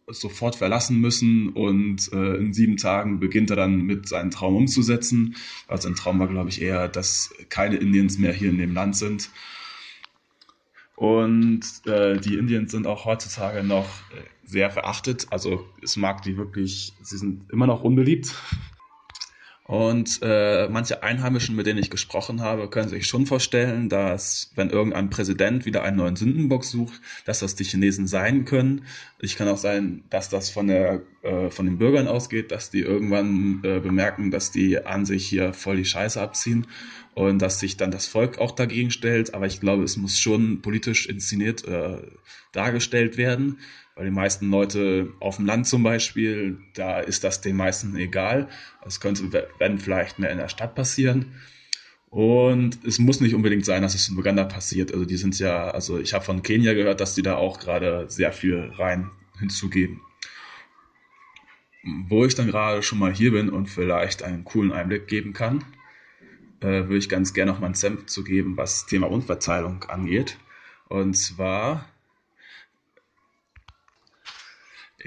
sofort verlassen müssen und äh, in sieben Tagen beginnt er dann mit seinem Traum umzusetzen. Also ein Traum war, glaube ich, eher, dass keine Indiens mehr hier in dem Land sind. Und äh, die Indiens sind auch heutzutage noch äh, sehr verachtet. Also es mag die wirklich, sie sind immer noch unbeliebt. Und äh, manche Einheimischen, mit denen ich gesprochen habe, können sich schon vorstellen, dass wenn irgendein Präsident wieder einen neuen Sündenbock sucht, dass das die Chinesen sein können. Ich kann auch sein, dass das von der äh, von den Bürgern ausgeht, dass die irgendwann äh, bemerken, dass die an sich hier voll die Scheiße abziehen und dass sich dann das Volk auch dagegen stellt. Aber ich glaube, es muss schon politisch inszeniert äh, dargestellt werden weil die meisten Leute auf dem Land zum Beispiel, da ist das den meisten egal. Das könnte, wenn vielleicht mehr in der Stadt passieren. Und es muss nicht unbedingt sein, dass es in Uganda passiert. Also die sind ja, also ich habe von Kenia gehört, dass die da auch gerade sehr viel rein hinzugeben. Wo ich dann gerade schon mal hier bin und vielleicht einen coolen Einblick geben kann, äh, würde ich ganz gerne noch mal einen Senf zu geben, was Thema Umverteilung angeht. Und zwar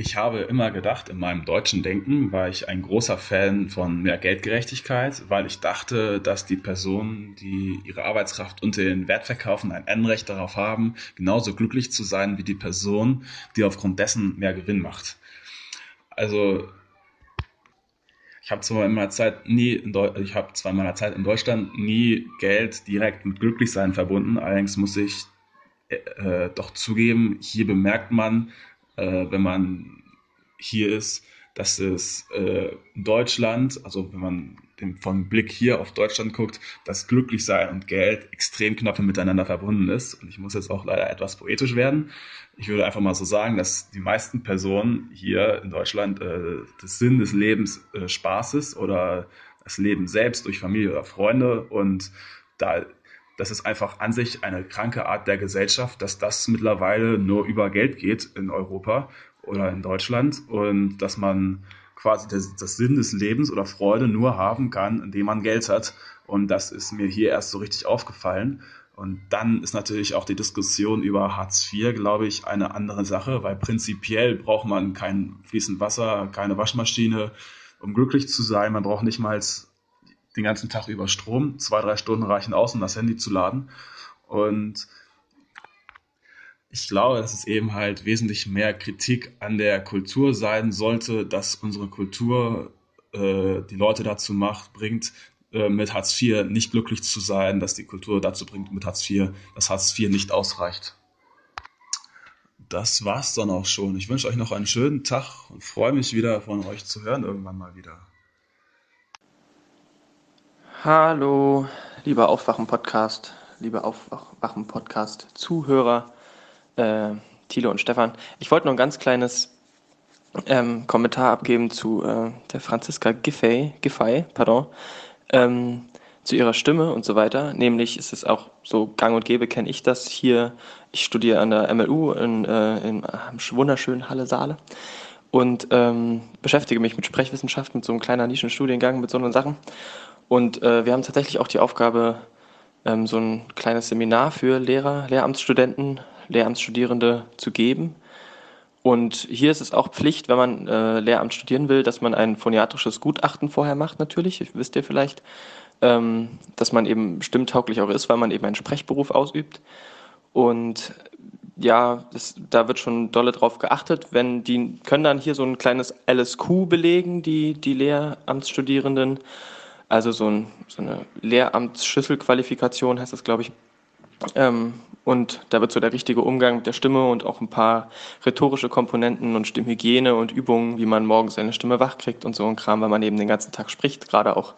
ich habe immer gedacht, in meinem deutschen Denken war ich ein großer Fan von mehr Geldgerechtigkeit, weil ich dachte, dass die Personen, die ihre Arbeitskraft unter den Wert verkaufen, ein Anrecht darauf haben, genauso glücklich zu sein wie die Person, die aufgrund dessen mehr Gewinn macht. Also ich habe zwar in meiner Zeit nie, in ich habe in meiner Zeit in Deutschland nie Geld direkt mit Glücklichsein verbunden. Allerdings muss ich äh doch zugeben, hier bemerkt man, äh, wenn man hier ist, dass es äh, Deutschland, also wenn man den, vom Blick hier auf Deutschland guckt, dass Glücklichsein und Geld extrem knapp miteinander verbunden ist. Und ich muss jetzt auch leider etwas poetisch werden. Ich würde einfach mal so sagen, dass die meisten Personen hier in Deutschland äh, das Sinn des Lebens äh, Spaß ist oder das Leben selbst durch Familie oder Freunde und da das ist einfach an sich eine kranke Art der Gesellschaft, dass das mittlerweile nur über Geld geht in Europa oder in Deutschland und dass man quasi das, das Sinn des Lebens oder Freude nur haben kann, indem man Geld hat. Und das ist mir hier erst so richtig aufgefallen. Und dann ist natürlich auch die Diskussion über Hartz IV, glaube ich, eine andere Sache, weil prinzipiell braucht man kein fließend Wasser, keine Waschmaschine, um glücklich zu sein. Man braucht nicht mal den ganzen Tag über Strom. Zwei, drei Stunden reichen aus, um das Handy zu laden. Und ich glaube, dass es eben halt wesentlich mehr Kritik an der Kultur sein sollte, dass unsere Kultur äh, die Leute dazu macht, bringt, äh, mit Hartz IV nicht glücklich zu sein, dass die Kultur dazu bringt, mit Hartz IV, dass Hartz IV nicht ausreicht. Das war's dann auch schon. Ich wünsche euch noch einen schönen Tag und freue mich wieder von euch zu hören irgendwann mal wieder. Hallo, lieber Aufwachen-Podcast, liebe Aufwachen-Podcast-Zuhörer, äh, Thilo und Stefan. Ich wollte noch ein ganz kleines ähm, Kommentar abgeben zu äh, der Franziska Giffey, Giffey, pardon, ähm, zu ihrer Stimme und so weiter. Nämlich ist es auch so gang und gäbe, kenne ich das hier. Ich studiere an der MLU in, äh, in wunderschönen Halle Saale und ähm, beschäftige mich mit Sprechwissenschaft, mit so einem kleinen Nischenstudiengang, mit so einen Sachen. Und äh, wir haben tatsächlich auch die Aufgabe, ähm, so ein kleines Seminar für Lehrer, Lehramtsstudenten, Lehramtsstudierende zu geben. Und hier ist es auch Pflicht, wenn man äh, Lehramt studieren will, dass man ein phoniatrisches Gutachten vorher macht, natürlich, wisst ihr vielleicht, ähm, dass man eben stimmtauglich auch ist, weil man eben einen Sprechberuf ausübt. Und ja, das, da wird schon dolle drauf geachtet. Wenn die können dann hier so ein kleines LSQ belegen, die, die Lehramtsstudierenden. Also so, ein, so eine Lehramtsschlüsselqualifikation heißt das, glaube ich. Ähm, und da wird so der richtige Umgang mit der Stimme und auch ein paar rhetorische Komponenten und Stimmhygiene und Übungen, wie man morgens seine Stimme wach kriegt und so ein Kram, weil man eben den ganzen Tag spricht. Gerade auch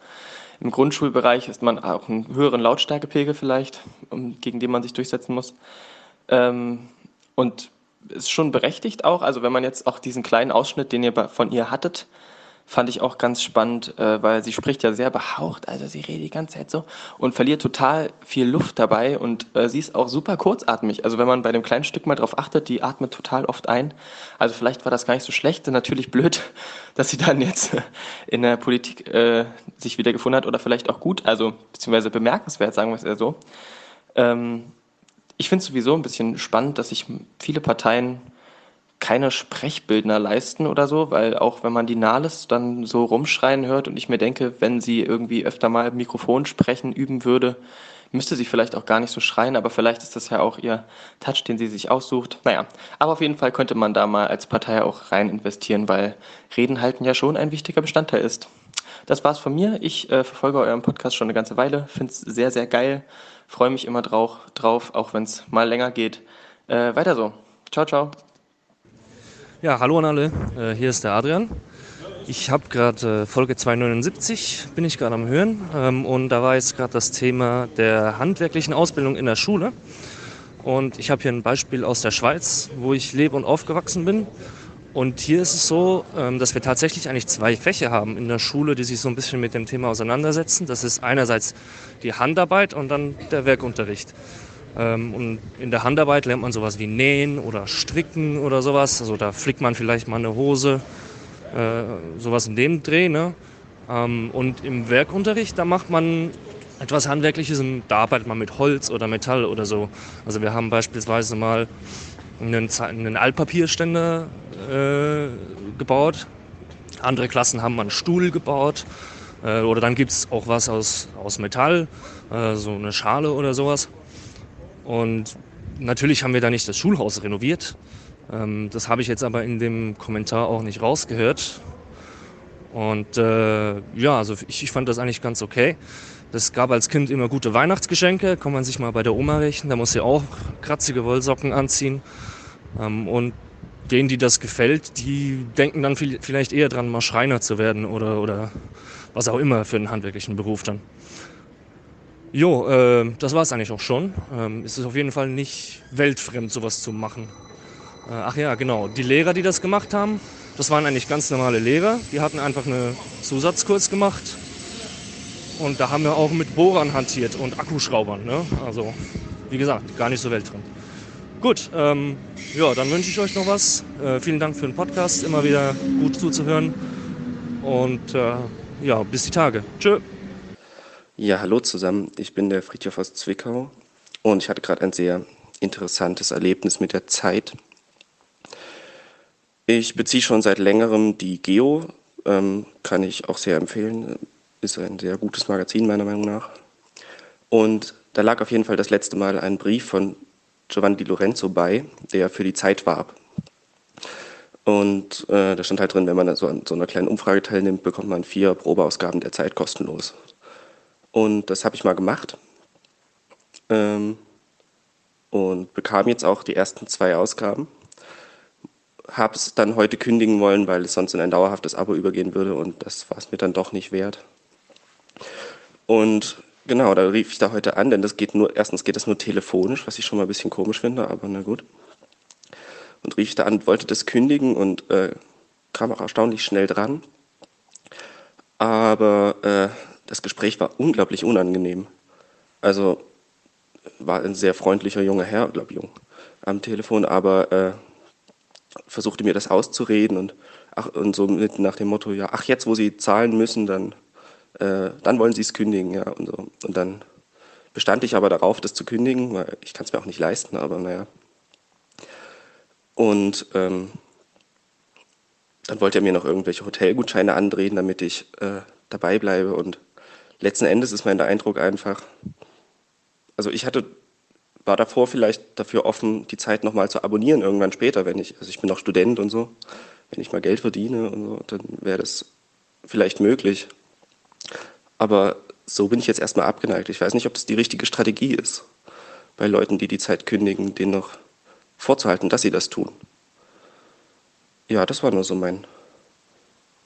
im Grundschulbereich ist man auch einen höheren Lautstärkepegel vielleicht, gegen den man sich durchsetzen muss. Ähm, und ist schon berechtigt auch, also wenn man jetzt auch diesen kleinen Ausschnitt, den ihr von ihr hattet, fand ich auch ganz spannend, äh, weil sie spricht ja sehr behaucht, also sie redet die ganze Zeit so und verliert total viel Luft dabei und äh, sie ist auch super kurzatmig. Also wenn man bei dem kleinen Stück mal drauf achtet, die atmet total oft ein. Also vielleicht war das gar nicht so schlecht, natürlich blöd, dass sie dann jetzt in der Politik äh, sich wiedergefunden hat oder vielleicht auch gut, also beziehungsweise bemerkenswert, sagen wir es eher so. Ähm, ich finde es sowieso ein bisschen spannend, dass sich viele Parteien keine Sprechbildner leisten oder so, weil auch wenn man die Nahles dann so rumschreien hört und ich mir denke, wenn sie irgendwie öfter mal Mikrofon sprechen üben würde, müsste sie vielleicht auch gar nicht so schreien, aber vielleicht ist das ja auch ihr Touch, den sie sich aussucht. Naja, aber auf jeden Fall könnte man da mal als Partei auch rein investieren, weil Reden halten ja schon ein wichtiger Bestandteil ist. Das war's von mir. Ich äh, verfolge euren Podcast schon eine ganze Weile, finde es sehr, sehr geil, freue mich immer drauf, drauf auch wenn es mal länger geht. Äh, weiter so. Ciao, ciao. Ja, hallo an alle. Äh, hier ist der Adrian. Ich habe gerade äh, Folge 279, bin ich gerade am Hören. Ähm, und da war jetzt gerade das Thema der handwerklichen Ausbildung in der Schule. Und ich habe hier ein Beispiel aus der Schweiz, wo ich lebe und aufgewachsen bin. Und hier ist es so, ähm, dass wir tatsächlich eigentlich zwei Fächer haben in der Schule, die sich so ein bisschen mit dem Thema auseinandersetzen. Das ist einerseits die Handarbeit und dann der Werkunterricht. Ähm, und in der Handarbeit lernt man sowas wie Nähen oder Stricken oder sowas. Also da flickt man vielleicht mal eine Hose, äh, sowas in dem Dreh. Ne? Ähm, und im Werkunterricht, da macht man etwas Handwerkliches und da arbeitet man mit Holz oder Metall oder so. Also wir haben beispielsweise mal einen, einen Altpapierständer äh, gebaut. Andere Klassen haben einen Stuhl gebaut. Äh, oder dann gibt es auch was aus, aus Metall, äh, so eine Schale oder sowas. Und natürlich haben wir da nicht das Schulhaus renoviert. Ähm, das habe ich jetzt aber in dem Kommentar auch nicht rausgehört. Und äh, ja, also ich, ich fand das eigentlich ganz okay. Das gab als Kind immer gute Weihnachtsgeschenke. Kann man sich mal bei der Oma rechnen. Da muss sie auch kratzige Wollsocken anziehen. Ähm, und denen, die das gefällt, die denken dann vielleicht eher dran, mal Schreiner zu werden oder, oder was auch immer für einen handwerklichen Beruf dann. Jo, äh, das war es eigentlich auch schon. Ähm, es ist auf jeden Fall nicht weltfremd, sowas zu machen. Äh, ach ja, genau. Die Lehrer, die das gemacht haben, das waren eigentlich ganz normale Lehrer. Die hatten einfach einen Zusatzkurs gemacht. Und da haben wir auch mit Bohrern hantiert und Akkuschraubern. Ne? Also, wie gesagt, gar nicht so weltfremd. Gut, ähm, ja, dann wünsche ich euch noch was. Äh, vielen Dank für den Podcast, immer wieder gut zuzuhören. Und äh, ja, bis die Tage. Tschö. Ja, hallo zusammen. Ich bin der Friedhof aus Zwickau und ich hatte gerade ein sehr interessantes Erlebnis mit der Zeit. Ich beziehe schon seit längerem die Geo, ähm, kann ich auch sehr empfehlen. Ist ein sehr gutes Magazin meiner Meinung nach. Und da lag auf jeden Fall das letzte Mal ein Brief von Giovanni Di Lorenzo bei, der für die Zeit warb. Und äh, da stand halt drin, wenn man so an so einer kleinen Umfrage teilnimmt, bekommt man vier Probeausgaben der Zeit kostenlos. Und das habe ich mal gemacht. Ähm, und bekam jetzt auch die ersten zwei Ausgaben. Habe es dann heute kündigen wollen, weil es sonst in ein dauerhaftes Abo übergehen würde und das war es mir dann doch nicht wert. Und genau, da rief ich da heute an, denn das geht nur, erstens geht das nur telefonisch, was ich schon mal ein bisschen komisch finde, aber na gut. Und rief ich da an, wollte das kündigen und äh, kam auch erstaunlich schnell dran. Aber äh, das Gespräch war unglaublich unangenehm. Also war ein sehr freundlicher junger Herr, glaube jung, am Telefon, aber äh, versuchte mir das auszureden und, ach, und so mit nach dem Motto, ja, ach jetzt, wo Sie zahlen müssen, dann, äh, dann wollen Sie es kündigen, ja, und so. Und dann bestand ich aber darauf, das zu kündigen, weil ich kann es mir auch nicht leisten, aber naja. Und ähm, dann wollte er mir noch irgendwelche Hotelgutscheine andrehen, damit ich äh, dabei bleibe und letzten Endes ist mein Eindruck einfach, also ich hatte war davor vielleicht dafür offen, die Zeit nochmal zu abonnieren, irgendwann später, wenn ich, also ich bin noch Student und so, wenn ich mal Geld verdiene und so, dann wäre das vielleicht möglich. Aber so bin ich jetzt erstmal abgeneigt. Ich weiß nicht, ob das die richtige Strategie ist, bei Leuten, die die Zeit kündigen, denen noch vorzuhalten, dass sie das tun. Ja, das war nur so mein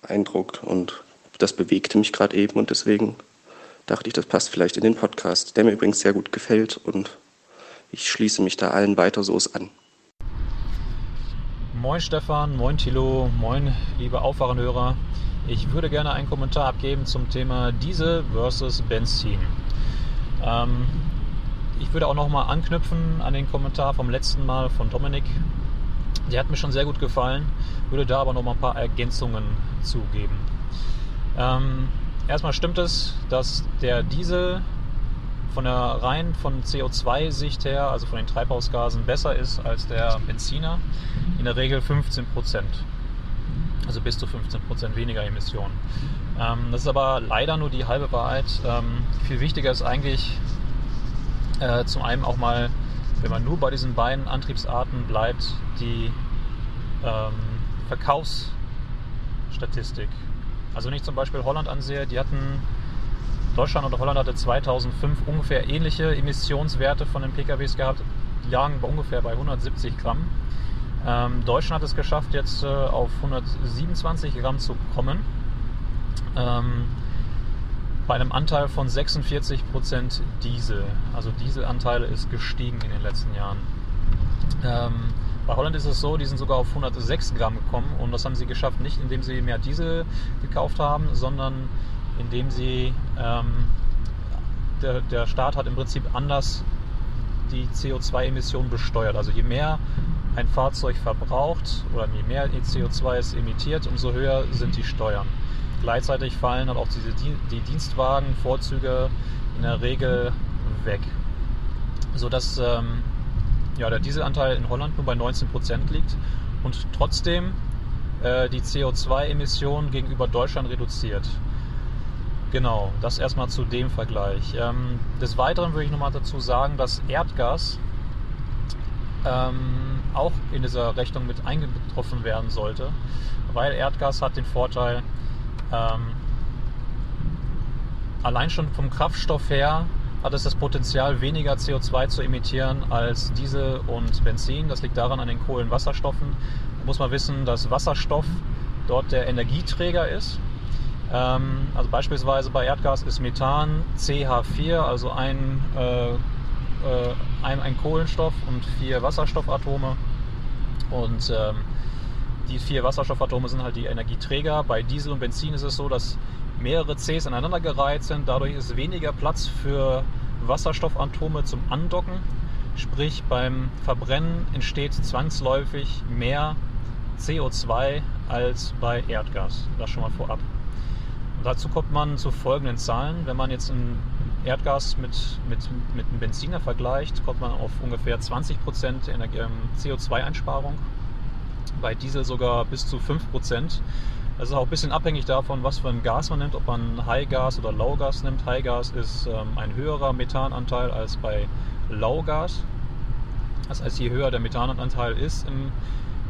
Eindruck und das bewegte mich gerade eben und deswegen dachte ich, das passt vielleicht in den Podcast, der mir übrigens sehr gut gefällt und ich schließe mich da allen weiter so an. Moin Stefan, moin Thilo, moin liebe Aufwachenhörer. Ich würde gerne einen Kommentar abgeben zum Thema Diesel versus Benzin. Ähm, ich würde auch nochmal anknüpfen an den Kommentar vom letzten Mal von Dominik. Der hat mir schon sehr gut gefallen, würde da aber nochmal ein paar Ergänzungen zugeben. Ähm, erstmal stimmt es, dass der Diesel von der rein von CO2-Sicht her, also von den Treibhausgasen, besser ist als der Benziner. In der Regel 15 Prozent. Also bis zu 15 Prozent weniger Emissionen. Ähm, das ist aber leider nur die halbe Wahrheit. Ähm, viel wichtiger ist eigentlich äh, zum einen auch mal, wenn man nur bei diesen beiden Antriebsarten bleibt, die ähm, Verkaufsstatistik. Also wenn ich zum Beispiel Holland ansehe, die hatten, Deutschland oder Holland hatte 2005 ungefähr ähnliche Emissionswerte von den PKWs gehabt, die lagen bei ungefähr bei 170 Gramm. Ähm, Deutschland hat es geschafft, jetzt äh, auf 127 Gramm zu kommen. Ähm, bei einem Anteil von 46 Prozent Diesel. Also Dieselanteile ist gestiegen in den letzten Jahren. Ähm, bei Holland ist es so, die sind sogar auf 106 Gramm gekommen und das haben sie geschafft, nicht indem sie mehr Diesel gekauft haben, sondern indem sie, ähm, der, der Staat hat im Prinzip anders die CO2-Emissionen besteuert. Also je mehr ein Fahrzeug verbraucht oder je mehr CO2 es emittiert, umso höher sind die Steuern. Gleichzeitig fallen dann auch diese, die Dienstwagenvorzüge in der Regel weg, sodass ähm, ja, der Dieselanteil in Holland nur bei 19% liegt und trotzdem äh, die CO2-Emissionen gegenüber Deutschland reduziert. Genau, das erstmal zu dem Vergleich. Ähm, des Weiteren würde ich nochmal dazu sagen, dass Erdgas ähm, auch in dieser Rechnung mit eingetroffen werden sollte, weil Erdgas hat den Vorteil, ähm, allein schon vom Kraftstoff her hat es das Potenzial, weniger CO2 zu emittieren als Diesel und Benzin. Das liegt daran an den Kohlenwasserstoffen. Da muss man wissen, dass Wasserstoff dort der Energieträger ist. Ähm, also beispielsweise bei Erdgas ist Methan CH4, also ein äh, äh, ein, ein Kohlenstoff und vier Wasserstoffatome. Und ähm, die vier Wasserstoffatome sind halt die Energieträger. Bei Diesel und Benzin ist es so, dass mehrere Cs aneinander gereiht sind. Dadurch ist weniger Platz für Wasserstoffatome zum Andocken. Sprich, beim Verbrennen entsteht zwangsläufig mehr CO2 als bei Erdgas. Das schon mal vorab. Und dazu kommt man zu folgenden Zahlen. Wenn man jetzt ein Erdgas mit, mit, mit einem Benziner vergleicht, kommt man auf ungefähr 20% ähm, CO2-Einsparung. Bei Diesel sogar bis zu 5%. Das ist auch ein bisschen abhängig davon, was für ein Gas man nimmt, ob man High-Gas oder Low-Gas nimmt. High-Gas ist ähm, ein höherer Methananteil als bei Low-Gas. Das heißt, je höher der Methananteil ist im,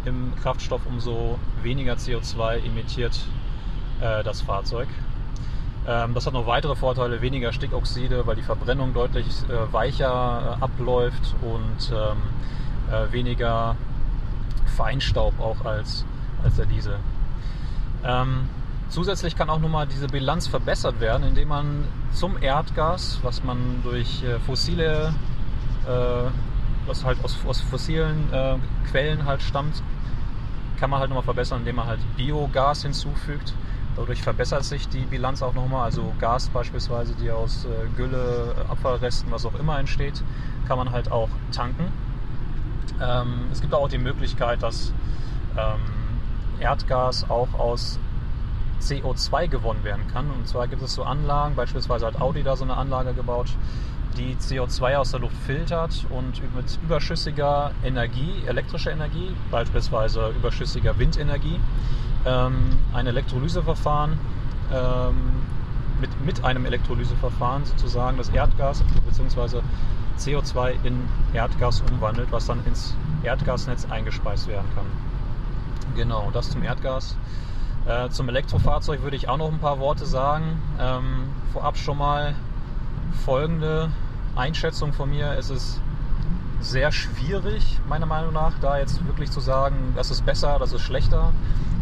im Kraftstoff, umso weniger CO2 emittiert äh, das Fahrzeug. Ähm, das hat noch weitere Vorteile, weniger Stickoxide, weil die Verbrennung deutlich äh, weicher äh, abläuft und ähm, äh, weniger Feinstaub auch als, als der Diesel. Ähm, zusätzlich kann auch nochmal diese Bilanz verbessert werden, indem man zum Erdgas, was man durch äh, fossile, äh, was halt aus, aus fossilen äh, Quellen halt stammt, kann man halt nochmal verbessern, indem man halt Biogas hinzufügt Dadurch verbessert sich die Bilanz auch nochmal. Also Gas beispielsweise, die aus äh, Gülle, Abfallresten, was auch immer entsteht, kann man halt auch tanken. Ähm, es gibt auch die Möglichkeit, dass ähm, Erdgas auch aus CO2 gewonnen werden kann. Und zwar gibt es so Anlagen, beispielsweise hat Audi da so eine Anlage gebaut, die CO2 aus der Luft filtert und mit überschüssiger Energie, elektrischer Energie, beispielsweise überschüssiger Windenergie, ähm, ein Elektrolyseverfahren ähm, mit, mit einem Elektrolyseverfahren sozusagen das Erdgas bzw. CO2 in Erdgas umwandelt, was dann ins Erdgasnetz eingespeist werden kann. Genau, das zum Erdgas. Äh, zum Elektrofahrzeug würde ich auch noch ein paar Worte sagen. Ähm, vorab schon mal folgende Einschätzung von mir. Es ist sehr schwierig, meiner Meinung nach, da jetzt wirklich zu sagen, das ist besser, das ist schlechter,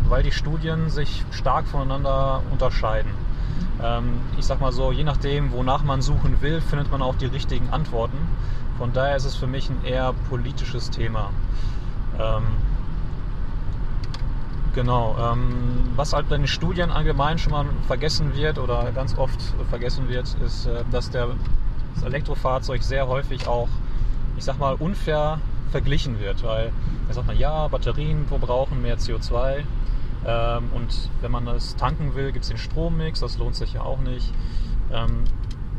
weil die Studien sich stark voneinander unterscheiden. Ähm, ich sag mal so, je nachdem, wonach man suchen will, findet man auch die richtigen Antworten. Von daher ist es für mich ein eher politisches Thema. Ähm, genau. Ähm, was halt in den Studien allgemein schon mal vergessen wird oder ganz oft vergessen wird, ist, äh, dass der, das Elektrofahrzeug sehr häufig auch, ich sag mal, unfair verglichen wird, weil da sagt man, ja, Batterien verbrauchen mehr CO2 ähm, und wenn man das tanken will, gibt es den Strommix, das lohnt sich ja auch nicht. Ähm,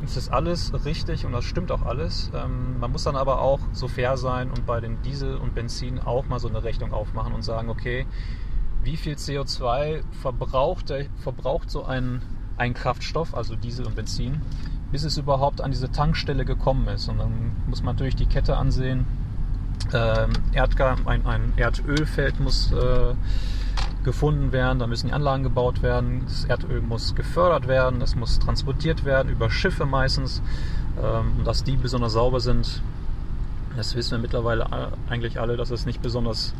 es ist alles richtig und das stimmt auch alles. Ähm, man muss dann aber auch so fair sein und bei den Diesel und Benzin auch mal so eine Rechnung aufmachen und sagen, okay, wie viel CO2 verbraucht, verbraucht so ein, ein Kraftstoff, also Diesel und Benzin, bis es überhaupt an diese Tankstelle gekommen ist. Und dann muss man natürlich die Kette ansehen. Ähm, Erdgas, ein, ein Erdölfeld muss äh, gefunden werden, da müssen die Anlagen gebaut werden, das Erdöl muss gefördert werden, es muss transportiert werden, über Schiffe meistens. Ähm, dass die besonders sauber sind, das wissen wir mittlerweile eigentlich alle, dass es nicht besonders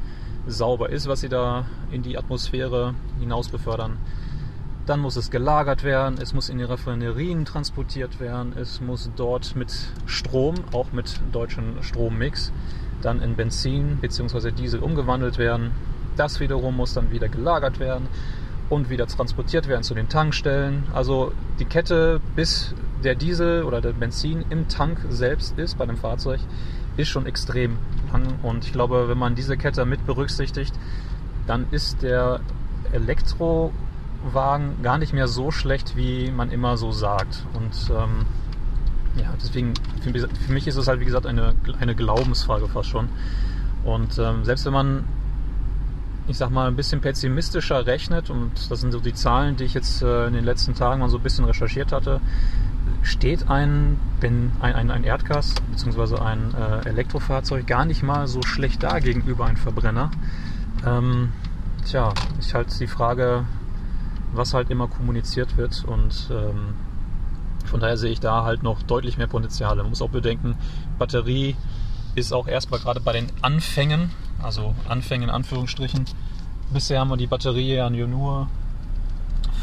sauber ist, was sie da in die Atmosphäre hinaus befördern. Dann muss es gelagert werden, es muss in die Raffinerien transportiert werden, es muss dort mit Strom, auch mit deutschen Strommix, dann in Benzin bzw. Diesel umgewandelt werden. Das wiederum muss dann wieder gelagert werden und wieder transportiert werden zu den Tankstellen. Also die Kette, bis der Diesel oder der Benzin im Tank selbst ist bei dem Fahrzeug, ist schon extrem lang. Und ich glaube, wenn man diese Kette mit berücksichtigt, dann ist der Elektrowagen gar nicht mehr so schlecht, wie man immer so sagt. Und ähm, ja, deswegen, für mich ist es halt, wie gesagt, eine, eine Glaubensfrage fast schon. Und ähm, selbst wenn man, ich sag mal, ein bisschen pessimistischer rechnet, und das sind so die Zahlen, die ich jetzt äh, in den letzten Tagen mal so ein bisschen recherchiert hatte, steht ein, ein, ein, ein Erdgas bzw. ein äh, Elektrofahrzeug gar nicht mal so schlecht da gegenüber einem Verbrenner. Ähm, tja, ich halt die Frage, was halt immer kommuniziert wird und ähm, von daher sehe ich da halt noch deutlich mehr Potenziale. Man muss auch bedenken, Batterie ist auch erstmal gerade bei den Anfängen, also Anfängen in Anführungsstrichen. Bisher haben wir die Batterie ja nur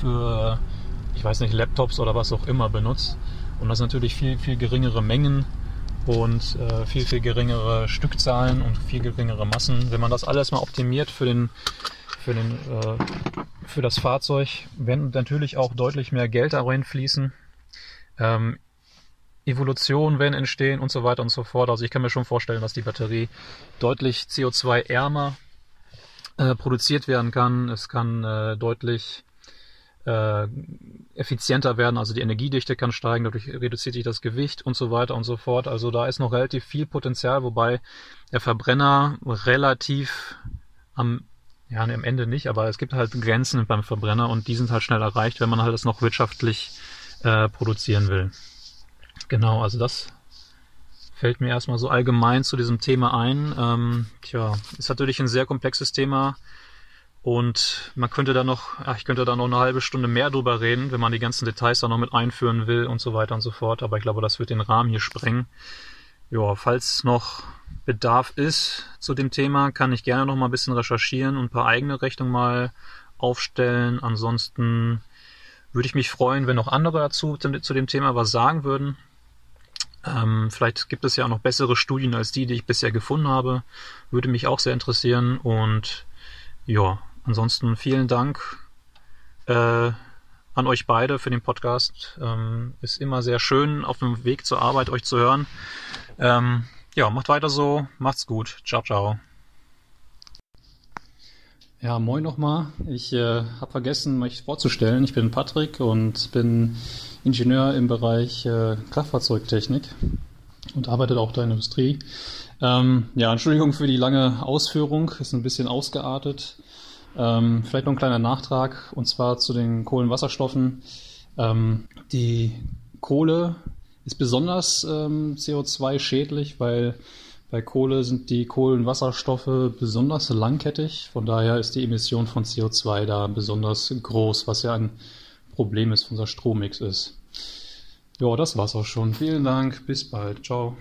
für ich weiß nicht, Laptops oder was auch immer benutzt. Und das natürlich viel, viel geringere Mengen und äh, viel, viel geringere Stückzahlen und viel geringere Massen. Wenn man das alles mal optimiert für, den, für, den, äh, für das Fahrzeug, werden natürlich auch deutlich mehr Geld da reinfließen. Ähm, Evolutionen werden entstehen und so weiter und so fort. Also ich kann mir schon vorstellen, dass die Batterie deutlich CO2-ärmer äh, produziert werden kann. Es kann äh, deutlich äh, effizienter werden, also die Energiedichte kann steigen, dadurch reduziert sich das Gewicht und so weiter und so fort. Also da ist noch relativ viel Potenzial, wobei der Verbrenner relativ am ja, am Ende nicht, aber es gibt halt Grenzen beim Verbrenner und die sind halt schnell erreicht, wenn man halt das noch wirtschaftlich äh, produzieren will. Genau, also das fällt mir erstmal so allgemein zu diesem Thema ein. Ähm, tja, ist natürlich ein sehr komplexes Thema. Und man könnte da noch, ach, ich könnte da noch eine halbe Stunde mehr drüber reden, wenn man die ganzen Details da noch mit einführen will und so weiter und so fort. Aber ich glaube, das wird den Rahmen hier sprengen. Ja, falls noch Bedarf ist zu dem Thema, kann ich gerne noch mal ein bisschen recherchieren und ein paar eigene Rechnungen mal aufstellen. Ansonsten würde ich mich freuen, wenn noch andere dazu zu dem Thema was sagen würden. Ähm, vielleicht gibt es ja auch noch bessere Studien als die, die ich bisher gefunden habe. Würde mich auch sehr interessieren. Und ja, Ansonsten vielen Dank äh, an euch beide für den Podcast. Ähm, ist immer sehr schön, auf dem Weg zur Arbeit euch zu hören. Ähm, ja, macht weiter so. Macht's gut. Ciao, ciao. Ja, moin nochmal. Ich äh, habe vergessen, mich vorzustellen. Ich bin Patrick und bin Ingenieur im Bereich äh, Kraftfahrzeugtechnik und arbeite auch in der Industrie. Ähm, ja, Entschuldigung für die lange Ausführung, ist ein bisschen ausgeartet. Ähm, vielleicht noch ein kleiner Nachtrag und zwar zu den Kohlenwasserstoffen. Ähm, die Kohle ist besonders ähm, CO2-schädlich, weil bei Kohle sind die Kohlenwasserstoffe besonders langkettig. Von daher ist die Emission von CO2 da besonders groß, was ja ein Problem ist, unser Strommix ist. Ja, das war's auch schon. Vielen Dank. Bis bald. Ciao.